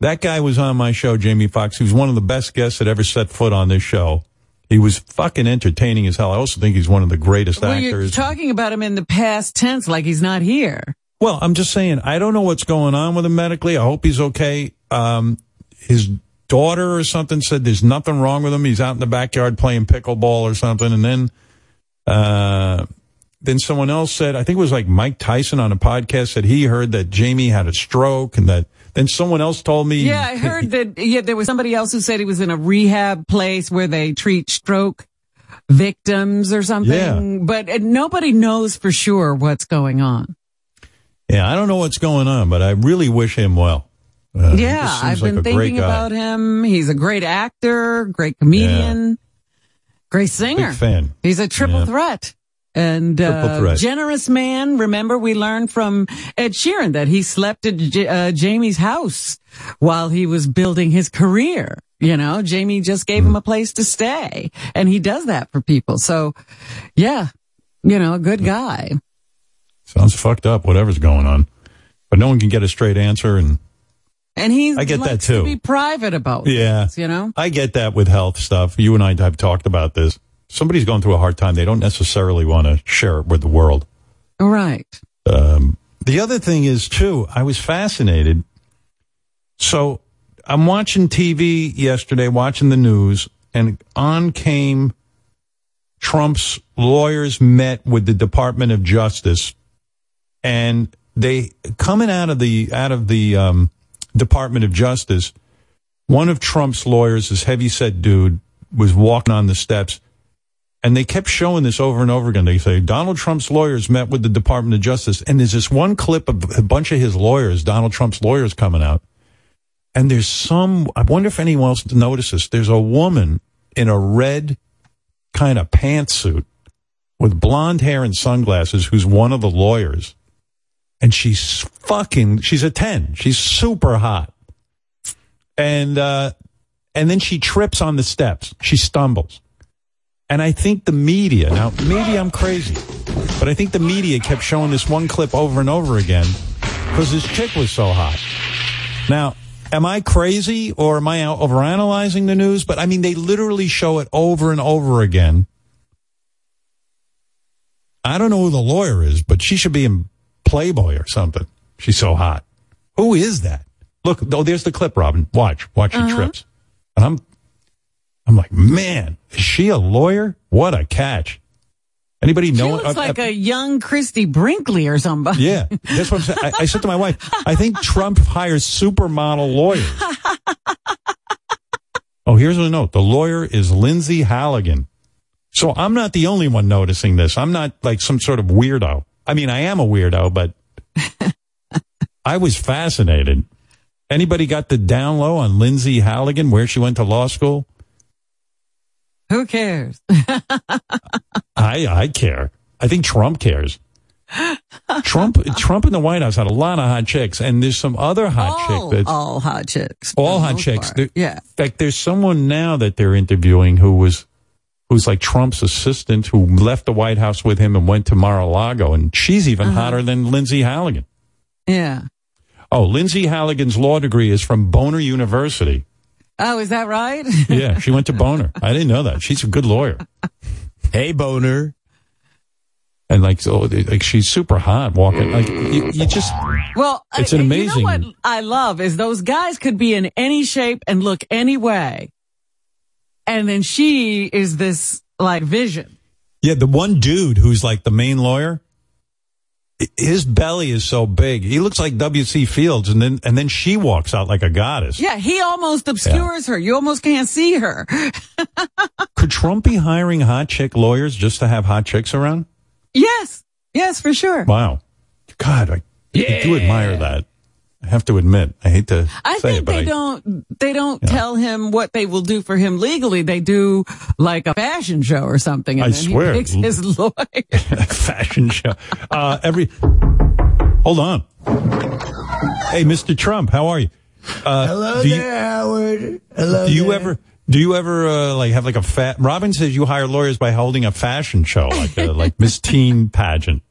Speaker 3: that guy was on my show, Jamie Foxx. He was one of the best guests that ever set foot on this show. He was fucking entertaining as hell. I also think he's one of the greatest
Speaker 4: Well, you're
Speaker 3: actors.
Speaker 4: talking about him in the past tense, like he's not here.
Speaker 3: Well, I'm just saying, I don't know what's going on with him medically. I hope he's okay. Um, his daughter or something said there's nothing wrong with him. He's out in the backyard playing pickleball or something. And then, uh, then someone else said, I think it was like Mike Tyson on a podcast said he heard that Jamie had a stroke and that then someone else told me.
Speaker 4: Yeah, I heard that. Yeah, there was somebody else who said he was in a rehab place where they treat stroke victims or something.
Speaker 3: Yeah.
Speaker 4: But uh, nobody knows for sure what's going on.
Speaker 3: Yeah, I don't know what's going on, but I really wish him well. Uh,
Speaker 4: yeah, I've
Speaker 3: like
Speaker 4: been thinking about him. He's a great actor, great comedian, great singer.
Speaker 3: Big fan.
Speaker 4: He's a triple
Speaker 3: Yeah.
Speaker 4: threat. And uh,
Speaker 3: threat.
Speaker 4: generous man. Remember, we learned from Ed Sheeran that he slept at J- uh, Jamie's house while he was building his career. You know, Jamie just gave
Speaker 3: Hmm.
Speaker 4: him a place to stay, and he does that for people. So, yeah, you know, a good guy.
Speaker 3: Sounds fucked up, whatever's going on. But no one can get a straight answer. And
Speaker 4: And he
Speaker 3: I get that too.
Speaker 4: To be private about
Speaker 3: yeah,
Speaker 4: things, you know.
Speaker 3: I get that with health stuff. You and I have talked about this. Somebody's going through a hard time. They don't necessarily want to share it with the world.
Speaker 4: Right.
Speaker 3: Um, the other thing is too, I was fascinated. So I'm watching TV yesterday, watching the news, and on came Trump's lawyers met with the Department of Justice, and they coming out of the out of the um, Department of Justice. One of Trump's lawyers, this heavy-set dude, was walking on the steps. And they kept showing this over and over again. They say Donald Trump's lawyers met with the Department of Justice, and there's this one clip of a bunch of his lawyers, Donald Trump's lawyers, coming out. And there's some. I wonder if anyone else notices. There's a woman in a red kind of pantsuit with blonde hair and sunglasses, who's one of the lawyers, and she's fucking. She's a ten. She's super hot, and uh, and then she trips on the steps. She stumbles. And I think the media, now maybe I'm crazy, but I think the media kept showing this one clip over and over again because this chick was so hot. Now, am I crazy or am I overanalyzing the news? But I mean, they literally show it over and over again. I don't know who the lawyer is, but she should be in Playboy or something. She's so hot. Who is that? Look, oh, there's the clip, Robin. Watch, watch she
Speaker 4: Uh-huh.
Speaker 3: trips. And I'm I'm like, man, is she a lawyer? What a catch. Anybody know?
Speaker 4: She
Speaker 3: looks
Speaker 4: like a young Christie Brinkley or somebody.
Speaker 3: yeah, that's what I'm saying. I, I said to my wife, I think Trump hires supermodel lawyers. Oh, here's a note. The lawyer is Lindsay Halligan. So I'm not the only one noticing this. I'm not like some sort of weirdo. I mean, I am a weirdo, but I was fascinated. Anybody got the down low on Lindsay Halligan, where she went to law school?
Speaker 4: Who cares?
Speaker 3: I I care. I think Trump cares. Trump Trump in the White House had a lot of hot chicks, and there's some other hot
Speaker 4: all,
Speaker 3: chick that's
Speaker 4: all hot chicks.
Speaker 3: all hot chicks. There-
Speaker 4: Yeah.
Speaker 3: like there's someone now that they're interviewing who was who's like Trump's assistant who left the White House with him and went to Mar-a-Lago, and she's even
Speaker 4: Uh-huh.
Speaker 3: hotter than Lindsay Halligan.
Speaker 4: Yeah.
Speaker 3: Oh, Lindsay Halligan's law degree is from Boner University.
Speaker 4: Oh, is that right?
Speaker 3: Yeah, she went to Boner. I didn't know that. She's a good lawyer.
Speaker 52: Hey, boner.
Speaker 3: And like, so, like she's super hot walking. Like, you, you just,
Speaker 4: Well,
Speaker 3: It's
Speaker 4: I-
Speaker 3: an
Speaker 4: You
Speaker 3: amazing-
Speaker 4: know what I love is those guys could be in any shape and look any way, and then she is this like vision.
Speaker 3: Yeah, the one dude who's like the main lawyer, his belly is so big. He looks like W.C. Fields, and then and then she walks out like a goddess.
Speaker 4: Yeah, he almost obscures her. You almost can't see her.
Speaker 3: Could Trump be hiring hot chick lawyers just to have hot chicks around?
Speaker 4: yes, yes, for sure.
Speaker 3: Wow, God, I, I do admire that. I have to admit, I hate to
Speaker 4: I
Speaker 3: say
Speaker 4: think
Speaker 3: it, but
Speaker 4: they
Speaker 3: I,
Speaker 4: don't. They don't tell him what they will do for him legally. They do like a fashion show or something, and
Speaker 3: I
Speaker 4: then
Speaker 3: swear.
Speaker 4: he picks his lawyer.
Speaker 3: fashion show. Uh, every, hold on. Hey, Mr. Trump, how are you? Uh,
Speaker 30: Hello
Speaker 3: do you-
Speaker 30: there, Howard. Hello
Speaker 3: do you
Speaker 30: there.
Speaker 3: ever do you ever uh, like have like a fat robin says you hire lawyers by holding a fashion show like a, like miss teen pageant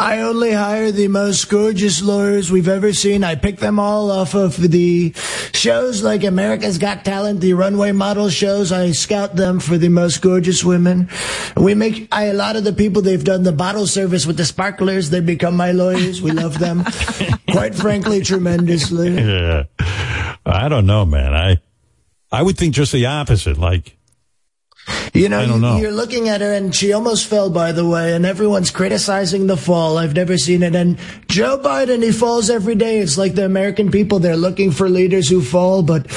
Speaker 30: I only hire the most gorgeous lawyers we've ever seen. I pick them all off of the shows like America's Got Talent, the runway model shows. I scout them for the most gorgeous women. We make I, a lot of the people they've done the bottle service with the sparklers. They become my lawyers. We love them, quite frankly, tremendously.
Speaker 3: yeah i don't know man i i would think just the opposite like
Speaker 30: You know,
Speaker 3: know.
Speaker 30: you're looking at her and she almost fell, by the way, and everyone's criticizing the fall. I've never seen it. And Joe Biden, he falls every day. It's like the American people, they're looking for leaders who fall. But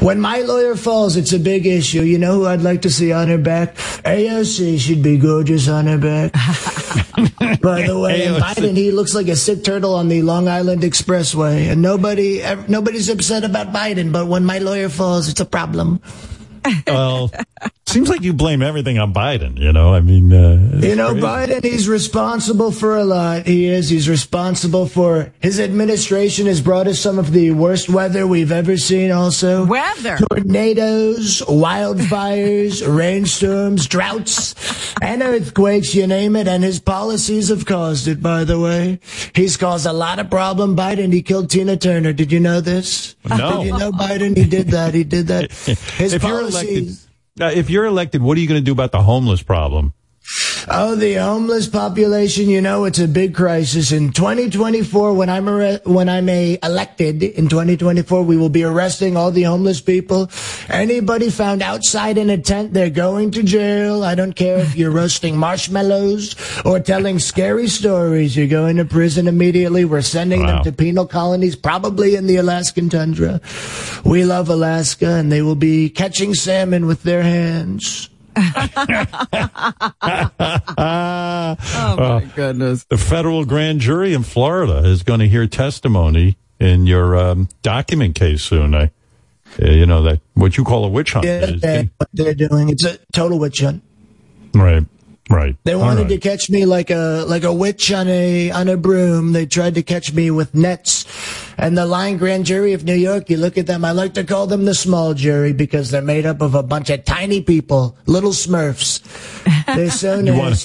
Speaker 30: when my lawyer falls, it's a big issue. You know who I'd like to see on her back? AOC should be gorgeous on her back. by the way, Biden, he looks like a sick turtle on the Long Island Expressway. And nobody, nobody's upset about Biden. But when my lawyer falls, it's a problem.
Speaker 3: well, seems like you blame everything on Biden. You know, I mean, uh,
Speaker 30: You know,
Speaker 3: crazy.
Speaker 30: Biden, he's responsible for a lot. He is. He's responsible for his administration has brought us some of the worst weather we've ever seen also.
Speaker 4: Weather.
Speaker 30: Tornadoes, wildfires, rainstorms, droughts, and earthquakes, you name it. And his policies have caused it, by the way. He's caused a lot of problem. Biden, he killed Tina Turner. Did you know this?
Speaker 3: No.
Speaker 30: Did you know Biden? He did that. He did that. His
Speaker 3: if you're
Speaker 30: policies.
Speaker 3: Uh, if you're elected, what are you going to do about the homeless problem?
Speaker 30: Oh, the homeless population, you know, it's a big crisis. In 2024, when I'm, arre- when I'm a elected in 2024, we will be arresting all the homeless people. Anybody found outside in a tent, they're going to jail. I don't care if you're roasting marshmallows or telling scary stories. You're going to prison immediately. We're sending
Speaker 3: Wow.
Speaker 30: them to penal colonies, probably in the Alaskan tundra. We love Alaska and they will be catching salmon with their hands.
Speaker 3: Oh
Speaker 4: my goodness!
Speaker 3: The federal grand jury in Florida is going to hear testimony in your um, document case soon. I, uh, you know that what you call a witch hunt.
Speaker 30: Yeah,
Speaker 3: is-
Speaker 30: they- what they're doing. It's a total witch hunt.
Speaker 3: right, right.
Speaker 30: They wanted
Speaker 3: right.
Speaker 30: to catch me like a like a witch on a on a broom. They tried to catch me with nets. And the Line Grand Jury of New York, you look at them. I like to call them the small jury because they're made up of a bunch of tiny people, little Smurfs. They're so
Speaker 3: You wanna-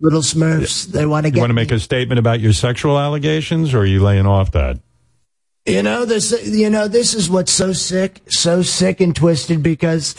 Speaker 30: little Smurfs. They want to
Speaker 3: You want to make a statement about your sexual allegations, or are you laying off that?
Speaker 30: You know this. You know this is what's so sick, so sick and twisted. Because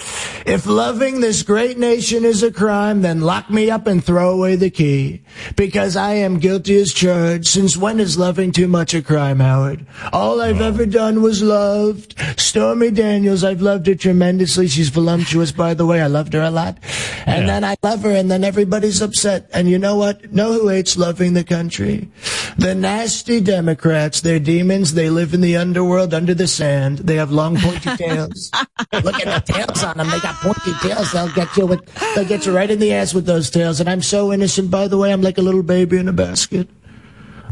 Speaker 30: if loving this great nation is a crime, then lock me up and throw away the key. Because I am guilty as charged. Since when is loving too much a crime, Howard? All I've ever done was loved Stormy Daniels. I've loved her tremendously. She's voluptuous, by the way. I loved her a lot. And then I love her, and then everybody's upset. And you know what? Know who hates loving the country? The nasty Democrats. They're demons. They live in the underworld under the sand. They have long pointy tails. Look at the tails on them. They got pointy tails. They'll get you with, they'll get you right in the ass with those tails. And I'm so innocent, by the way. I'm like a little baby in a basket.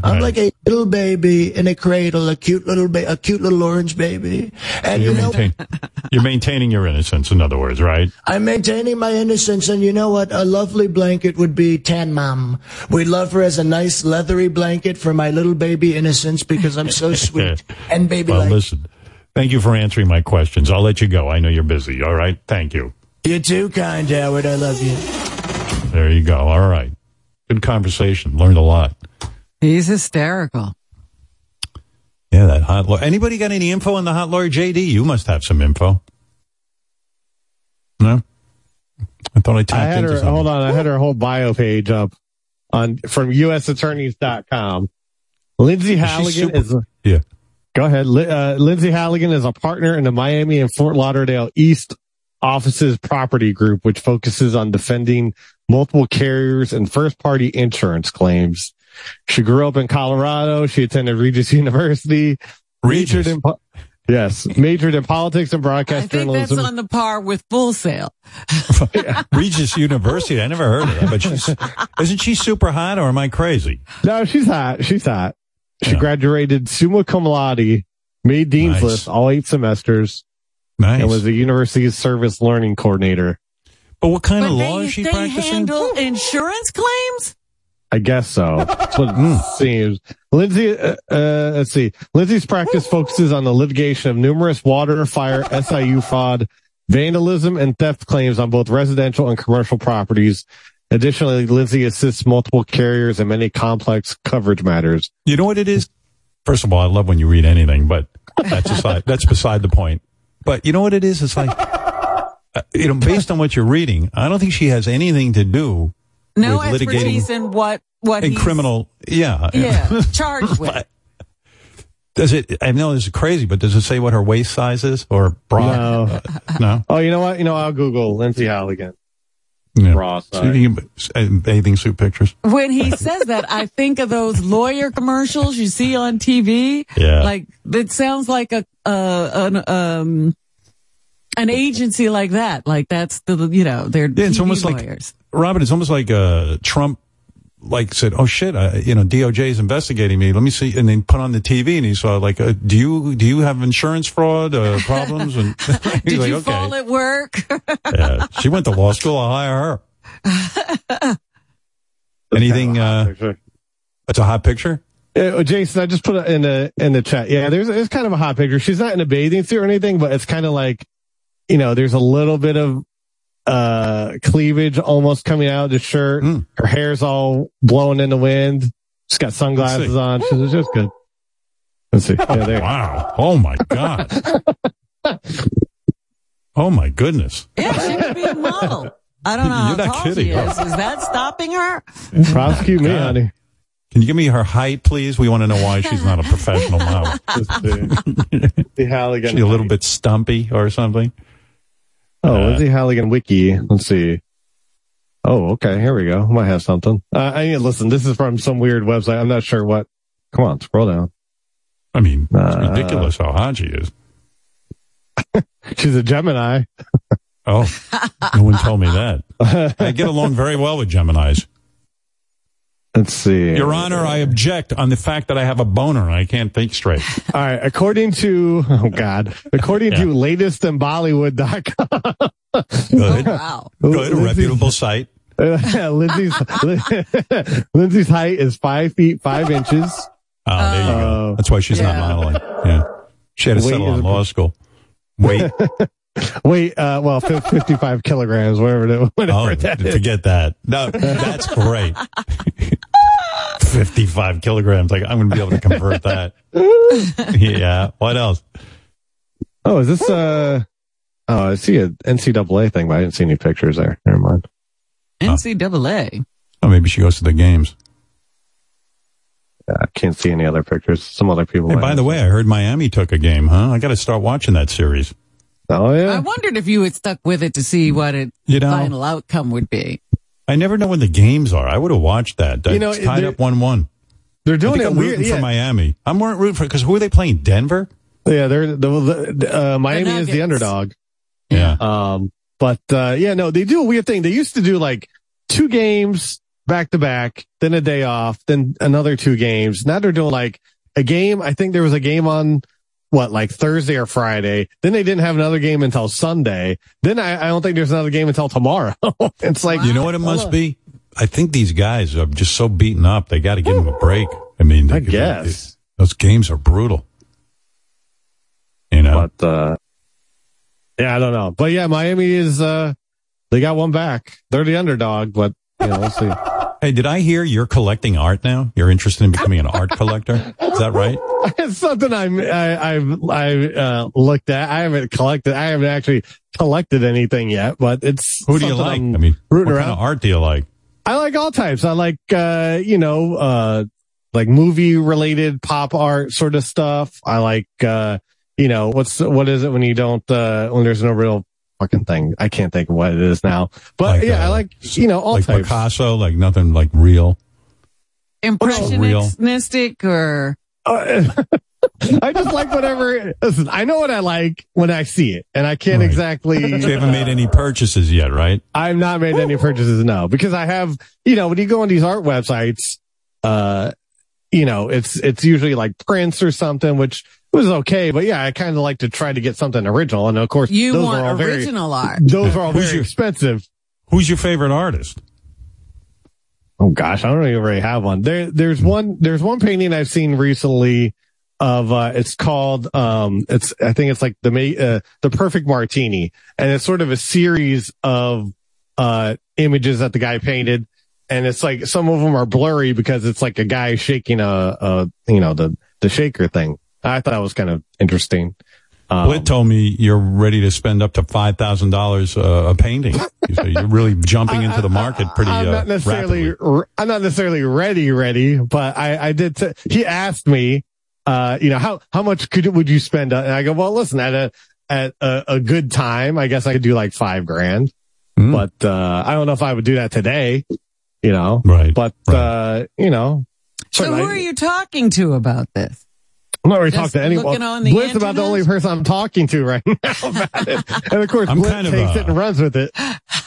Speaker 30: I'm like a little baby in a cradle, a cute little ba- a cute little orange baby. And
Speaker 3: you're,
Speaker 30: you know,
Speaker 3: maintain- you're maintaining your innocence, in other words, right?
Speaker 30: I'm maintaining my innocence, and you know what? A lovely blanket would be Tan Mom. We love her as a nice leathery blanket for my little baby innocence because I'm so sweet and baby
Speaker 3: Well, listen. Thank you for answering my questions. I'll let you go. I know you're busy. All right. Thank you.
Speaker 30: You're too kind, Howard. I love you.
Speaker 3: There you go. All right. Good conversation. Learned a lot.
Speaker 4: He's hysterical.
Speaker 3: Yeah, that hot lawyer. Anybody got any info on the hot lawyer JD? You must have some info. No? I thought I tapped
Speaker 60: I had
Speaker 3: into
Speaker 60: her.
Speaker 3: something.
Speaker 60: Hold on, I had her whole bio page up on from USAttorneys.com. Lindsay Halligan
Speaker 3: super-
Speaker 60: is.
Speaker 3: Yeah.
Speaker 60: Go ahead. Li- Uh, Lindsay Halligan is a partner in the Miami and Fort Lauderdale East offices property group, which focuses on defending multiple carriers and first party insurance claims. She grew up in Colorado. She attended Regis University. Majored in, po- yes, majored in politics and broadcast
Speaker 4: I think that's
Speaker 60: journalism.
Speaker 4: on the par with Full Sail.
Speaker 3: Regis University. I never heard of that, but she's, isn't she super hot or am I crazy?
Speaker 60: No, she's hot. She's hot. She graduated summa cum laude, made dean's
Speaker 3: Nice.
Speaker 60: list all eight semesters,
Speaker 3: Nice.
Speaker 60: and was a university's service learning coordinator.
Speaker 3: But what kind
Speaker 4: But
Speaker 3: of
Speaker 4: they,
Speaker 3: law is she
Speaker 4: they
Speaker 3: practicing?
Speaker 4: handle insurance claims?
Speaker 60: I guess so. That's what it seems. Lindsay, uh, uh, let's see. Lindsay's practice focuses on the litigation of numerous water, fire, SIU fraud, vandalism, and theft claims on both residential and commercial properties. Additionally, Lindsay assists multiple carriers in many complex coverage matters.
Speaker 3: You know what it is? First of all, I love when you read anything, but that's aside, that's beside the point. But you know what it is? It's like, uh, you know, based on what you're reading, I don't think she has anything to do
Speaker 4: No
Speaker 3: with litigating
Speaker 4: expertise in what what
Speaker 3: in criminal. Yeah.
Speaker 4: Yeah, charged with.
Speaker 3: Does it? I know this is crazy, but does it say what her waist size is or bra?
Speaker 60: No.
Speaker 3: Uh, no.
Speaker 60: Oh, you know what? You know, I'll Google Lindsay Halligan.
Speaker 3: Yeah.
Speaker 60: Raw
Speaker 3: So
Speaker 60: side.
Speaker 3: you can- uh, bathing suit pictures.
Speaker 4: When he says that, I think of those lawyer commercials you see on TV.
Speaker 3: Yeah.
Speaker 4: Like it sounds like a uh, an um an agency like that. Like that's the you know they're
Speaker 3: Yeah, it's
Speaker 4: TV
Speaker 3: almost like
Speaker 4: lawyers.
Speaker 3: Robin. It's almost like uh, Trump, like said, "Oh shit, uh, you know, DOJ is investigating me. Let me see." And then put on the TV, and he saw like, uh, "Do you do you have insurance fraud uh, problems?" And he's
Speaker 4: Did
Speaker 3: like,
Speaker 4: you
Speaker 3: "Okay."
Speaker 4: fall at work?
Speaker 3: Yeah, she went to law school. I'll hire her. Anything? Uh, it's a hot picture.
Speaker 60: Uh, Jason, I just put it in the in the chat. Yeah, there's it's kind of a hot picture. She's not in a bathing suit or anything, but it's kind of like, you know, there's a little bit of uh cleavage almost coming out of the shirt.
Speaker 3: Hmm.
Speaker 60: Her hair's all blowing in the wind. She's got sunglasses on. She's just good. Let's see. Yeah, there.
Speaker 3: Wow. Oh my god. oh my goodness.
Speaker 4: Yeah, she could be a model. I don't know how
Speaker 3: You're not
Speaker 4: tall
Speaker 3: kidding,
Speaker 4: she is. Is that stopping her?
Speaker 60: Prosecute me, honey.
Speaker 3: Can you give me her height, please? We want to know why she's not a professional model.
Speaker 60: The Halligan.
Speaker 3: She a little bit stumpy or something.
Speaker 60: Oh,
Speaker 3: Uh,
Speaker 60: Lindsay Halligan wiki. Let's see. Oh, okay. Here we go. Might have something. Uh, I mean, listen, this is from some weird website. I'm not sure what. Come on, scroll down.
Speaker 3: I mean, it's
Speaker 60: Uh,
Speaker 3: ridiculous how hot she is.
Speaker 60: She's a Gemini.
Speaker 3: Oh, no one told me that. I get along very well with Geminis.
Speaker 60: Let's see.
Speaker 3: Your Honor, I object on the fact that I have a boner and I can't think straight.
Speaker 60: All right. According to, oh God, according to latestinbollywood.com.
Speaker 3: Good.
Speaker 4: Wow.
Speaker 3: Good. A reputable site.
Speaker 60: Lindsay's, Lindsay's height is five feet, five inches.
Speaker 3: Oh, there you go. Uh, That's why she's
Speaker 4: Yeah.
Speaker 3: not modeling. Yeah. She had to
Speaker 60: Weight
Speaker 3: settle
Speaker 60: is
Speaker 3: on law school. Wait.
Speaker 60: Weight, uh, well, 55 kilograms, whatever, that- whatever
Speaker 3: Oh,
Speaker 60: that is.
Speaker 3: forget that. No, that's great. 55 kilograms. Like, I'm going to be able to convert that. Yeah. What else?
Speaker 60: Oh, is this, uh, oh, I see a NCAA thing, but I didn't see any pictures there. Never mind.
Speaker 4: NCAA.
Speaker 3: Oh, maybe she goes to the games.
Speaker 60: Yeah, I can't see any other pictures. Some other people.
Speaker 3: Hey, by the way, I heard Miami took a game, huh? I got to start watching that series.
Speaker 60: Oh, yeah.
Speaker 4: I wondered if you had stuck with it to see what its
Speaker 3: You know,
Speaker 4: final outcome would be.
Speaker 3: I never know when the games are. I would have watched that.
Speaker 60: You know,
Speaker 3: It's tied up 1 1.
Speaker 60: They're
Speaker 3: I
Speaker 60: doing
Speaker 3: think
Speaker 60: it
Speaker 3: I'm
Speaker 60: weird.
Speaker 3: rooting
Speaker 60: Yeah.
Speaker 3: for Miami. I'm more rooting for, because who are they playing? Denver?
Speaker 60: yeah, they're, the, the, uh, Miami is the underdog.
Speaker 3: Yeah.
Speaker 60: Um, but, uh, yeah, no, they do a weird thing. They used to do like two games back to back, then a day off, then another two games. Now they're doing like a game. I think there was a game on what, like Thursday or Friday. Then they didn't have another game until Sunday. Then I, I don't think there's another game until tomorrow. it's like,
Speaker 3: You know what it must be? I think these guys are just so beaten up. They got to give them a break. I mean,
Speaker 60: I
Speaker 3: they-
Speaker 60: guess.
Speaker 3: they- those games are brutal. You know,
Speaker 60: But, uh, yeah, I don't know. But yeah, Miami is, uh, they got one back. They're the underdog, but, you know, we'll see.
Speaker 3: Hey, did I hear you're collecting art now? You're interested in becoming an art collector? Is that right?
Speaker 60: it's something I'm, I, I've, I, uh, looked at. I haven't collected, I haven't actually collected anything yet, but it's.
Speaker 3: Who do you like?
Speaker 60: I'm
Speaker 3: I mean, what
Speaker 60: rooting
Speaker 3: kind of art do you like?
Speaker 60: I like all types. I like, uh, you know, uh, like movie related pop art sort of stuff. I like, uh, you know, what's, what is it when you don't, uh, when there's no real fucking thing? I can't think of what it is now, but
Speaker 3: Like,
Speaker 60: yeah, I
Speaker 3: uh,
Speaker 60: like, you know, all
Speaker 3: like
Speaker 60: types.
Speaker 3: Picasso, like nothing like real.
Speaker 4: Impressionistic or
Speaker 60: Uh, I just like whatever. Listen, I know what I like when I see it, and I can't
Speaker 3: Right.
Speaker 60: exactly.
Speaker 3: So you haven't made any purchases yet, right?
Speaker 60: I've not made any purchases, no, because I have, you know, when you go on these art websites, uh, you know, it's, it's usually like prints or something, which was okay. But yeah, I kind of like to try to get something original. And of course,
Speaker 4: you
Speaker 60: those
Speaker 4: want
Speaker 60: are all very,
Speaker 4: original art.
Speaker 60: those are all
Speaker 3: Who's
Speaker 60: very
Speaker 3: your-
Speaker 60: expensive.
Speaker 3: Who's your favorite artist?
Speaker 60: Oh gosh, I don't even really have one. There, there's one, there's one painting I've seen recently of, uh, it's called, um, it's, I think it's like the, ma- uh, the perfect martini. And it's sort of a series of, uh, images that the guy painted. And it's like, some of them are blurry because it's like a guy shaking a, a, you know, the, the shaker thing. I thought that was kind of interesting. Um,
Speaker 3: Blit told me you're ready to spend up to five thousand dollars uh, a painting. So you're really jumping into the market pretty
Speaker 60: I'm
Speaker 3: uh,
Speaker 60: not necessarily,
Speaker 3: rapidly.
Speaker 60: r- I'm not necessarily ready, ready, but I, I did. T- he asked me, uh, you know, how, how much could, would you spend? uh, And I go, well, listen, at a, at a, a good time, I guess I could do like five grand. But uh, I don't know if I would do that today. You know,
Speaker 3: right?
Speaker 60: But uh, you know,
Speaker 4: So
Speaker 60: certainly
Speaker 4: who are you talking to about this?
Speaker 60: I'm not really talking to anyone.
Speaker 4: looking on the
Speaker 60: Bliss about the only person I'm talking to right now about it. And of course,
Speaker 3: I'm
Speaker 60: Bliss
Speaker 3: kind of,
Speaker 60: takes
Speaker 3: uh,
Speaker 60: it and runs with it.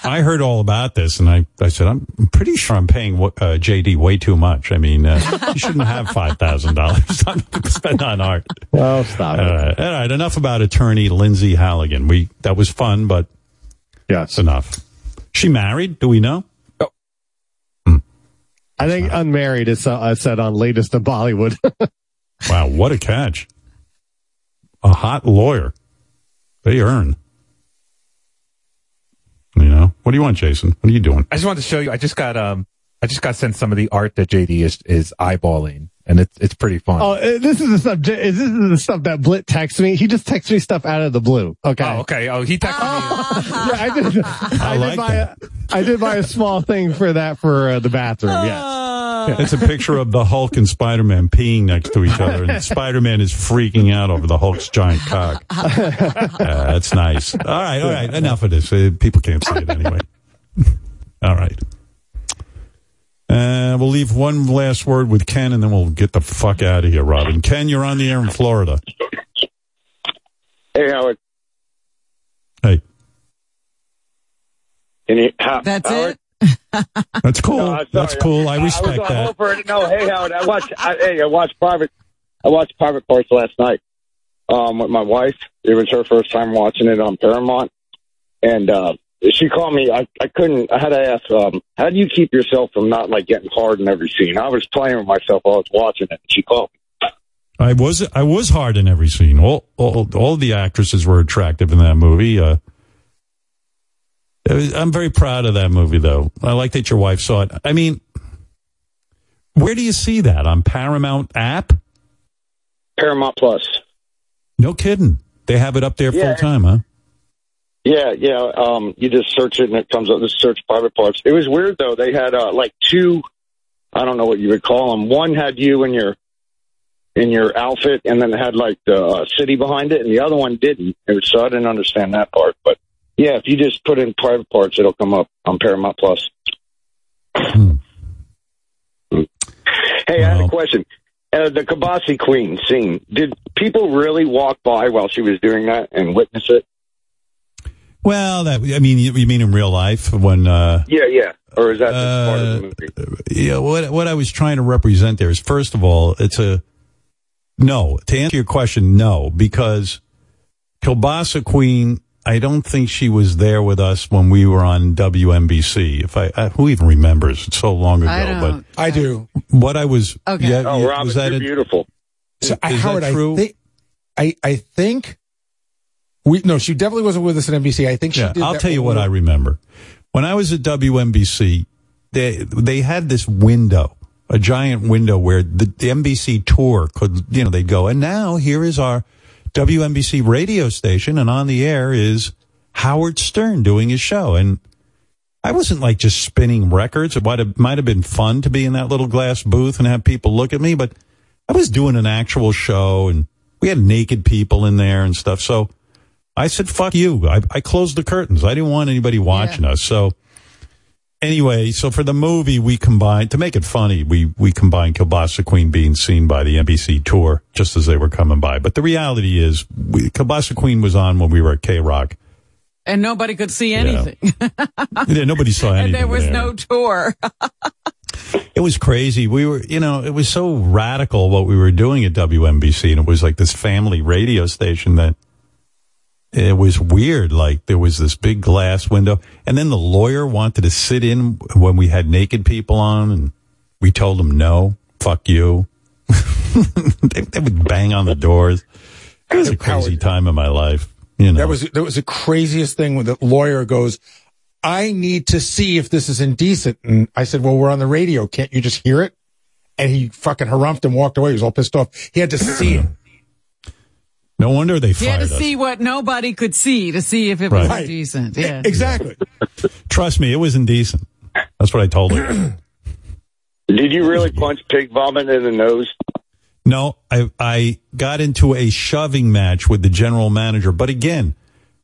Speaker 3: I heard all about this, and I, I said, I'm pretty sure I'm paying uh, JD way too much. I mean, uh, you shouldn't have five thousand dollars to spend on art.
Speaker 60: Oh, stop
Speaker 3: All right, all right. Enough about attorney Lindsay Halligan. We that was fun, but
Speaker 60: yes,
Speaker 3: enough. She married? Do we know?
Speaker 60: I think unmarried is uh, said on latest in Bollywood.
Speaker 3: Wow, what a catch! A hot lawyer. They earn. You know what do you want, Jason? What are you doing?
Speaker 61: I just wanted to show you. I just got um, I just got sent some of the art that JD is is eyeballing, and it's it's pretty fun.
Speaker 60: oh, uh, this is the stuff. This is the stuff that Blit texts me? He just texts me stuff out of the blue. Okay.
Speaker 61: Oh, okay. Oh, he texted me.
Speaker 60: yeah, I did. I,
Speaker 3: like
Speaker 60: did buy. A, I did buy a small thing for that for uh, the bathroom. Yes.
Speaker 3: It's a picture of the Hulk and Spider Man peeing next to each other, and Spider Man is freaking out over the Hulk's giant cock. Uh, that's nice. All right, all right. Enough of this. Uh, people can't see it anyway. all right. Uh, we'll leave one last word with Ken, and then we'll get the fuck out of here, Robin. Ken, you're on the air in Florida.
Speaker 62: Hey, Howard.
Speaker 3: Hey.
Speaker 62: Can you, how,
Speaker 4: That's
Speaker 62: Howard?
Speaker 4: it.
Speaker 3: That's cool.
Speaker 62: No,
Speaker 3: That's cool. I respect
Speaker 62: I was
Speaker 3: that.
Speaker 62: it. No, hey Howard, I watched. I, hey, I watched private. I watched private parts last night um, with my wife. It was her first time watching it on Paramount, and uh, she called me. I, I couldn't. I had to ask, um, how do you keep yourself from not like getting hard in every scene? I was playing with myself while I was watching it. And she called. me.
Speaker 3: I was I was hard in every scene. All all all the actresses were attractive in that movie. Uh, was- I'm very proud of that movie, though. I like that your wife saw it. I mean, where do you see that on Paramount app?
Speaker 62: Paramount Plus.
Speaker 3: No kidding. They have it up there
Speaker 62: Yeah.
Speaker 3: full time, huh?
Speaker 62: Yeah, yeah. Um, you just search it and it comes up. Just search private parts. It was weird though. They had uh, like two. I don't know what you would call them. One had you in your in your outfit, and then it had like the uh, city behind it, and the other one didn't. It was, so I didn't understand that part. But yeah, if you just put in private parts, it'll come up on Paramount Plus. Hey, I had a question. Uh, the Kielbasa Queen scene. Did people really walk by while she was doing that and witness it?
Speaker 3: Well, that I mean, you, you mean in real life when? Uh,
Speaker 62: Yeah, yeah. Or is that just part of the movie?
Speaker 3: yeah, what what I was trying to represent there is first of all, it's a no. To answer your question, no, because Kielbasa Queen, I don't think she was there with us when we were on WNBC. If I, I who even remembers? It's so long ago.
Speaker 63: I don't. I do.
Speaker 3: What I was,
Speaker 63: Okay.
Speaker 3: yeah,
Speaker 62: Oh,
Speaker 3: yeah,
Speaker 62: Robin,
Speaker 3: was that
Speaker 62: you're
Speaker 3: a-
Speaker 62: beautiful.
Speaker 63: So, I,
Speaker 3: Is that true?
Speaker 63: I think, I, I think we, no, she definitely wasn't with us at NBC. I think she
Speaker 3: Yeah,
Speaker 63: did
Speaker 3: I'll
Speaker 63: that
Speaker 3: tell you what
Speaker 63: we
Speaker 3: I remember. When I was at WNBC, they they had this window, a giant window where the, the NBC tour could, you know, they'd go, and now here is our WNBC radio station, and on the air is Howard Stern doing his show, and I wasn't like just spinning records. It might have might have been fun to be in that little glass booth and have people look at me, but I was doing an actual show, and we had naked people in there and stuff. So I said, fuck you. I, I closed the curtains. I didn't want anybody watching us. So anyway, so for the movie, we combined, to make it funny, we, we combined Kielbasa Queen being seen by the NBC tour just as they were coming by. But the reality is, we, Kielbasa Queen was on when we were at K Rock.
Speaker 4: And nobody could see anything.
Speaker 3: Yeah, nobody saw anything.
Speaker 4: and there was
Speaker 3: there.
Speaker 4: no tour.
Speaker 3: It was crazy. We were, you know, it was so radical what we were doing at WNBC, and it was like this family radio station that it was weird. Like there was this big glass window, and then the lawyer wanted to sit in when we had naked people on, and we told him no, fuck you. they, they would bang on the doors. It was a crazy time in my life. You know,
Speaker 63: That was that was the craziest thing when the lawyer goes, I need to see if this is indecent. And I said, Well, we're on the radio. Can't you just hear it? And he fucking harumphed and walked away. He was all pissed off. He had to see it.
Speaker 3: No wonder they
Speaker 4: He had to
Speaker 3: us.
Speaker 4: see what nobody could see to see if it was
Speaker 3: Right.
Speaker 4: decent. Yeah.
Speaker 63: Exactly.
Speaker 3: Trust me, it was indecent. That's what I told her.
Speaker 62: Did you really punch pig vomit in the nose?
Speaker 3: No, I I got into a shoving match with the general manager, but again,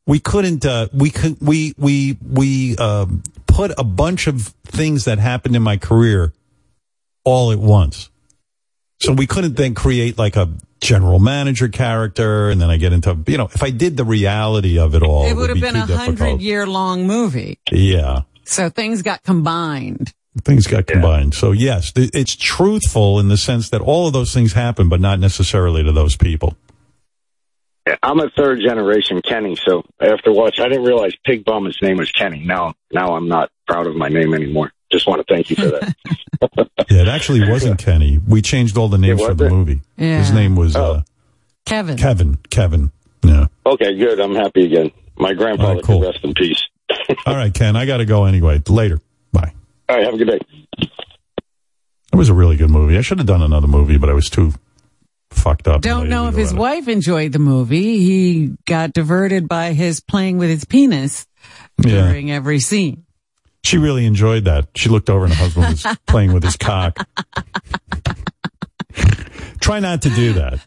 Speaker 3: we couldn't uh, we could we we we um, put a bunch of things that happened in my career all at once. So we couldn't then create like a general manager character, and then I get into you know if I did the reality of it all,
Speaker 4: it would have
Speaker 3: be
Speaker 4: been a hundred year long movie.
Speaker 3: Yeah,
Speaker 4: So things got combined.
Speaker 3: things got combined. So yes, th- it's truthful in the sense that all of those things happen, but not necessarily to those people.
Speaker 62: Yeah, I'm a third generation Kenny, so after watch, I didn't realize Pig Bum, his name was Kenny. Now, now I'm not proud of my name anymore. Just want to thank you for that.
Speaker 3: Yeah, it actually wasn't Kenny. We changed all the names for the movie.
Speaker 4: Yeah.
Speaker 3: His name was
Speaker 62: Oh.
Speaker 3: uh,
Speaker 4: Kevin.
Speaker 3: Kevin. Kevin. Yeah.
Speaker 62: okay, good. I'm happy again. My grandfather could rest in peace.
Speaker 3: All right, Ken. I got to go anyway. Later. Bye.
Speaker 62: All right, have a good day.
Speaker 3: It was a really good movie. I should have done another movie, but I was too fucked up.
Speaker 4: Don't know if his
Speaker 3: about
Speaker 4: wife enjoyed the movie. He got diverted by his playing with his penis
Speaker 3: Yeah.
Speaker 4: during every scene.
Speaker 3: She really enjoyed that. She looked over and her husband was playing with his cock. try not to do that.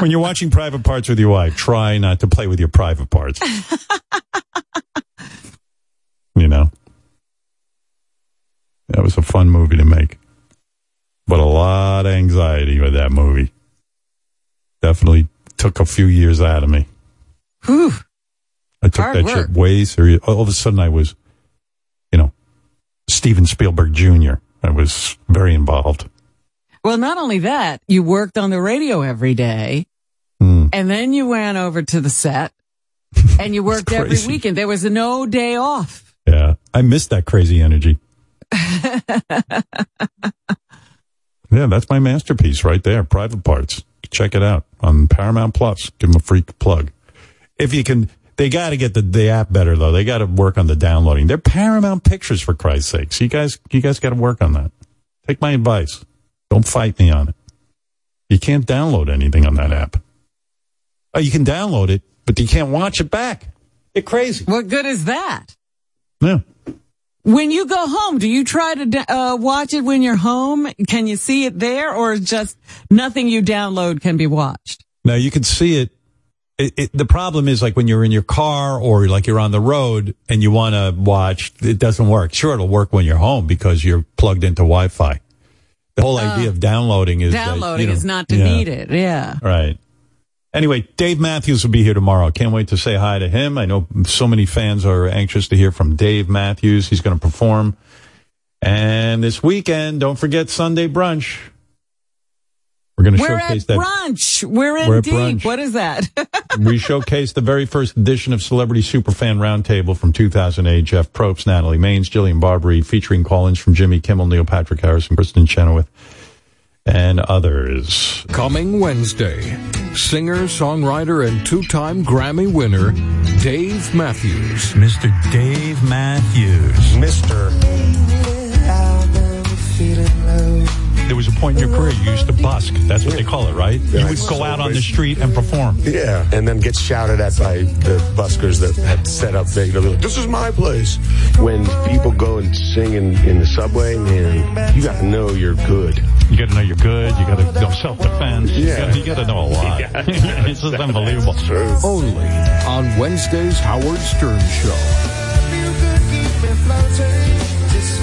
Speaker 3: When you're watching private parts with your wife, try not to play with your private parts. you know? That was a fun movie to make. But a lot of anxiety with that movie. Definitely took a few years out of me.
Speaker 4: Whew.
Speaker 3: I took
Speaker 4: Hard
Speaker 3: that
Speaker 4: work.
Speaker 3: shit way serious. All of a sudden, I was, Steven Spielberg Jr. I was very involved.
Speaker 4: Well, not only that, you worked on the radio every day,
Speaker 3: Hmm.
Speaker 4: and then you went over to the set, and you worked every weekend. There was no day off.
Speaker 3: Yeah, I missed that crazy energy. Yeah, that's my masterpiece right there. Private parts. Check it out on Paramount Plus. Give them a free plug. If you can, they got to get the, the app better though. They got to work on the downloading. They're Paramount Pictures for Christ's sakes. You guys, you guys got to work on that. Take my advice. Don't fight me on it. You can't download anything on that app. Oh, you can download it, but you can't watch it back. You're crazy.
Speaker 4: What good is that?
Speaker 3: Yeah.
Speaker 4: When you go home, do you try to uh, watch it when you're home? Can you see it there, or just nothing you download can be watched?
Speaker 3: Now you can see it. It, it. The problem is like when you're in your car or like you're on the road and you want to watch, it doesn't work. Sure, it'll work when you're home because you're plugged into Wi-Fi. The whole idea of oh. downloading is that,
Speaker 4: Oh. Downloading
Speaker 3: you know,
Speaker 4: is not to
Speaker 3: yeah,
Speaker 4: need it. Yeah.
Speaker 3: Right. Anyway, Dave Matthews will be here tomorrow. Can't wait to say hi to him. I know so many fans are anxious to hear from Dave Matthews. He's going to perform. And this weekend, don't forget Sunday brunch. We're going to
Speaker 4: We're at brunch. We're in
Speaker 3: We're at
Speaker 4: deep.
Speaker 3: brunch.
Speaker 4: What is that?
Speaker 3: we showcase the very first edition of Celebrity Superfan Roundtable from 2008. Jeff Probst, Natalie Maines, Jillian Barberie, featuring call-ins from Jimmy Kimmel, Neil Patrick Harris, and Kristin Chenoweth, and others.
Speaker 64: Coming Wednesday, singer, songwriter, and two time Grammy winner, Dave Matthews.
Speaker 3: Mr. Dave Matthews.
Speaker 64: Mr.
Speaker 3: There was a point in your career you used to busk. That's what they call it, right? You would go out on the street and perform.
Speaker 65: Yeah, and then get shouted at by the buskers that had set up there. You know, they're like, this is my place. When people go and sing in, in the subway, man, you got to know you're good.
Speaker 3: You got to know you're good. You got to know self-defense. You
Speaker 65: Yeah.
Speaker 3: gotta- You got to know a lot. it's just unbelievable.
Speaker 64: Only on Wednesday's Howard Stern Show.
Speaker 59: Just